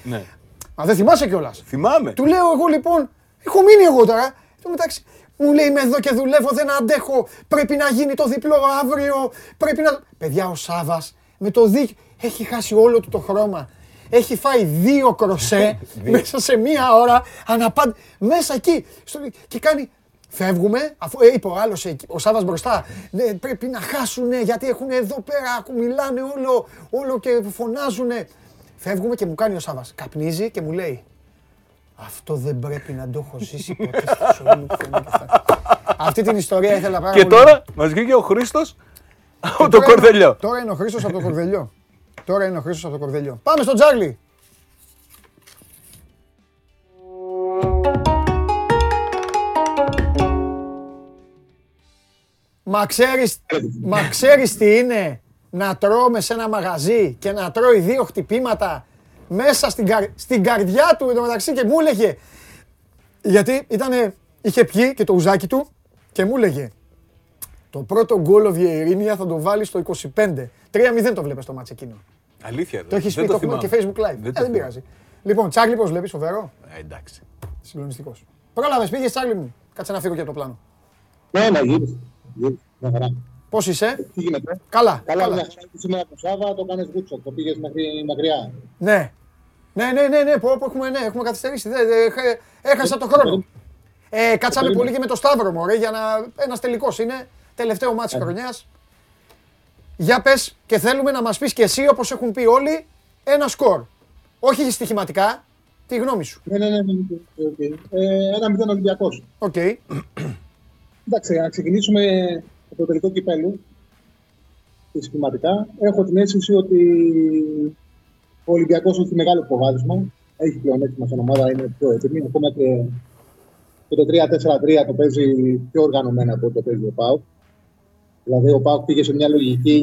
Ναι. Μα δεν θυμάσαι κιόλας; Θυμάμαι. Του λέω εγώ λοιπόν, έχω μείνει εγώ τώρα. Εν τω μεταξύ, μου λέει είμαι εδώ και δουλεύω, δεν αντέχω. Πρέπει να γίνει το διπλό αύριο. Πρέπει να. Παιδιά, ο Σάβας με το δίκιο έχει χάσει όλο του το χρώμα. Έχει φάει δύο κροσέ μέσα σε μία ώρα. Αναπάντη. Μέσα εκεί. Στο... Και κάνει. Φεύγουμε, αφού ε, είπε ο άλλος, ο Σάβας μπροστά. Ναι, πρέπει να χάσουν γιατί έχουν εδώ πέρα, ακού- μιλάνε όλο, όλο και φωνάζουν. Φεύγουμε και μου κάνει ο Σάβα. Καπνίζει και μου λέει: Αυτό δεν πρέπει να το έχω ζήσει ποτέ στη ζωή μου. πουθενά και θα-». Αυτή την ιστορία ήθελα πάρα Και πολύ. τώρα μας βγήκε ο Χρήστος από το Τώρα είναι- κορδελιό. Τώρα είναι ο Χρήστος από το κορδελιό. Τώρα είναι ο Χρήστος από το κορδελιό. Πάμε στον Τζάρλι. Μα ξέρεις, μα ξέρεις τι είναι; Να τρώμε σε ένα μαγαζί και να τρώει δύο χτυπήματα μέσα στην, καρ- στην καρδιά του εντωμεταξύ και μου έλεγε γιατί ήτανε, είχε πιει και το ουζάκι του και μου έλεγε το πρώτο γκολ ο Βιερίνια θα το βάλεις στο 25. 3-0 το βλέπεις το μάτς εκείνο. Αλήθεια. Το έχεις πει, το έχουμε και Facebook Live. Ε, Δεν πειράζει. Λοιπόν, Τσάρλι πώς βλέπεις, φοβερό; Ε, εντάξει. Συγκλονιστικός. Πρόλαβες, πήγες Τσάρλι μου. Κάτσε να φύγω και από το πλάνο. Ναι, ναι, γύρισε. Γύρισε. Μια χαρά. Πώς είσαι, Τι γίνεται; καλά, Καλά, καλά. μια χαρά. Σήμερα το Σάββα το κάνεις γούτσο. Το πήγες μέχρι μακριά. Ναι. Ναι, ναι, ναι, ναι, πω, πω, έχουμε, ναι, έχουμε καθυστερήσει. Δεν- δεν- έχα- έχασα το χρόνο. Ε, κάτσαμε πολύ και με το Σταύρο, μωρέ, για να... Ένας τελικός είναι, τελευταίο ματς της χρονιάς. Για πες και θέλουμε να μας πεις και εσύ, όπως έχουν πει όλοι, ένα σκορ. Όχι στοιχηματικά, τη γνώμη σου. Ναι, ναι, ναι. ναι, ναι, οκ. Ε, Ένα μηδέν Ολυμπιακός. Οκ. Εντάξει, να ξεκινήσουμε από το τελικό κυπέλλου. Συστηματικά. Έχω την αίσθηση ότι ο Ολυμπιακός έχει μεγάλο προβάδισμα. Έχει πλεονέκτημα στην ομάδα, είναι πιο έτοιμη. Ακόμα και, και το 3-4-3 το παίζει πιο οργανωμένα από ό,τι το παίζει ο Πάουκ. Δηλαδή, ο Πάουκ πήγε σε μια λογική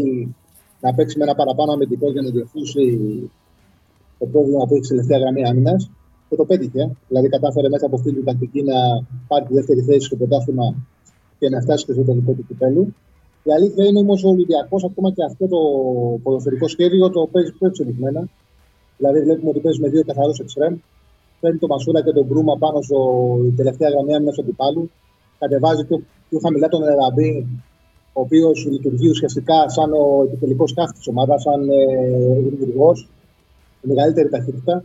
να παίξει με ένα παραπάνω αμυντικό για να διορθώσει το πρόβλημα που έχει στη τελευταία γραμμή άμυνας. Και το πέτυχε. Δηλαδή, κατάφερε μέσα από αυτή την τακτική να πάρει τη δεύτερη θέση στο πρωτάθλημα και να φτάσει και στο τελικό του κυπέλου. Η αλήθεια είναι όμως ο Ολυμπιακός, ακόμα και αυτό το ποδοσφαιρικό σχέδιο το παίζει πιο εξελιγμένα. Δηλαδή, βλέπουμε ότι παίζει με δύο καθαρούς εξτρέμ. Παίρνει τον Μασούρα και τον Μπρούμα πάνω στο τελευταία γραμμή άμυνα του αντιπάλου. Κατεβάζει πιο, πιο χαμηλά τον Εραμπή, ο οποίος λειτουργεί ουσιαστικά σαν ο επιτελικός σκάφτη τη ομάδας, σαν ε, δημιουργός, με μεγαλύτερη ταχύτητα.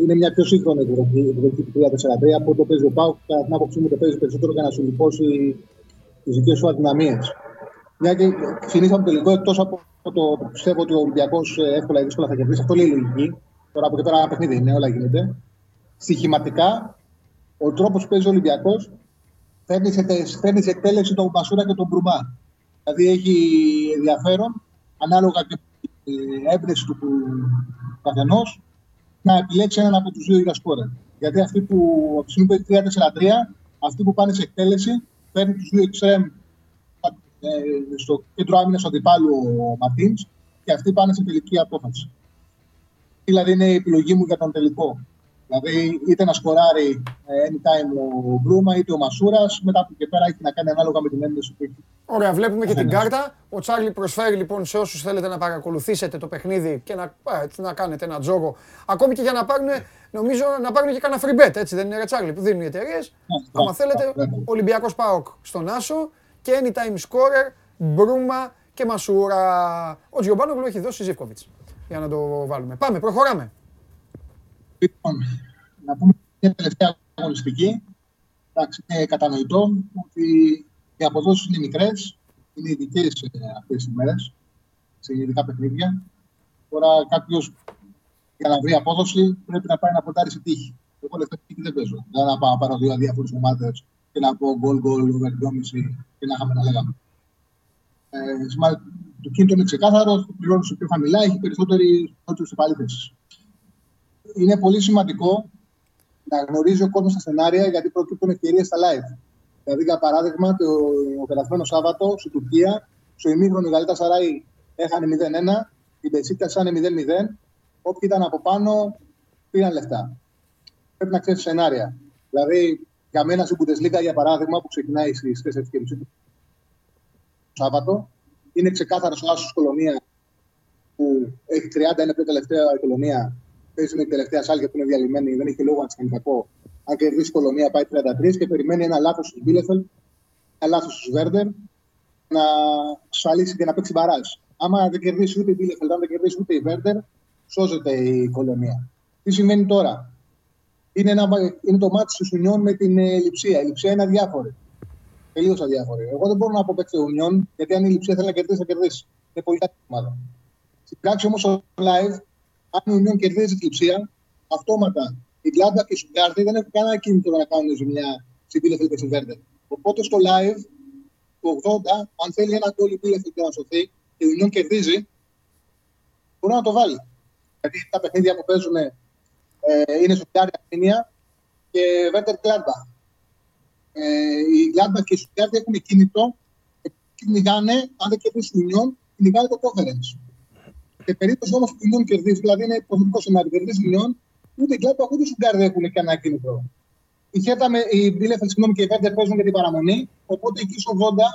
Είναι μια πιο σύγχρονη εκδοχή εκδοχή του 3-4-3 από ό,τι το παίζει ο Πάουκ. Κατά την άποψή μου, το παίζει περισσότερο για να σου λιπώσει τις δικές σου αδυναμίες. Μια και ξεκινήσαμε το τελικό, εκτός από το που πιστεύω ότι ο Ολυμπιακός εύκολα ή δύσκολα θα κερδίσει, αυτό λέει η λογική. Τώρα από εκεί πέρα ένα παιχνίδι είναι, όλα γίνεται. Στοιχηματικά, ο τρόπος που παίζει ο Ολυμπιακός φέρνει σε, τε- φέρνει σε εκτέλεση τον Μπασούρα και τον Μπρουμά. Δηλαδή έχει ενδιαφέρον, ανάλογα και την έμπνευση του καθενός, να επιλέξει έναν από τους δύο για σκόρερ. Γιατί αυτοί που από τη στιγμή που έχει 3-4-3, αυτοί που πάνε σε εκτέλεση, παίρνει τους δύο εξτρέμ ε, στο κέντρο άμυνας του αντιπάλου ο Μαρτίνς και αυτοί πάνε σε τελική απόφαση. Δηλαδή είναι η επιλογή μου για τον τελικό. Δηλαδή, είτε να σκοράρει ε, anytime ο Μπρούμα, είτε ο Μασούρας. Μετά από εκεί και πέρα έχει να κάνει ανάλογα με την ένδυση που έχει. Ωραία, βλέπουμε και την Καθένας. κάρτα. Ο Τσάρλι προσφέρει λοιπόν σε όσους θέλετε να παρακολουθήσετε το παιχνίδι και να, α, έτσι, να κάνετε ένα τζόγο. Ακόμη και για να πάρουν, νομίζω, να πάρουν και κανένα free bet. Έτσι δεν είναι ρε Τσάρλι που δίνουν οι εταιρείες. Άμα θέλετε, Ολυμπιακός Πάοκ στον Άσο και anytime scorer, Μπρούμα και Μασούρα. Ο Τζιομπάνογλου έχει δώσει Ζήφκοβιτς. Για να το βάλουμε. Πάμε, προχωράμε. Λοιπόν, να πούμε μια τελευταία αγωνιστική. Εντάξει, είναι κατανοητό ότι οι αποδόσεις είναι μικρές, είναι ειδικές αυτές τι μέρες, σε ειδικά παιχνίδια. Τώρα κάποιος για να βρει απόδοση πρέπει να πάει να ποντάρει σε τύχη. Εγώ λεφτά τύχη δεν παίζω. Δεν να πάω να πάρω δύο αδιάφορε ομάδες και να πω γκολ γκολ over 2,5 και να είχαμε να λέγαμε. Ε, σημα- το κίνητο είναι ξεκάθαρος, πληρώνει πιο χαμηλά, έχει περισσότερη περισσότερη επαλήθευση είναι πολύ σημαντικό να γνωρίζει ο κόσμος τα σενάρια γιατί προκύπτουν ευκαιρίες στα live. Δηλαδή, για παράδειγμα, το ο περασμένο Σάββατο στην Τουρκία, στο ημίχρονο η Γαλλίτα Σαράι έχανε 0-1, η Μπεσίτα σάνε 0-0. Όποιοι ήταν από πάνω πήραν λεφτά. Πρέπει να ξέρεις σενάρια. Δηλαδή, για μένα στην Bundesliga, για παράδειγμα, που ξεκινάει στις 4 και μισή το Σάββατο, είναι ξεκάθαρος ο Άσος Κολονίας που έχει 30, είναι πιο τελευταία η Κολονία παίζει με την τελευταία σάλια που είναι διαλυμένη, δεν έχει λόγο να τη κάνει κακό. Αν κερδίσει η Κολονία πάει 33 και περιμένει ένα λάθος του Μπίλεφελ, ένα λάθος του Βέρντερ να ασφαλίσει και να παίξει μπαράζ. Άμα δεν κερδίσει ούτε η Μπίλεφελ, αν δεν κερδίσει ούτε η Βέρντερ, σώζεται η Κολονία. Τι σημαίνει τώρα; Είναι, ένα, είναι το μάτι τη Ουνιών με την ε, Λιψία. Η Λιψία είναι αδιάφορη. Τελείως αδιάφορη. Εγώ δεν μπορώ να πω παίξει Ουνιών, γιατί αν η Λιψία θέλει να κερδίσει, θα κερδίσει. Είναι πολύ καλή ομάδα. Στην πράξη όμως το live αν η Union κερδίζει τη λειψία, αυτόματα η Γκλάντα και η Σουγκάρδη δεν έχουν κανένα κίνητο να κάνουν ζημιά στην Πίλεφελ και στην Βέρντερ. Οπότε στο live, το 80, αν θέλει ένα γκολ η Πίλεφελ και να σωθεί και η Union κερδίζει, μπορεί να το βάλει. Γιατί τα παιχνίδια που παίζουν ε, είναι Σουγκάρδη Αρμενία και Βέρντερ Γκλάντα. Ε, η Γκλάντα και η Σουγκάρδη έχουν κίνητο και κυνηγάνε, αν δεν κερδίσει η Union, κυνηγάνε το conference. Σε περίπτωση όμως που η Λιόν κερδίσει, δηλαδή είναι υποθετικό σενάριο, κερδίσει η Λιόν, ούτε η Γκλάπα ούτε η Σουγκάρ δεν έχουν κανένα κίνητρο. Η Χέτα με η Μπίλεφελ, συγγνώμη και η Βέντερ παίζουν για την παραμονή. Οπότε εκεί στο 80,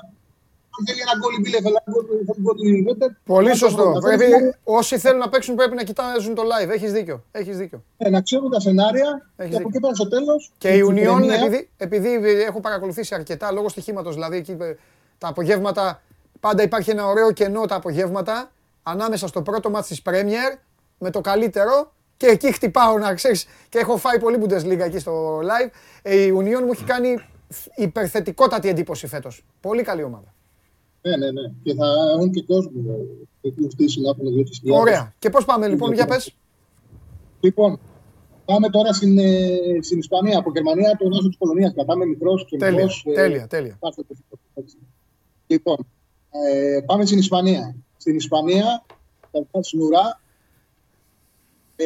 αν θέλει ένα γκολ η Μπίλεφελ, ένα γκολ η γκολ η Βέντερ. Πολύ να το σωστό. βρουν. Αυτό Πρέπει, είναι- όσοι θέλουν να παίξουν πρέπει να κοιτάζουν το live. Έχεις δίκιο. Έχεις δίκιο. ε, να ξέρουν τα σενάρια Έχεις και από δίκιο. εκεί πέρα στο τέλος. Και η Union, επειδή, επειδή έχω παρακολουθήσει αρκετά λόγω στοιχήματος, δηλαδή εκεί ε, τα απογεύματα, πάντα υπάρχει ένα ωραίο κενό τα απογεύματα ανάμεσα στο πρώτο μάτς της Premier με το καλύτερο και εκεί χτυπάω να ξέρεις και έχω φάει πολύ Bundesliga εκεί στο live. Ε, η Union μου έχει κάνει υπερθετικότατη εντύπωση φέτος. Πολύ καλή ομάδα. Ναι, ναι, ναι. Και θα έχουν και κόσμο. ε, Εκεί στήσει να έχουν δύο τις Ωραία. Και πώς πάμε λοιπόν, για πες. Λοιπόν, πάμε τώρα στην, ε, στην Ισπανία. Από Γερμανία, τον Άσο της Πολωνίας. Κρατάμε μικρός και Τέλεια, μικρός, ε, τέλεια, τέλεια. πάρτε το έτσι. Λοιπόν, ε, πάμε στην Ισπανία. Στην Ισπανία, τα στην ουρά, ε,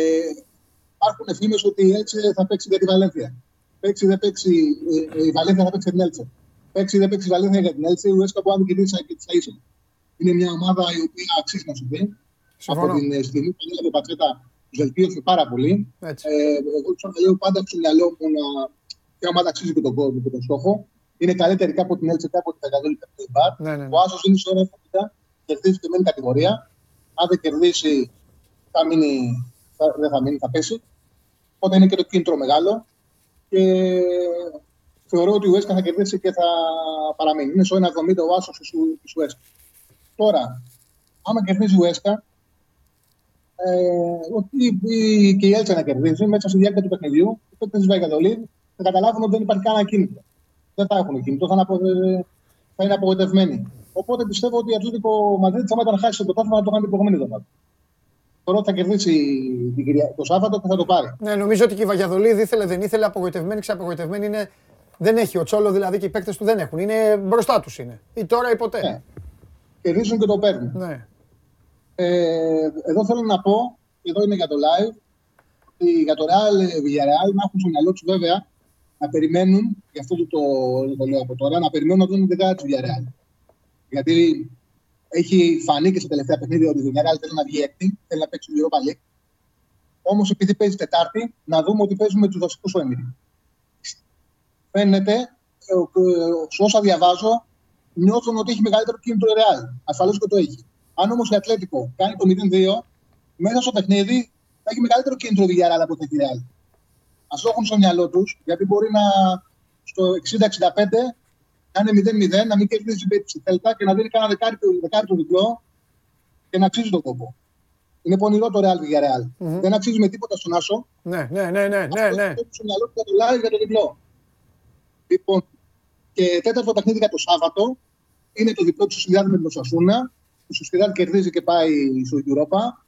υπάρχουν φήμες ότι η Έλτσε θα παίξει για τη Βαλένθια. Παίξει, δεν παίξει, ε, ε, η Βαλένθια θα παίξει για την Έλτσε. Παίξει, δεν παίξει η Βαλένθια για την Έλτσε, η Ουέσκα που αν κερδίσει και τη ίσα. Είναι μια ομάδα η οποία αξίζει να σου πει. Συμφωνώ. Από την ε, στιγμή που έλαβε η Πατσέτα, του βελτίωσε πάρα πολύ. Έτσι. Ε, εγώ ξαναλέω πάντα στο μυαλό μου να ποια ομάδα αξίζει και τον κόσμο και τον στόχο. Είναι καλύτερη και από την Έλτσε και από την Πενταδόλη και από την Μπαρ. Ναι, ναι, ναι. Ο Άσος είναι σε ώρα 70, κερδίζει και μένει κατηγορία. Αν δεν κερδίσει, θα μείνει, θα, δεν θα μείνει, θα πέσει. Οπότε είναι και το κίνητρο μεγάλο. Και θεωρώ ότι η Ουέσκα θα κερδίσει και θα παραμείνει. Είναι στο 1,70 ο Άσος της Ουέσκα. Τώρα, άμα κερδίζει η Ουέσκα, ε, ότι η- και η Έλτσα να κερδίζει μέσα στη διάρκεια του παιχνιδιού, οι παίκτες της Βαϊκαδολίδ θα καταλάβουν ότι δεν υπάρχει κανένα κίνητρο. Δεν θα έχουν κίνητρο, θα είναι, απο, θα είναι απογοητευμένοι. Οπότε πιστεύω ότι η Ατλέτικο Μαδρίτη, άμα ήταν χάσει το πρωτάθλημα, θα το κάνει την προηγούμενη εβδομάδα. Θεωρώ ότι θα κερδίσει την Κυρια- το Σάββατο και θα το πάρει. Ναι, νομίζω ότι και η Βαγιαδολίδη ήθελε, δεν ήθελε, απογοητευμένη, ξαπογοητευμένη είναι. Δεν έχει ο Τσόλο δηλαδή και οι παίκτες του δεν έχουν. Είναι μπροστά τους είναι. Ή τώρα ή ποτέ. Ναι. Κερδίζουν και το παίρνουν. Ναι. Ε, εδώ θέλω να πω, εδώ είναι για το live, ότι για το Real ε, Villarreal να έχουν στο μυαλό τους βέβαια να περιμένουν, γι' αυτό το, το, το λέω από τώρα, να περιμένουν να δουν την δεκάδα του Villarreal. Γιατί έχει φανεί και στα τελευταία παιχνίδια ότι η Villarreal θέλει να βγει έκτη, θέλει να παίξει Europa League. Όμως, επειδή παίζει Τετάρτη, να δούμε ότι παίζουμε τους βασικού ο Έμιρη. Φαίνεται, ε, ε, σε όσα διαβάζω, νιώθουν ότι έχει μεγαλύτερο κίνητρο η Real. Ασφαλώς και το έχει. Αν όμως η Ατλέτικο κάνει το 0-2, μέσα στο παιχνίδι θα έχει μεγαλύτερο κίνητρο η Villarreal από την Real. Α το έχουν στο μυαλό τους, γιατί μπορεί να στο 60-65 να είναι 0-0, να μην κερδίσει η Θέλτα και να δίνει κανένα δεκάρι διπλό και να αξίζει τον κόπο. Είναι πονηρό το Real Villarreal. Mm-hmm. Δεν αξίζει με τίποτα στον Άσο. Ναι, ναι, ναι, ναι, ναι, ναι. Αυτό στο μυαλό του για το live για το διπλό. Λοιπόν, και τέταρτο παιχνίδι για το Σάββατο είναι το διπλό του Σοσιαδάδη με τον Σασούνα. Ο Σοσιαδάδη κερδίζει και πάει στο Europa.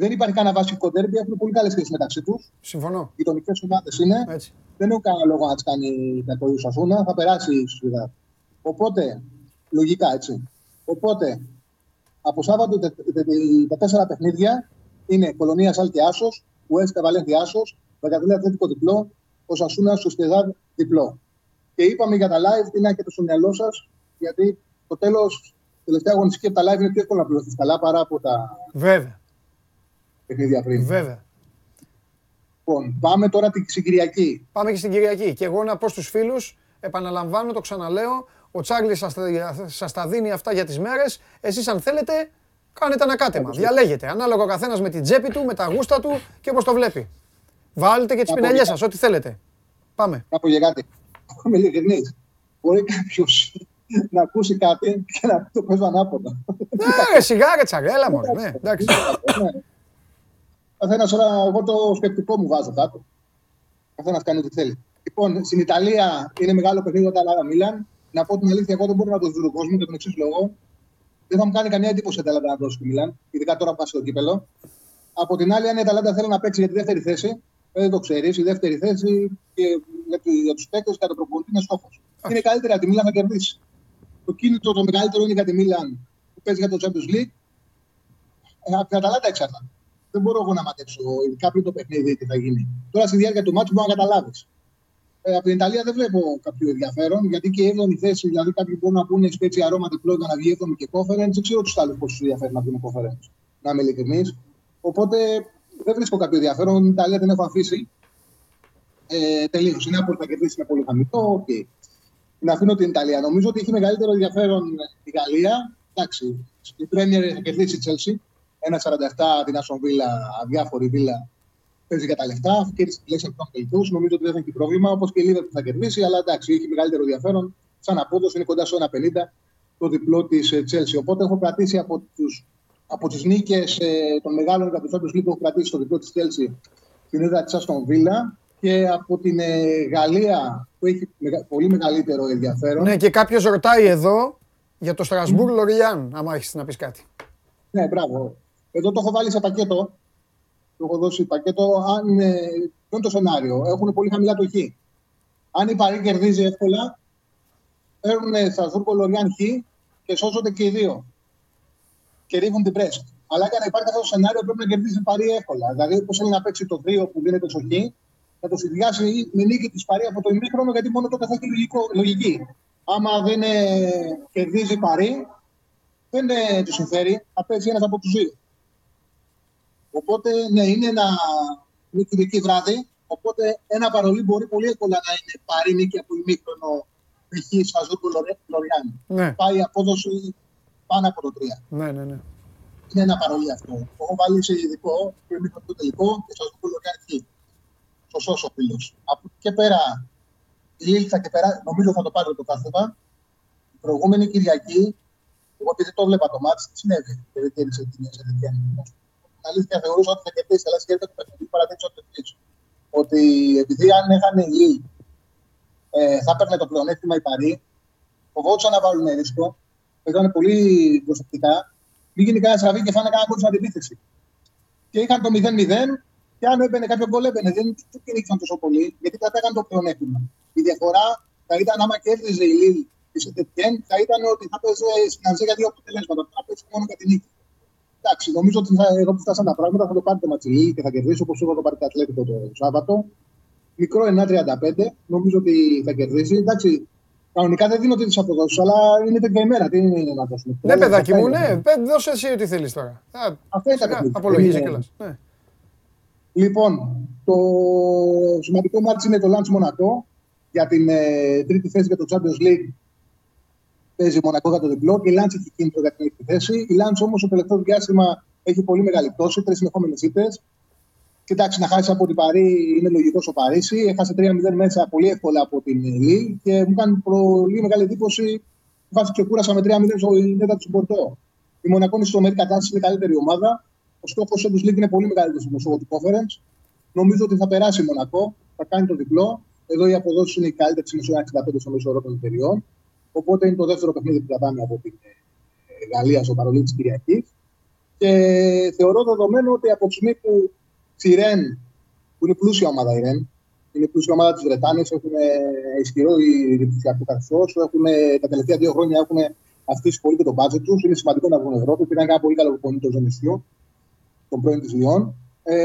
Δεν υπάρχει κανένα βασικό τέρμπι, έχουν πολύ καλές σχέσεις μεταξύ τους. Συμφωνώ. Οι τομικέ ομάδες είναι. Έτσι. Δεν έχουν κανένα λόγο να τις κάνει κακό η Σασούνα, θα περάσει η Σοσιαδάδη. Οπότε, λογικά έτσι. Οπότε, από Σάββατο τε- τε- τε- τα τέσσερα παιχνίδια είναι Κολονίας Σάλ και Άσος, Ουέσκα Βαλένθια Άσος, Βαγαδίλα Αθλητικό διπλό, ο Σασούνα Σοσιαδάδ διπλό. Και είπαμε για τα live, τι να έχετε στο μυαλό σας, γιατί το τέλος, τελευταία αγωνιστική από τα live είναι πιο εύκολο να πληρωθείς καλά παρά από τα Βέβαια, παιχνίδια πριν. βέβαια. Λοιπόν, πάμε τώρα την Κυριακή. Πάμε και στην Κυριακή. Και εγώ να πω στους φίλους, επαναλαμβάνω, το ξαναλέω, ο Τσάρλις σας, τα- σας τα δίνει αυτά για τις μέρες. Εσείς αν θέλετε, κάνετε ανακάτεμα. Διαλέγετε. Ανάλογα ο καθένας με την τσέπη του, με τα γούστα του και όπως το βλέπει. Βάλτε και τις Να πω πινελιές για- σας, ό,τι θέλετε. Πάμε. Να πω για κάτι. Είμαι ειλικρινής. Μπορεί κάποιος να ακούσει κάτι και να πει το παίζω ανάποδα. Ναι, ρε, σιγά ρε τσαρέλα μόνο. Ναι, εντάξει. Καθένας ώρα, εγώ το σκεπτικό μου βάζω κάτω. Καθένας κάνει ό,τι θέλει. Λοιπόν, στην Ιταλία είναι μεγάλο παιχνίδι όταν Ελλάδα Μίλαν. Να πω την αλήθεια, εγώ δεν μπορώ να το δω κόσμο για τον εξής λόγο. Δεν θα μου κάνει καμία εντύπωση η Αταλάντα να δώσει τη Μίλαν, ειδικά τώρα που πάει στο κύπελο. Από την άλλη, αν η Αταλάντα θέλει να παίξει για τη δεύτερη θέση, δεν το ξέρεις. Η δεύτερη θέση και για, του- για τους παίκτες και για τον προπονητή είναι στόχος. Είναι καλύτερα από τη Μίλαν να κερδίσει. Το κίνητρο το μεγαλύτερο είναι για τη Μίλαν που παίζει για το Champions League. Ε, από την Αταλάντα εξαρτάται. Δεν μπορώ εγώ να μαντέψω, ειδικά πριν το παιχνίδι, τι θα γίνει. Τώρα στη διάρκεια του μάτσου μπορεί να καταλάβεις. Ε, από την Ιταλία δεν βλέπω κάποιο ενδιαφέρον, γιατί και η 7η θέση, δηλαδή κάποιοι μπορούν να πούνε σπέτσι αρώμα διπλό για να βγει 7η και conference. Δεν ξέρω τους άλλους πόσους ενδιαφέρει να βγουν conference, να είμαι ειλικρινής. Οπότε δεν βρίσκω κάποιο ενδιαφέρον. Την Ιταλία την έχω αφήσει. Ε, Τελείως. Η Νάπολη θα κερδίσει με πολύ χαμηλό. Okay. Την αφήνω την Ιταλία. Νομίζω ότι έχει μεγαλύτερο ενδιαφέρον η Γαλλία. Εντάξει, η Premier θα κερδίσει η Chelsea. 1,47 την Άσον Βίλα, αδιάφορη Βίλα παίζει για τα λεφτά. Κέρδισε τη λέξη από τους τελικού. Νομίζω ότι δεν θα έχει πρόβλημα. Όπως και η Λίβερ που θα κερδίσει. Αλλά εντάξει, έχει μεγαλύτερο ενδιαφέρον. Σαν απόδοση είναι κοντά στο 1,50 το διπλό της Chelsea. Οπότε έχω κρατήσει από, τους, από τις νίκες ε, των μεγάλων για τους Champions League, έχω κρατήσει το διπλό της Chelsea την έδρα της Άστον Βίλα και από την ε, Γαλλία που έχει μεγα- πολύ μεγαλύτερο ενδιαφέρον. Ναι, και κάποιος ρωτάει εδώ για το Στρασβούρ Λοριάν, άμα έχεις να πεις κάτι. Ναι, μπράβο. Εδώ το έχω βάλει σε πακέτο. Το έχω δώσει πακέτο. Αν, ε, ποιο είναι το σενάριο. Έχουν πολύ χαμηλά το χ. Αν η Παρή κερδίζει εύκολα, παίρνουν Στρασβούργο Λοριάν χ και σώζονται και οι δύο. Και ρίχνουν την πρέσβη. Αλλά για να υπάρχει αυτό το σενάριο πρέπει να κερδίσει η Παρή εύκολα. Δηλαδή, όπως θέλει να παίξει το 2 που δίνεται στο χ, να το συνδυάσει με νίκη της Παρή από το ημίχρονο, γιατί μόνο τότε θα έχει λογικό- λογική. Άμα δεν ε, κερδίζει η Παρή, δεν ε, του συμφέρει, θα παίζει ένας από τους δύο. Οπότε, ναι, είναι ένα είναι Κυριακή βράδυ. Οπότε, ένα παρολί μπορεί πολύ εύκολα να είναι παρή νίκη από ημίχρονο π.χ. Σαζούκο Λοριάν. Ναι. Πάει η απόδοση πάνω από το 3. Ναι, ναι, ναι. Είναι ένα παρολί αυτό. Το έχω βάλει σε ειδικό, το ημίχρονο το τελικό και Σαζούκο Λοριάν εκεί. Σωστό ο φίλο. Από εκεί και πέρα, η Λίλ θα και πέρα, νομίζω θα το πάρει το κάθεμα. Την προηγούμενη Κυριακή, εγώ επειδή το βλέπα το μάτι, τι συνέβη και δεν κέρδισε την Σερβία. Την αλήθεια θεωρούσα ότι θα κερδίσει, αλλά σκέφτεται το παιχνίδι παραδείξω το εξή. Ότι επειδή αν έχανε η Λίλ, ε, θα έπαιρνε το πλεονέκτημα η Παρή, φοβόντουσαν να βάλουν ρίσκο, ήταν πολύ προσεκτικά, μην γίνει κανένα στραβή και φάνε κανένα γκολ στην αντιπίθεση. Και είχαν το 0-0 και αν έμπαινε κάποιο γκολ έμπαινε. Δεν δεν κυνήγησαν τόσο πολύ, γιατί κρατάγαν το πλεονέκτημα. Η διαφορά θα ήταν άμα κέρδιζε η Λίλ της Σεντετιέν, θα ήταν ότι θα παίζει στην Αζέ για δύο αποτελέσματα. Θα παίζει μόνο για την νίκη. Εντάξει, νομίζω ότι θα, εδώ που φτάσαν τα πράγματα θα το πάρει το Ματσιλί και θα κερδίσει όπως εγώ το πάρει το Ατλέτικο το Σάββατο. Μικρό 1,35, νομίζω ότι θα κερδίσει. Εντάξει, κανονικά δεν δίνω τι αποδόσεις, αλλά είναι τέτοια ημέρα. Τι είναι να δώσουμε. Ναι, παιδάκι μου, ναι. Πε- Δώσε εσύ ό,τι θέλεις τώρα. Α, Αυτό είναι τα σιγά, παιχνίδια. Απολογίζει Είναι- κιόλας. Ναι. Λοιπόν, το σημαντικό μάτς είναι το Λάντς Μονακό για την ε, τρίτη θέση για το Champions League. Παίζει Μονακό για το διπλό και η Λάντς έχει κίνητρο για την τρίτη θέση. Η Λάντς όμως το τελευταίο διάστημα έχει πολύ μεγάλη πτώση, τρεις συνεχόμενες ήττες. Κοιτάξτε, να χάσει από την Παρή είναι λογικός στο Παρίσι. Έχασε 3-0 μέσα πολύ εύκολα από την Λίλ και μου κάνει πολύ μεγάλη εντύπωση. Βάσει ξεκούρασα με 3-0 στο Ινέτα του Πορτό. Η Μονακό είναι στο μέρη κατάσταση, είναι η καλύτερη ομάδα. Ο στόχος τους League είναι πολύ μεγαλύτερο στο ποσό του Conference. Νομίζω ότι θα περάσει η Μονακό, θα κάνει το διπλό. Εδώ οι αποδόσει είναι οι καλύτερε με 65 στο μέσο όρο των εταιριών. Οπότε είναι το δεύτερο παιχνίδι που κρατάμε από την ε, Γαλλία στο παρολί της Κυριακής. Και θεωρώ δεδομένο ότι από τη στιγμή που η Ρεν, που είναι πλούσια ομάδα η Ρεν, είναι πλούσια ομάδα της Βρετάνης, έχουν ισχυρό διευθυντικό καθεστώς, τα τελευταία δύο χρόνια έχουν αυξήσει πολύ και το μπάτζετ τους. Είναι σημαντικό να βγουν Ευρώπη. Πήραν ένα πολύ καλό προπονητή το Ζενισιού, τον πρώην της Λιόν. Ε,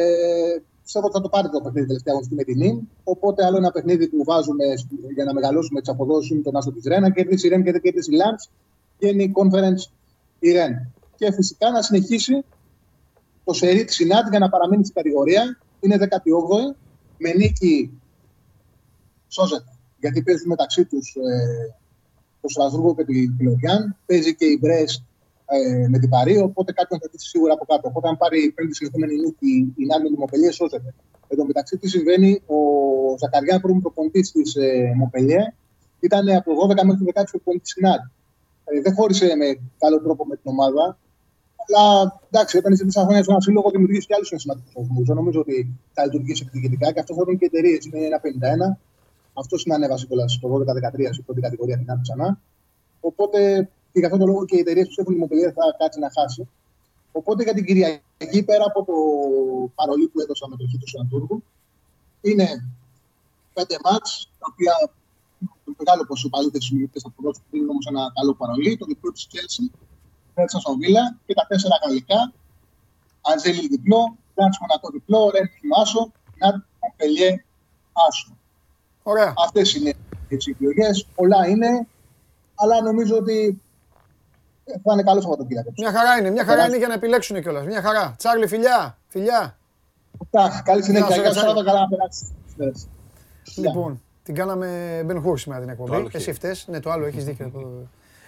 πιστεύω ότι θα το πάρει το παιχνίδι τελευταία αγωνιστική με την νυν. Οπότε άλλο ένα παιχνίδι που βάζουμε για να μεγαλώσουμε τι αποδόσει είναι τον Άστο της Ρένα. Κέρδισε η Ρεν και δεν κέρδισε η Λάντ. Και είναι η conference η Ρεν και φυσικά να συνεχίσει το σερί της Συνάντ για να παραμείνει στην κατηγορία. Είναι 18η με νίκη σώζεται. Γιατί παίζουν μεταξύ τους ε, το Στρασβούργο και την Λοριάν. Παίζει και η Μπρέσ ε, με την Παρή, οπότε κάποιον θα δείξει σίγουρα από κάτω. Οπότε, αν πάρει η πέμπτη συνεχόμενη νίκη η Νάρμη Μοπελιέ, σώζεται. Εν τω μεταξύ, τι συμβαίνει, ο Ζακαριάν, πρώην προπονητής της ε, Μοπελιέ, ήταν από το 12 μέχρι το 16 προπονητή τη Ε, δεν χώρισε με καλό τρόπο με την ομάδα. Αλλά εντάξει, όταν είσαι 4 χρόνια σε ένα σύλλογο, δημιουργεί και άλλου σημαντικού οργανισμού. Δεν νομίζω ότι θα λειτουργήσει εκδικητικά και αυτός θα δουν και οι εταιρείες. Είναι ένα 51. Αυτός συνανέβασε κιόλας στο 12-13 στην πρώτη κατηγορία την ξανά. Οπότε και γι' αυτόν τον λόγο και οι εταιρείες που έχουν δημοπαιδεία θα κάτσει να χάσει. Οπότε για την Κυριακή, πέρα από το παρολί που έδωσα με το χείτο του Αντούργου, είναι πέντε μάτς, τα οποία το μεγάλο ποσό παλίτε συμμετέχει θα αποδώσουν πριν όμως ένα καλό παρολί. Το διπλό της Κέλση, Ρέτσα στο Βίλα και τα τέσσερα γαλλικά. Αζέλη διπλό, Γκάντ Μονακό διπλό, Ρεν Άσο, Νατ Μομπελιέ Άσο. Αυτές είναι οι επιλογέ. Πολλά είναι, αλλά νομίζω ότι θα είναι καλός Σαββατοκύριακο. Μια χαρά είναι, μια χαρά είναι για να επιλέξουν κιόλας. Μια χαρά. Τσάρλι, φιλιά, φιλιά. Καλή συνέχεια. Γεια σα, καλά να περάσει. Λοιπόν, την κάναμε Ben Hur σήμερα την εκπομπή. Εσύ φταίς. Ναι, το άλλο έχεις δίκιο.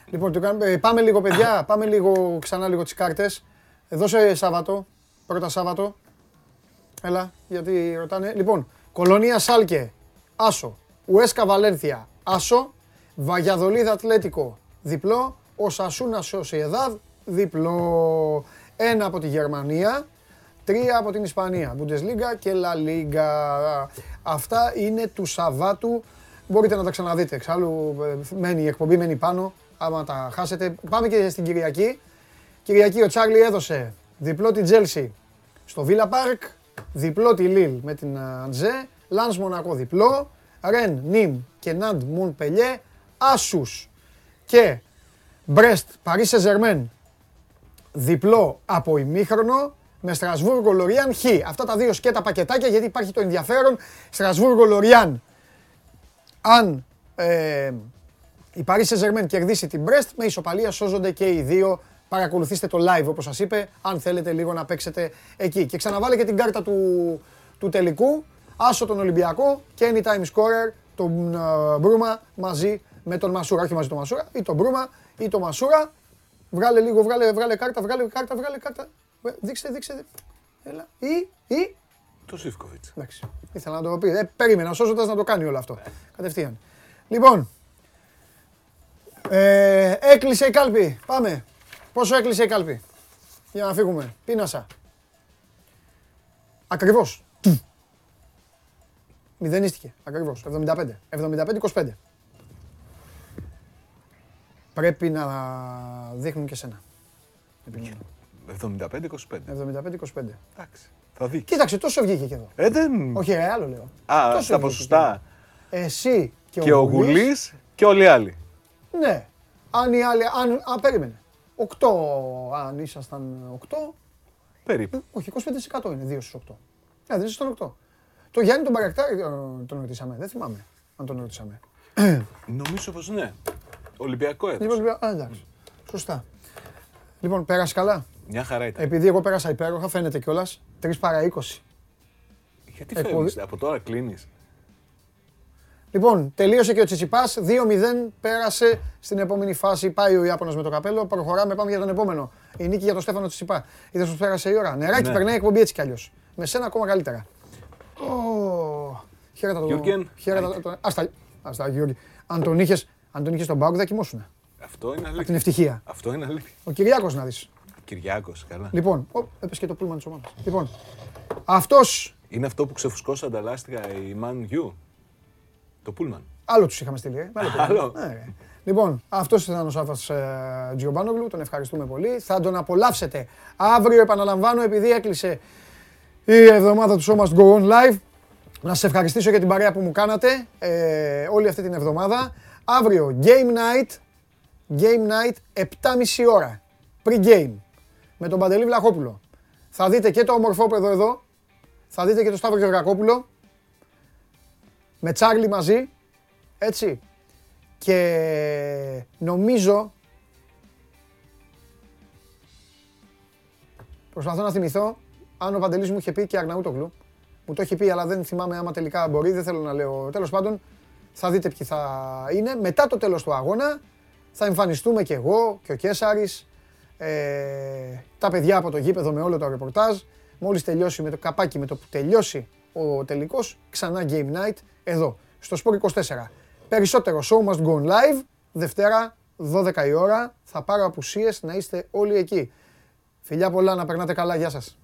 Λοιπόν, το κάνουμε, ε, πάμε λίγο παιδιά, πάμε λίγο ξανά λίγο τις κάρτες. Δώσε Σάββατο, πρώτα Σάββατο. Έλα, γιατί ρωτάνε. Λοιπόν, Κολονία Σάλκε, Άσο. Ουέσκα Βαλένθια, Άσο. Βαγιαδολίδα Ατλέτικο, διπλό. Ο Σασούνα Σοσιεδάδ, διπλό. Ένα από τη Γερμανία, τρία από την Ισπανία. Bundesliga και La Liga. Αυτά είναι του Σαββάτου. Μπορείτε να τα ξαναδείτε. Εξάλλου ε, μένει η εκπομπή, μένει πάνω. Άμα τα χάσετε. Πάμε και στην Κυριακή. Κυριακή ο Τσάρλι έδωσε διπλό την Τζέλσι στο Βίλα Πάρκ, διπλό τη Λίλ με την Αντζέ, Λάνς Μονακό διπλό, Ρεν, Νιμ και Ναντ Μουν Πελιέ, Άσους και Μπρέστ, Παρί Σεζερμέν, διπλό από ημίχρονο, με Στρασβούργο Λοριάν Χ. Αυτά τα δύο σκέτα πακετάκια γιατί υπάρχει το ενδιαφέρον. Στρασβούργο Λοριάν. Αν ε, η Paris Saint-Germain κερδίσει την Brest, με ισοπαλία σώζονται και οι δύο. Παρακολουθήστε το live όπως σας είπε, αν θέλετε λίγο να παίξετε εκεί. Και ξαναβάλε και την κάρτα του, του τελικού, άσο τον Ολυμπιακό και anytime scorer, τον uh, Μπρούμα μαζί με τον Μασούρα. Όχι μαζί τον Μασούρα, ή τον Μπρούμα ή τον Μασούρα. Βγάλε λίγο, βγάλε, βγάλε κάρτα, βγάλε κάρτα, βγάλε κάρτα. Δείξτε, δείξτε. Έλα. Ή, ή. Το Σίφκοβιτς. Εντάξει. Ήθελα να το πει. Ε, περίμενα, σώζοντα να το κάνει όλο αυτό. Κατευθείαν. Λοιπόν, ε, έκλεισε η κάλπη. Πάμε. Πόσο έκλεισε η κάλπη; Για να φύγουμε. Πίνασα. Ακριβώς. Μηδενίστηκε. Ακριβώς. 75. 75-25. Πρέπει να δείχνουν και σένα. 75-25. 75-25. Εντάξει. Θα δεις. Κοίταξε, τόσο βγήκε και εδώ. Ε, δεν... Όχι, ε, άλλο λέω. Α, τόσο τα ποσοστά. Εσύ και, και ο Γουλής και όλοι οι άλλοι. Ναι. Αν οι άλλοι. Αν, α, περίμενε. 8, αν ήσασταν 8. Περίπου. Όχι, 25% είναι 2 στους 8. Ναι, δεν ήσασταν 8. Το Γιάννη τον Παρακτάρη τον ρωτήσαμε. Δεν θυμάμαι αν τον ρωτήσαμε. Νομίζω πως ναι. Ολυμπιακό έδωσε. Λοιπόν, α, εντάξει. Σωστά. Λοιπόν, πέρασε καλά; Μια χαρά ήταν. Επειδή εγώ πέρασα υπέροχα, φαίνεται κιόλας 3 παρά 20. Γιατί Εκπομπή. φεύγεις, από τώρα κλείνεις. Λοιπόν, τελείωσε και ο Τσιτσιπάς. 2-0 πέρασε στην επόμενη φάση. Πάει ο Ιάπωνας με το καπέλο. Προχωράμε, πάμε για τον επόμενο. Η νίκη για τον Στέφανο Τσιτσιπά. Είδες πως πέρασε η ώρα; Νεράκι Ναι. περνάει η εκπομπή έτσι κι αλλιώς. Με σένα ακόμα καλύτερα. Ω, Χαίρετα τον. Γιούργεν. Χαίρετα τον. Άστα, άστα, Γιώργη. Αν τον είχες, αν τον είχες στον πάγκο θα κοιμόσουν. Αυτό είναι αλήθεια. Από την ευτυχία. Αυτό είναι αλήθεια. Ο Κυριάκος να δεις. Κυριάκος, καλά. Λοιπόν, ω, έπεσε και το πούλμαν της ομάδας. Λοιπόν, αυτός, Είναι αυτό που ξεφουσκώσαν τα λάστιχα η Man U. Το Πούλμαν. άλλο τους είχαμε στείλει, ε. Άλλο πούλμαν. Άλλο. Ναι, ρε. Λοιπόν, αυτός ήταν ο Σάφας ε, Τζιομπάνογλου, τον ευχαριστούμε πολύ. Θα τον απολαύσετε αύριο, επαναλαμβάνω, επειδή έκλεισε η εβδομάδα του Show Must Go On Live. Να σας ευχαριστήσω για την παρέα που μου κάνατε ε, όλη αυτή την εβδομάδα. Αύριο, Game Night, Game Night, 7.30 ώρα, pre-game, με τον Παντελή Βλαχόπουλο. Θα δείτε και το ομορφόπεδο εδώ, θα δείτε και το Σταύρο Γεωργακόπουλο, με Τσάρλι μαζί, έτσι. Και νομίζω, προσπαθώ να θυμηθώ, αν ο Παντελής μου είχε πει και Αρναούτογλου, μου το έχει πει αλλά δεν θυμάμαι άμα τελικά μπορεί, δεν θέλω να λέω. Τέλος πάντων, θα δείτε ποιοι θα είναι. Μετά το τέλος του αγώνα θα εμφανιστούμε και εγώ και ο Κέσαρης, ε, τα παιδιά από το γήπεδο με όλο το ρεπορτάζ. Μόλις τελειώσει με το καπάκι, με το που τελειώσει ο τελικός, ξανά Game Night εδώ, στο Sport 24. Περισσότερο Show Must Go On Live, Δευτέρα 12 η ώρα. Θα πάρω απουσίες να είστε όλοι εκεί. Φιλιά πολλά, να περνάτε καλά. Γεια σας.